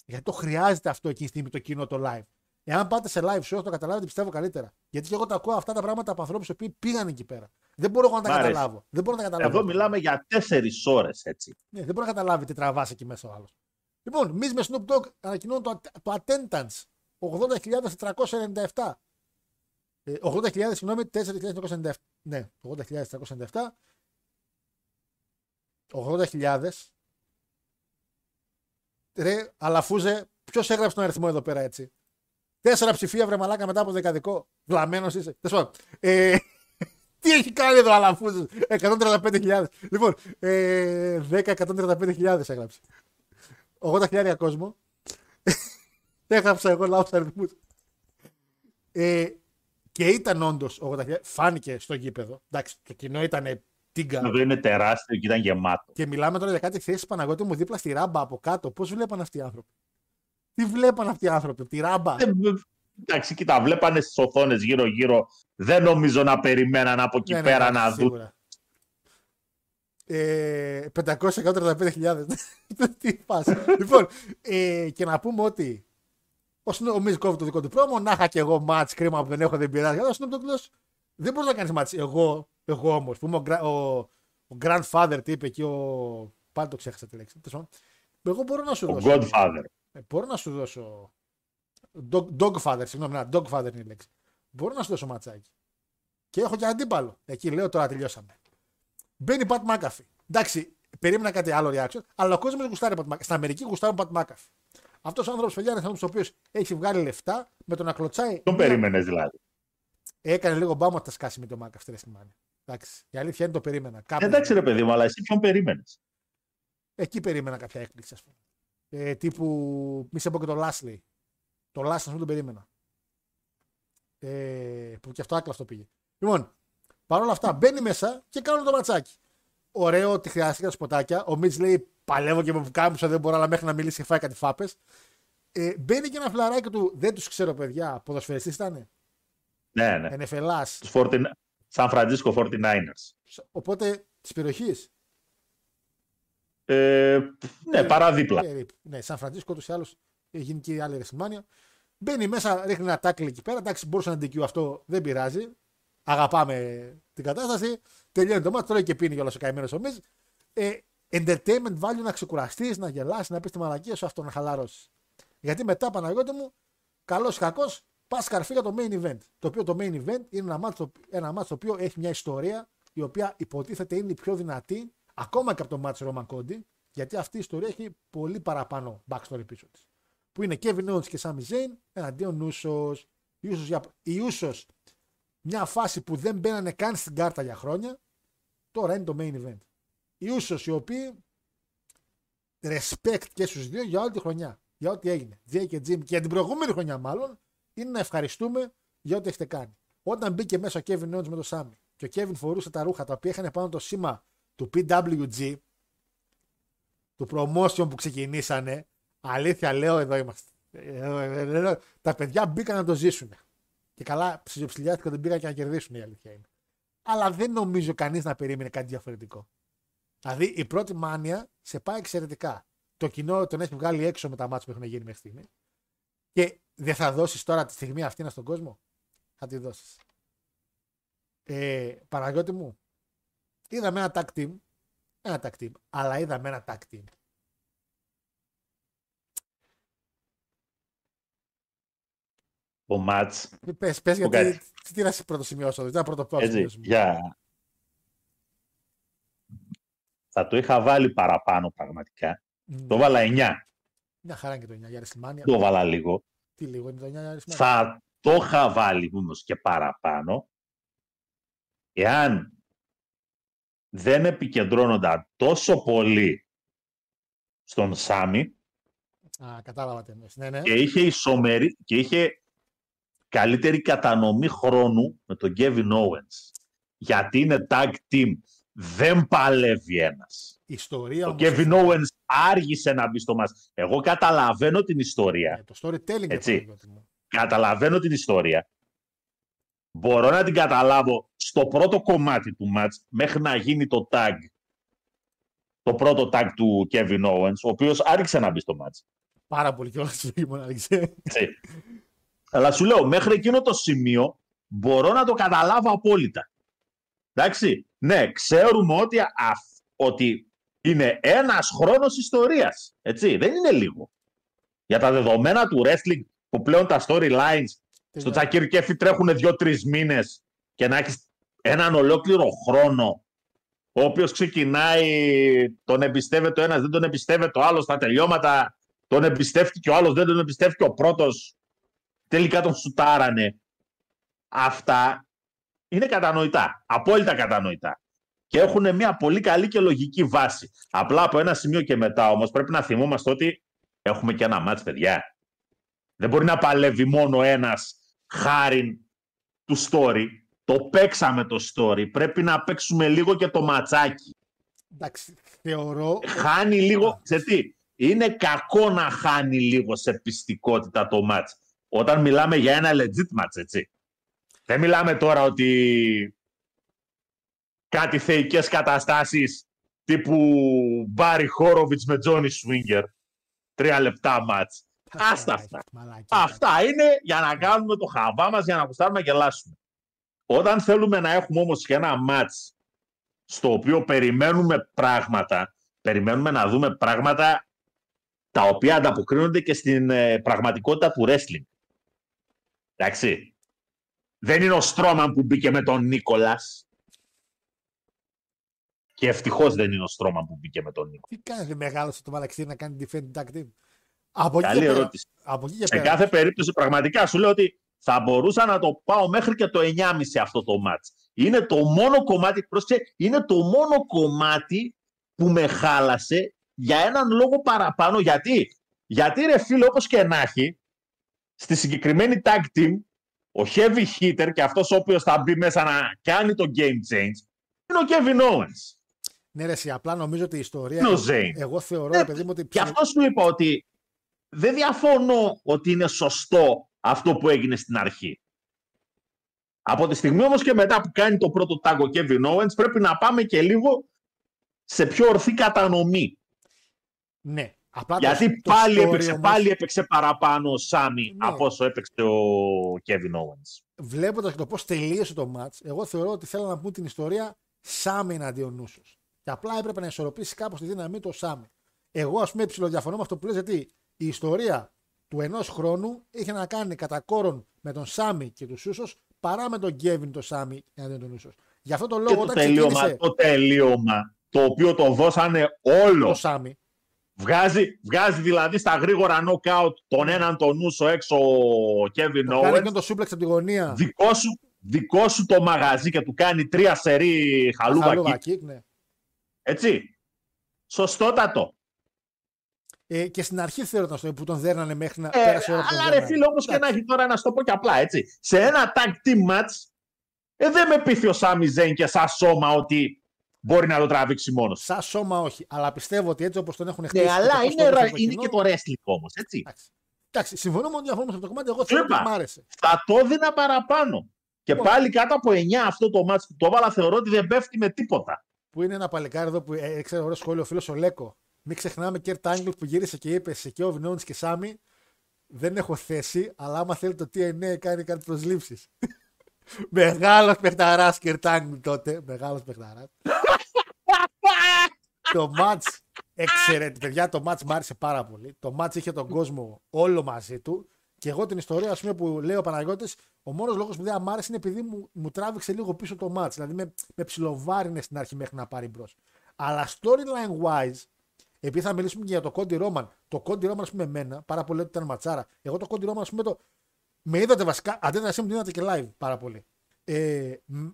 Γιατί το χρειάζεται αυτό εκείνη τη στιγμή το κοινό το live. Εάν πάτε σε live show, θα το καταλάβετε πιστεύω καλύτερα. Γιατί και εγώ τα ακούω αυτά τα πράγματα από ανθρώπους που πήγαν εκεί πέρα. Δεν μπορώ εγώ να τα Μ' αρέσει. καταλάβω. Δεν μπορώ να τα καταλάβω. Εδώ μιλάμε για τέσσερις ώρες έτσι. Ναι, δεν μπορεί να καταλάβει τι τραβάς εκεί μέσα ο άλλος. Λοιπόν, εμείς με Snoop Dogg ανακοινώνουν το, το attendance 80.497. Ε, 80.000, συγγνώμη, 4.997. Ναι, 80.497. 80.000. Ρε, αλαφούζε, ποιος έγραψε τον αριθμό εδώ πέρα έτσι; Τέσσερα ψηφία βρε μαλάκα μετά από δεκαδικό. Βλαμμένος είσαι. Τέλος πάντων. Ε, τι έχει κάνει εδώ ο Αλαφούζος; 135.000. Λοιπόν, ε, 10-135.000 έγραψε. 80.000 κόσμο. Έγραψα εγώ λάθος αριθμούς. Ε, και ήταν όντως 80.000. Φάνηκε στο γήπεδο. Εντάξει, το κοινό ήταν τίγκα. Εδώ είναι τεράστιο και ήταν γεμάτο. Και μιλάμε τώρα για κάτι θέσει Παναγιώτη μου δίπλα στη ράμπα από κάτω. Πώς βλέπαν αυτοί οι άνθρωποι; Τι βλέπαν αυτοί οι άνθρωποι, από τη ράμπα; Ε, Εντάξει, κοίτα, βλέπανε στις οθόνες γύρω-γύρω. Δεν νομίζω να περιμέναν από εκεί Ναι, ναι, πέρα ναι, να δουν. σίγουρα. Ε, 535.000. Τι πας. λοιπόν, ε, και να πούμε ότι ο, Snoop- ο Miz κόβει το δικό του πρόμο, να είχα και εγώ μάτς, κρίμα που δεν έχω, δεν πειράζει. Αλλά ο Snoop Dogg λες, δεν μπορείς να κάνεις μάτς. Εγώ, εγώ όμως, που είμαι ο, gra- ο, ο grandfather, τι είπε εκεί, ο. Πάλι το ξέχασα τη λέξη. Τέλος πάντων. Εγώ μπορώ να σου Ο δώσω. Godfather. Ε, μπορώ να σου δώσω. Dog, dogfather, συγγνώμη, να, dogfather είναι η λέξη. Μπορώ να σου δώσω ματσάκι. Και έχω και αντίπαλο. Εκεί λέω τώρα τελειώσαμε. Μπαίνει Πατ Μάκαφι. Εντάξει, περίμενα κάτι άλλο reaction, αλλά ο κόσμος γουστάρει Πατ Μάκαφι. Στην Αμερική γουστάρει Πατ Μάκαφι. Αυτός ο άνθρωπος, παιδιά, είναι ένας άνθρωπος ο οποίος έχει βγάλει λεφτά με το να κλωτσάει. Τον μία- περίμενες δηλαδή. Έκανε λίγο μπάμα ότι θα σκάσει με το Μάκαφι στη WrestleMania. Εντάξει, η αλήθεια είναι το περίμενα. Κάπου Εντάξει, ρε παιδί μου, αλλά εσύ ποιον περίμενες; Εκεί περίμενα κάποια έκπληξη, ας πούμε. Ε, τύπου, μη σε πω και το Λάσλι. Το Λάσλι, ας τον περίμενα. Ε, που και αυτό άκλαστο πήγε. Λοιπόν, παρόλα αυτά μπαίνει μέσα και κάνουν το ματσάκι. Ωραίο ότι χρειάστηκε τα σποτάκια. Ο Μίτζ λέει: Παλεύω και με βουκάμουσα, δεν μπορώ, αλλά μέχρι να μιλήσει και φάει κάτι φάπες. Ε, μπαίνει και ένα φλαράκι του, δεν τους ξέρω παιδιά, ποδοσφαιριστής ήταν. Ναι, ναι. Ενεφελά. Τους 49 Σαν Φραντζίσκο 49ers. Οπότε της περιοχής; Ε, ναι, παραδίπλα. Περίπου. Ναι, Σαν Φραντζίσκο ούτως ή άλλως έχει γίνει και η άλλη Ρεσιμάνια. Μπαίνει μέσα, ρίχνει ένα τάκλι εκεί πέρα. Εντάξει, μπορούσε να αντικείου αυτό, δεν πειράζει. Αγαπάμε την κατάσταση. Τελειώνει το μάτι, τρώει και πίνει κιόλας ο καημένος ο Μιζ. Ε, entertainment value να ξεκουραστείς, να γελάσει, να πεις τη μαλακία σου αυτό, να χαλαρώσεις. Γιατί μετά, Παναγιώτη μου, καλός ή κακός, πα καρφί για το main event. Το οποίο το main event είναι ένα μάτι, το, ένα μάτι το οποίο έχει μια ιστορία η οποία υποτίθεται είναι η πιο δυνατή ακόμα και από το μάτι Roman Cody, γιατί αυτή η ιστορία έχει πολύ παραπάνω backstory πίσω της. Που είναι Kevin Owens και Sami Zayn εναντίον Usos. Οι Usos, για... οι Usos μια φάση που δεν μπαίνανε καν στην κάρτα για χρόνια, τώρα είναι το main event. Οι Usos οι οποίοι respect και στους δύο για όλη τη χρονιά. Για ό,τι έγινε. Jay και Jim και για την προηγούμενη χρονιά μάλλον είναι να ευχαριστούμε για ό,τι έχετε κάνει. Όταν μπήκε μέσα ο Kevin Owens με το Sami και ο Kevin φορούσε τα ρούχα τα οποία είχαν πάνω το σήμα του PWG, του promotion που ξεκινήσανε, αλήθεια λέω εδώ είμαστε. Εδώ, εδώ, εδώ, τα παιδιά μπήκαν να το ζήσουν. Και καλά ψιλοψηλιάστηκαν δεν πήγαν και να κερδίσουν η αλήθεια είναι. Αλλά δεν νομίζω κανείς να περίμενε κάτι διαφορετικό. Δηλαδή η πρώτη μάνια σε πάει εξαιρετικά. Το κοινό τον έχει βγάλει έξω με τα μάτια που έχουν γίνει μέχρι στιγμή. Και δεν θα δώσεις τώρα τη στιγμή αυτή στον κόσμο; Θα τη δώσεις. Ε, Παναγιώτη μου, είδαμε ένα tag team. Ένα tag team. Αλλά είδαμε ένα tag team. Το μάτς. Πες, πες Πω γιατί. κάτι. Τι να σε πρώτο σημειώσω, δεν θα πρώτο πω. Έτσι, σημειώσουμε. για... Θα το είχα βάλει παραπάνω πραγματικά. Μμ. Το βάλα 9. Μια χαρά είναι και το 9 για WrestleMania. Το βάλα λίγο. Τι λίγο είναι το 9 για WrestleMania. Θα το είχα βάλει όμω και παραπάνω εάν δεν επικεντρώνονταν τόσο πολύ στον Σάμι Α, κατάλαβα τι εννοείς. Ναι, ναι. και είχε ισομερή και είχε καλύτερη κατανομή χρόνου με τον Kevin Owens. Γιατί είναι tag team. Δεν παλεύει ένας. Η ιστορία Ο όμως, Kevin Owens άργησε να μπει στο μας. Εγώ καταλαβαίνω την ιστορία. ε, το storytelling Έτσι. για Παναγιώτη μου. Καταλαβαίνω την ιστορία. Μπορώ να την καταλάβω στο πρώτο κομμάτι του match μέχρι να γίνει το tag. Το πρώτο tag του Kevin Owens, ο οποίος άρχισε να μπει στο match. Πάρα πολύ κιόλας σου ήμουν, Αλεξέ. Έτσι. Αλλά σου λέω, μέχρι εκείνο το σημείο μπορώ να το καταλάβω απόλυτα. Εντάξει. Ναι, ξέρουμε ότι, αφ- ότι είναι ένας χρόνος ιστορίας. Έτσι, δεν είναι λίγο. Για τα δεδομένα του wrestling που πλέον τα storylines στο Τσακίρ Κέφι τρέχουν δύο-τρεις μήνες και να έχεις έναν ολόκληρο χρόνο ο οποίος ξεκινάει, τον εμπιστεύεται ο ένας, δεν τον εμπιστεύεται ο άλλος στα τελειώματα, τον εμπιστεύτηκε ο άλλος, δεν τον εμπιστεύτηκε ο πρώτος, τελικά τον σουτάρανε. Αυτά είναι κατανοητά, απόλυτα κατανοητά. Και έχουν μια πολύ καλή και λογική βάση. Απλά από ένα σημείο και μετά όμως πρέπει να θυμόμαστε ότι έχουμε και ένα μάτς, παιδιά. Δεν μπορεί να παλεύει μόνο ένας χάριν του story. Το παίξαμε το story. Πρέπει να παίξουμε λίγο και το ματσάκι. Εντάξει, θεωρώ. Χάνει λίγο. Σε τι. Είναι κακό να χάνει λίγο σε πιστικότητα το μάτς. Όταν μιλάμε για ένα legit match, έτσι. Δεν μιλάμε τώρα ότι κάτι θεϊκές καταστάσεις τύπου Μπάρι Χόροβιτς με Τζόνι Σουίνγκερ. Τρία λεπτά μάτς. Άστα αυτά. Μαλάκι. Αυτά είναι για να κάνουμε το χαβά μας, για να κουστάρουμε να γελάσουμε. Όταν θέλουμε να έχουμε όμως και ένα μάτς στο οποίο περιμένουμε πράγματα, περιμένουμε να δούμε πράγματα τα οποία ανταποκρίνονται και στην ε, πραγματικότητα του wrestling. Εντάξει. Δεν είναι ο Στρόμαν που μπήκε με τον Νίκολας. Και ευτυχώς δεν είναι ο Στρόμαν που μπήκε με τον Νίκολας. Τι κάνει μεγάλος το μαλαξί να κάνει defend tag team; Από εκεί Καλή και πέρα- ερώτηση. Από εκεί και Σε πέρα. κάθε περίπτωση, πραγματικά σου λέω ότι θα μπορούσα να το πάω μέχρι και το 9,5 αυτό το μάτς. Είναι το μόνο κομμάτι, πρόσεξε, είναι το μόνο κομμάτι που με χάλασε για έναν λόγο παραπάνω. Γιατί, γιατί ρε φίλε, όπως και να έχει, στη συγκεκριμένη tag team, ο heavy hitter και αυτός ο οποίος θα μπει μέσα να κάνει το game change, είναι ο Kevin Owens. Ναι, ρε, εσύ, απλά νομίζω ότι η ιστορία. Είναι ο Zayn. Εγώ θεωρώ, Ναι, ρε παιδί μου, ότι. Γι' αυτός σου είπα ότι δεν διαφωνώ ότι είναι σωστό αυτό που έγινε στην αρχή. Από τη στιγμή όμως και μετά που κάνει το πρώτο τάγκο Kevin Owens πρέπει να πάμε και λίγο σε πιο ορθή κατανομή. Ναι. Απλά το- Γιατί το πάλι, story έπαιξε, όμως, πάλι έπαιξε παραπάνω ο Σάμι Ναι. από όσο έπαιξε ο Kevin Owens. Βλέποντας και το πώς τελείωσε το match, εγώ θεωρώ ότι θέλουν να πούν την ιστορία Σάμι εναντίον Νούσος. Και απλά έπρεπε να ισορροπήσει κάπως τη δύναμή του ο Σάμι. Εγώ, ας πούμε, ψιλοδιαφωνώ με αυτό που λες, γιατί η ιστορία του ενός χρόνου είχε να κάνει κατά κόρον με τον Σάμι και τους Σούσος παρά με τον Γκέβιν τον Σάμι εναντίον του Νούσος. Γι' αυτό το Και λόγο το όταν τελείωμα, ξεκίνησε το τελείωμα, το οποίο το δώσανε όλος. το Σάμι, Βγάζει, βγάζει δηλαδή στα γρήγορα knockout τον έναν τον Νούσο έξω ο Kevin το κάνει Owens. και το σούπλεξ από τη γωνία. Δικό σου, δικό σου το μαγαζί και του κάνει τρία σερή χαλούβα Χαλούβα kick. kick, ναι. Έτσι. Σωστότατο. Ε, και στην αρχή θεωρώ ότι που τον δέρνανε μέχρι να Ε, πέρασε η ώρα που τον αλλά ρε δέρνανε. φίλε, όπως και να έχει τώρα να σου το πω και απλά, έτσι. Σε ένα tag team match, ε, δεν με πείθει ο Σάμι Ζέιν και σαν σώμα ότι μπορεί να το τραβήξει μόνος. Σαν σώμα όχι. Αλλά πιστεύω ότι έτσι όπως τον έχουν χτίσει. Ναι, και αλλά το πώς είναι, το ρα- έδωσε το είναι κοινό, και το wrestling όμως, έτσι. Εντάξει. Εντάξει, συμφωνούμε ότι διαφωνούμε σε αυτό το κομμάτι. Εγώ θεωρώ είπα. ότι μ' άρεσε. Θα το έδινα παραπάνω. Και Λοιπόν. πάλι κάτω από 9 αυτό το match που το έβαλα θεωρώ ότι δεν πέφτει με τίποτα. Που είναι ένα παλικάρι εδώ που ε, έξερε ωραίο σχόλιο ο φίλος ο Λέκο. Μην ξεχνάμε Κέρτ Άγγλ που γύρισε και είπε σε και ο Βινόνι και Σάμι. Δεν έχω θέση, αλλά άμα θέλει το TNA κάνει κάτι προσλήψεις. Μεγάλος παιχταράς Κέρτ Άγγλ τότε. Μεγάλος παιχταράς. το match εξαιρετικό. Παιδιά, το match μου άρεσε πάρα πολύ. Το match είχε τον κόσμο όλο μαζί του. Και εγώ την ιστορία, ας πούμε, που λέει ο Παναγιώτης, ο μόνος λόγος που δεν μ' άρεσε είναι επειδή μου, μου τράβηξε λίγο πίσω το match. Δηλαδή με, με ψιλοβάρινε στην αρχή μέχρι να πάρει μπρος. Αλλά storyline wise, επειδή θα μιλήσουμε και για το Cody Roman. Το Cody Roman, ας πούμε, εμένα, πάρα πολύ ότι ήταν ματσάρα. Εγώ το Cody Roman, ας πούμε, το. Με είδατε βασικά, αντί να μου είδατε και live πάρα πολύ. Ε, μ-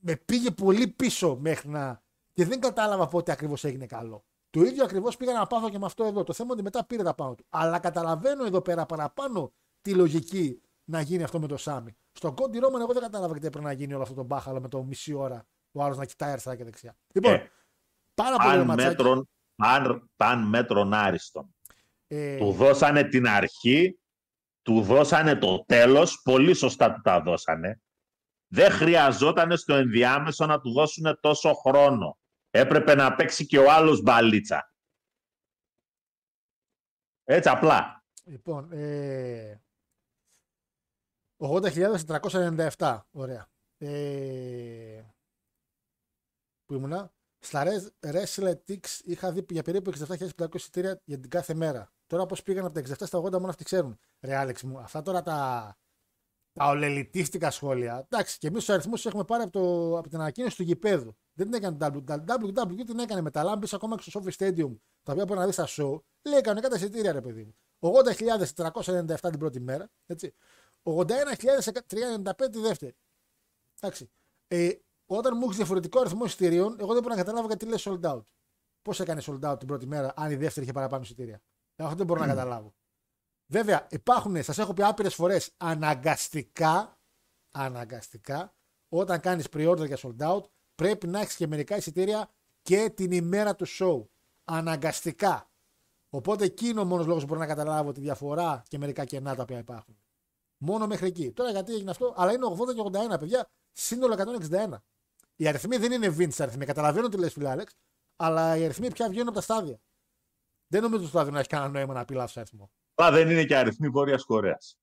με πήγε πολύ πίσω μέχρι να. Και δεν κατάλαβα πότε ακριβώς έγινε καλό. Το ίδιο ακριβώς πήγα να πάθω και με αυτό εδώ. Το θέμα είναι ότι μετά πήρε τα πάνω του. Αλλά καταλαβαίνω εδώ πέρα παραπάνω τη λογική να γίνει αυτό με το Σάμι. Στον Κόντι Ρόμαν, εγώ δεν κατάλαβα γιατί έπρεπε να γίνει όλο αυτό το μπάχαλο με το μισή ώρα ο άλλος να κοιτάει αριστερά και δεξιά. Λοιπόν, Ε, πάρα πολύ ωραίο Αν ματσάκι. μέτρον, αν, παν μέτρον άριστον. Ε, Του δώσανε την αρχή, του δώσανε το τέλος, πολύ σωστά του τα δώσανε. Δεν χρειαζόταν στο ενδιάμεσο να του δώσουν τόσο χρόνο. Έπρεπε να παίξει και ο άλλος μπαλίτσα. Έτσι απλά. Λοιπόν, ε, 80.497. Ωραία. Ε, που ήμουνα. Στα Wrestletics είχα δει για περίπου 67.500 εισιτήρια για την κάθε μέρα. Τώρα πώ πήγαν από τα 67 στα 80 μόνο αυτοί ξέρουν. Ρε Άλεξ μου, αυτά τώρα τα, τα ολελιτίστικα σχόλια. Εντάξει, και εμείς του αριθμού έχουμε πάρει από, το, από την ανακοίνωση του γηπέδου. Δεν την έκανε το WWE, την έκανε μετά. Αλλά αν μπει ακόμα και στο Sophie Stadium, τα οποία μπορεί να δεις στα show, λέει κανονικά τα εισιτήρια, ρε παιδί μου. 80.497 την πρώτη μέρα. Έτσι. 81.035 τη δεύτερη. Εντάξει. Ε, όταν μου έχεις διαφορετικό αριθμό εισιτηρίων, εγώ δεν μπορώ να καταλάβω γιατί λες sold out. Πώς έκανε sold out την πρώτη μέρα, αν η δεύτερη είχε παραπάνω εισιτήρια. Αυτό δεν μπορώ να καταλάβω. Βέβαια, υπάρχουν, σας έχω πει άπειρες φορές, αναγκαστικά, αναγκαστικά, όταν κάνεις pre-order για sold out, πρέπει να έχεις και μερικά εισιτήρια και την ημέρα του show. Αναγκαστικά. Οπότε εκεί είναι ο μόνος λόγος που μπορώ να καταλάβω τη διαφορά και μερικά κενά τα οποία υπάρχουν. Μόνο μέχρι εκεί. Τώρα γιατί έγινε αυτό, αλλά είναι 80 και 81, παιδιά, σύνολο 161. Οι αριθμοί δεν είναι Vince αριθμοί. Καταλαβαίνω τι λες, φίλε Άλεξ, αλλά οι αριθμοί πια βγαίνουν από τα στάδια. Δεν νομίζω το στάδιο να έχει κανένα νόημα να πει λάθο αριθμό. Αλλά δεν είναι και αριθμοί Βόρειας Κορέας.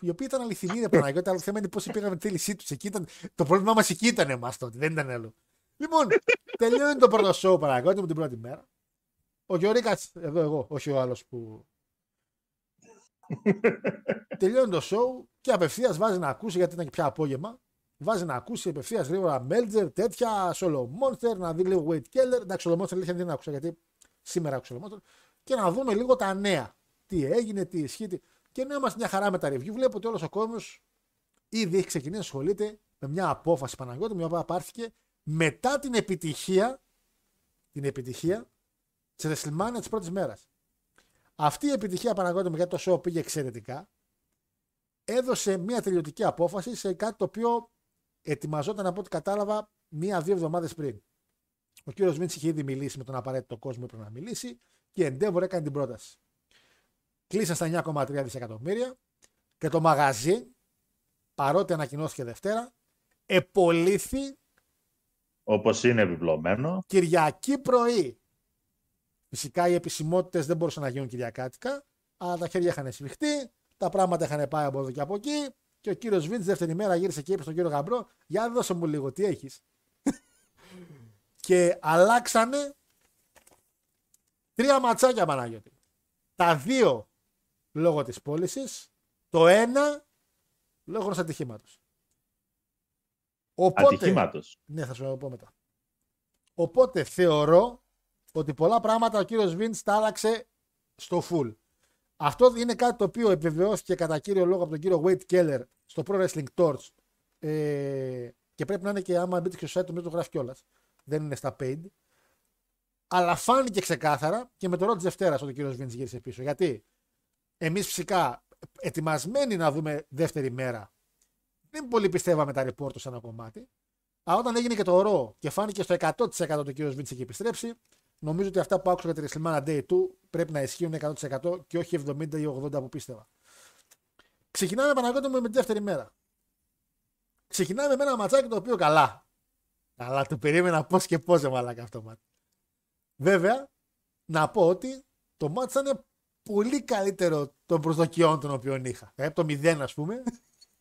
Οι οποίοι ήταν αληθινοί, ρε Παναγιώτη, αλλά το θέμα είναι πώς πήγαμε τη θέλησή τους. Εκεί ήταν... Το πρόβλημά μας εκεί ήταν εμάς τότε, δεν ήταν άλλο. Λοιπόν, τελειώνει το πρώτο show Παναγιώτη μου την πρώτη μέρα. Ο Γιωρίκα, εδώ εγώ, όχι ο άλλος που. τελειώνει το show και απευθείας βάζει να ακούσει, γιατί ήταν και πια απόγευμα. Βάζει να ακούσει απευθείας γρήγορα Μέλτζερ, τέτοια, Solo Monster, να δει λίγο Wade Keller. Εντάξει, Solo Monster αλήθεια δεν άκουσα γιατί σήμερα άκουσα Solo Monster. Και να δούμε λίγο τα νέα. Τι έγινε, τι ισχύει. Τι... Και να είμαστε μια χαρά με τα review. Βλέπω ότι όλος ο κόσμος ήδη έχει ξεκινήσει να ασχολείται με μια απόφαση Παναγιώτη, μια οποία πάρθηκε μετά την επιτυχία, την επιτυχία της WrestleMania της πρώτης μέρας. Αυτή η επιτυχία Παναγιώτη μου, γιατί το show πήγε εξαιρετικά, έδωσε μια τελειωτική απόφαση σε κάτι το οποίο ετοιμαζόταν από ό,τι κατάλαβα μία-δύο εβδομάδες πριν. Ο κύριος Βίντ είχε ήδη μιλήσει με τον απαραίτητο κόσμο που έπρεπε να μιλήσει και η Endeavor έκανε την πρόταση. Κλείσαν στα 9,3 δισεκατομμύρια και το μαγαζί, παρότι ανακοινώθηκε Δευτέρα, επολύθη Όπως είναι επιπλωμένο. Κυριακή πρωί. Φυσικά οι επισημότητες δεν μπορούσαν να γίνουν κυριακάτικα, αλλά τα χέρια είχαν σφιχτεί, τα πράγματα είχαν πάει από εδώ και από εκεί. Και ο κύριος Βίντς δεύτερη μέρα γύρισε και είπε στον κύριο Γαμπρό: Για δώσε μου λίγο, τι έχεις. και αλλάξανε τρία ματσάκια Παναγιώτη. Τα δύο λόγω της πώλησης, το ένα λόγω ενός ατυχήματος. Οπότε, Ατυχήματος. ναι, θα σου το πω μετά. Οπότε θεωρώ ότι πολλά πράγματα ο κύριος Βίντς τα άλλαξε στο full. Αυτό είναι κάτι το οποίο επιβεβαιώθηκε κατά κύριο λόγο από τον κύριο Wade Keller στο Pro Wrestling Torch ε, και πρέπει να είναι και άμα μπείτε και στο site του το γράφει κιόλας. Δεν είναι στα paid. Αλλά φάνηκε ξεκάθαρα και με το ρόλο της Δευτέρας ότι ο κύριος Βίντ γύρισε πίσω. Γιατί εμείς φυσικά ετοιμασμένοι να δούμε δεύτερη μέρα, δεν πολύ πιστεύαμε τα report σε ένα κομμάτι. Αλλά όταν έγινε και το ορό και φάνηκε στο 100% ότι ο κύριος Βίντ έχει επιστρέψει, νομίζω ότι αυτά που άκουσα για τη WrestleMania Day 2 πρέπει να ισχύουν 100% και όχι 70 ή 80 που πίστευα. Ξεκινάμε Παναγιώτη μου με τη δεύτερη μέρα. Ξεκινάμε με ένα ματσάκι το οποίο καλά. Αλλά το περίμενα πώς και πώς μαλάκα αυτό μάτι. Βέβαια, να πω ότι το μάτι ήταν πολύ καλύτερο των προσδοκιών των οποίων είχα. Ε, το 0 ας πούμε.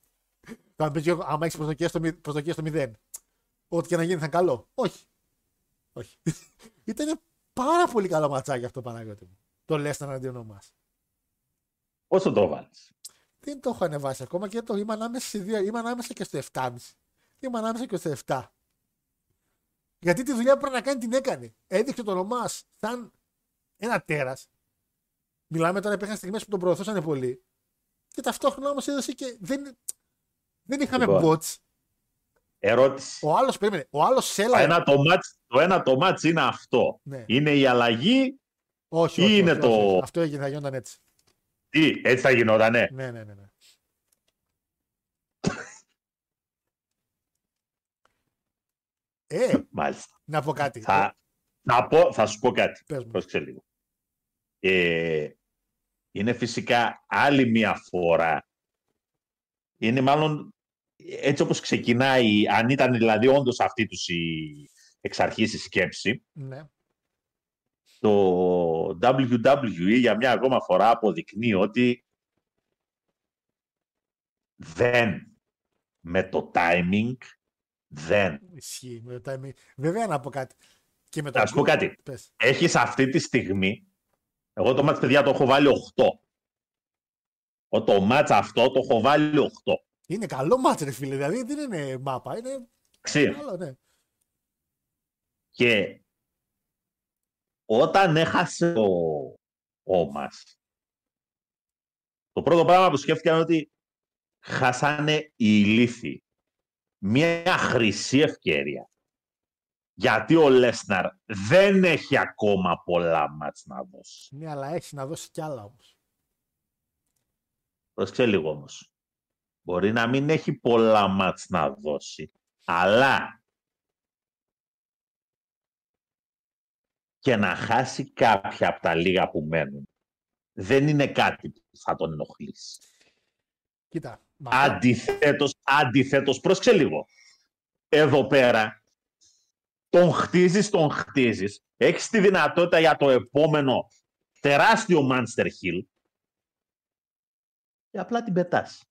Θα πεις άμα έχεις προσδοκίες στο, προσδοκίες στο 0. Ό,τι και να γίνει θα είναι καλό. Όχι. Όχι. Ήταν πάρα πολύ καλό ματσάκι αυτό Παναγιώτη μου. Το λες αντίον μας. Πόσο το βάλεις. Δεν το έχω ανεβάσει ακόμα και το είμαι ανάμεσα σε δύο. Είμαι ανάμεσα και στο 7,5. Είμαι ανάμεσα και στο 7. Γιατί τη δουλειά που πρέπει να κάνει την έκανε. Έδειξε τον Ομά σαν ένα τέρας. Μιλάμε τώρα, υπήρχαν στιγμές που τον προωθούσαν πολύ. Και ταυτόχρονα όμως έδωσε και. Δεν, δεν είχαμε Λοιπόν. bots. Ερώτηση. Ο άλλος περίμενε. Ο άλλος Το σέλαγε. ένα το μάτς, το ένα το μάτς είναι αυτό. Ναι. Είναι η αλλαγή. Όχι, ή όχι, είναι όχι, το- όχι, όχι. Αυτό έγινε, θα γινόταν έτσι. Τι, έτσι θα γινότανε; Ναι, ναι, ναι. ναι. Ε, Μάλιστα. να πω κάτι. Θα, θα, πω, θα σου πω κάτι. Πες μου. Πρόσεξε λίγο. Ε, είναι φυσικά άλλη μία φορά. Είναι μάλλον έτσι όπως ξεκινάει, αν ήταν δηλαδή όντως αυτή τους η εξ αρχής η σκέψη, Ναι. το WWE για μια ακόμα φορά αποδεικνύει ότι δεν με το timing δεν. Ισχύει. Με το timing. Βέβαια να πω κάτι. Και με το Θα σου πω κάτι. Πες. Έχεις αυτή τη στιγμή, εγώ το μάτς παιδιά το έχω βάλει 8. Ο το μάτς αυτό το έχω βάλει 8. Είναι καλό μάτς ρε φίλε. Δηλαδή δεν είναι μάπα. Είναι Ξέρεις. καλό, ναι. Και όταν έχασε ο Όμας, το πρώτο πράγμα που σκέφτηκα είναι ότι χάσανε οι ηλίθιοι. Μια χρυσή ευκαιρία. Γιατί ο Λέσναρ δεν έχει ακόμα πολλά μάτς να δώσει. Ναι, αλλά έχει να δώσει κι άλλα όμως. Πρόσεξε λίγο όμως. Μπορεί να μην έχει πολλά μάτς να δώσει, αλλά και να χάσει κάποια από τα λίγα που μένουν. Δεν είναι κάτι που θα τον ενοχλήσει. Κοίτα. Μα- Αντιθέτως, αντιθέτως, πρόσεξε λίγο. Εδώ πέρα, τον χτίζεις, τον χτίζεις. Έχεις τη δυνατότητα για το επόμενο τεράστιο Monster Hill και απλά την πετάς.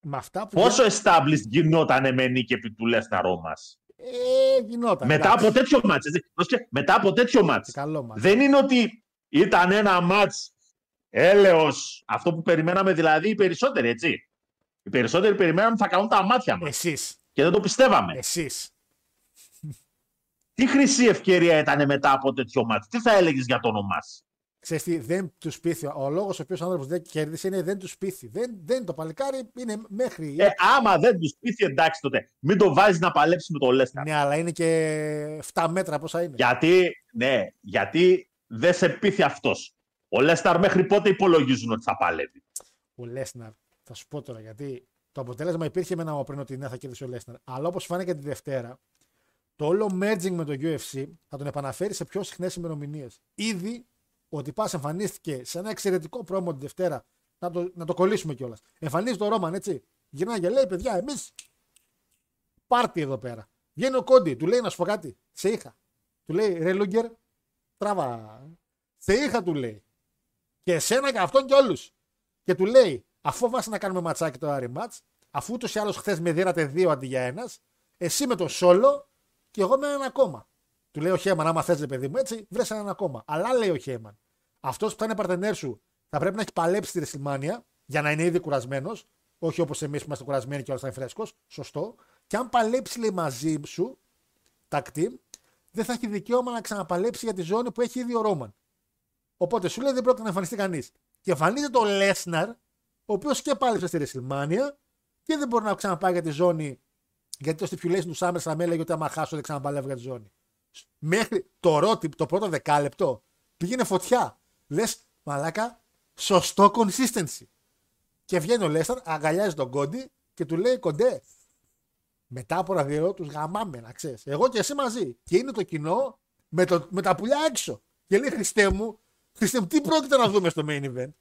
με αυτά που. Πόσο established γινόταν με νίκη επί του Λέσναρ μας; Ε, γινόταν. Μετά εντάξει. από τέτοιο μάτς. έτσι. Πρόσεξε, Μετά από τέτοιο μάτς. Καλό μάτς. Δεν είναι ότι ήταν ένα μάτς έλεος. Αυτό που περιμέναμε δηλαδή οι περισσότεροι, έτσι. Οι περισσότεροι περιμέναμε ότι θα κάνουν τα μάτια μας. Εσείς. Και δεν το πιστεύαμε. Εσείς. Τι χρυσή ευκαιρία ήταν μετά από τέτοιο μάτς. Τι θα έλεγες για το όνομά σου; Ξέρεις τι, δεν τους πείθει. Ο λόγος ο οποίος ο άνθρωπος δεν κέρδισε είναι δεν τους πείθει. Δεν, δεν το παλικάρι είναι μέχρι. Ε, άμα δεν τους πείθει εντάξει τότε. Μην το βάζεις να παλέψεις με το Λέσναρ. ναι, αλλά είναι και 7 μέτρα πόσα είναι. Γιατί, ναι, γιατί δεν σε πείθει αυτός. Ο Λέσναρ μέχρι πότε υπολογίζουν ότι θα παλεύει; Ο Λέσναρ, θα σου πω τώρα γιατί το αποτέλεσμα υπήρχε με ένα πριν ότι ναι, θα κερδίσει ο Λέσναρ. Αλλά όπως φάνηκε τη Δευτέρα, το όλο merging με το UFC θα τον επαναφέρει σε πιο συχνές ημερομηνίες. Ήδη ο τυπά εμφανίστηκε σε ένα εξαιρετικό πρόμο τη Δευτέρα. Να το, να το κολλήσουμε κιόλας. Εμφανίζει το Ρόμαν, έτσι. Γυρνάει και λέει: Παιδιά, εμείς πάρτι εδώ πέρα. Βγαίνει ο Κόντι, του λέει να σου πω κάτι. Σε είχα. Του λέει: Ρε Λούγκερ, Τράβα. Σε είχα, του λέει. Και εσένα και αυτόν και όλους. Και του λέει, αφού βάσει να κάνουμε ματσάκι το Άρη Μάτς, αφού ούτως ή άλλως χθες με δίνατε δύο αντί για ένας, εσύ με το σόλο και εγώ με έναν ακόμα. Του λέει ο Χέμαν, άμα θες, παιδί μου, έτσι, βρες έναν ακόμα. Αλλά λέει ο Χέμαν, αυτός που θα είναι παρτενέρ σου θα πρέπει να έχει παλέψει τη Ρεσιλμάνια για να είναι ήδη κουρασμένος. Όχι όπως εμείς που είμαστε κουρασμένοι και όλα θα είναι φρέσκος. Σωστό. Και αν παλέψει λέει, μαζί σου, τα team, δεν θα έχει δικαίωμα να ξαναπαλέψει για τη ζώνη που έχει ήδη ο Ρόμαν. Οπότε σου λέει δεν πρόκειται να εμφανιστεί κανείς. Και εμφανίζεται ο Λέσναρ, ο οποίος και πάλεψε στη Ρεσιλμάνια και δεν μπορεί να ξαναπάει για τη ζώνη. Γιατί το stipulation τους Σάμερ θα με έλεγε ότι άμα χάσω δεν ξαναπαλεύω για τη ζώνη. Μέχρι το, ρώτι, το πρώτο δεκάλεπτο πήγαινε φωτιά. Λες, μαλάκα, σωστό consistency. Και βγαίνει ο Λέσναρ, αγκαλιάζει τον Κόντι και του λέει κοντέ. Μετά από ραδιό τους γαμάμε, να ξέρεις. Εγώ και εσύ μαζί. Και είναι το κοινό με, το, με τα πουλιά έξω. Και λέει Χριστέ μου, Χριστέ μου, τι πρόκειται να δούμε στο main event;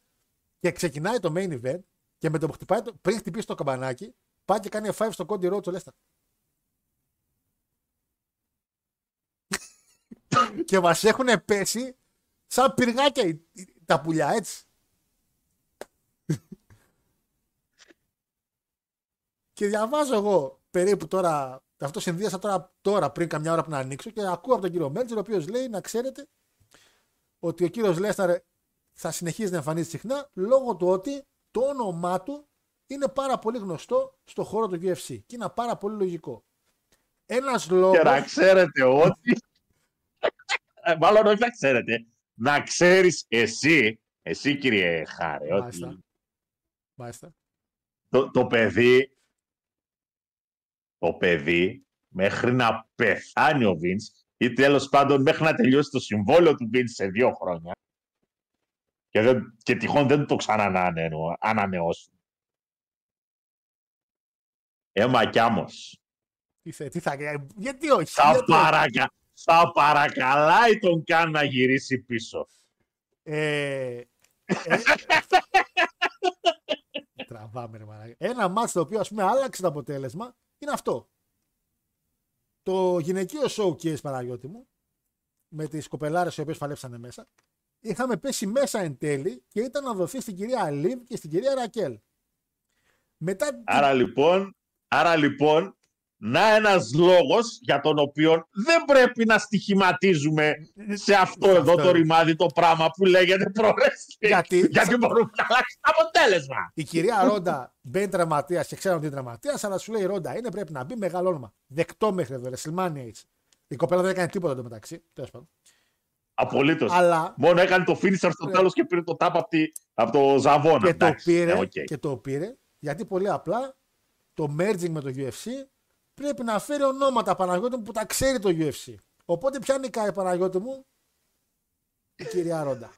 Και ξεκινάει το main event και με το που χτυπάει, το, πριν χτυπήσει το καμπανάκι, πάει και κάνει F5 στο Κόντι Ρότσο Λέστα. και μας έχουν πέσει σαν πυργάκια τα πουλιά, έτσι. και διαβάζω εγώ περίπου τώρα, αυτό συνδύασα τώρα, τώρα πριν καμιά ώρα που να ανοίξω και ακούω από τον κύριο Μέλτζερ, ο οποίος λέει να ξέρετε ότι ο κύριος Λέσταρ θα συνεχίζει να εμφανίζει συχνά λόγω του ότι το όνομά του είναι πάρα πολύ γνωστό στο χώρο του UFC και είναι πάρα πολύ λογικό. Ένας λόγο. Και να ξέρετε ότι. Ε, μάλλον όχι να ξέρετε. Να ξέρεις εσύ, εσύ κύριε Χάρε, ότι. Μάλιστα. Το, το παιδί. Το παιδί μέχρι να πεθάνει ο Βίνς ή τέλος πάντων μέχρι να τελειώσει το συμβόλαιο του Βίντ σε δύο χρόνια και, δεν, και τυχόν δεν το ξανανανεώσουν. Έμα κι άμμος. Τι, θε, τι θα γιατί όχι. Θα, γιατί παρακα, θα παρακαλάει τον Καν να γυρίσει πίσω. Ε, ε, τραβάμε ρε μαλάκα. Ένα μάτς το οποίο ας πούμε άλλαξε το αποτέλεσμα είναι αυτό. Το γυναικείο showcase Παναγιώτη μου με τις κοπελάρες οι οποίες παλέψανε μέσα είχαμε πέσει μέσα εν τέλει και ήταν να δοθεί στην κυρία Αλίβ και στην κυρία Ρακέλ. Μετά... Άρα λοιπόν, άρα λοιπόν να ένας λόγος για τον οποίο δεν πρέπει να στοιχηματίζουμε σε αυτό εδώ το ρημάδι το πράγμα που λέγεται προρέστη. Γιατί, Γιατί μπορούμε να αλλάξει το αποτέλεσμα. Η κυρία Ρόντα μπαίνει τραυματίας και ξέρουν ότι είναι τραυματίας, αλλά σου λέει η Ρόντα είναι πρέπει να μπει μεγάλο όνομα. Δεκτό μέχρι εδώ, Ρεσιλμάνια Η κοπέλα δεν έκανε τίποτα εδώ μεταξύ. Τέλος πάντων. Απολύτως. Αλλά... Μόνο έκανε το finisher στο τέλος και πήρε το tap από, τη, από το Ζαβόνα. Και το, πήρε, ναι, okay. και το πήρε γιατί πολύ απλά το merging με το UFC πρέπει να φέρει ονόματα Παναγιώτη μου που τα ξέρει το UFC. Οπότε ποια κάει Παναγιώτη μου η κυρία Ρόντα.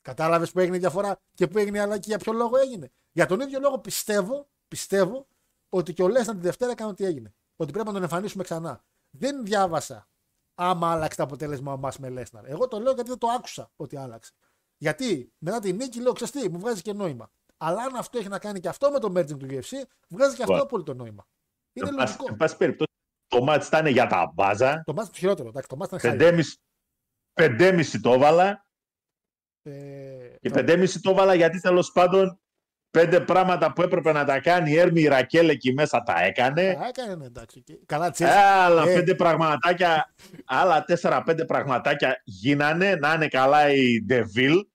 Κατάλαβες που έγινε η διαφορά και που έγινε αλλά και για ποιο λόγο έγινε. Για τον ίδιο λόγο πιστεύω, πιστεύω ότι και ο Λέσναρ τη Δευτέρα έκανε ό,τι έγινε. Ότι πρέπει να τον εμφανίσουμε ξανά. Δεν διάβασα άμα άλλαξε το αποτέλεσμα ο Μας με Λέσναρ. Εγώ το λέω γιατί δεν το άκουσα ότι άλλαξε. Γιατί μετά τη νίκη λέω, ξέρεις μου βγάζει και νόημα. Αλλά αν αυτό έχει να κάνει και αυτό με το merging του UFC, βγάζει και αυτό απόλυτο νόημα. Είναι εν λογικό. Εν πάση περιπτώσει, το μάτς ήταν για τα μπάζα. Το μάτς το χειρότερο. Εντάξει, το μάτς ήταν χάλια. Πεντέμιση το έβαλα. Ε, Και το- πεντέμιση το έβαλα γιατί τέλος πάντων πέντε πράγματα που έπρεπε να τα κάνει η έρμη η Ρακέλ εκεί μέσα τα έκανε. Α, έκανε ναι, εντάξει. και- Καλά, Ε, τσέλ. άλλα Ε. πέντε πραγματάκια, άλλα τέσσερα-πέντε πραγματάκια γίνανε να είναι καλά η Ντεβίλ.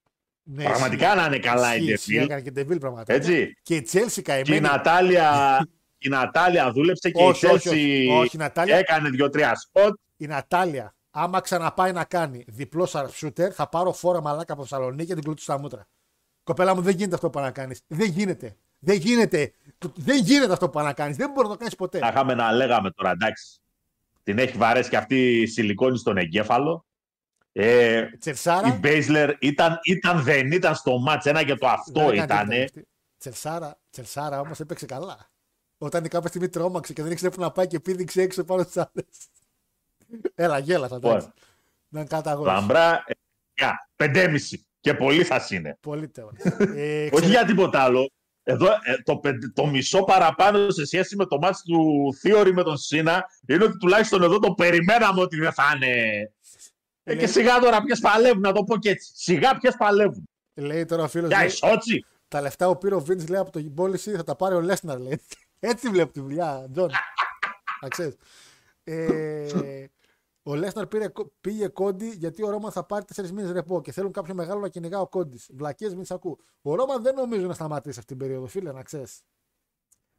Ναι, πραγματικά να είναι καλά η ισχύει, ισχύει, Ντεβίλ. Έκανε και Ντεβίλ πραγματικά. Έτσι. Και η Τσέλσι Και η καημένη. Νατάλια, η Νατάλια δούλεψε και Όχι, η όχι, όχι. Chelsea Όχι, η Νατάλια- έκανε δύο-τρία σποτ. Η Νατάλια, άμα ξαναπάει να κάνει διπλό sharpshooter, θα πάρω φόρα μαλάκα από Θεσσαλονίκη και την κλωτσώ στα μούτρα. Κοπέλα μου, δεν γίνεται αυτό που πάνε να κάνει. Δεν γίνεται. Δεν γίνεται. Το- Δεν γίνεται αυτό που πάνε να κάνει. Δεν μπορεί να το κάνεις ποτέ. Θα είχαμε να λέγαμε τώρα, εντάξει. Την έχει βαρέσει και αυτή η σιλικόνη στον εγκέφαλο. Ε, Τσελσάρα. η Μπέισλερ ήταν, ήταν, δεν ήταν στο μάτς, ένα και το αυτό δεν έκανε ήταν. τίποτα αυτή. Τσελσάρα, Τσελσάρα όμως έπαιξε καλά. Όταν κάποια στιγμή τρόμαξε και δεν ήξερε πού να πάει και πήδηξε έξω πάνω στις άλλε. Έλα, γέλασα. εντάξει. Να καταγώσει. Λαμπρά, ε, για, πεντέμιση. Και πολύ θα είναι. Πολύ τέλος. ε, Όχι για τίποτα άλλο. Εδώ, ε, το, πεν- το μισό παραπάνω σε σχέση με το μάτς του Θείορη με τον Σίνα είναι ότι τουλάχιστον εδώ το περιμέναμε ότι δεν θα είναι Ε, και σιγά τώρα ποιε παλεύουν, να το πω και έτσι. Σιγά ποιε παλεύουν. Λέει τώρα ο φίλος. Για η Σότσι. Τα λεφτά που πήρε ο Vince λέει από το πώληση θα τα πάρει ο Λέσναρ. Λέει. Έτσι βλέπω τη δουλειά, Τζον. Να ξέρεις. Ε, ο Λέσναρ πήρε, πήγε κόντι γιατί ο Ρόμαν θα πάρει 4 μήνες ρεπό και θέλουν κάποιο μεγάλο να κυνηγά ο κόντι. Βλακίες μην ακού. Ο Ρόμαν δεν νομίζω να σταματήσει αυτή την περίοδο, φίλε, να ξέρεις.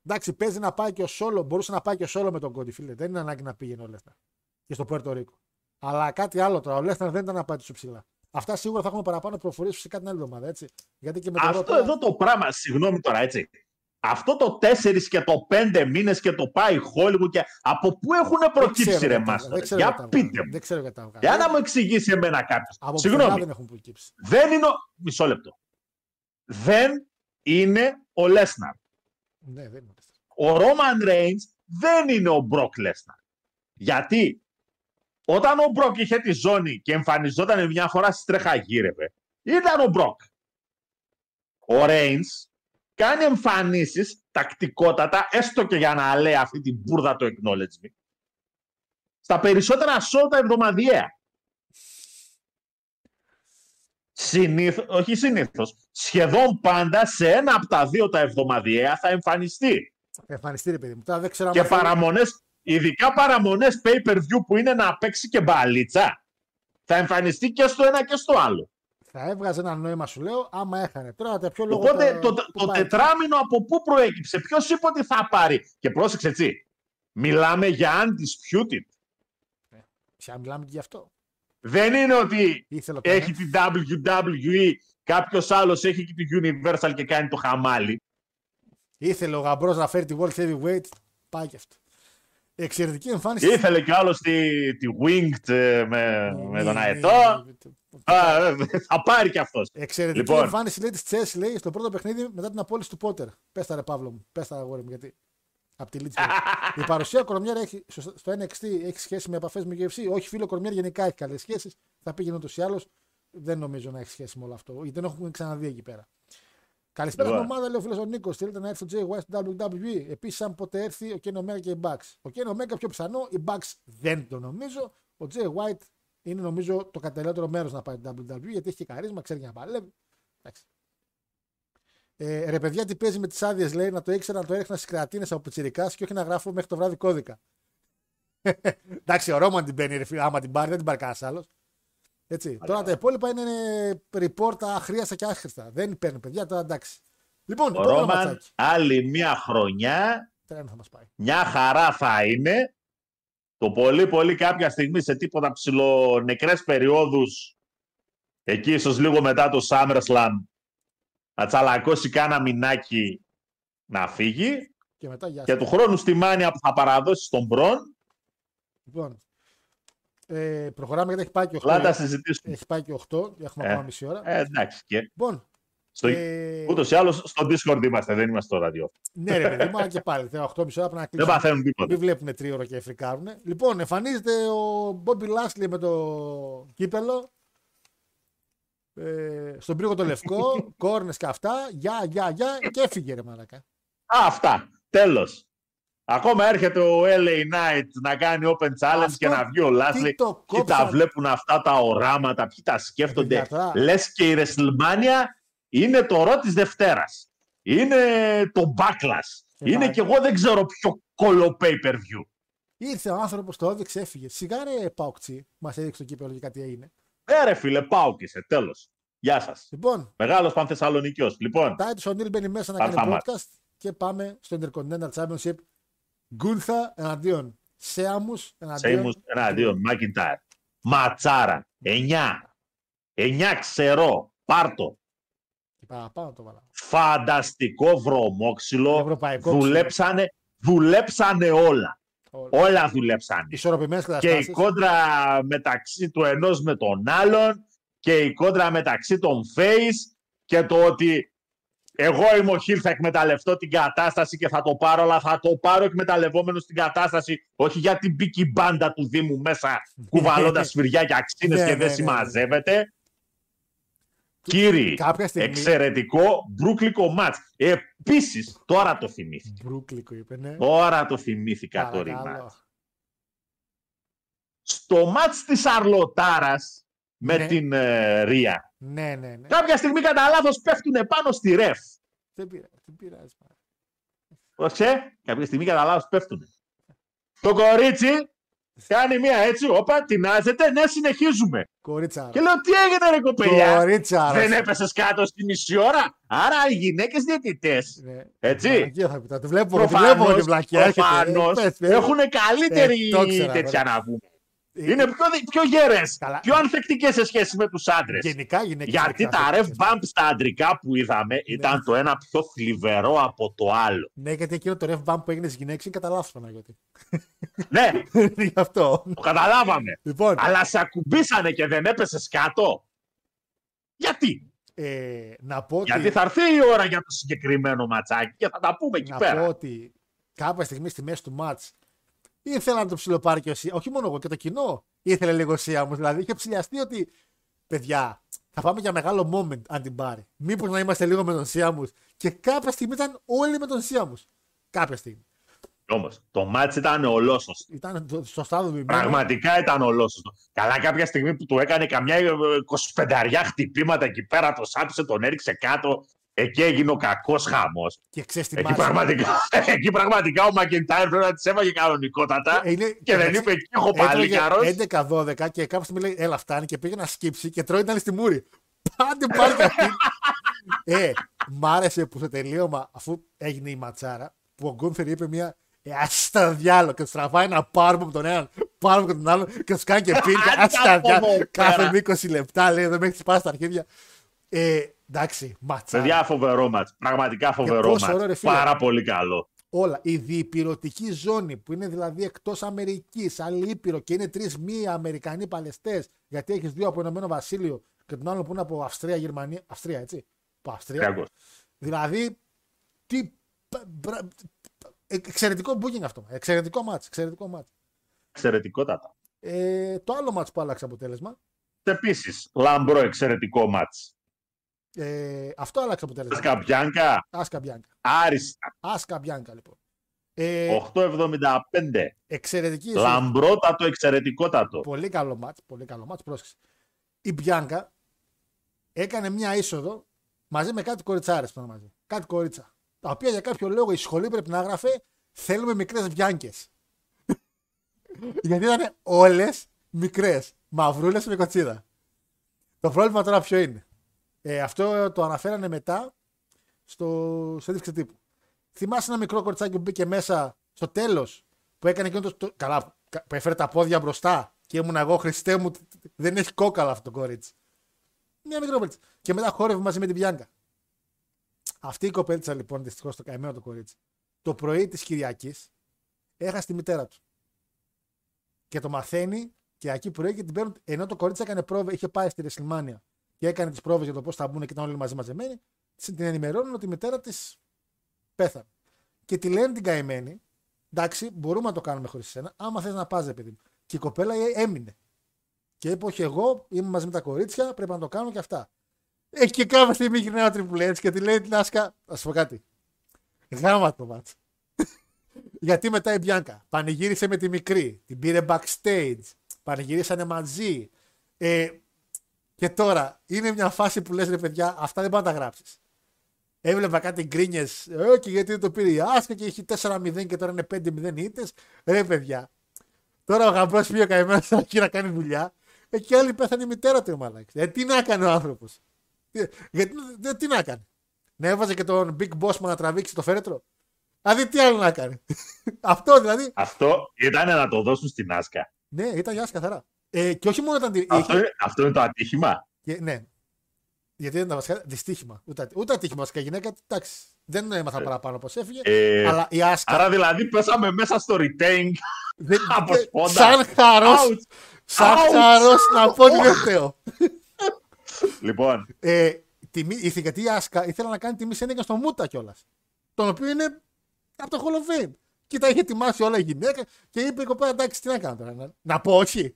Εντάξει, παίζει να πάει και ο Σόλο, μπορούσε να πάει και ο Σόλο με τον κόντι, φίλε. Δεν είναι ανάγκη να πήγαινε ο Λέσναρ. Και στο Πουέρτο Ρίκο. Αλλά κάτι άλλο τώρα. Ο Λέσναρ δεν ήταν να πάει τόσο ψηλά. Αυτά σίγουρα θα έχουμε παραπάνω προφορίες φυσικά την άλλη εβδομάδα. Έτσι. Γιατί και με Αυτό τώρα... εδώ το πράγμα, συγγνώμη τώρα έτσι. Αυτό το 4 και το 5 μήνες και το πάει Hollywood και από πού έχουν προκύψει ρε Μάστερ. Για πείτε μου. Δεν ξέρω γιατί τα Για να μου εξηγήσει εμένα κάποιος. Συγγνώμη. Δεν έχουν προκύψει. Δεν είναι. Ο... Μισό λεπτό. Δεν είναι ο Λέσναρ. Ναι, δεν είναι. Ο Ρόμαν Reigns δεν είναι ο Μπροκ Λέσναρ. Γιατί όταν ο Μπροκ είχε τη ζώνη και εμφανιζόταν μια φορά στη τρέχα γύρευε, ήταν ο Μπροκ. Ο Reigns κάνει εμφανίσεις τακτικότατα, έστω και για να λέει αυτή την μπουρδα το acknowledgement, στα περισσότερα σόλτα εβδομαδιαία. Συνήθω, όχι συνήθως, σχεδόν πάντα σε ένα από τα δύο τα εβδομαδιαία θα εμφανιστεί. Θα εμφανιστεί, ρε παιδί μου. Τώρα δεν ξέρω και παραμονές, ειδικά παραμονές pay per view που είναι να παίξει και μπαλίτσα, θα εμφανιστεί και στο ένα και στο άλλο θα έβγαζε ένα νόημα, σου λέω, άμα έχανε. Τώρα τα πιο λόγο. Οπότε το, το, το τετράμινο από πού προέκυψε, ποιο είπε ότι θα πάρει. Και πρόσεξε έτσι. Μιλάμε για undisputed. Ε, πια μιλάμε και γι' αυτό. Δεν είναι ότι έχει την WWE, κάποιο άλλο έχει και την Universal και κάνει το χαμάλι. Ήθελε ο γαμπρό να φέρει τη World Heavyweight. Πάει και αυτό. Εξαιρετική εμφάνιση. Ήθελε κι άλλο τη, τη Winged ε, με, ναι, με τον ναι, Αετό. Ναι, Α, θα πάρει κι αυτός. Εξαιρετική λοιπόν. εμφάνιση λέει της Chess λέει στο πρώτο παιχνίδι μετά την απόλυση του Πότερ. Πες τα ρε Παύλο μου, πες τα αγόρι μου γιατί. Από τη Λίτσα. Η παρουσία Κορμιέρ έχει, στο NXT έχει σχέση με επαφές με UFC. Όχι, φίλο Κορμιέρ γενικά έχει καλές σχέσεις. Θα πήγαινε ούτως ή άλλως. Δεν νομίζω να έχει σχέση με όλο αυτό. Γιατί δεν έχουμε ξαναδεί εκεί πέρα. Καλησπέρα στην ομάδα, λέει ο φίλος ο Νίκος. Θέλετε να έρθει ο Jay West στο WWE. Επίσης, αν ποτέ έρθει ο Kenny Omega και οι Bucks. Ο Kenny Omega πιο πιθανό, οι Bucks δεν το νομίζω. Ο Jay White είναι νομίζω το καταλληλότερο μέρος να πάει το WWE γιατί έχει και καρίσμα, ξέρει να παλεύει. Ε, ρε παιδιά, τι παίζει με τις άδειες, λέει, να το ήξερα να το έριχνα στι κρατίνε από πιτσυρικά και όχι να γράφω μέχρι το βράδυ κώδικα. Εντάξει, ο Ρόμαν την παίρνει, ρε φίλε, άμα την πάρει, δεν την πάρει κανένας άλλος. Έτσι. Τώρα τα υπόλοιπα είναι report αχρίαστα και άχρηστα. Δεν παίρνει παιδιά, τώρα εντάξει. Λοιπόν, ο Ρόμαν, άλλη μια χρονιά. θα μας πάει. Μια χαρά θα είναι το πολύ πολύ κάποια στιγμή σε τίποτα ψηλονεκρές περιόδους εκεί ίσως λίγο μετά το SummerSlam να τσαλακώσει κάνα μηνάκι να φύγει και, μετά, και του χρόνου στη μάνια που θα παραδώσει στον Μπρον Λοιπόν, ε, προχωράμε γιατί έχει πάει και 8. Λάτα συζητήσουμε. Έχει πάει και 8, έχουμε ε, ακόμα μισή ώρα. Ε, εντάξει. Και... Λοιπόν, στο... Ε... Ούτως ή άλλως στο Discord είμαστε, δεν είμαστε στο ραδιό. ναι, ρε παιδί μου, αλλά και πάλι. 8,5 ώρα πρέπει να κλείσουμε. Δεν παθαίνουν τίποτα. Μην βλέπουν τρίωρο και φρικάρουν. Λοιπόν, εμφανίζεται ο Μπόμπι Λάσλι με το κύπελο. Ε, στον πρίγο το λευκό, κόρνες και αυτά. Γεια, γεια, γεια. Και έφυγε ρε μαλακά. Αυτά. Τέλος. Ακόμα έρχεται ο LA Knight να κάνει open challenge Αυτό και να βγει ο Λάσλι. Και τα βλέπουν αυτά τα οράματα, ποιοι τα σκέφτονται. Λες και η WrestleMania είναι το ρο της Δευτέρας. Είναι το backlash. είναι και εγώ δεν ξέρω ποιο κολο pay per view. Ήρθε ο άνθρωπος, το έδειξε, έφυγε. Σιγάρε Πάουκτσι, μας έδειξε το κύπελο και κάτι έγινε. Ναι, ρε φίλε, Πάουκησε, τέλος. Γεια σας. Λοιπόν, Μεγάλος Πανθεσσαλονικιός. Λοιπόν, Τάιτ ο Νίλ μπαίνει μέσα να κάνει podcast και πάμε στο Intercontinental Championship. Γκούνθα εναντίον Σέαμους εναντίον. Σέαμους εναντίον Μάκιντάρ. Ματσάρα. 9. 9 ξερό. Πάρτο. Παραπάνω το βάλα. Φανταστικό βρωμόξυλο. Δουλέψανε, δουλέψανε όλα. Όλα, όλα δουλέψανε. Και η κόντρα μεταξύ του ενός με τον άλλον και η κόντρα μεταξύ των face και το ότι εγώ είμαι ο Χιλ, θα εκμεταλλευτώ την κατάσταση και θα το πάρω, αλλά θα το πάρω εκμεταλλευόμενος στην κατάσταση, όχι για την πίκη μπάντα του Δήμου μέσα, κουβαλώντας σφυριά και αξίνες ναι, και δεν ναι, ναι, συμμαζεύεται. Κύριε, στιγμή... εξαιρετικό μπρούκλικο μάτς. Επίσης, τώρα το θυμήθηκα. Μπρούκλικο είπε, ναι. Τώρα το θυμήθηκα το ρημάτ. στο μάτς της Αρλοτάρας με Ναι. την ε, Ρία. Ναι, ναι, ναι. Κάποια στιγμή κατά λάθος πέφτουν πάνω στη ρεφ. Δεν πειράζει. Δεν πειράζει. Πρόσεξε, κάποια στιγμή κατά λάθος πέφτουν. Το κορίτσι κάνει μία έτσι, όπα, τεινάζεται, ναι, συνεχίζουμε. Κορίτσα. Και λέω, τι έγινε ρε κοπελιά, Κορίτσα. δεν έπεσες κάτω στη μισή ώρα; Άρα οι γυναίκες διαιτητές. Ναι. Έτσι. Βλακία θα πει. τώρα. Τη βλέπω, τη βλέπω την πλακιά. έρχεται. προφανώς Ε, πες, πες. έχουν καλύτερη Ε, το ήξερα, τέτοια βέβαια. να πούμε. Ε, Είναι πιο, δι- πιο γέρες, Καλά. πιο ανθεκτικές σε σχέση με τους άντρες. Γενικά γυναίκες Γιατί είναι τα ξαφνικές. ref bump στα αντρικά που είδαμε ήταν το ένα πιο θλιβερό από το άλλο. Ναι, γιατί εκείνο το ref bump που έγινε στις γυναίκες είναι κατά λάθο Παναγιώτη. ναι, Γι' αυτό. το καταλάβαμε. Λοιπόν, Αλλά σε ακουμπήσανε και δεν έπεσες κάτω. Γιατί; ε, να πω ότι. Γιατί θα έρθει η ώρα για το συγκεκριμένο ματσάκι και θα τα πούμε εκεί να πέρα. πω ότι κάποια στιγμή στη μέση του μάτς ήθελα να το ψιλοπάρει και ο Σία. Όχι μόνο εγώ και το κοινό ήθελε λίγο Σία μου. Δηλαδή είχε ψηλιαστεί ότι παιδιά θα πάμε για μεγάλο moment αν την πάρει. Μήπως να είμαστε λίγο με τον Σία μου. Και κάποια στιγμή ήταν όλοι με τον Σία μου. Κάποια στιγμή. Όμως, το μάτς ήταν ολόσωστο. Ήταν το- στο στάδιο του Πραγματικά ήταν ολόσωστο. Καλά, κάποια στιγμή που του έκανε καμιά 25 χτυπήματα εκεί πέρα, το σάπισε, τον έριξε κάτω. Εκεί έγινε ο κακός χαμός. Και ξέρεις τι Εκεί μάτς. πραγματικά, εκεί πραγματικά ο Μακεντάιρ πρέπει να τη έβαγε κανονικότατα. Ε, είναι- και δεν είπε εκεί έχω πάλι καρό. 11-12 και κάποια στιγμή λέει Έλα, φτάνει και πήγε να σκύψει και τρώει την άλλη στη μούρη. Πάντε πάλι και αυτή. ε, μ' άρεσε που στο τελείωμα, αφού έγινε η ματσάρα, που ο Γκόνθερ είπε μια ε, άστα διάλογο και τους τραβάει ένα πάρμο με τον έναν, πάρμο με τον άλλον και τους κάνει και πίνει. και άστα από διάλογο. εδώ Κάθε πέρα. 20 λεπτά λέει εδώ μέχρι τι πάσει στα αρχίδια. Ε, εντάξει, ματσάρα. Παιδιά, φοβερό μάτς. Πραγματικά φοβερό πόσο ωραίο, ρε μάτς. φίλε. Πάρα πολύ καλό. όλα. Η διπυρωτική ζώνη που είναι δηλαδή εκτός Αμερικής, άλλη ήπειρο και είναι τρεις μη Αμερικανοί παλαιστές, γιατί έχεις δύο από Ηνωμένο Βασίλειο και τον άλλο που είναι από Αυστρία, Γερμανία. Αυστρία, έτσι. Από Αυστρία. Κακός. Δηλαδή, τι. π- μπρα- Εξαιρετικό booking αυτό. Εξαιρετικό μάτς. Εξαιρετικό μάτς. Εξαιρετικότατα. Ε, το άλλο μάτς που άλλαξε αποτέλεσμα. Επίσης, λαμπρό εξαιρετικό μάτς. Ε, αυτό άλλαξε αποτέλεσμα. Σκαμπιάνκα, Άσκα Μπιάνκα. άριστα. Άσκα Μπιάνκα, λοιπόν. Ε, 8,75. εξαιρετική. Λαμπρότατο, εξαιρετικότατο. Πολύ καλό μάτς, πολύ καλό μάτς, πρόσεξε. Η Μπιάνκα έκανε μια είσοδο μαζί με κάτι κοριτσάρες που ήταν μαζί. Κάτι κορίτσα. Τα οποία για κάποιο λόγο η σχολή πρέπει να έγραφε θέλουμε μικρές Μπιάνκες. Γιατί ήταν όλες μικρές. Μαυρούλες με κοτσίδα. Το πρόβλημα τώρα ποιο είναι; Ε, αυτό το αναφέρανε μετά στο συνέντευξη τύπου. Θυμάσαι ένα μικρό κοριτσάκι που μπήκε μέσα στο τέλος που έκανε εκείνο το, το. Καλά, που έφερε τα πόδια μπροστά και ήμουν εγώ, Χριστέ μου, δεν έχει κόκαλα αυτό το κορίτσι. Μια μικρό κορίτσι. Και μετά χόρευε μαζί με την Πιάνκα. Αυτή η κοπέλτσα λοιπόν, δυστυχώς το καημένο το κορίτσι, το πρωί της Κυριακής έχασε τη μητέρα του. Και το μαθαίνει και εκεί πρωί και την παίρνουν. Ενώ το κορίτσι έκανε πρόβε, είχε πάει στη Ρεσιλμάνια και έκανε τις πρόβε για το πώς θα μπουν και ήταν όλοι μαζί μαζεμένοι, την ενημερώνουν ότι η μητέρα της πέθανε. Και τη λένε την καημένη, εντάξει, μπορούμε να το κάνουμε χωρίς εσένα, άμα θες να πας, ρε παιδί μου. Και η κοπέλα ε- έμεινε. Και είπε, Όχι, εγώ είμαι μαζί με τα κορίτσια, πρέπει να το κάνω και αυτά. Ε, και κάποια στιγμή γυρνάει ο Triple H και τη λέει την Άσκα, θα σου πω κάτι. Γάμα το μάτσο. Γιατί μετά η Μπιάνκα πανηγύρισε με τη μικρή, την πήρε backstage, πανηγυρίσανε μαζί. Ε, και τώρα είναι μια φάση που λες ρε παιδιά, αυτά δεν μπορεί να τα γράψεις. Έβλεπα κάτι γκρίνιες. Ε, και γιατί δεν το πήρε η Άσκα και έχει 4-0 και τώρα είναι 5-0 ήττες. Ρε παιδιά. Τώρα ο γαμπρός πήγε ο καημένος εκεί να κάνει δουλειά. Εκεί άλλη πέθανε η μητέρα του, μαλάκι. Ε, τι να κάνει ο άνθρωπος. Γιατί δεν τι να κάνει. Να έβαζε και τον Big Boss να τραβήξει το φέρετρο. Δηλαδή τι άλλο να κάνει. Αυτό δηλαδή. Αυτό ήταν να το δώσουν στην Άσκα. Ναι, ήταν για καθαρά. Ε, και όχι μόνο ήταν. τη- Αυτό, είχε- είναι, αυτό είναι το ατύχημα. Και, ναι. Γιατί δεν ήταν βασικά δυστύχημα. Ούτε, ούτε ατύχημα βασικά γυναίκα. Εντάξει. Δεν έμαθα παραπάνω πώς έφυγε. Ε, αλλά η Άσκα. Άρα δηλαδή πέσαμε μέσα στο retain. δεν, από δεν- σπόντα. σαν χαρό. Ouch. Σαν Ouch. χαρός να πω ότι δεν φταίω. λοιπόν, Ε, τιμή, η θηγατή η Άσκα ήθελε να κάνει τιμή σένεκα στο Μούτα κιόλας. Τον οποίο είναι από το Hall of Fame. Και τα είχε ετοιμάσει όλα η γυναίκα και είπε η κοπέλα εντάξει τι να κάνω τώρα. Να, να πω όχι.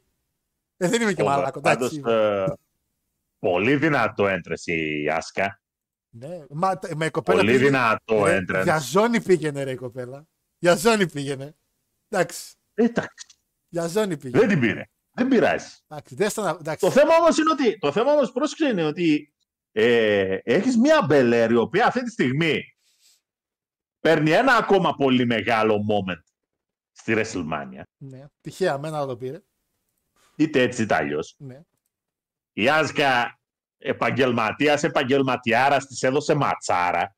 Ε, δεν είμαι και μαλάκος. πάντως, εντάξει. ε, πολύ δυνατό έντρεση η Άσκα. Ναι, μα, με η κοπέλα Πολύ πήγε- δυνατό ρε, έντρεση. Για ζώνη πήγαινε ρε η κοπέλα. Για ζώνη πήγαινε. Εντάξει. Εντάξει, Για ζώνη πήγαινε. δεν την πήρε. Δεν πειράζει. Εντάξει, δεν στα- εντάξει. Το θέμα όμως είναι ότι, το θέμα όμως πρόσεξε είναι ότι ε, έχεις μια Μπελέρ η οποία αυτή τη στιγμή παίρνει ένα ακόμα πολύ μεγάλο moment στη WrestleMania. Ναι. Τυχαία, μένα το πήρε. Είτε έτσι είτε αλλιώς. Ναι. Η Άσκα επαγγελματίας, επαγγελματιάρας της έδωσε ματσάρα.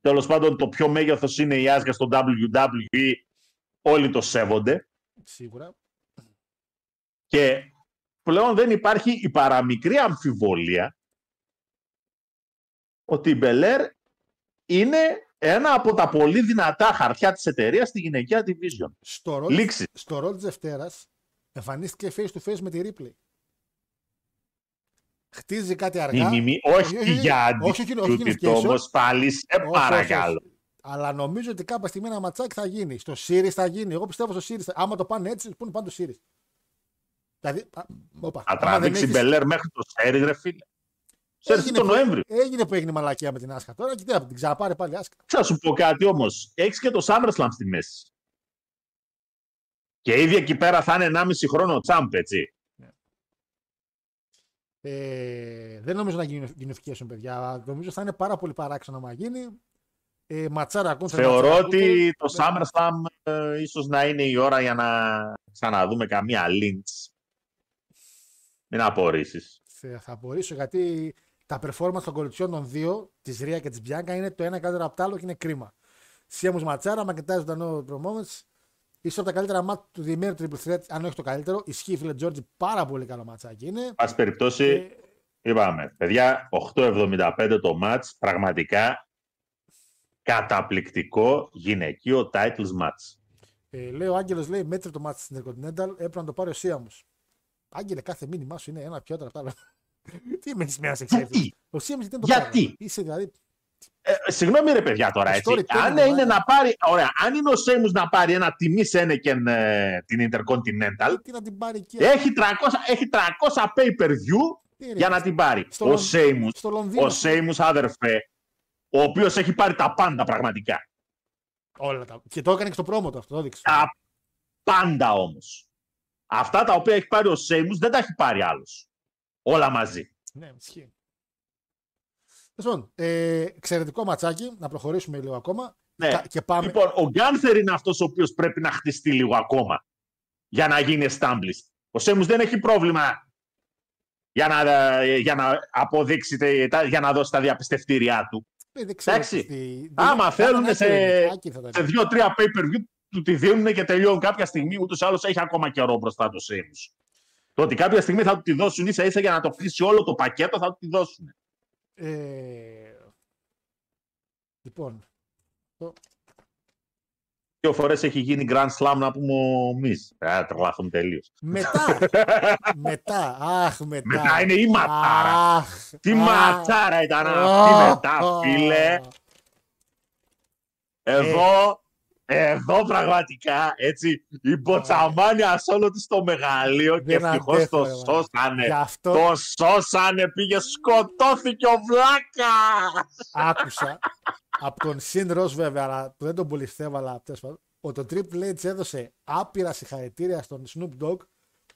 Τέλος πάντων το πιο μέγεθος είναι η Άσκα στο WWE. Όλοι το σέβονται. Σίγουρα. Και πλέον δεν υπάρχει η παραμικρή αμφιβολία ότι η Μπελέρ είναι ένα από τα πολύ δυνατά χαρτιά της εταιρείας στη γυναικεία division. Στο ρόλο, Λήξη. στο ρόλο της Δευτέρας εμφανίστηκε face to face με τη Ripley. Χτίζει κάτι αργά. Μη, μη, μη, όχι, όχι, όχι, για όχι, όχι, όχι, αντιπτούτητο όχι, όχι, όμως πάλι, σε Όχι, όχι, παρακαλώ. όχι. Αλλά νομίζω ότι κάποια στιγμή ένα ματσάκι θα γίνει. Στο Series θα γίνει. Εγώ πιστεύω στο Series. θα- Άμα το πάνε έτσι, πούνε πάνω το Series. Δηλαδή. α, όπα. Θα Άμα δεν τραβήξει η έχεις- Μπελέρ μέχρι το Σέρι, ρε φίλε. Ξέρεις Έγινε τον που- Νοέμβριο. Έγινε που έγινε η μαλακία με την Άσκα. Τώρα και τι να την ξαναπάρει πάλι η Άσκα. Θα σου πω κάτι όμως. Έχεις και το SummerSlam στη μέση. Και ήδη εκεί πέρα θα είναι 1,5 χρόνο τσάμπ, έτσι. Ε, δεν νομίζω να γίνει unification, παιδιά. Νομίζω θα είναι πάρα πολύ παράξενο να γίνει. Ε, ματσάρα ακούν. Θεωρώ ότι το SummerSlam ε, ίσως να είναι η ώρα για να ξαναδούμε καμία Lynch. Μην απορρίσεις. Θα, θα απορρίσω γιατί τα performance των κοριτσιών των δύο, της Ρία και της Μπιάνκα, είναι το ένα καλύτερο από το άλλο και είναι κρίμα. Σιέμου Ματσάρα, Μακετάζ Ντανό Προμόμετ. Ίσω από τα καλύτερα μάτια του διημέρου Triple Threat, αν όχι το καλύτερο. Ισχύει, φίλε Τζόρτζι, πάρα πολύ καλό ματσάκι είναι. Πάση περιπτώσει, Ε, είπαμε, παιδιά, 8.75 το match, πραγματικά καταπληκτικό γυναικείο titles match. ε, λέει ο Άγγελος, λέει μέτρη το μάτι στην Intercontinental, έπρεπε να το πάρει ο Σίαμου. Άγγελε, κάθε μήνυμά σου είναι ένα πιότερο από τα άλλα. Τι με τη μια εξέλιξη. Γιατί, Ο Σίαμου γιατί δεν το Γιατί; πάρει; Είσαι δηλαδή. Ε, συγγνώμη ρε παιδιά τώρα, Το έτσι. storytelling, Αν είναι μάλλον. να πάρει, ωραία, αν είναι ο Σέιμους να πάρει ένα τιμή Σένεκεν ε, την Intercontinental, Τι να την πάρει εκεί. έχει 300, έχει 300 pay-per-view Τι, ρε, για να την πάρει. στο ο Λον- Σέιμους, Στο Λονδίνο. ο Σέιμους αδερφέ, ο οποίος έχει πάρει τα πάντα πραγματικά. Όλα τα. Και το έκανε και στο πρόμο του αυτό, το έδειξε. Τα πάντα όμως. Αυτά τα οποία έχει πάρει ο Σέιμους δεν τα έχει πάρει άλλος. Όλα μαζί. Ναι, ισχύει. Λοιπόν, ε, εξαιρετικό ματσάκι. Να προχωρήσουμε λίγο ακόμα. Ναι. Κα- Και πάμε. Λοιπόν, ο Γκάνθερ είναι αυτός ο οποίος πρέπει να χτιστεί λίγο ακόμα για να γίνει established. Ο Σέμους δεν έχει πρόβλημα για να, ε, για να αποδείξει, τε- τα- για να δώσει τα διαπιστευτήριά του. Ε, δεν ξέρω εντάξει. τι- Άμα δεν- θέλουν θα- θα- σε- άκυρη θα τα Σε είναι. δύο-τρία pay-per-view του τη δίνουν και τελειώνουν κάποια στιγμή, ούτως ή άλλως έχει ακόμα καιρό μπροστά το Σέμους. Το ότι κάποια στιγμή θα του τη δώσουν ίσα ίσα για να το κλείσει όλο το πακέτο θα του τη δώσουν. Ε, λοιπόν, Δύο φορές έχει γίνει Grand Slam να πούμε εμείς. Ε, τρελαθούμε τελείως. μετά, μετά, αχ, μετά. Μετά είναι η ματάρα. Αχ, Τι αχ. ματσάρα ήταν αυτή Αχ, μετά, αχ. φίλε. Εδώ, εδώ πραγματικά, έτσι, η μποτσαμάνια σε όλο της το μεγαλείο και Δεν ευτυχώς αντέχω, το ρε, μάνα. σώσανε. Γι' αυτό Το σώσανε, πήγε, σκοτώθηκε ο Βλάκας. άκουσα από τον Συν Ρος βέβαια, αλλά που δεν τον πολύ πιστεύω, αλλά τέλος πάντων, ότι το Triple H έδωσε άπειρα συγχαρητήρια στον Snoop Dogg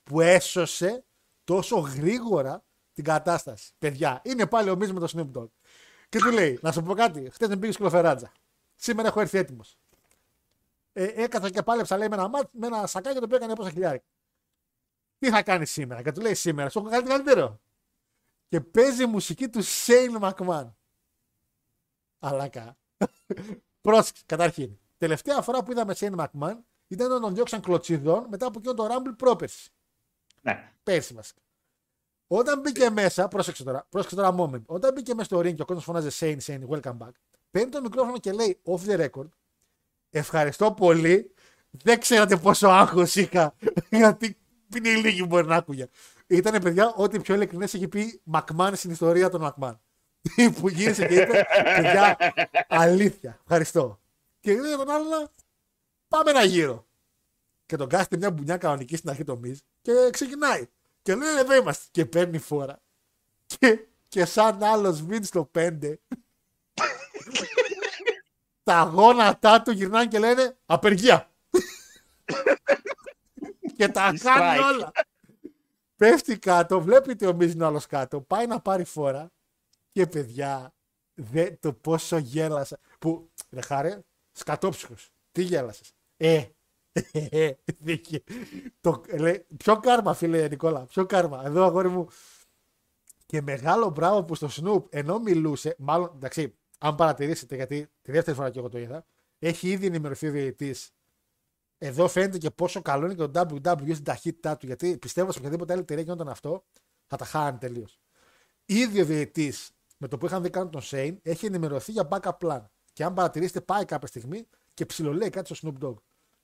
που έσωσε τόσο γρήγορα την κατάσταση. Παιδιά, είναι πάλι ο Μίζ με τον Snoop Dogg. Και του λέει, να σου πω κάτι, χτες δεν πήγε σκλοφεράτζα. Σήμερα έχω έρθει έτοιμος. Ε, έκαθα και πάλεψα λέει, με ένα, μάτς, με ένα σακάκι το οποίο έκανε πόσα χιλιάρικα. Τι θα κάνει σήμερα, και του λέει σήμερα, σου έχω κάτι καλύτερο. Και παίζει μουσική του Shane McMahon. Αλάκα. Πρόσεξε, καταρχήν. Τελευταία φορά που είδαμε Shane McMahon ήταν όταν τον διώξαν κλωτσιδών μετά από εκείνο το Rumble πρόπερση. Ναι, Πέρσι βασικά. Όταν μπήκε μέσα, πρόσεξε τώρα, πρόσεξε τώρα moment. Όταν μπήκε μέσα στο ring και ο κόσμος φωνάζει Shane, Shane, welcome back. Παίρνει το μικρόφωνο και λέει off the record. Ευχαριστώ πολύ. Δεν ξέρατε πόσο άγχος είχα. Γιατί είναι οι λίγοι που μπορεί να άκουγε. Ήτανε παιδιά ό,τι πιο ειλικρινές έχει πει Μακμάν στην ιστορία των Μακμάν. που γύρισε και είπε παιδιά αλήθεια. Ευχαριστώ. Και λέει τον άλλο πάμε ένα γύρο. Και τον κάθεται μια μπουνιά κανονική στην αρχή το Μιζ και ξεκινάει. Και λέει εδώ είμαστε. Και παίρνει φόρα. Και, και σαν άλλος Βιν στο 5 τα γόνατά του γυρνάνε και λένε απεργία. και τα Strike. κάνει όλα. Πέφτει κάτω, βλέπει ότι ο Μίζ είναι άλλος κάτω, πάει να πάρει φόρα και παιδιά, δε, το πόσο γέλασα. Που, ρε χάρε, σκατόψυχος, τι γέλασες. Ε, ε, δίκη. το, λέει, ποιο κάρμα φίλε Νικόλα, ποιο κάρμα. Εδώ αγόρι μου. Και μεγάλο μπράβο που στο Snoop ενώ μιλούσε, μάλλον εντάξει, αν παρατηρήσετε, γιατί τη δεύτερη φορά και εγώ το είδα, έχει ήδη ενημερωθεί ο διαιτητής. Εδώ φαίνεται και πόσο καλό είναι και το WWE στην ταχύτητά του. Γιατί πιστεύω σε οποιαδήποτε άλλη εταιρεία γινόταν αυτό, θα τα χάνει τελείως. Ήδη ο διαιτητής με το που είχαν δει κάνουν τον Σέιν έχει ενημερωθεί για backup plan. Και αν παρατηρήσετε, πάει κάποια στιγμή και ψιλολέει κάτι στο Snoop Dogg.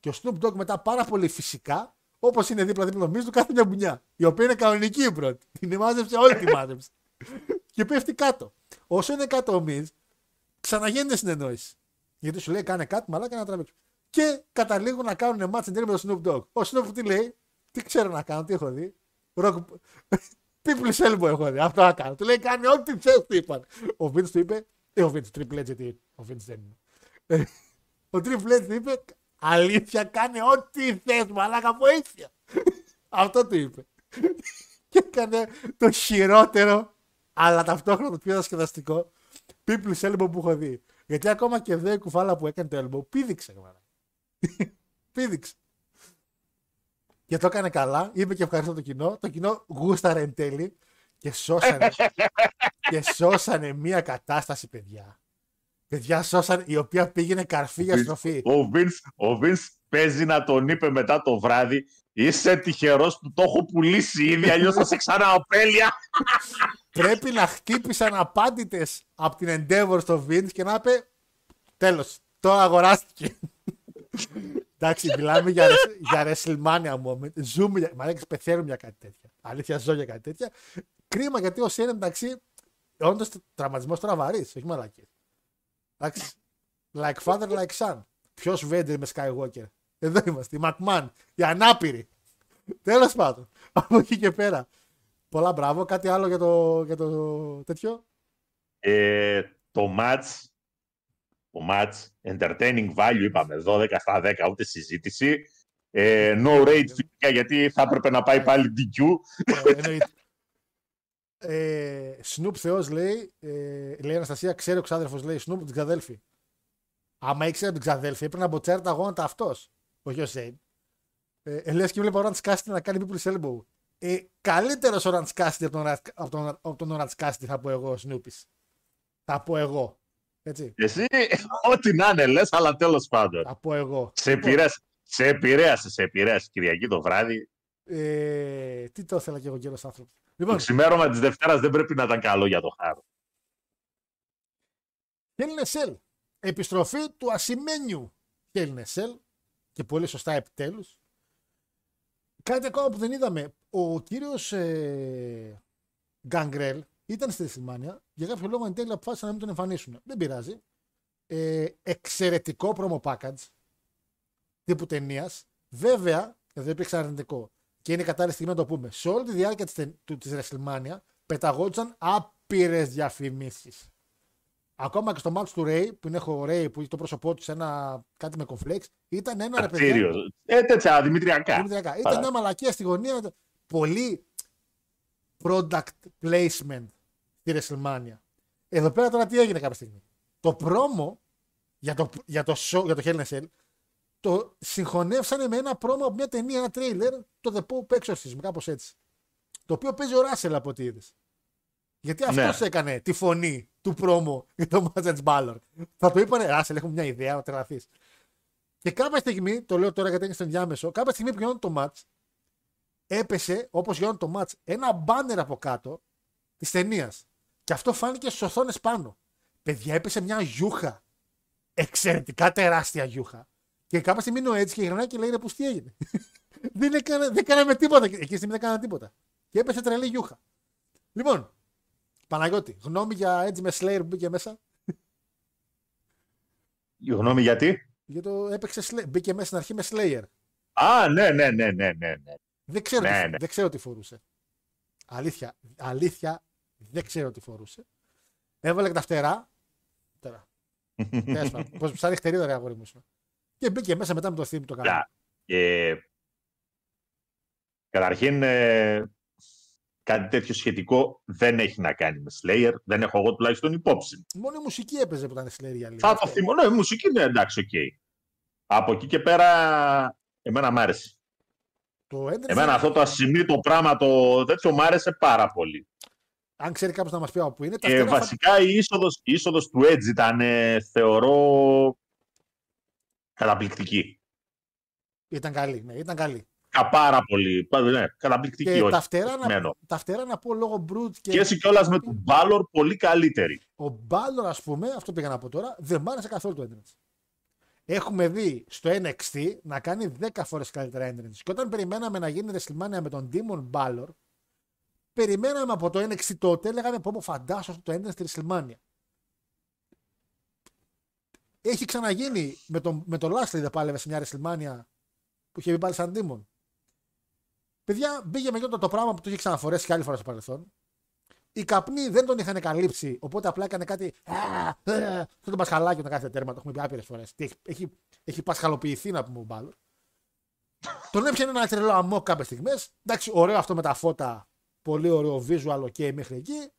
Και ο Snoop Dogg μετά πάρα πολύ φυσικά, όπως είναι δίπλα-δίπλα νομίζω, του κάθε μια μπουνιά. Η οποία είναι κανονική η πρώτη. Την μάζεψε, όλη τη μάζεψε. και πέφτει κάτω. Όσο είναι κάτω ο Miz, ξαναγίνεται συνεννόηση. Γιατί σου λέει κάνε κάτι, μαλάκα να τραβήξω. Και καταλήγουν να κάνουν match εντέλει με τον Snoop Dogg. Ο Snoop τι λέει, τι ξέρω να κάνω, τι έχω δει. Rock... People's elbow έχω δει, αυτό να κάνω. Του λέει κάνει ό,τι θες του είπαν. Ο Vince του είπε, ε, ο Vince, Triple H γιατί ο Vince δεν είναι. Ε, ο Triple H του είπε, αλήθεια κάνει ό,τι θες μαλάκα βοήθεια. αυτό του είπε. και έκανε το χειρότερο, αλλά ταυτόχρονα το πιο διασκεδαστικό People's elbow που έχω δει. Γιατί ακόμα και εδώ η κουφάλα που έκανε το elbow πήδηξε. μάνα. πήδηξε. Και το έκανε καλά. Είπε και ευχαριστώ το κοινό. Το κοινό γούσταρε εν τέλει και σώσανε, και σώσανε μια κατάσταση, παιδιά. Παιδιά σώσανε, η οποία πήγαινε καρφί για στροφή. Ο Vince, ο Vince παίζει να τον είπε μετά το βράδυ Είσαι τυχερός που το έχω πουλήσει ήδη, αλλιώς θα σε ξανααπέλεια. Πρέπει να χτύπησαν απάντητε από την Endeavor στο Vince και να είπε τέλος. Τώρα αγοράστηκε. Εντάξει, μιλάμε για, για WrestleMania moment. Ζούμε για. Μα πεθαίνουμε για κάτι τέτοια. Αλήθεια, ζω για κάτι τέτοια. Κρίμα γιατί ο Σέν εντάξει, όντως τραυματισμός τώρα βαρύς, όχι μαλακή. Εντάξει. Like father, like son. Ποιος Βέντερ με Skywalker; Εδώ είμαστε. Η McMahon. Η ανάπηρη. Τέλος πάντων. Από εκεί και πέρα. Πολλά μπράβο. Κάτι άλλο για το, για το τέτοιο; Ε, το match, το match, entertaining value είπαμε, 12 στα 10, ούτε συζήτηση. Ε, no rage φυσικά, γιατί θα έπρεπε να πάει πάλι DQ. Ε, εννοείται. Ε, Snoop Θεός λέει, ε, λέει η Αναστασία, ξέρει ο ξάδερφος, λέει Snoop την ξαδέλφη. Άμα ήξερε την ξαδέλφη, έπρεπε να μποτσέρει τα γόνατα αυτός, όχι ο Σέιν. Ε, ε, λες και βλέπω ο Ραντς Κάστη να κάνει people elbow. Ε, καλύτερος ο Ραντς Κάστη από τον, Ραντς- από τον, από τον Ραντς Κάστη θα πω εγώ, ο Snoopis. Θα πω εγώ. Έτσι. Εσύ, ό,τι να είναι, λες, αλλά τέλος πάντων. Θα πω εγώ. Σε επηρέασε, σε επηρέασε, σε επηρέασε Κυριακή το βράδυ. Ε, τι το ήθελα και εγώ κύριος άνθρωπος. Το Λοιπόν, ξημέρωμα της Δευτέρας δεν πρέπει να ήταν καλό για το χάρο. Hell in a Cell. Επιστροφή του ασημένιου Hell in a Cell. Και πολύ σωστά επιτέλους. Κάτι ακόμα που δεν είδαμε. Ο κύριος ε, Γκαγκρέλ ήταν στη Δεσσημάνια. Για κάποιο λόγο εν τέλει αποφάσισαν να μην τον εμφανίσουν. Δεν πειράζει. Ε, εξαιρετικό promo package τύπου ταινίας. Βέβαια, εδώ υπήρξε αρνητικό. Και είναι η κατάλληλη στιγμή να το πούμε. Σε όλη τη διάρκεια της, ται- του- της WrestleMania πεταγόντουσαν άπειρες διαφημίσεις. Ακόμα και στο match του Ray, που είναι ο Ray που έχει το πρόσωπό του σε ένα κάτι με κομφλέξ, ήταν ένα ρε παιδιά. Αρτήριο. Ε, τέτοια, δημητριακά. Δημητριακά. Ήταν μια μαλακία στη γωνία. με- Πολύ product placement στη WrestleMania. Εδώ πέρα τώρα τι έγινε κάποια στιγμή. Το promo για το, για το, show, για το Hell in a Cell το συγχωνεύσανε με ένα promo από μια ταινία, ένα trailer, το The Pope Exorcism, κάπως έτσι. Το οποίο παίζει ο Ράσελ από ό,τι είδες. Γιατί Ναι. αυτός έκανε τη φωνή του promo για το Μάτζετς Μπάλλορ. Θα το είπανε, Ράσελ, έχουμε μια ιδέα, να τρελαθείς. Και κάποια στιγμή, το λέω τώρα γιατί είναι στο ενδιάμεσο, κάποια στιγμή που γινόταν το match, έπεσε, όπως γινόταν το match, ένα μπάνερ από κάτω της ταινίας. Και αυτό φάνηκε στι οθόνες πάνω. Παιδιά, έπεσε μια γιούχα. Εξαιρετικά τεράστια γιούχα. Και κάποια στιγμή είναι ο έτσι και γυρνάει και λέει ρε, πώς τι έγινε; δεν, έκανα, δεν κάναμε τίποτα. Εκεί τη στιγμή δεν κάναμε τίποτα. Και έπεσε τρελή γιούχα. Λοιπόν, Παναγιώτη, γνώμη για έτσι με Slayer που μπήκε μέσα. Η γνώμη γιατί; Για το έπαιξε Slayer. Μπήκε μέσα στην αρχή με Slayer. Α, ναι, ναι, ναι, ναι, ναι. ναι. Δεν ξέρω, Ναι, τι, ναι. δεν ξέρω τι φορούσε. Αλήθεια, αλήθεια, δεν ξέρω τι φορούσε. Έβαλε και τα φτερά. Τώρα. Τέλος πάντων. Πώς ψάρει χτερίδα ρε αγόρι μου. σου. Και μπήκε μέσα μετά με το θύμιο το Κοίτα, καλά. ε, Καταρχήν, ε, κάτι τέτοιο σχετικό δεν έχει να κάνει με Slayer. Δεν έχω εγώ τουλάχιστον υπόψη. Μόνο η μουσική έπαιζε που ήταν Slayer για λίγο. Θα το θυμώ. Ναι, η μουσική είναι εντάξει, οκ. Από εκεί και πέρα, εμένα μ' άρεσε. Το Entrance, Εμένα αυτό το ασημί το πράγμα, το τέτοιο μ' άρεσε πάρα πολύ. αν ξέρει κάποιος να μας πει από πού είναι, τα Και φτερά θα- βασικά η είσοδος, η είσοδος του Edge ήταν, ε, θεωρώ, καταπληκτική. ήταν καλή. Ναι, ήταν καλή. Κα- Πάρα πολύ. πα- Ναι, καταπληκτική, Και όχι. τα φτερά, να, μένω. τα φτερά να πω λόγω Brute και. Και έτσι κιόλας με τον Μπάλορ πολύ καλύτερη. Ο Μπάλορ, ας πούμε, αυτό πήγα να πω τώρα, δεν μ' άρεσε καθόλου το entrance. Έχουμε δει στο NXT να κάνει 10 φορές καλύτερα entrance. Και όταν περιμέναμε να γίνει WrestleMania με τον Demon Balor, περιμέναμε από το NXT τότε, λέγαμε πω πω φαντάσου αυτό το entrance στη WrestleMania. Έχει ξαναγίνει με τον, με τον Lashley δεν πάλευε σε μια WrestleMania που είχε μπει πάλι σαν Demon. Παιδιά, μπήκε με αυτό το πράγμα που του είχε ξαναφορέσει και άλλη φορά στο παρελθόν. Οι καπνοί δεν τον είχαν καλύψει, οπότε απλά έκανε κάτι. «Α, α», Αυτό το πασχαλάκι όταν κάθεται τέρμα, το έχουμε πει άπειρες φορές. Έχει, έχει, έχει πασχαλοποιηθεί να πούμε ο Μπάλορ. τον έπιανε ένα τρελό αμό κάποιες στιγμές. Εντάξει, ωραίο αυτό με τα φώτα. Πολύ ωραίο visual, ok μέχρι εκεί.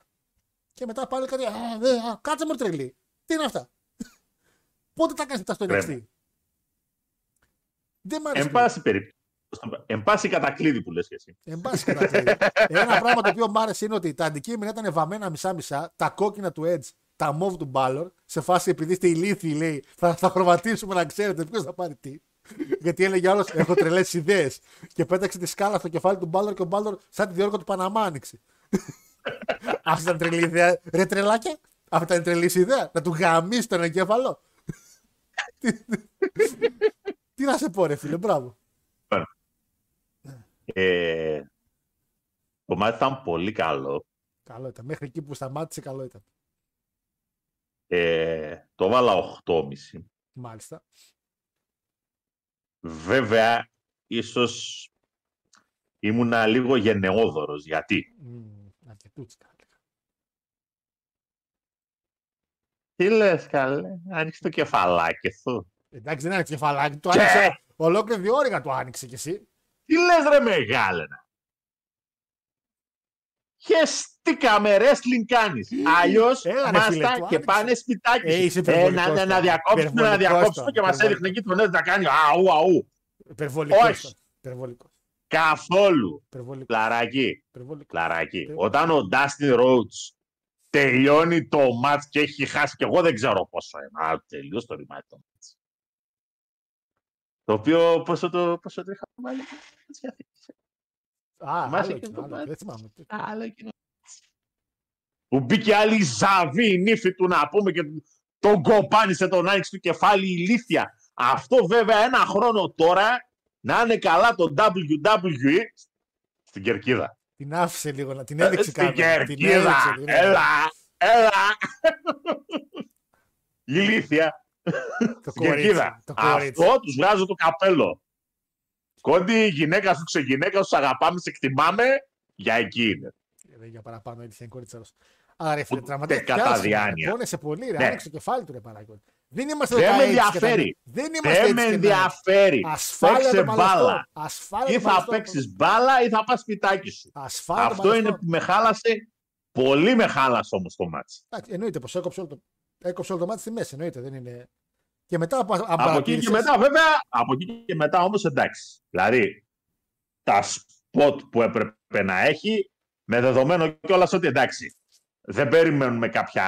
Και μετά πάλι κάτι. «Α, ε, α, Κάτσε μου τρελή. Τι είναι αυτά; Πότε τα κάνεις αυτά στο Πρέπει. NXT; Δεν μ' άρεσε. Εν πάση περιπτώσει. Εν πάση κατακλείδη που λες και εσύ. Εν πάση κατακλείδη. Ένα πράγμα το οποίο μου άρεσε είναι ότι τα αντικείμενα ήταν βαμμένα μισά-μισά. Τα κόκκινα του Edge, τα μόβ του Balor. Σε φάση επειδή είστε ηλίθιοι, λέει, θα, θα χρωματίσουμε να ξέρετε ποιος θα πάρει τι. Γιατί έλεγε άλλος: Έχω τρελές ιδέες. Και πέταξε τη σκάλα στο κεφάλι του Balor και ο Balor, σαν τη διόρκο του Παναμά, άνοιξε. Αυτή ήταν τρελή ιδέα. Ρε τρελάκια, αυτή ήταν τρελής ιδέα. Να του γαμίσει τον εγκέφαλο. Τι- Τι να σε πω, ρε φίλε, μπράβο. Ε, το μάτι ήταν πολύ καλό. Καλό ήταν. Μέχρι εκεί που σταμάτησε, καλό ήταν. Ε, το βάλα 8,5. Μάλιστα. Βέβαια, ίσως ήμουνα λίγο γενναιόδωρος. Γιατί. Μμμ, Αρκετούτσικα. Τι λες καλέ, άνοιξε το κεφαλάκι σου. Εντάξει, δεν άνοιξε κεφαλάκι. Το Και- άνοιξε. Ολόκληρη διόρυγα το άνοιξε κι εσύ. Τι λες ρε μεγάλενα; Χεστήκα με wrestling κάνεις. Αλλιώς Έλα, ρε, φίλε, μάστα το και άνοιξε. πάνε σπιτάκι. Ε, σου. είσαι Ε, υπερβολικός να, να, να τώρα. διακόψουμε, να Υπερβολικός διακόψουμε τώρα, και μας υπερβολικός. έδειχνε εκεί τον Edge να κάνει αού αού. Υπερβολικός. Όχι. Υπερβολικός. Καθόλου. Υπερβολικός. Κλαράκι. Υπερβολικός. Κλαράκι. Ε. Όταν ο Dustin Rhodes τελειώνει το match και έχει χάσει και εγώ δεν ξέρω πόσο είναι. Α, τελείως το ρημάτι το match. Το οποίο πόσο το, πόσο το είχα βάλει. Α, Θυμάσαι άλλο και εκείνο, το άλλο. μάτι; Δεν θυμάμαι. Άλλο εκείνο. Που μπήκε άλλη ζαβή η νύφη του να πούμε και τον κοπάνισε τον άνοιξε του κεφάλι ηλίθια. Αυτό βέβαια ένα χρόνο τώρα να είναι καλά το WWE στην κερκίδα. Την άφησε λίγο να την έδειξε Στην κάπου. Την κερκίδα. έδειξε λίγο. Έλα, έλα. Ηλίθια. Το Στην κερκίδα. κορίτσι. Το κορίτσι. Αυτό τους βγάζω το καπέλο. Κόντι, η γυναίκα σου, ξεγυναίκα σου, σ' αγαπάμε, σε εκτιμάμε, για εκεί είναι. Ε, Για παραπάνω έτυχε η κορίτσα μας. Άρα ρε φίλε, Ούτε τραυματίστηκε. κατά Πιάσε, διάνοια. Πόνεσε πολύ, ρε. Ναι. Άνοιξε το κεφάλι του, ρε παράγοντα. Δεν είμαστε Δεν με 16 και τα- ενδιαφέρει. Δεν είμαστε Δεν με έτσι και τα- ενδιαφέρει. Ασφάλεια Παίξε το παλαιστό. μπάλα. Ασφάλεια Ή το θα παλαιστό. παίξεις μπάλα ή θα πας σπιτάκι σου. Ασφάλεια το Αυτό παλαιστό. είναι που με χάλασε. Πολύ με χάλασε όμως το μάτς. Εντάξει, εννοείται πως έκοψε όλο το, έκοψε όλο το μάτι στη μέση. Εννοείται, δεν είναι. Και μετά από, Από εκεί και μετά, βέβαια, από εκεί και μετά όμως εντάξει. Δηλαδή, τα σποτ που έπρεπε να έχει, με δεδομένο κιόλας ότι εντάξει, δεν περιμένουμε κάποια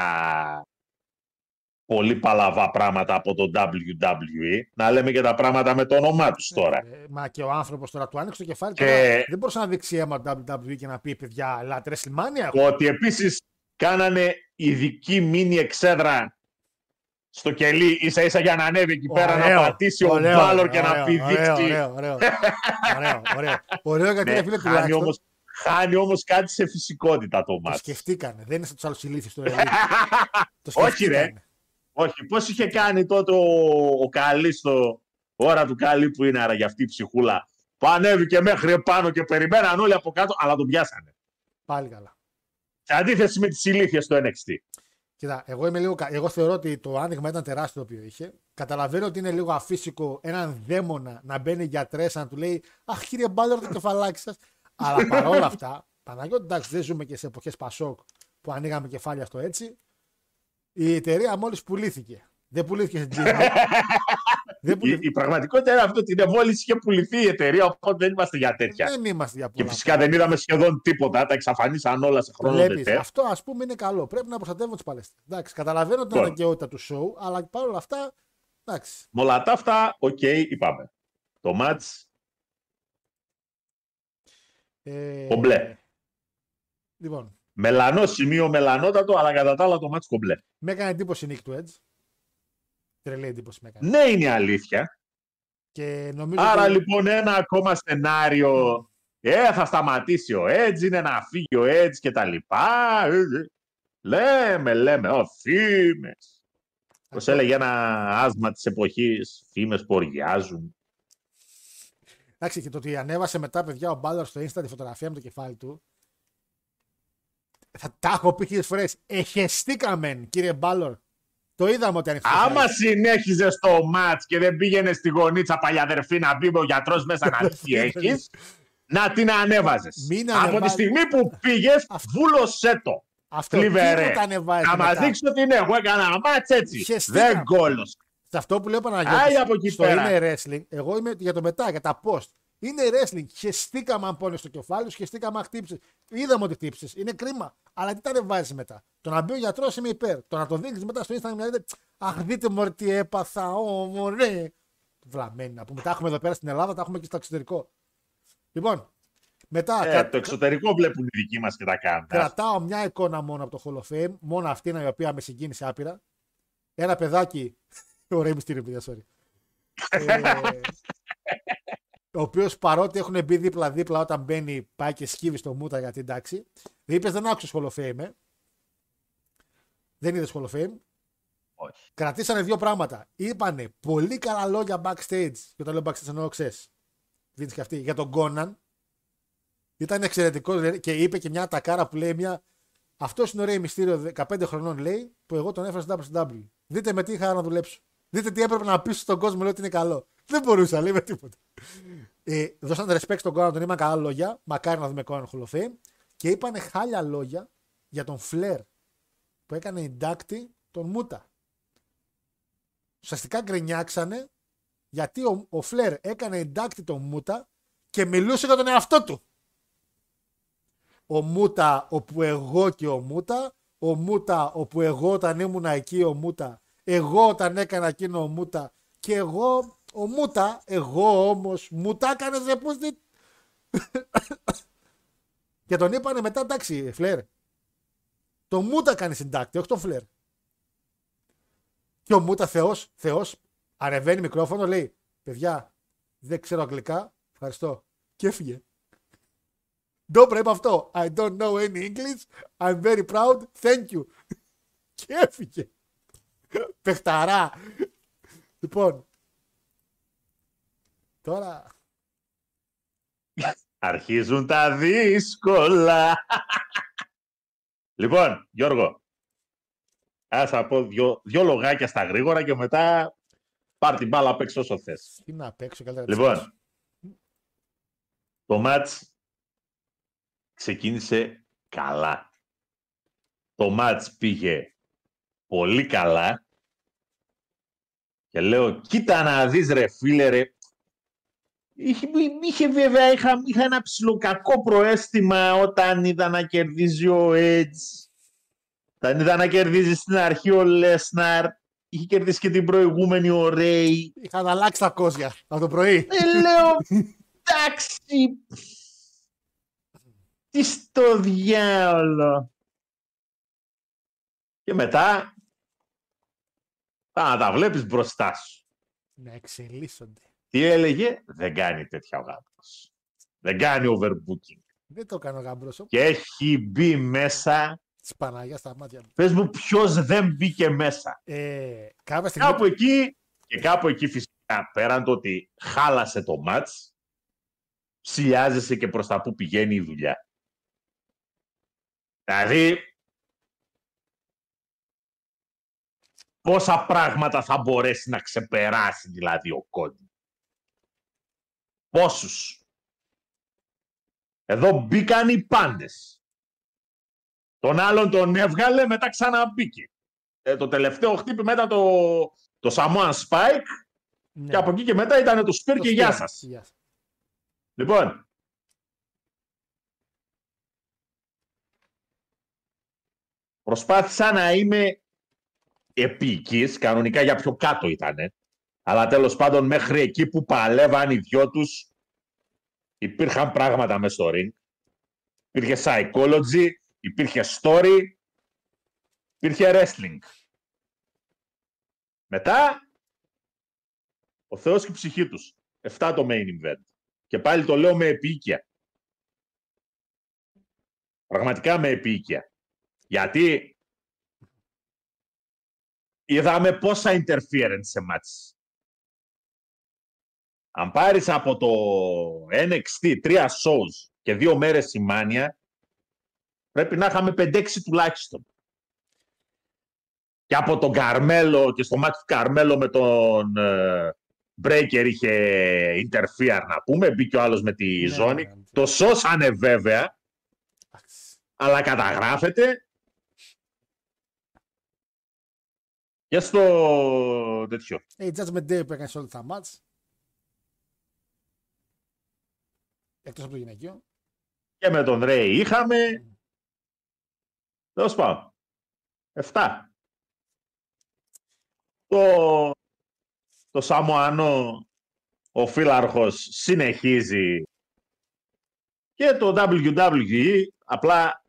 πολύ παλαβά πράγματα από το WWE, να λέμε και τα πράγματα με το όνομά τους τώρα. Ε, μα και ο άνθρωπος τώρα του άνοιξε το κεφάλι. Και- Τώρα, δεν μπορούσε να δείξει αίμα του WWE και να πει παιδιά, ελάτε WrestleMania. έχω». Ότι επίσης κάνανε ειδική μίνι εξέδρα στο κελί ίσα ίσα για να ανέβει εκεί πέρα να Ωραίο, πατήσει ο ωραίο, Μπάλορ και να ωραίο, πηδήξει. Ωραίο, ωραίο, ωραίο. ωραίο, ωραίο. Ωραίο γιατί Ναι, ρε φίλε χάνει, τουλάχιστον όμως, χάνει όμως κάτι σε φυσικότητα το το μάτς. σκεφτήκανε. Δεν είναι σαν τους άλλους ηλίθιους του Το Όχι, ρε. σκεφτήκανε. Όχι, πώς είχε κάνει τότε ο, ο Καλή στο ώρα του Καλή που είναι άρα για αυτή η ψυχούλα που ανέβηκε μέχρι επάνω και περιμέναν όλοι από κάτω, αλλά τον πιάσανε. Πάλι καλά. Σε αντίθεση με τις ηλίθιες στο NXT. Κοίτα, εγώ, είμαι λίγο, κα- εγώ θεωρώ ότι το άνοιγμα ήταν τεράστιο το οποίο είχε. Καταλαβαίνω ότι είναι λίγο αφύσικο έναν δαίμονα να μπαίνει γιατρέ να του λέει Αχ, κύριε Μπάλερ, το κεφαλάκι σας. Αλλά παρόλα αυτά, Παναγιώτη, εντάξει, δεν ζούμε και σε εποχές Πασόκ που ανοίγαμε κεφάλια στο έτσι. Η εταιρεία μόλις πουλήθηκε. Δεν πουλήθηκε στην Disney. δεν Η, πουλήθηκε. η πραγματικότητα είναι αυτό ότι είναι μόλις είχε πουληθεί η εταιρεία, οπότε δεν είμαστε για τέτοια. Δεν είμαστε για Και πολλά. φυσικά δεν είδαμε σχεδόν τίποτα. Τα εξαφανίσαν όλα σε χρόνο Βλέπεις, dt. αυτό ας πούμε είναι καλό. Πρέπει να προστατεύουμε τους παλαιστές μου. Εντάξει, καταλαβαίνω την Λοιπόν. αναγκαιότητα του show, αλλά παρόλα αυτά. Εντάξει. Με όλα τα αυτά, οκ, είπαμε. Το match Ε, Κομπλέ. Λοιπόν, μελανό σημείο, μελανότατο, αλλά κατά τα άλλα το match κομπλέ. με έκανε εντύπωση η νίκη του Edge. Τρελή εντύπωση με έκανε. Ναι, είναι η αλήθεια. Και νομίζω Άρα ότι- λοιπόν ένα ακόμα σενάριο. Ε, θα σταματήσει ο Edge, είναι να φύγει ο Edge και τα λοιπά. Ε, ε. Λέμε, λέμε, ο φήμες. Πώς έλεγε ένα άσμα της εποχής, φήμες που οργιάζουν. Εντάξει, και το ότι ανέβασε μετά, παιδιά, ο Μπάλλαρ στο Insta τη φωτογραφία με το κεφάλι του. Θα τα έχω πει χίλιες φορές. Εχεστήκαμε, κύριε Μπάλλορ. Το είδαμε ότι ανοιχτό. Άμα συνέχιζες το μάτς και δεν πήγαινες στη γωνίτσα παλιαδερφή να μπει ο γιατρός μέσα να δει τι έχεις, να την ανέβαζες. Μην Από τη ανεβάζει- στιγμή που πήγες, Αυτό. βούλωσέ το. Αυτό Θλιβερέ. τίποτα ανεβάζεις Να μας μετά. δείξεις ότι ναι, εγώ έκανα μάτς έτσι. Χεστήκαμε. Δεν κόλωσε. Σε αυτό που λέω Άι, Παναγιώτη, από εκεί στο πέρα. είναι wrestling, εγώ είμαι για το μετά, για τα post. Είναι wrestling. Χεστήκαμε αν πόνες στο κεφάλι σου, χεστήκαμε αν χτύψει. Είδαμε ότι χτύψει. Είναι κρίμα. Αλλά τι τα ανεβάζεις μετά; Το να μπει ο γιατρός είμαι υπέρ. Το να το δείξεις μετά στο Instagram να λέτε Αχ, δείτε μου τι έπαθα, ω, μωρέ. Βλαμμένη να πούμε. Τα έχουμε εδώ πέρα στην Ελλάδα, τα έχουμε και στο εξωτερικό. Λοιπόν, μετά Ε, κρα- το εξωτερικό βλέπουν οι δικοί μας και τα κάνουν. κρατάω μια εικόνα μόνο από το Hall of Fame. Μόνο αυτή είναι η οποία με συγκίνησε άπειρα. Ένα παιδάκι. Ωραία μυστήριο, παιδιά, sorry. ε, ο οποίος παρότι έχουν μπει δίπλα-δίπλα όταν μπαίνει, πάει και σκύβει στο μούτα γιατί εντάξει. Είπες δεν άκουσες Hall of Fame, ε. Δεν είδες Hall of Fame. Όχι. Κρατήσανε δύο πράγματα. Είπανε πολύ καλά λόγια backstage. Και όταν λέω backstage εννοώ ξέρεις. Δίνεις και αυτή. Για τον Κόναν. Ήταν εξαιρετικός και είπε και μια τακάρα που λέει μια. Αυτός είναι ωραίο μυστήριο 15 χρονών λέει που εγώ τον έφερα στο WCW. Δείτε με τι είχα να δουλέψω. Δείτε τι έπρεπε να πείσω στον κόσμο λέει ότι είναι καλό. Δεν μπορούσα, λέει με τίποτα. Ε, δώσαν respect στον Κόναν, τον είπαν καλά λόγια. Μακάρι να δούμε Κόναν Hall of Fame. Και είπαν χάλια λόγια για τον Φλερ που έκανε εντάκτη τον Μούτα. Ουσιαστικά γκρινιάξανε γιατί ο, ο Φλερ έκανε εντάκτη τον Μούτα και μιλούσε για τον εαυτό του. Ο Μούτα όπου εγώ και ο Μούτα, ο Μούτα όπου εγώ όταν ήμουν εκεί ο Μούτα, εγώ όταν έκανα εκείνο ο Μούτα και εγώ ο Μούτα, εγώ όμως μου τα έκανες ρε πούστη. και τον είπανε μετά εντάξει Φλερ, το Μούτα κάνει συντάκτη, όχι τον Φλερ. Και ο Μούτα Θεός, Θεός, ανεβαίνει μικρόφωνο, λέει, παιδιά, δεν ξέρω αγγλικά, ευχαριστώ. Και έφυγε. Ντόπρα είπε αυτό. I don't know any English. I'm very proud. Thank you. Και έφυγε. Πεχταρά. Λοιπόν. Τώρα. Αρχίζουν τα δύσκολα. λοιπόν, Γιώργο, ας θα πω δυο, δυο λογάκια στα γρήγορα και μετά πάρ την μπάλα απ' έξω όσο θες. Τι να παίξω καλύτερα. Λοιπόν, το μάτς ξεκίνησε καλά. Το μάτς πήγε πολύ καλά και λέω, κοίτα να δεις ρε φίλε ρε, Είχε, είχε βέβαια, είχα, είχα ένα ψιλοκακό προέστημα όταν είδα να κερδίζει ο Edge. Όταν είδα να κερδίζει στην αρχή ο Λέσναρ. Είχε κερδίσει και την προηγούμενη ο Ρέι. Είχαν αλλάξει τα κόζια από το πρωί. Ε, λέω, εντάξει. Τι στο διάολο. Και μετά, θα τα βλέπεις μπροστά σου. Να εξελίσσονται. Τι έλεγε, δεν κάνει τέτοια ο γάμπρος. Δεν κάνει overbooking. Δεν το κάνω γάμπροσο. Και έχει μπει μέσα. Της Παναγία στα μάτια μου. Πες μου ποιος δεν μπήκε μέσα. Ε, κάποια στιγμή. Κάπου εκεί, και κάπου εκεί φυσικά, πέραν το ότι χάλασε το μάτς, ψηλιάζεσαι και προς τα που πηγαίνει η δουλειά. Δηλαδή, πόσα πράγματα θα μπορέσει να ξεπεράσει δηλαδή ο Κόντι. Πόσους. Εδώ μπήκαν οι πάντες. Τον άλλον τον έβγαλε, μετά ξαναμπήκε. Ε, το τελευταίο χτύπη μετά το, το Samoan Spike Ναι. και από εκεί και μετά ήταν το Spear Το και γεια Spear. σας. Γεια σας. Λοιπόν, προσπάθησα να είμαι επίκης, κανονικά για πιο κάτω ήτανε, αλλά τέλος πάντων μέχρι εκεί που παλεύαν οι δυο τους υπήρχαν πράγματα μέσα στο ring. Υπήρχε psychology, υπήρχε story, υπήρχε wrestling. Μετά, ο Θεός και η ψυχή τους. 7 το main event. Και πάλι το λέω με επίοικια. Πραγματικά με επίοικια. Γιατί είδαμε πόσα interference σε μάτς. Αν πάρεις από το NXT τρία shows και δύο μέρες η Μάνια, πρέπει να είχαμε 5-6 τουλάχιστον. Και από τον Καρμέλο και στο μάτι του Καρμέλο με τον ε, Breaker είχε interfere να πούμε, μπήκε ο άλλος με τη Ναι, ζώνη. ναι, ναι. Το σώσανε βέβαια, Εντάξει. αλλά καταγράφεται και στο τέτοιο. Ε, η Judgment Day που έκανε σε όλα τα μάτς. Εκτός από το γυναικείο. Και με τον Ρέι είχαμε. Τέλος πάντων. 7. Το, το Σαμοανό, ο φύλαρχος, συνεχίζει και το WWE απλά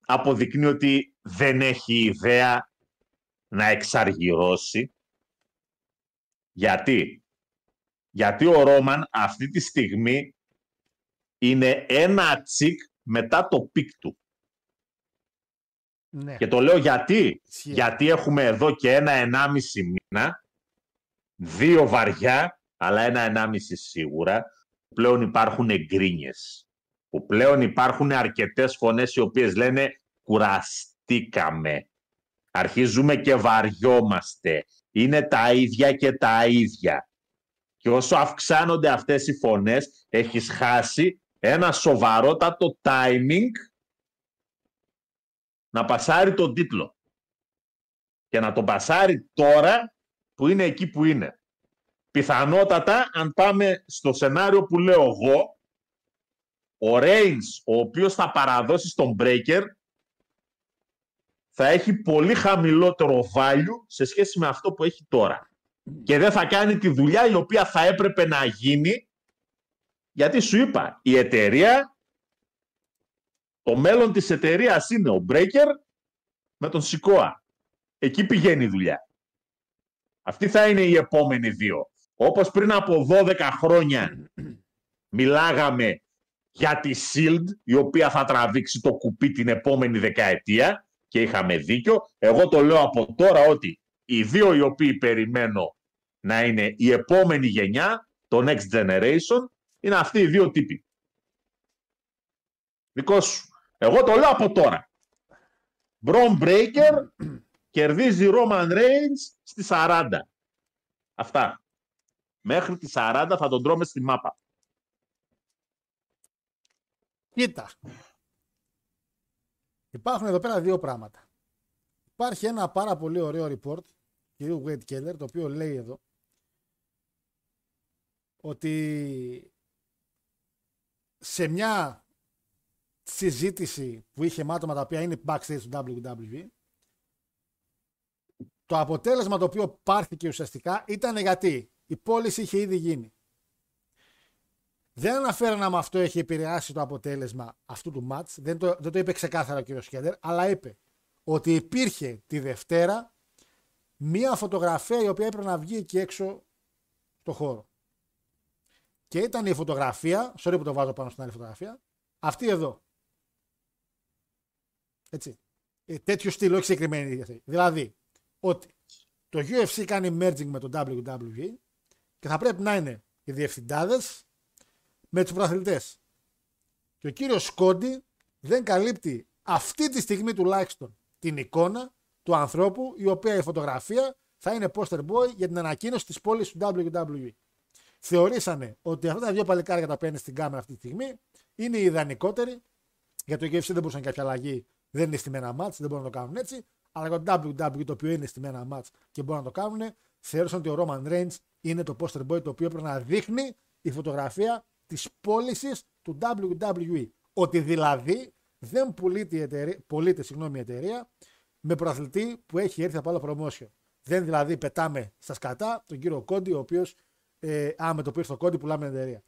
αποδεικνύει ότι δεν έχει ιδέα να εξαργυρώσει. Γιατί; Γιατί ο Ρόμαν αυτή τη στιγμή είναι ένα τσικ μετά το peak του. Ναι. Και το λέω γιατί. Ισχύει. Γιατί έχουμε εδώ και ένα ενάμιση μήνα, δύο βαριά, αλλά ένα ενάμιση σίγουρα, που πλέον υπάρχουν εγκρίνιες. Που πλέον υπάρχουν αρκετές φωνές οι οποίες λένε κουραστήκαμε. Αρχίζουμε και βαριόμαστε. Είναι τα ίδια και τα ίδια. Και όσο αυξάνονται αυτές οι φωνές, έχεις χάσει ένα σοβαρότατο timing να πασάρει τον τίτλο. Και να τον πασάρει τώρα που είναι εκεί που είναι. Πιθανότατα, αν πάμε στο σενάριο που λέω εγώ, ο Reigns, ο οποίος θα παραδώσει στον Breaker, θα έχει πολύ χαμηλότερο value σε σχέση με αυτό που έχει τώρα. Και δεν θα κάνει τη δουλειά η οποία θα έπρεπε να γίνει, γιατί σου είπα, η εταιρεία το μέλλον της εταιρείας είναι ο Breaker με τον Σικόα. Εκεί πηγαίνει η δουλειά. Αυτή θα είναι οι επόμενοι δύο. Όπως πριν από 12 χρόνια μιλάγαμε για τη Shield, η οποία θα τραβήξει το κουπί την επόμενη δεκαετία και είχαμε δίκιο. Εγώ το λέω από τώρα ότι οι δύο οι οποίοι περιμένω να είναι η επόμενη γενιά, το Next Generation, είναι αυτοί οι δύο τύποι. Δικός σου. Εγώ το λέω από τώρα. Braun Breaker κερδίζει Roman Reigns στη 40. Αυτά. Μέχρι τη 40 θα τον τρώμε στη μάπα. Κοίτα. Υπάρχουν εδώ πέρα δύο πράγματα. Υπάρχει ένα πάρα πολύ ωραίο report του κ. Wade Keller, το οποίο λέει εδώ ότι σε μια συζήτηση που είχε με άτομα τα οποία είναι backstage του WWE το αποτέλεσμα το οποίο πάρθηκε ουσιαστικά ήταν γιατί η πώληση είχε ήδη γίνει. Δεν αναφέραν αν αυτό έχει επηρεάσει το αποτέλεσμα αυτού του match. Δεν το, δεν το είπε ξεκάθαρα ο κ. Σκέντερ, αλλά είπε ότι υπήρχε τη Δευτέρα μία φωτογραφία η οποία έπρεπε να βγει εκεί έξω στο χώρο. Και ήταν η φωτογραφία, sorry που το βάζω πάνω στην άλλη φωτογραφία, αυτή εδώ. Έτσι. Ε, τέτοιο στυλ, όχι συγκεκριμένη. αυτή. Δηλαδή, ότι το UFC κάνει merging με το WWE και θα πρέπει να είναι οι διευθυντάδες με τους πρωταθλητές. Και ο κύριος Σκόντι δεν καλύπτει αυτή τη στιγμή τουλάχιστον την εικόνα του ανθρώπου η οποία η φωτογραφία θα είναι poster boy για την ανακοίνωση της πόλης του WWE. θεωρήσανε ότι αυτά τα δύο παλικάρια τα παίρνει στην κάμερα αυτή τη στιγμή είναι οι ιδανικότεροι. Για το UFC δεν μπορούσαν κάποια αλλαγή, δεν είναι στημένα μάτς, δεν μπορούν να το κάνουν έτσι. Αλλά για το WWE το οποίο είναι στημένα μάτς και μπορούν να το κάνουν, θεώρησαν ότι ο Roman Reigns είναι το poster boy το οποίο πρέπει να δείχνει η φωτογραφία της πώλησης του WWE. Ότι δηλαδή δεν πουλείται η εταιρεία, πωλείται, συγγνώμη, η εταιρεία με προαθλητή που έχει έρθει από άλλο promotion. Δεν δηλαδή πετάμε στα σκατά τον κύριο Κόντι, ο οποίος, ε, α, με το οποίο στο Κόντι πουλάμε την εταιρεία.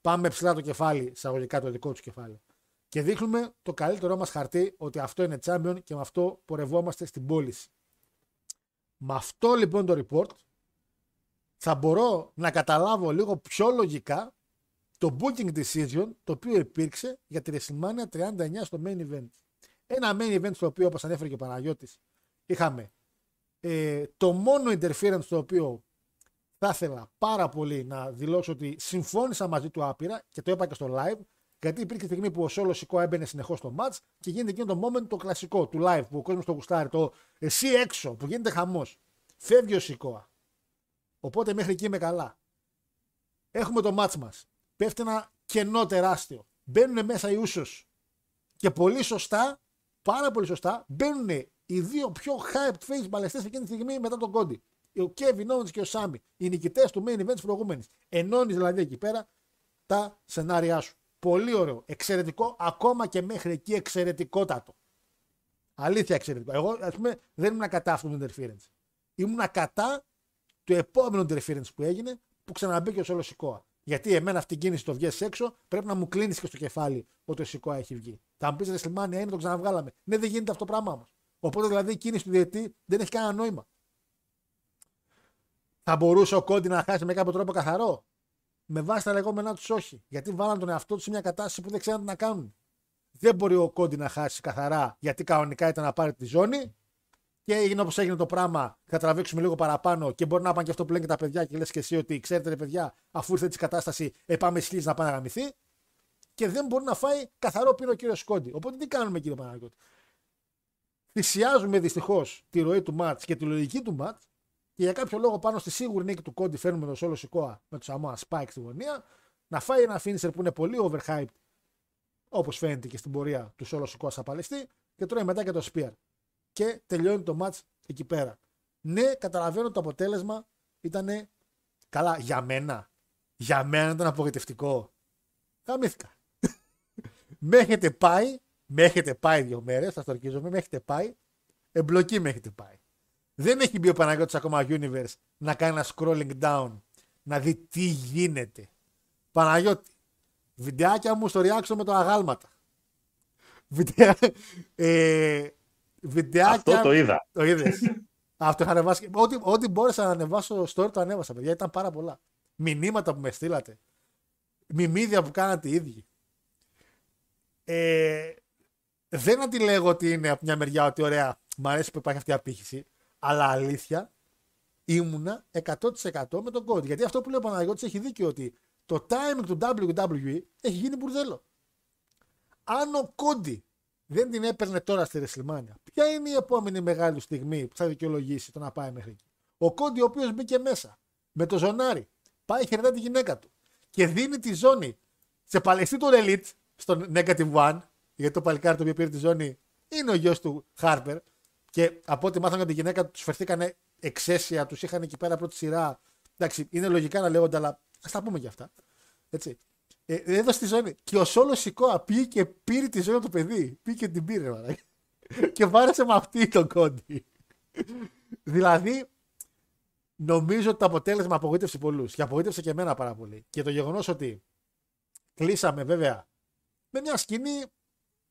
Πάμε ψηλά το κεφάλι, εισαγωγικά το δικό τους κεφάλι. Και δείχνουμε το καλύτερό μας χαρτί ότι αυτό είναι champion και με αυτό πορευόμαστε στην πώληση. Με αυτό λοιπόν το report θα μπορώ να καταλάβω λίγο πιο λογικά το booking decision το οποίο υπήρξε για τη WrestleMania 39 στο main event. Ένα main event στο οποίο όπως ανέφερε και ο Παναγιώτης είχαμε ε, το μόνο interference το οποίο θα ήθελα πάρα πολύ να δηλώσω ότι συμφώνησα μαζί του άπειρα και το είπα και στο live γιατί υπήρχε στιγμή που ο Σόλος Σικό έμπαινε συνεχώς στο match και γίνεται εκείνο το moment το κλασικό του live που ο κόσμος το γουστάρει. Το εσύ έξω που γίνεται χαμός. Φεύγει ο Σικόα. Οπότε μέχρι εκεί είμαι καλά. Έχουμε το match μας. Πέφτει ένα κενό τεράστιο. Μπαίνουν μέσα οι ούσος. Και πολύ σωστά, πάρα πολύ σωστά, μπαίνουν οι δύο πιο hyped face μπαλαιστέ εκείνη τη στιγμή μετά τον Κόντι. Ο Kevin Owens και ο Σάμι. Οι νικητές του main event της προηγούμενης. Ενώνεις δηλαδή εκεί πέρα τα σενάρια σου. Πολύ ωραίο. Εξαιρετικό. Ακόμα και μέχρι εκεί εξαιρετικότατο. Αλήθεια εξαιρετικό. Εγώ, ας πούμε, δεν ήμουν κατά αυτού του interference. Ήμουν κατά του επόμενου interference που έγινε που ξαναμπήκε ο Σόλος Σικόα. Γιατί εμένα αυτή η κίνηση το βγαίνει έξω, πρέπει να μου κλείνεις και στο κεφάλι ότι ο Σικόα έχει βγει. Θα μου πεις Ρεσλιμάνια είναι, το ξαναβγάλαμε. Ναι, δεν γίνεται αυτό το πράγμα όμως. Οπότε δηλαδή η κίνηση του διετή δεν έχει κανένα νόημα. Θα μπορούσε ο Κόντι να χάσει με κάποιο τρόπο καθαρό; Με βάση τα λεγόμενά τους όχι. Γιατί βάλαν τον εαυτό τους σε μια κατάσταση που δεν ξέρουν τι να κάνουν. Δεν μπορεί ο Κόντι να χάσει καθαρά γιατί κανονικά ήταν να πάρει τη ζώνη και έγινε όπως έγινε το πράγμα. Θα τραβήξουμε λίγο παραπάνω και μπορεί να πάνε και αυτό που λένε και τα παιδιά και λες και εσύ ότι ξέρετε ρε παιδιά, αφού ήρθε έτσι κατάσταση, ε, πάμε σχήσει να πάνε να γαμηθεί. Και δεν μπορεί να φάει καθαρό πίνο ο κύριος Κόντι. Οπότε τι κάνουμε κύριε Παναγιώτη; Θυσιάζουμε δυστυχώς τη ροή του ματ και τη λογική του ματ και για κάποιο λόγο πάνω στη σίγουρη νίκη του Κόντι φέρνουμε τον Σόλο Σικόα με τους Σαμόα Spike στη γωνία να φάει ένα finisher που είναι πολύ overhyped όπως φαίνεται και στην πορεία του Σόλο Σικόα σαν παλαιστή και τρώει μετά και το Spear. Και τελειώνει το match εκεί πέρα. Ναι, καταλαβαίνω ότι το αποτέλεσμα ήταν καλά για μένα. Για μένα ήταν απογοητευτικό. Γαμήθηκα. με έχετε πάει, με έχετε πάει δύο μέρες, θα το με έχετε πάει. Εμπλοκή με έχετε πάει. Δεν έχει μπει ο Παναγιώτης ακόμα Universe να κάνει ένα scrolling down, να δει τι γίνεται. Παναγιώτη, βιντεάκια μου στο reaction με το αγάλματα. Βιντεά, ε, βιντεάκια... Αυτό το είδα. Το είδες. Αυτό είχα ανεβάσει. Ό,τι, ό,τι μπόρεσα να ανεβάσω στο story το ανέβασα, παιδιά. Ήταν πάρα πολλά. Μηνύματα που με στείλατε. Μιμίδια που κάνατε οι ίδιοι. Ε, δεν αντιλέγω ότι είναι από μια μεριά ότι ωραία, μου αρέσει που υπάρχει αυτή η απήχηση. Αλλά αλήθεια, ήμουνα 100% με τον Κόντι. Γιατί αυτό που λέει ο Παναγιώτης έχει δίκιο ότι το timing του WWE έχει γίνει μπουρδέλο. Αν ο Κόντι δεν την έπαιρνε τώρα στη Ρεσλιμάνια, ποια είναι η επόμενη μεγάλη στιγμή που θα δικαιολογήσει το να πάει μέχρι εκεί; Ο Κόντι, ο οποίος μπήκε μέσα με το ζωνάρι, πάει χαιρετά τη γυναίκα του και δίνει τη ζώνη σε παλαιστή τον Elite, στον Negative One, γιατί το παλικάρι το οποίο πήρε τη ζώνη είναι ο γιος του Χάρπερ, και από ό,τι μάθαμε ότι τη γυναίκα τους φερθήκανε εξαίσια, τους είχαν εκεί πέρα πρώτη σειρά. Εντάξει, είναι λογικά να λέγονται, αλλά ας τα πούμε κι αυτά. Έτσι. Ε, έδωσε τη ζώνη. Και ο Σόλος Σικόα πήγε και πήρε τη ζώνη του παιδί. Πήγε και την πήρε, μαλά. και βάρεσε με αυτή τον Κόντι. δηλαδή, νομίζω ότι το αποτέλεσμα απογοήτευσε πολλούς. Και απογοήτευσε και εμένα πάρα πολύ. Και το γεγονός ότι κλείσαμε βέβαια με μια σκηνή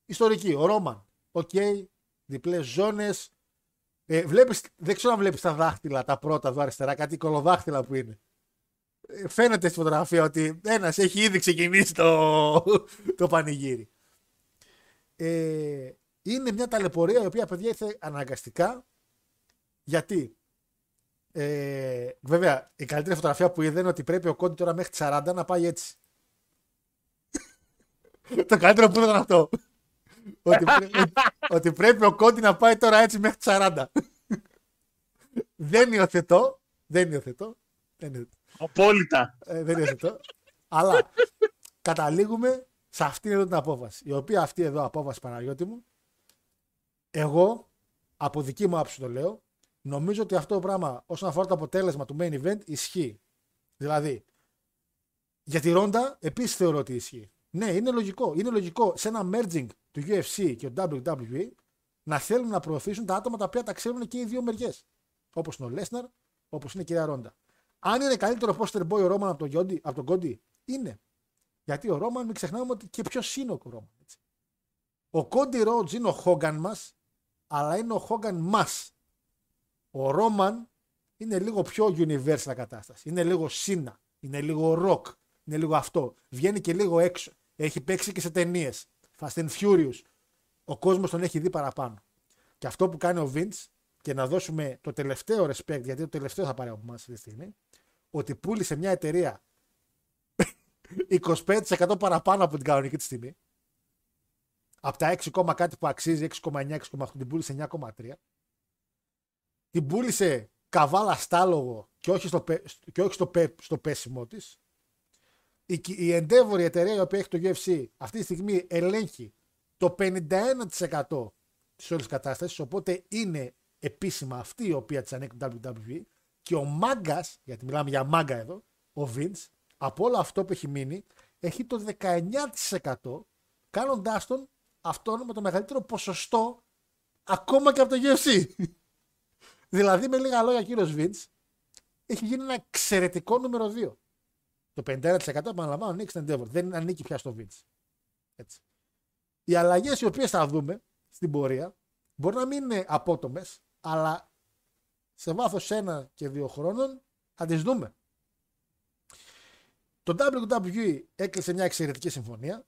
ιστορική. Ο Ρόμαν. Ok, okay, διπλές ζώνες. Ε, βλέπεις, δεν ξέρω αν βλέπεις τα δάχτυλα, τα πρώτα εδώ αριστερά, κάτι κολοδάχτυλα που είναι. Ε, φαίνεται στη φωτογραφία ότι ένας έχει ήδη ξεκινήσει το, το πανηγύρι. Ε, είναι μια ταλαιπωρία η οποία παιδιά ήρθε αναγκαστικά. Γιατί; Ε, βέβαια, η καλύτερη φωτογραφία που είδε είναι ότι πρέπει ο Κόντι τώρα μέχρι 40 να πάει έτσι. το καλύτερο που ήταν αυτό ότι, ότι πρέπει ο Κόντι να πάει τώρα έτσι μέχρι 40. δεν υιοθετώ. Δεν υιοθετώ. Δεν υιοθετώ. Απόλυτα. Ε, δεν είναι αυτό. Αλλά καταλήγουμε σε αυτήν εδώ την απόφαση. Η οποία αυτή εδώ απόφαση Παναγιώτη μου, εγώ από δική μου άποψη το λέω, νομίζω ότι αυτό το πράγμα όσον αφορά το αποτέλεσμα του main event ισχύει. Δηλαδή, για τη Ρόντα επίσης θεωρώ ότι ισχύει. Ναι, είναι λογικό. Είναι λογικό σε ένα merging του UFC και του WWE να θέλουν να προωθήσουν τα άτομα τα οποία τα ξέρουν και οι δύο μεριές. Όπως είναι ο Λέσναρ, όπως είναι η κυρία Ρόντα. Αν είναι καλύτερο poster boy ο Ρόμαν από τον, Γιόντι, από τον Κόντι, είναι. Γιατί ο Ρόμαν, μην ξεχνάμε ότι και ποιο είναι ο Ρόμαν. Έτσι. Ο Κόντι Ρότζ είναι ο Χόγκαν μας, αλλά είναι ο Χόγκαν μας. Ο Ρόμαν είναι λίγο πιο universal κατάσταση. Είναι λίγο Σίνα. Είναι λίγο rock. Είναι λίγο αυτό. Βγαίνει και λίγο έξω. Έχει παίξει και σε ταινίες. Fast and Furious. Ο κόσμος τον έχει δει παραπάνω. Και αυτό που κάνει ο Vince και να δώσουμε το τελευταίο respect, γιατί το τελευταίο θα πάρει από εμάς αυτή τη στιγμή, ότι πούλησε μια εταιρεία 25% παραπάνω από την κανονική τη τιμή. Από τα 6, κάτι που αξίζει, 6,9, 6,8, την πούλησε 9,3. Την πούλησε καβάλα στάλογο και όχι στο, και όχι στο, στο πέσιμο της. Η, η Endeavor, η εταιρεία η οποία έχει το UFC, αυτή τη στιγμή ελέγχει το 51% της όλης κατάστασης, οπότε είναι επίσημα αυτή η οποία της ανήκει το WWE και ο μάγκας, γιατί μιλάμε για μάγκα εδώ, ο Vince, από όλο αυτό που έχει μείνει, έχει το 19% κάνοντάς τον αυτόν με το μεγαλύτερο ποσοστό ακόμα και από το UFC. δηλαδή, με λίγα λόγια, κύριος Vince έχει γίνει ένα εξαιρετικό νούμερο 2. Το 51% επαναλαμβάνω ανήκει στην Endeavor. Δεν ανήκει πια στο Vince. Έτσι. Οι αλλαγές οι οποίες θα δούμε στην πορεία μπορεί να μην είναι απότομες, αλλά σε βάθος ένα και δύο χρόνων θα τις δούμε. Το WWE έκλεισε μια εξαιρετική συμφωνία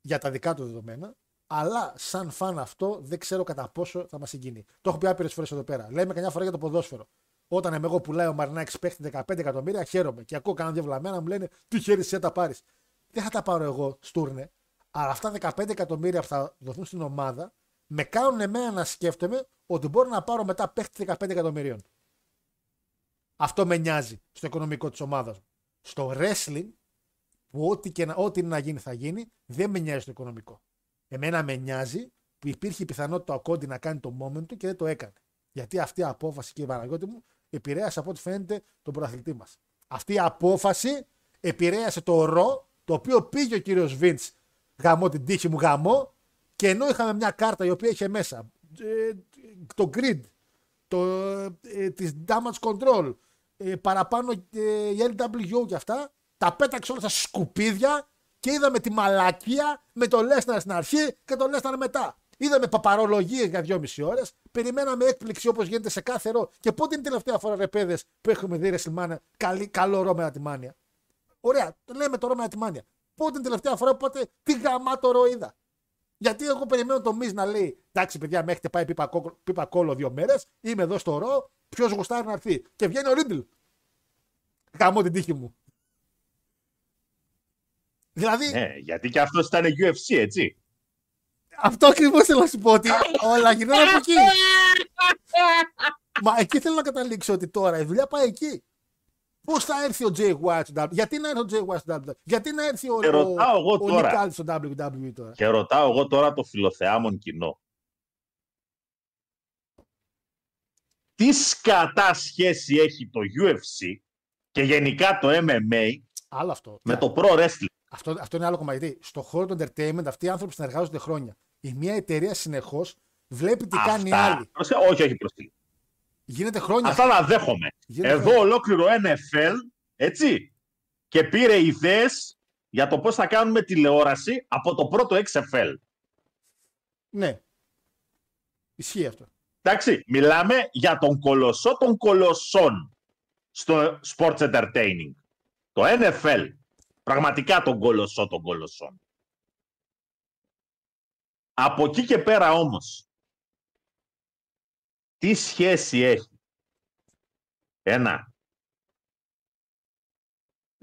για τα δικά του δεδομένα, αλλά σαν φαν αυτό δεν ξέρω κατά πόσο θα μας συγκινεί. Το έχω πει άπειρες φορές εδώ πέρα. Λέμε καμιά φορά για το ποδόσφαιρο. Όταν εμένα εγώ πουλάει ο Μαρινάκη παίχτη 15 εκατομμύρια, χαίρομαι. Και ακούω κανένα διαβλαμένα μου λένε Τι χέρι σε τα πάρεις. Δεν θα τα πάρω εγώ, στούρνε. Αλλά αυτά 15 εκατομμύρια που θα δοθούν στην ομάδα με κάνουν εμένα να σκέφτομαι ότι μπορώ να πάρω μετά παίχτη 15 εκατομμυρίων. Αυτό με νοιάζει στο οικονομικό της ομάδας μου. Στο wrestling, που ό,τι, και να, ό,τι να γίνει θα γίνει, δεν με νοιάζει το οικονομικό. Εμένα με νοιάζει που υπήρχε η πιθανότητα ο Κόντι να κάνει το moment του και δεν το έκανε. Γιατί αυτή η απόφαση, κύριε Παναγιώτη μου, επηρέασε από ό,τι φαίνεται τον πρωταθλητή μας. Αυτή η απόφαση επηρέασε το ρο, το οποίο πήγε ο κύριος Βίντ γαμώ την τύχη μου γαμώ και ενώ είχαμε μια κάρτα η οποία είχε μέσα ε, το grid, το, ε, της damage control, ε, παραπάνω ε, η LWO και αυτά, τα πέταξε όλα στα σκουπίδια και είδαμε τη μαλακία με το Λέσναρ στην αρχή και το Λέσναρ μετά. Είδαμε παπαρολογίες για δυόμιση ώρες. Περιμέναμε έκπληξη όπως γίνεται σε κάθε ρο. Και πότε είναι η τελευταία φορά, ρε παιδες, που έχουμε δει Ρεσιλμάνια καλό ρο με τη μάνια. Ωραία, το λέμε το ρο με τη μάνια. Πότε την τελευταία φορά που είπατε τι γαμάτο ρο είδα; Γιατί εγώ περιμένω το Μιζ να λέει Εντάξει, παιδιά, με έχετε πάει πίπα, κόλλο δύο μέρες. Είμαι εδώ στο ρο. Ποιος γουστάρει να έρθει. Και βγαίνει ο Ρίτλ. Γαμώ την τύχη μου. Δηλαδή. Ναι, γιατί και αυτός ήταν UFC, έτσι. Αυτό ακριβώς θέλω να σου πω ότι όλα γυρνάνε από εκεί. Μα εκεί θέλω να καταλήξω ότι τώρα η δουλειά πάει εκεί. Πώς θα έρθει ο Jay White στο WWE, γιατί να έρθει ο Jay White στο WWE, γιατί να έρθει ο, ο, ο στο WWE τώρα; Και ρωτάω εγώ τώρα το φιλοθεάμον κοινό. Τι σκατά σχέση έχει το UFC και γενικά το MMA Άλλο αυτό. με το pro wrestling; Αυτό, αυτό είναι άλλο κομμάτι. Γιατί στο χώρο του entertainment αυτοί οι άνθρωποι συνεργάζονται χρόνια. Η μία εταιρεία συνεχώς βλέπει τι Αυτά. κάνει η άλλη. Όχι, όχι προσθήκη. Γίνεται χρόνια. Αυτά τα δέχομαι. Γίνεται Εδώ χρόνια. ολόκληρο NFL, έτσι, και πήρε ιδέες για το πώς θα κάνουμε τηλεόραση από το πρώτο XFL. Ναι. Ισχύει αυτό. Εντάξει, μιλάμε για τον κολοσσό των κολοσσών στο sports entertaining. Το NFL. Πραγματικά τον κολοσσό των κολοσσών. Από εκεί και πέρα όμως, τι σχέση έχει; Ένα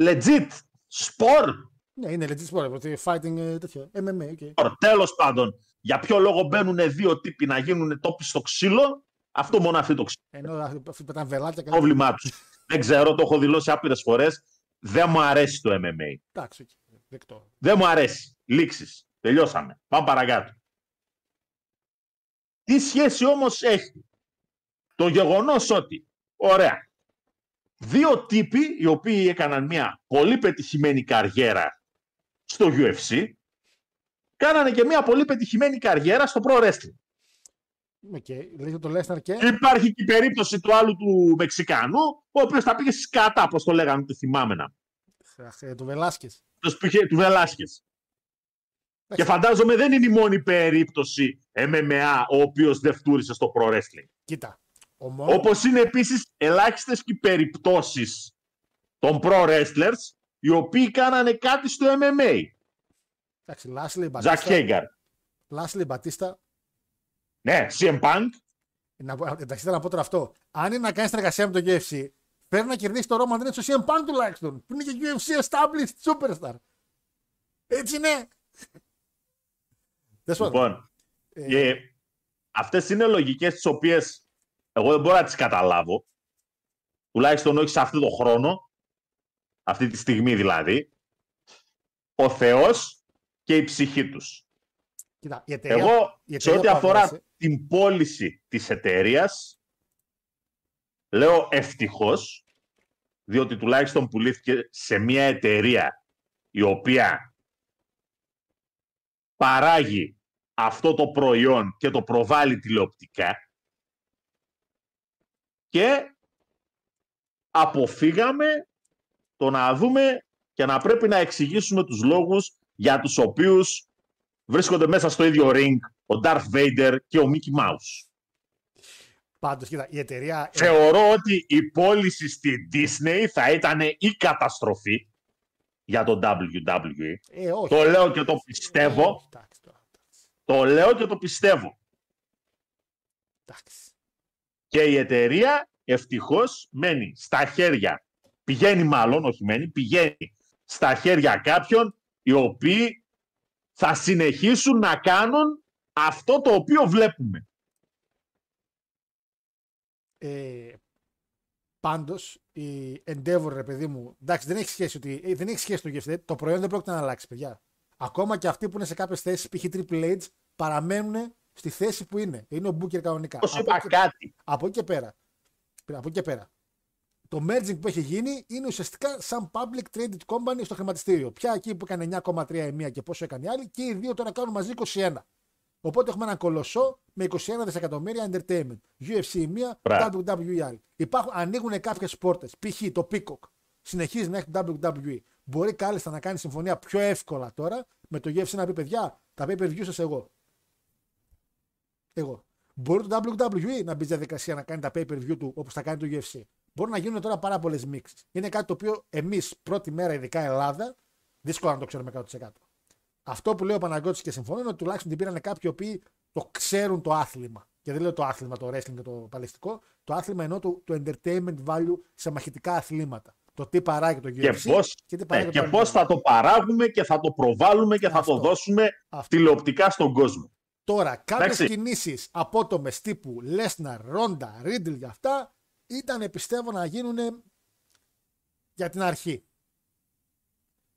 legit sport, Ναι, είναι legit sport. ότι Fighting ε, τέτοιο. MMA, okay. τέλος πάντων, για ποιο λόγο μπαίνουν δύο τύποι να γίνουν τόποι στο ξύλο, αυτό μόνο αυτοί το ξέρουν. Ενώ αυτοί πετάνε βελάκια και. πρόβλημά τους. Δεν ξέρω, το έχω δηλώσει άπειρες φορές. Δεν μου αρέσει το MMA. Εντάξει, οκ, δεκτό. Δεν μου αρέσει. Λήξεις. Τελειώσαμε. Πάμε παρακάτω. Τι σχέση όμως έχει το γεγονός ότι, ωραία, δύο τύποι οι οποίοι έκαναν μια πολύ πετυχημένη καριέρα στο UFC, κάνανε και μια πολύ πετυχημένη καριέρα στο Pro Wrestling. Ok, λέγεται το Λέσναρ και. Υπάρχει και η περίπτωση του άλλου του Μεξικάνου, ο οποίος τα πήγε σκατά, όπως το λέγανε, το θυμάμαι να. Αχ, ε, Του Βελάσκες. Το πήγε του Βελάσκες. Και φαντάζομαι δεν είναι η μόνη περίπτωση MMA ο οποίος δεν φτούρισε στο Pro Wrestling. Κοίτα. Ο μόνο... Όπως είναι επίσης ελάχιστες και οι περιπτώσεις των pro wrestlers οι οποίοι κάνανε κάτι στο MMA. Εντάξει, Λάσλι Ζακ Μπατίστα. Χέγκαρ. Λάσλι Μπατίστα. Ναι, CM Punk. Να, πω- εντάξει, θέλω να πω τώρα αυτό. Αν είναι να κάνεις συνεργασία με το UFC, πρέπει να κερδίσεις το Roman Reigns στο CM Punk τουλάχιστον. Που είναι και UFC established superstar. Έτσι είναι. Δεν σου Λοιπόν, Ε, και αυτές είναι λογικές τις οποίες εγώ δεν μπορώ να τις καταλάβω. Τουλάχιστον όχι σε αυτό το χρόνο. Αυτή τη στιγμή δηλαδή. Ο Θεός και η ψυχή τους. Κοίτα, η εταιρεία, Εγώ, η σε εταιρεία ό,τι που αφορά αγόρασε- την πώληση της εταιρείας, λέω ευτυχώς, διότι τουλάχιστον πουλήθηκε σε μια εταιρεία η οποία παράγει αυτό το προϊόν και το προβάλλει τηλεοπτικά και αποφύγαμε το να δούμε και να πρέπει να εξηγήσουμε τους λόγους για τους οποίους βρίσκονται μέσα στο ίδιο ring ο Darth Vader και ο Mickey Mouse. Πάντως, κοίτα, η εταιρεία. Θεωρώ ότι η πώληση στη Disney θα ήταν η καταστροφή για το WWE. Ε, όχι. Το λέω και το πιστεύω. Ε, εντάξει, τώρα, εντάξει, Το λέω και το πιστεύω. εντάξει. Και η εταιρεία ευτυχώς μένει στα χέρια, πηγαίνει μάλλον, όχι μένει, πηγαίνει στα χέρια κάποιων οι οποίοι θα συνεχίσουν να κάνουν αυτό το οποίο βλέπουμε. Ε, Πάντως, η Endeavor, ρε παιδί μου, εντάξει, δεν έχει σχέση, ότι, ε, δεν έχει σχέση το UFC. Το προϊόν δεν πρόκειται να αλλάξει, παιδιά. Ακόμα και αυτοί που είναι σε κάποιες θέσεις, π.χ. Triple H, παραμένουν στη θέση που είναι. Είναι ο Booker κανονικά. Όπως Από είπα εκεί- κάτι. από εκεί και πέρα. Από εκεί και πέρα. Το merging που έχει γίνει είναι ουσιαστικά σαν public traded company στο χρηματιστήριο. Πια εκεί που έκανε 9,3 η μία και πόσο έκανε η άλλη, και οι δύο τώρα κάνουν μαζί 21. Οπότε έχουμε έναν κολοσσό με 21 δισεκατομμύρια entertainment. UFC η μία, Μπράβο. WWE η άλλη. Υπάρχουν, ανοίγουν κάποιες πόρτες. Π.χ. το Peacock συνεχίζει να έχει το WWE. Μπορεί κάλλιστα να κάνει συμφωνία πιο εύκολα τώρα με το UFC να πει παιδιά, τα pay per view σας εγώ. Εγώ. Μπορεί το WWE να μπει στη διαδικασία να κάνει τα pay per view του όπως θα κάνει το UFC. Μπορούν να γίνουν τώρα πάρα πολλές μίξεις. Είναι κάτι το οποίο εμείς πρώτη μέρα, ειδικά Ελλάδα, δύσκολο να το ξέρουμε 100%. Αυτό που λέει ο Παναγκώτη και συμφωνώ είναι ότι τουλάχιστον την πήραν κάποιοι οι οποίοι το ξέρουν το άθλημα. Και δεν λέω το άθλημα, το wrestling και το παλαιστικό. Το άθλημα ενώ το, το entertainment value σε μαχητικά αθλήματα. Το τι παράγει το UFC Και πώς, και τι ναι, παράγει και το πώς θα το παράγουμε και θα το προβάλλουμε και θα Αυτό. το δώσουμε Αυτό. τηλεοπτικά στον κόσμο. Τώρα, κάποιες Εντάξει. κινήσεις απότομες τύπου Λέσναρ, Ρόντα, Ρίτλ για αυτά ήταν πιστεύω να γίνουν για την αρχή.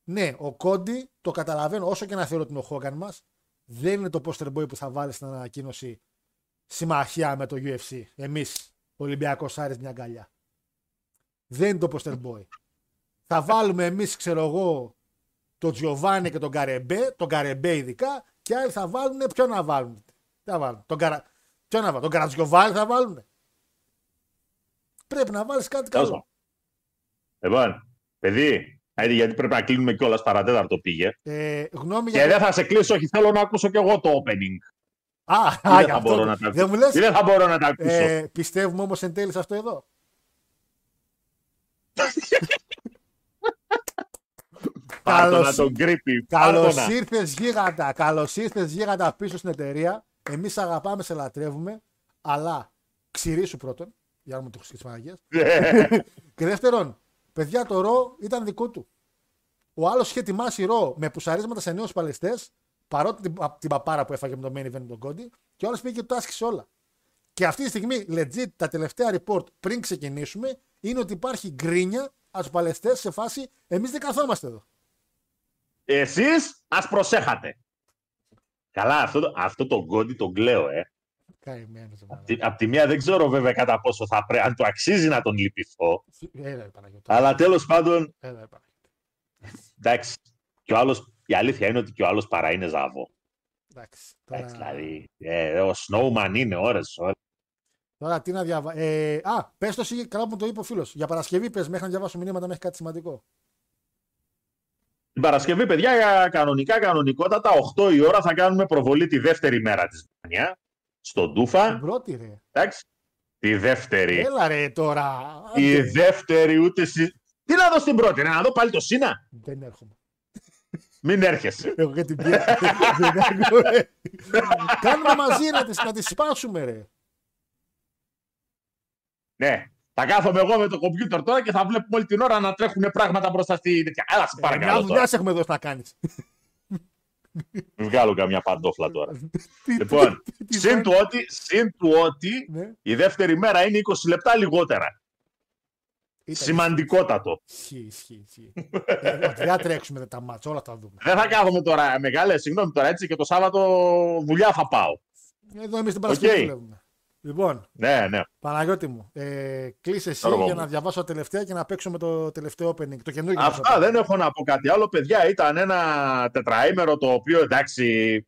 Ναι, ο Κόντι το καταλαβαίνω όσο και να θεωρώ ότι είναι ο Χόγκαν μας. Δεν είναι το poster boy που θα βάλει στην ανακοίνωση συμμαχία με το UFC. Εμείς, Ολυμπιακός Άρης, μια αγκαλιά. Δεν είναι το poster boy. θα βάλουμε εμείς, ξέρω εγώ, τον Τζιοβάνι και τον Καρεμπέ, τον Καρεμπέ ειδικά, και άλλοι θα βάλουν. Ποιο να βάλουν. Τι θα βάλουν. Τον, Καρα... Ποιο να βάλουν. Τον Καρατζιοβάνι θα βάλουν. Πρέπει να βάλεις κάτι Τέλος καλό. πάντων. Λοιπόν, παιδί, άιντε, γιατί πρέπει να κλείνουμε κιόλας παρατέταρτο πήγε. Ε, γνώμη Και για. δεν θα σε κλείσω, όχι θέλω να ακούσω κι εγώ το opening. Α, Ή α, δεν γι' θα αυτό. μπορώ να τα Δεν ακούσω. μου λες; Ή δεν θα μπορώ να τα ακούσω. Ε, πιστεύουμε όμως εν τέλει σε αυτό εδώ. Πάρ' το καλώς- να τον κρύπει. Καλώς Πάρ' το να. ήρθες γίγαντα. Καλώς ήρθες γίγαντα πίσω στην εταιρεία. Εμείς αγαπάμε, σε λατρεύουμε. Αλλά ξηρίσου πρώτον. Για να μου το χρησιμοποιήσει Παναγίας. και δεύτερον, παιδιά, το ρο ήταν δικό του. Ο άλλος είχε ετοιμάσει ρο με πουσαρίσματα σε νέους παλαιστές, παρότι την, απ' την παπάρα που έφαγε με το main event τον Κόντι, και ο άλλος πήγε και το άσκησε όλα. Και αυτή τη στιγμή, legit, τα τελευταία report πριν ξεκινήσουμε, είναι ότι υπάρχει γκρίνια από τους παλαιστές σε φάση εμείς δεν καθόμαστε εδώ. Εσείς ας προσέχατε. Καλά, αυτό, το- αυτό το γκόντι τον κλαίω, ε. Καημένος, Απ' τη, απ' τη μία δεν ξέρω βέβαια κατά πόσο θα πρέπει, αν του αξίζει να τον λυπηθώ. Έλα, ρε Παναγιώτη. Αλλά τέλος πάντων, Έλα, ρε Παναγιώτη. εντάξει, και ο άλλος, η αλήθεια είναι ότι και ο άλλος παρά είναι ζαβό. Εντάξει. Εντάξει, Τώρα, δηλαδή, ε, ο Snowman είναι ώρες, ώρες. τώρα τι να διαβάσω. Ε, α, πες το εσύ, καλά που μου το είπε ο φίλος. Για Παρασκευή πες μέχρι να διαβάσω μηνύματα μέχρι κάτι σημαντικό. Την Παρασκευή, παιδιά, για κανονικά, κανονικότατα, 8 η ώρα θα κάνουμε προβολή τη δεύτερη μέρα της Μανιά, στον Τούφα. Την πρώτη, ρε. Εντάξει, τη δεύτερη. Έλα, ρε τώρα. Η Άντε. δεύτερη ούτε συ... Τι να δω στην πρώτη, ρε, να δω πάλι το Σίνα. Δεν έρχομαι. Μην έρχεσαι. Έχω και την πίεση. Δεν έρχομαι. Κάνουμε μαζί να τις, να τις σπάσουμε, ρε. Ναι. Θα κάθομαι εγώ με το κομπιούτερ τώρα και θα βλέπουμε όλη την ώρα να τρέχουν πράγματα μπροστά στη τέτοια. Έλα, σε Μια παρακαλώ δουλειά τώρα. σε έχουμε δώσει να κάνεις. Μην βγάλω καμιά παντόφλα τώρα. λοιπόν, συν του, ότι, συν του ότι Ναι. η δεύτερη μέρα είναι 20 λεπτά λιγότερα. Ήταν- Σημαντικότατο. Ισχύει, ισχύει, ισχύει. Ε, ότι Δεν θα τρέξουμε τα μάτια, όλα θα δούμε. Δεν θα κάθομαι τώρα μεγάλε, συγγνώμη τώρα έτσι και το Σάββατο δουλειά θα πάω. Εδώ εμείς την Παρασκευή Οκ. δουλεύουμε. Λοιπόν, Ναι, ναι. Παναγιώτη μου, ε, κλείσε εσύ Γιώργο για μου. να διαβάσω τα τελευταία και να παίξουμε το τελευταίο opening. Το καινούργιο. Αυτά μας δεν opening. έχω να πω κάτι άλλο. Παιδιά, ήταν ένα τετραήμερο το οποίο εντάξει.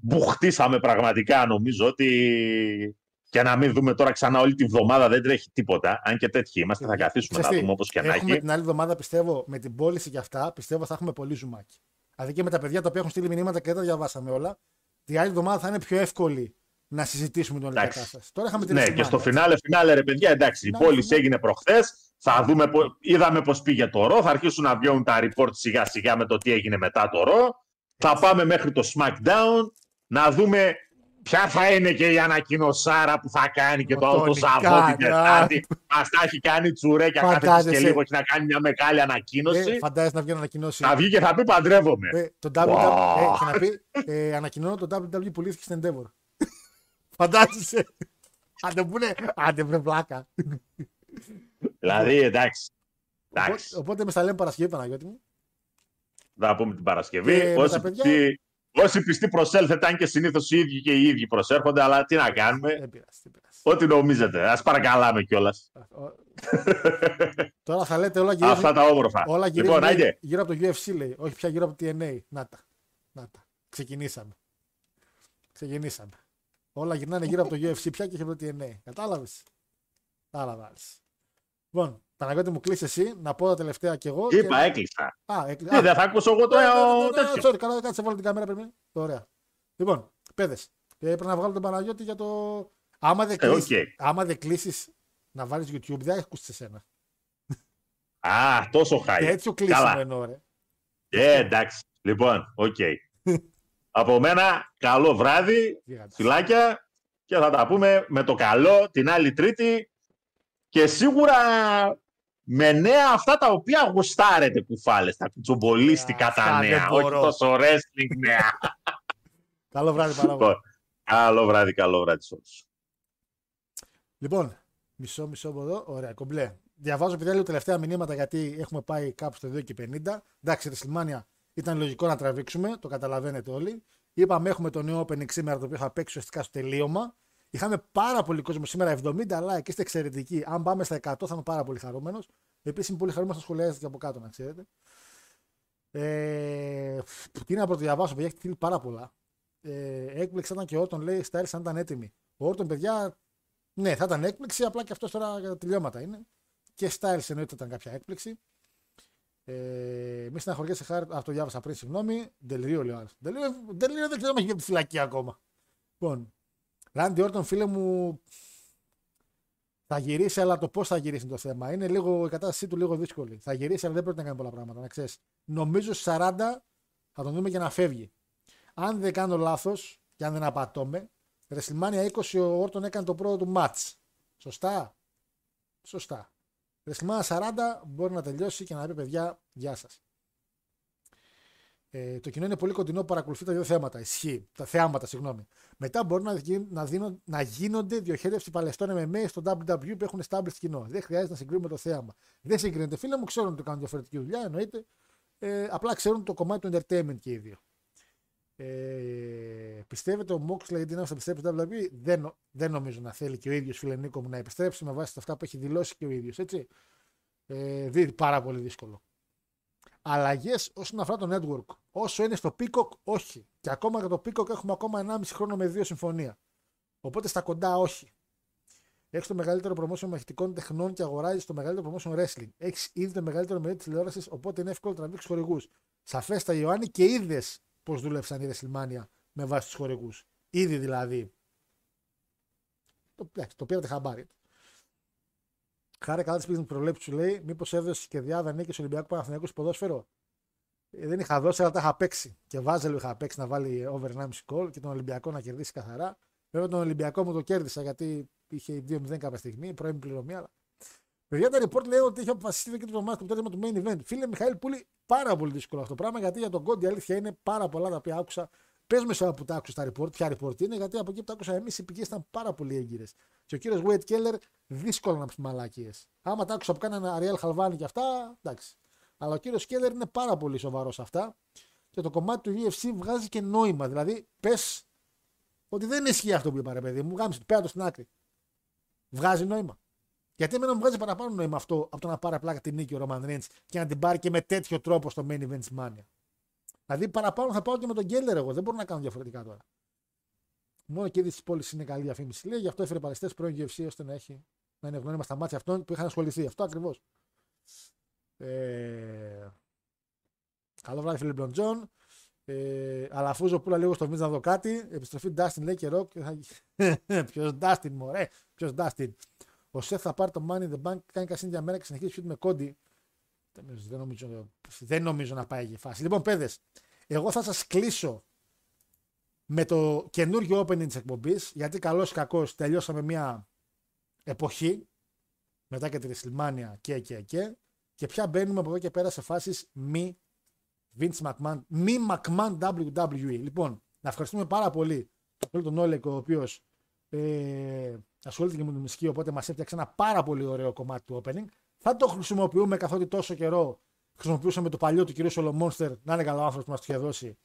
Μπουχτίσαμε πραγματικά. Νομίζω ότι. Και να μην δούμε τώρα ξανά όλη τη βδομάδα δεν τρέχει τίποτα. Αν και τέτοιοι είμαστε, θα καθίσουμε Ξέρεις να τι, δούμε όπως και να Έχουμε έχει. την άλλη εβδομάδα, πιστεύω, με την πώληση και αυτά, πιστεύω θα έχουμε πολύ ζουμάκι. Δηλαδή και με τα παιδιά τα οποία έχουν στείλει μηνύματα και δεν τα διαβάσαμε όλα, την άλλη εβδομάδα θα είναι πιο εύκολη να συζητήσουμε την όλη Εντάξει. κατάσταση. Τώρα είχαμε την Ναι, και στο φινάλε, φινάλε, ρε παιδιά, εντάξει, η Να πώληση δούμε. έγινε προχθές. Θα δούμε, πο- είδαμε πώς πήγε το ρο. Θα αρχίσουν να βγαίνουν τα report σιγά σιγά με το τι έγινε μετά το ρο. Θα πάμε μέχρι το SmackDown να δούμε ποια θα είναι και η ανακοινωσάρα που θα κάνει και το Ο άλλο Tony Σαββό Khan, την Τετάρτη. Μα τα έχει κάνει τσουρέκια κάθε και Φαντάζεσαι. λίγο έχει να κάνει μια μεγάλη ανακοίνωση. Ε, φαντάζεσαι να βγει να ανακοινώσει. Θα βγει και θα πει παντρεύομαι. Ε, το WWE Wow. ε, και να πει ε, ανακοινώνω το WWE πουλήθηκε στην Endeavor. Φαντάζεσαι. Άντε που είναι. Άντε βρε βλάκα. Δηλαδή, εντάξει. εντάξει. Οπότε, οπότε με στα λέμε Παρασκευή Παναγιώτη μου. Θα πούμε την Παρασκευή. Και με όσοι, τα παιδιά- πιστοί, όσοι πιστοί προσέλθετε, αν και συνήθως οι ίδιοι και οι ίδιοι προσέρχονται, αλλά τι να κάνουμε; Δεν πειράζει. δεν πειράζει. Ό,τι νομίζετε. Α παρακαλάμε κιόλας. Ο- Τώρα θα λέτε όλα γυρίζουν, Αυτά τα όμορφα. όλα γυρίζουν λοιπόν, άιντε. γύρω από το UFC λέει. Όχι πια γύρω από το TNA. Να τα. Να τα. Ξεκινήσαμε. Ξεκινήσαμε. Όλα γυρνάνε γύρω από το UFC πια και όχι από το TNA. Κατάλαβες; Κατάλαβα. Λοιπόν, Παναγιώτη μου κλείσει εσύ να πω τα τελευταία κι εγώ. Είπα, και... έκλεισα. Α, έκλει... Τι, δεν θα ακούσω εγώ το Ναι, ναι, ναι, ναι, τέτοιο. sorry, καλά, κάτσε, βάλω την κάμερα πριν. Ωραία. Λοιπόν, παιδες, πρέπει να βγάλω τον Παναγιώτη για το. Άμα δεν Ε, κλείσεις, οκ. άμα δεν κλείσεις να βάλεις YouTube, δεν ακούσει εσένα. Α, τόσο χάρη. Τέτοιο κλείσιμο Καλά. εννοώ, ρε. Ε, εντάξει. Λοιπόν, οκ. Από μένα, καλό βράδυ, Γίγαντα. φιλάκια και θα τα πούμε με το καλό την άλλη Τρίτη και σίγουρα με νέα αυτά τα οποία γουστάρετε κουφάλες, τα κουτσομπολίστικα Αυτά τα δεν νέα, όχι μπορώ. τόσο wrestling νέα. Καλό βράδυ, Παναγιώτη. Λοιπόν, καλό βράδυ, καλό βράδυ σε όλους. Λοιπόν, μισό, μισό από εδώ. Ωραία, κομπλέ. Διαβάζω επειδή λίγο τελευταία μηνύματα γιατί έχουμε πάει κάπου στο 2 και 50. Εντάξει, WrestleMania ήταν λογικό να τραβήξουμε, το καταλαβαίνετε όλοι. Είπαμε έχουμε το νέο opening σήμερα το οποίο θα παίξει ουσιαστικά στο τελείωμα. Είχαμε πάρα πολύ κόσμο σήμερα, 70 like, είστε εξαιρετικοί. Αν πάμε στα 100 θα είμαι πάρα πολύ χαρούμενος. Επίσης είμαι πολύ χαρούμενος να σχολιάζετε και από κάτω, να ξέρετε. Ε, τι να πρωτοδιαβάσω, παιδιά, έχει στείλει πάρα πολλά. Ε, έκπληξη ήταν και ο Όρτον λέει: Στάιλ αν ήταν έτοιμοι. Ο Όρτον, παιδιά, ναι, θα ήταν έκπληξη, απλά και αυτός τώρα για τα τελειώματα είναι. Και Styles εννοείται ήταν κάποια έκπληξη. Ε, μη στεναχωριέσαι χάρη, αυτό διάβασα πριν, συγγνώμη. Ντελρίο λέει ο άλλος. Ντελρίο Ντελρίο δεν ξέρω αν έχει βγει από τη φυλακή ακόμα. Λοιπόν, Ράντι Όρτον, φίλε μου, θα γυρίσει, αλλά το πώς θα γυρίσει είναι το θέμα. Είναι λίγο, η κατάστασή του λίγο δύσκολη. Θα γυρίσει, αλλά δεν πρέπει να κάνει πολλά πράγματα, να ξέρεις. Νομίζω στι 40 θα τον δούμε και να φεύγει. Αν δεν κάνω λάθος, και αν δεν απατώμε, WrestleMania 20 ο Όρτον έκανε το πρώτο του match. Σωστά; Σωστά. WrestleMania 40 μπορεί να τελειώσει και να πει παιδιά, γεια σας. Ε, το κοινό είναι πολύ κοντινό που παρακολουθεί τα δύο θέματα. Ισχύει. Τα θεάματα, συγγνώμη. Μετά μπορούν να, γι, να, δίνουν, να γίνονται διοχέτευση παλαιστών MMA στο WWE που έχουν established κοινό. Δεν χρειάζεται να συγκρίνουμε το θέαμα. Δεν συγκρίνεται. Φίλε μου, ξέρουν ότι κάνουν διαφορετική δουλειά, εννοείται. Ε, απλά ξέρουν το κομμάτι του entertainment και οι δύο. Ε, πιστεύετε ο Moxley γιατί να επιστρέψει στο WWE, δεν, δεν νομίζω να θέλει και ο ίδιος φίλε Νίκο μου να επιστρέψει με βάση αυτά που έχει δηλώσει και ο ίδιος. Έτσι. Ε, πάρα πολύ δύσκολο. Αλλαγές όσον αφορά το network. Όσο είναι στο Peacock, όχι. Και ακόμα για το Peacock έχουμε ακόμα 1,5 χρόνο με δύο συμφωνία. Οπότε στα κοντά, όχι. Έχεις το μεγαλύτερο promotion μαχητικών τεχνών και αγοράζεις το μεγαλύτερο promotion wrestling. Έχεις ήδη το μεγαλύτερο μερίδιο τηλεόρασης, οπότε είναι εύκολο να τραβήξεις χορηγούς. Σαφέστα, Ιωάννη, και είδες πώς δούλεψαν οι WrestleMania με βάση τους χορηγούς. Ήδη δηλαδή. Το, το πήρατε χαμπάρι. Χάρη καλά της πήγε την προβλέψη σου λέει, μήπως έδωσε και διάδα νίκη Ολυμπιακού Παναθηναϊκού ποδόσφαιρο; Ε, δεν είχα δώσει, αλλά τα είχα παίξει. Και βάζελο είχα παίξει να βάλει over 1,5 goal και τον Ολυμπιακό να κερδίσει καθαρά. Βέβαια τον Ολυμπιακό μου το κέρδισα γιατί είχε 2-0 κάποια στιγμή, πρώην πληρωμή, αλλά. Παιδιά, τα report λέει ότι είχε αποφασιστεί και το μάτι του του main event. Φίλε Μιχαήλ Πούλη, πάρα πολύ δύσκολο αυτό το πράγμα γιατί για τον Κόντι αλήθεια είναι πάρα πολλά τα οποία άκουσα. Πες με σε που τα άκουσα στα report, ποια report είναι, γιατί από εκεί που τα άκουσα εμείς οι πηγές ήταν πάρα πολύ έγκυρες. Και ο κύριος Βουέτ Κέλλερ δύσκολο να πεις μαλακίε. Άμα τα άκουσα που κάνανε Αριέλ Χαλβάνη και αυτά, εντάξει. Αλλά ο κύριος Κέλλερ είναι πάρα πολύ σοβαρός σε αυτά. Και το κομμάτι του UFC βγάζει και νόημα. Δηλαδή, πες ότι δεν ισχύει αυτό που είπα, ρε παιδί μου, γάμισε πέρα το στην άκρη. Βγάζει νόημα. Γιατί εμένα μου βγάζει παραπάνω νόημα αυτό από το να πάρει απλά την νίκη ο Ρωμαν Ρέντ και να την πάρει και με τέτοιο τρόπο στο main event Mania. Δηλαδή παραπάνω θα πάω και με τον Γκέλλερ εγώ. Δεν μπορώ να κάνω διαφορετικά τώρα. Μόνο και η της πόλης είναι καλή διαφήμιση. Λέει γι' αυτό έφερε παλαιστέ πρώην UFC ώστε να, έχει, να είναι γνώριμα στα μάτια αυτών που είχαν ασχοληθεί. Αυτό ακριβώς. Ε... Καλό βράδυ, φίλε Μπλοντζόν. Ε, αλλά αφού ζω λίγο στο βίντεο να δω κάτι, επιστροφή Dustin λέει και ροκ. Ποιος Dustin, μωρέ; Ποιος Dustin. Ο Σεφ θα πάρει το Money in the Bank, κάνει κασίνη για μέρα και συνεχίζει με κόντι. Δεν νομίζω, δεν νομίζω να πάει η φάση. Λοιπόν, παιδες, εγώ θα σας κλείσω με το καινούργιο opening της εκπομπής, γιατί καλός ή κακός τελειώσαμε μια εποχή μετά και τη WrestleMania και και και και πια μπαίνουμε από εδώ και πέρα σε φάσεις μη Vince McMahon, μη McMahon WWE. Λοιπόν, να ευχαριστούμε πάρα πολύ τον τον Όλεκ, ο οποίος ε, ασχολείται και με τη μουσική, οπότε μας έφτιαξε ένα πάρα πολύ ωραίο κομμάτι του opening. Θα το χρησιμοποιούμε καθότι τόσο καιρό χρησιμοποιούσαμε το παλιό του κυρίου Σολομόνστερ, να είναι καλό άνθρωπος που μας το είχε δώσει.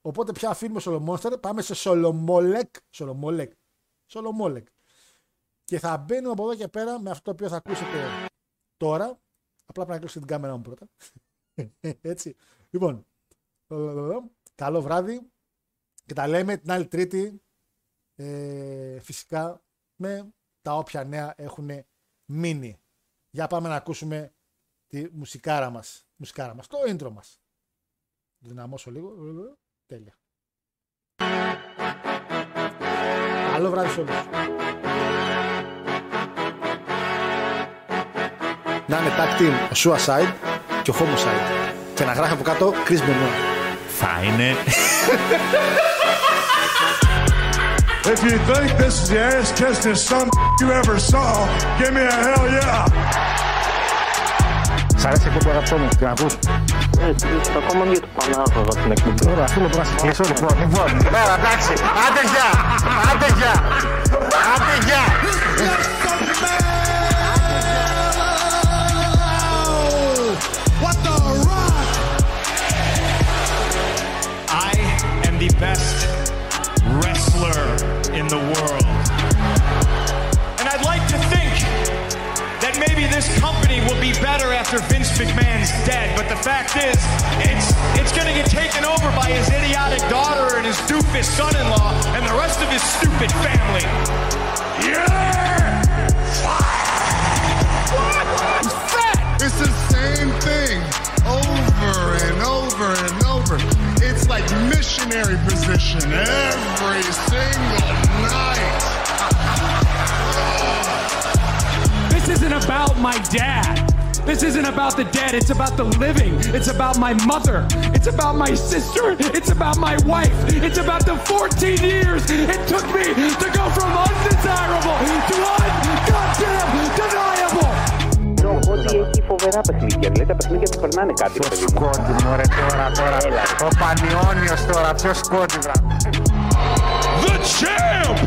Οπότε πια αφήνουμε Σολομόνστερ, πάμε σε Σολομόλεκ. Σολομόλεκ. Σολομόλεκ. Και θα μπαίνουμε από εδώ και πέρα με αυτό το οποίο θα ακούσετε τώρα. Απλά πρέπει να κλείσω την κάμερα μου πρώτα. Έτσι. Λοιπόν, καλό βράδυ και τα λέμε την άλλη Τρίτη. Ε, φυσικά με τα όποια νέα έχουν μείνει. Για πάμε να ακούσουμε τη μουσικάρα μας. Μουσικάρα μας, το intro μας. Δυναμώσω λίγο. Τέλεια. Καλό βράδυ σε όλους. Να είναι tag team ο Suicide και ο Homicide. Και να γράφει από κάτω Chris Benoit. Θα είναι... If you think this is the ass kissing some you ever saw, give me a hell yeah. Σ' αρέσει η εκπομπή αγαπητό μου, την ακούς. Ε, ακόμα μια του Πανάγο εγώ την εκπομπή. Τώρα, φίλο που να σε κλείσω, λοιπόν, λοιπόν. Τώρα, εντάξει, άντε γεια, άντε γεια, άντε γεια. What the rock? I am the best wrestler in the world. And I'd like to think that maybe this company will be better after Vince McMahon's dead, but the fact is, it's it's gonna get taken over by his idiotic daughter and his doofus son-in-law and the rest of his stupid family. Yeah! It's the same thing over and over and over. It's like missionary position every single night. This isn't about my dad. This isn't about the dead. It's about the living. It's about my mother. It's about my sister. It's about my wife. It's about the 14 years it took me to go from undesirable to un goddamn deniable. Ό,τι έχει φοβάται φοβερά παιχνίδια. Δηλαδή τα παιχνίδια του περνάνε κάτι, Ποιος παιδί μου. σκόντι, μωρέ, τώρα, τώρα. Έλα. Ο Πανιόνιος τώρα, ποιος σκόντι, βράδυ. The champ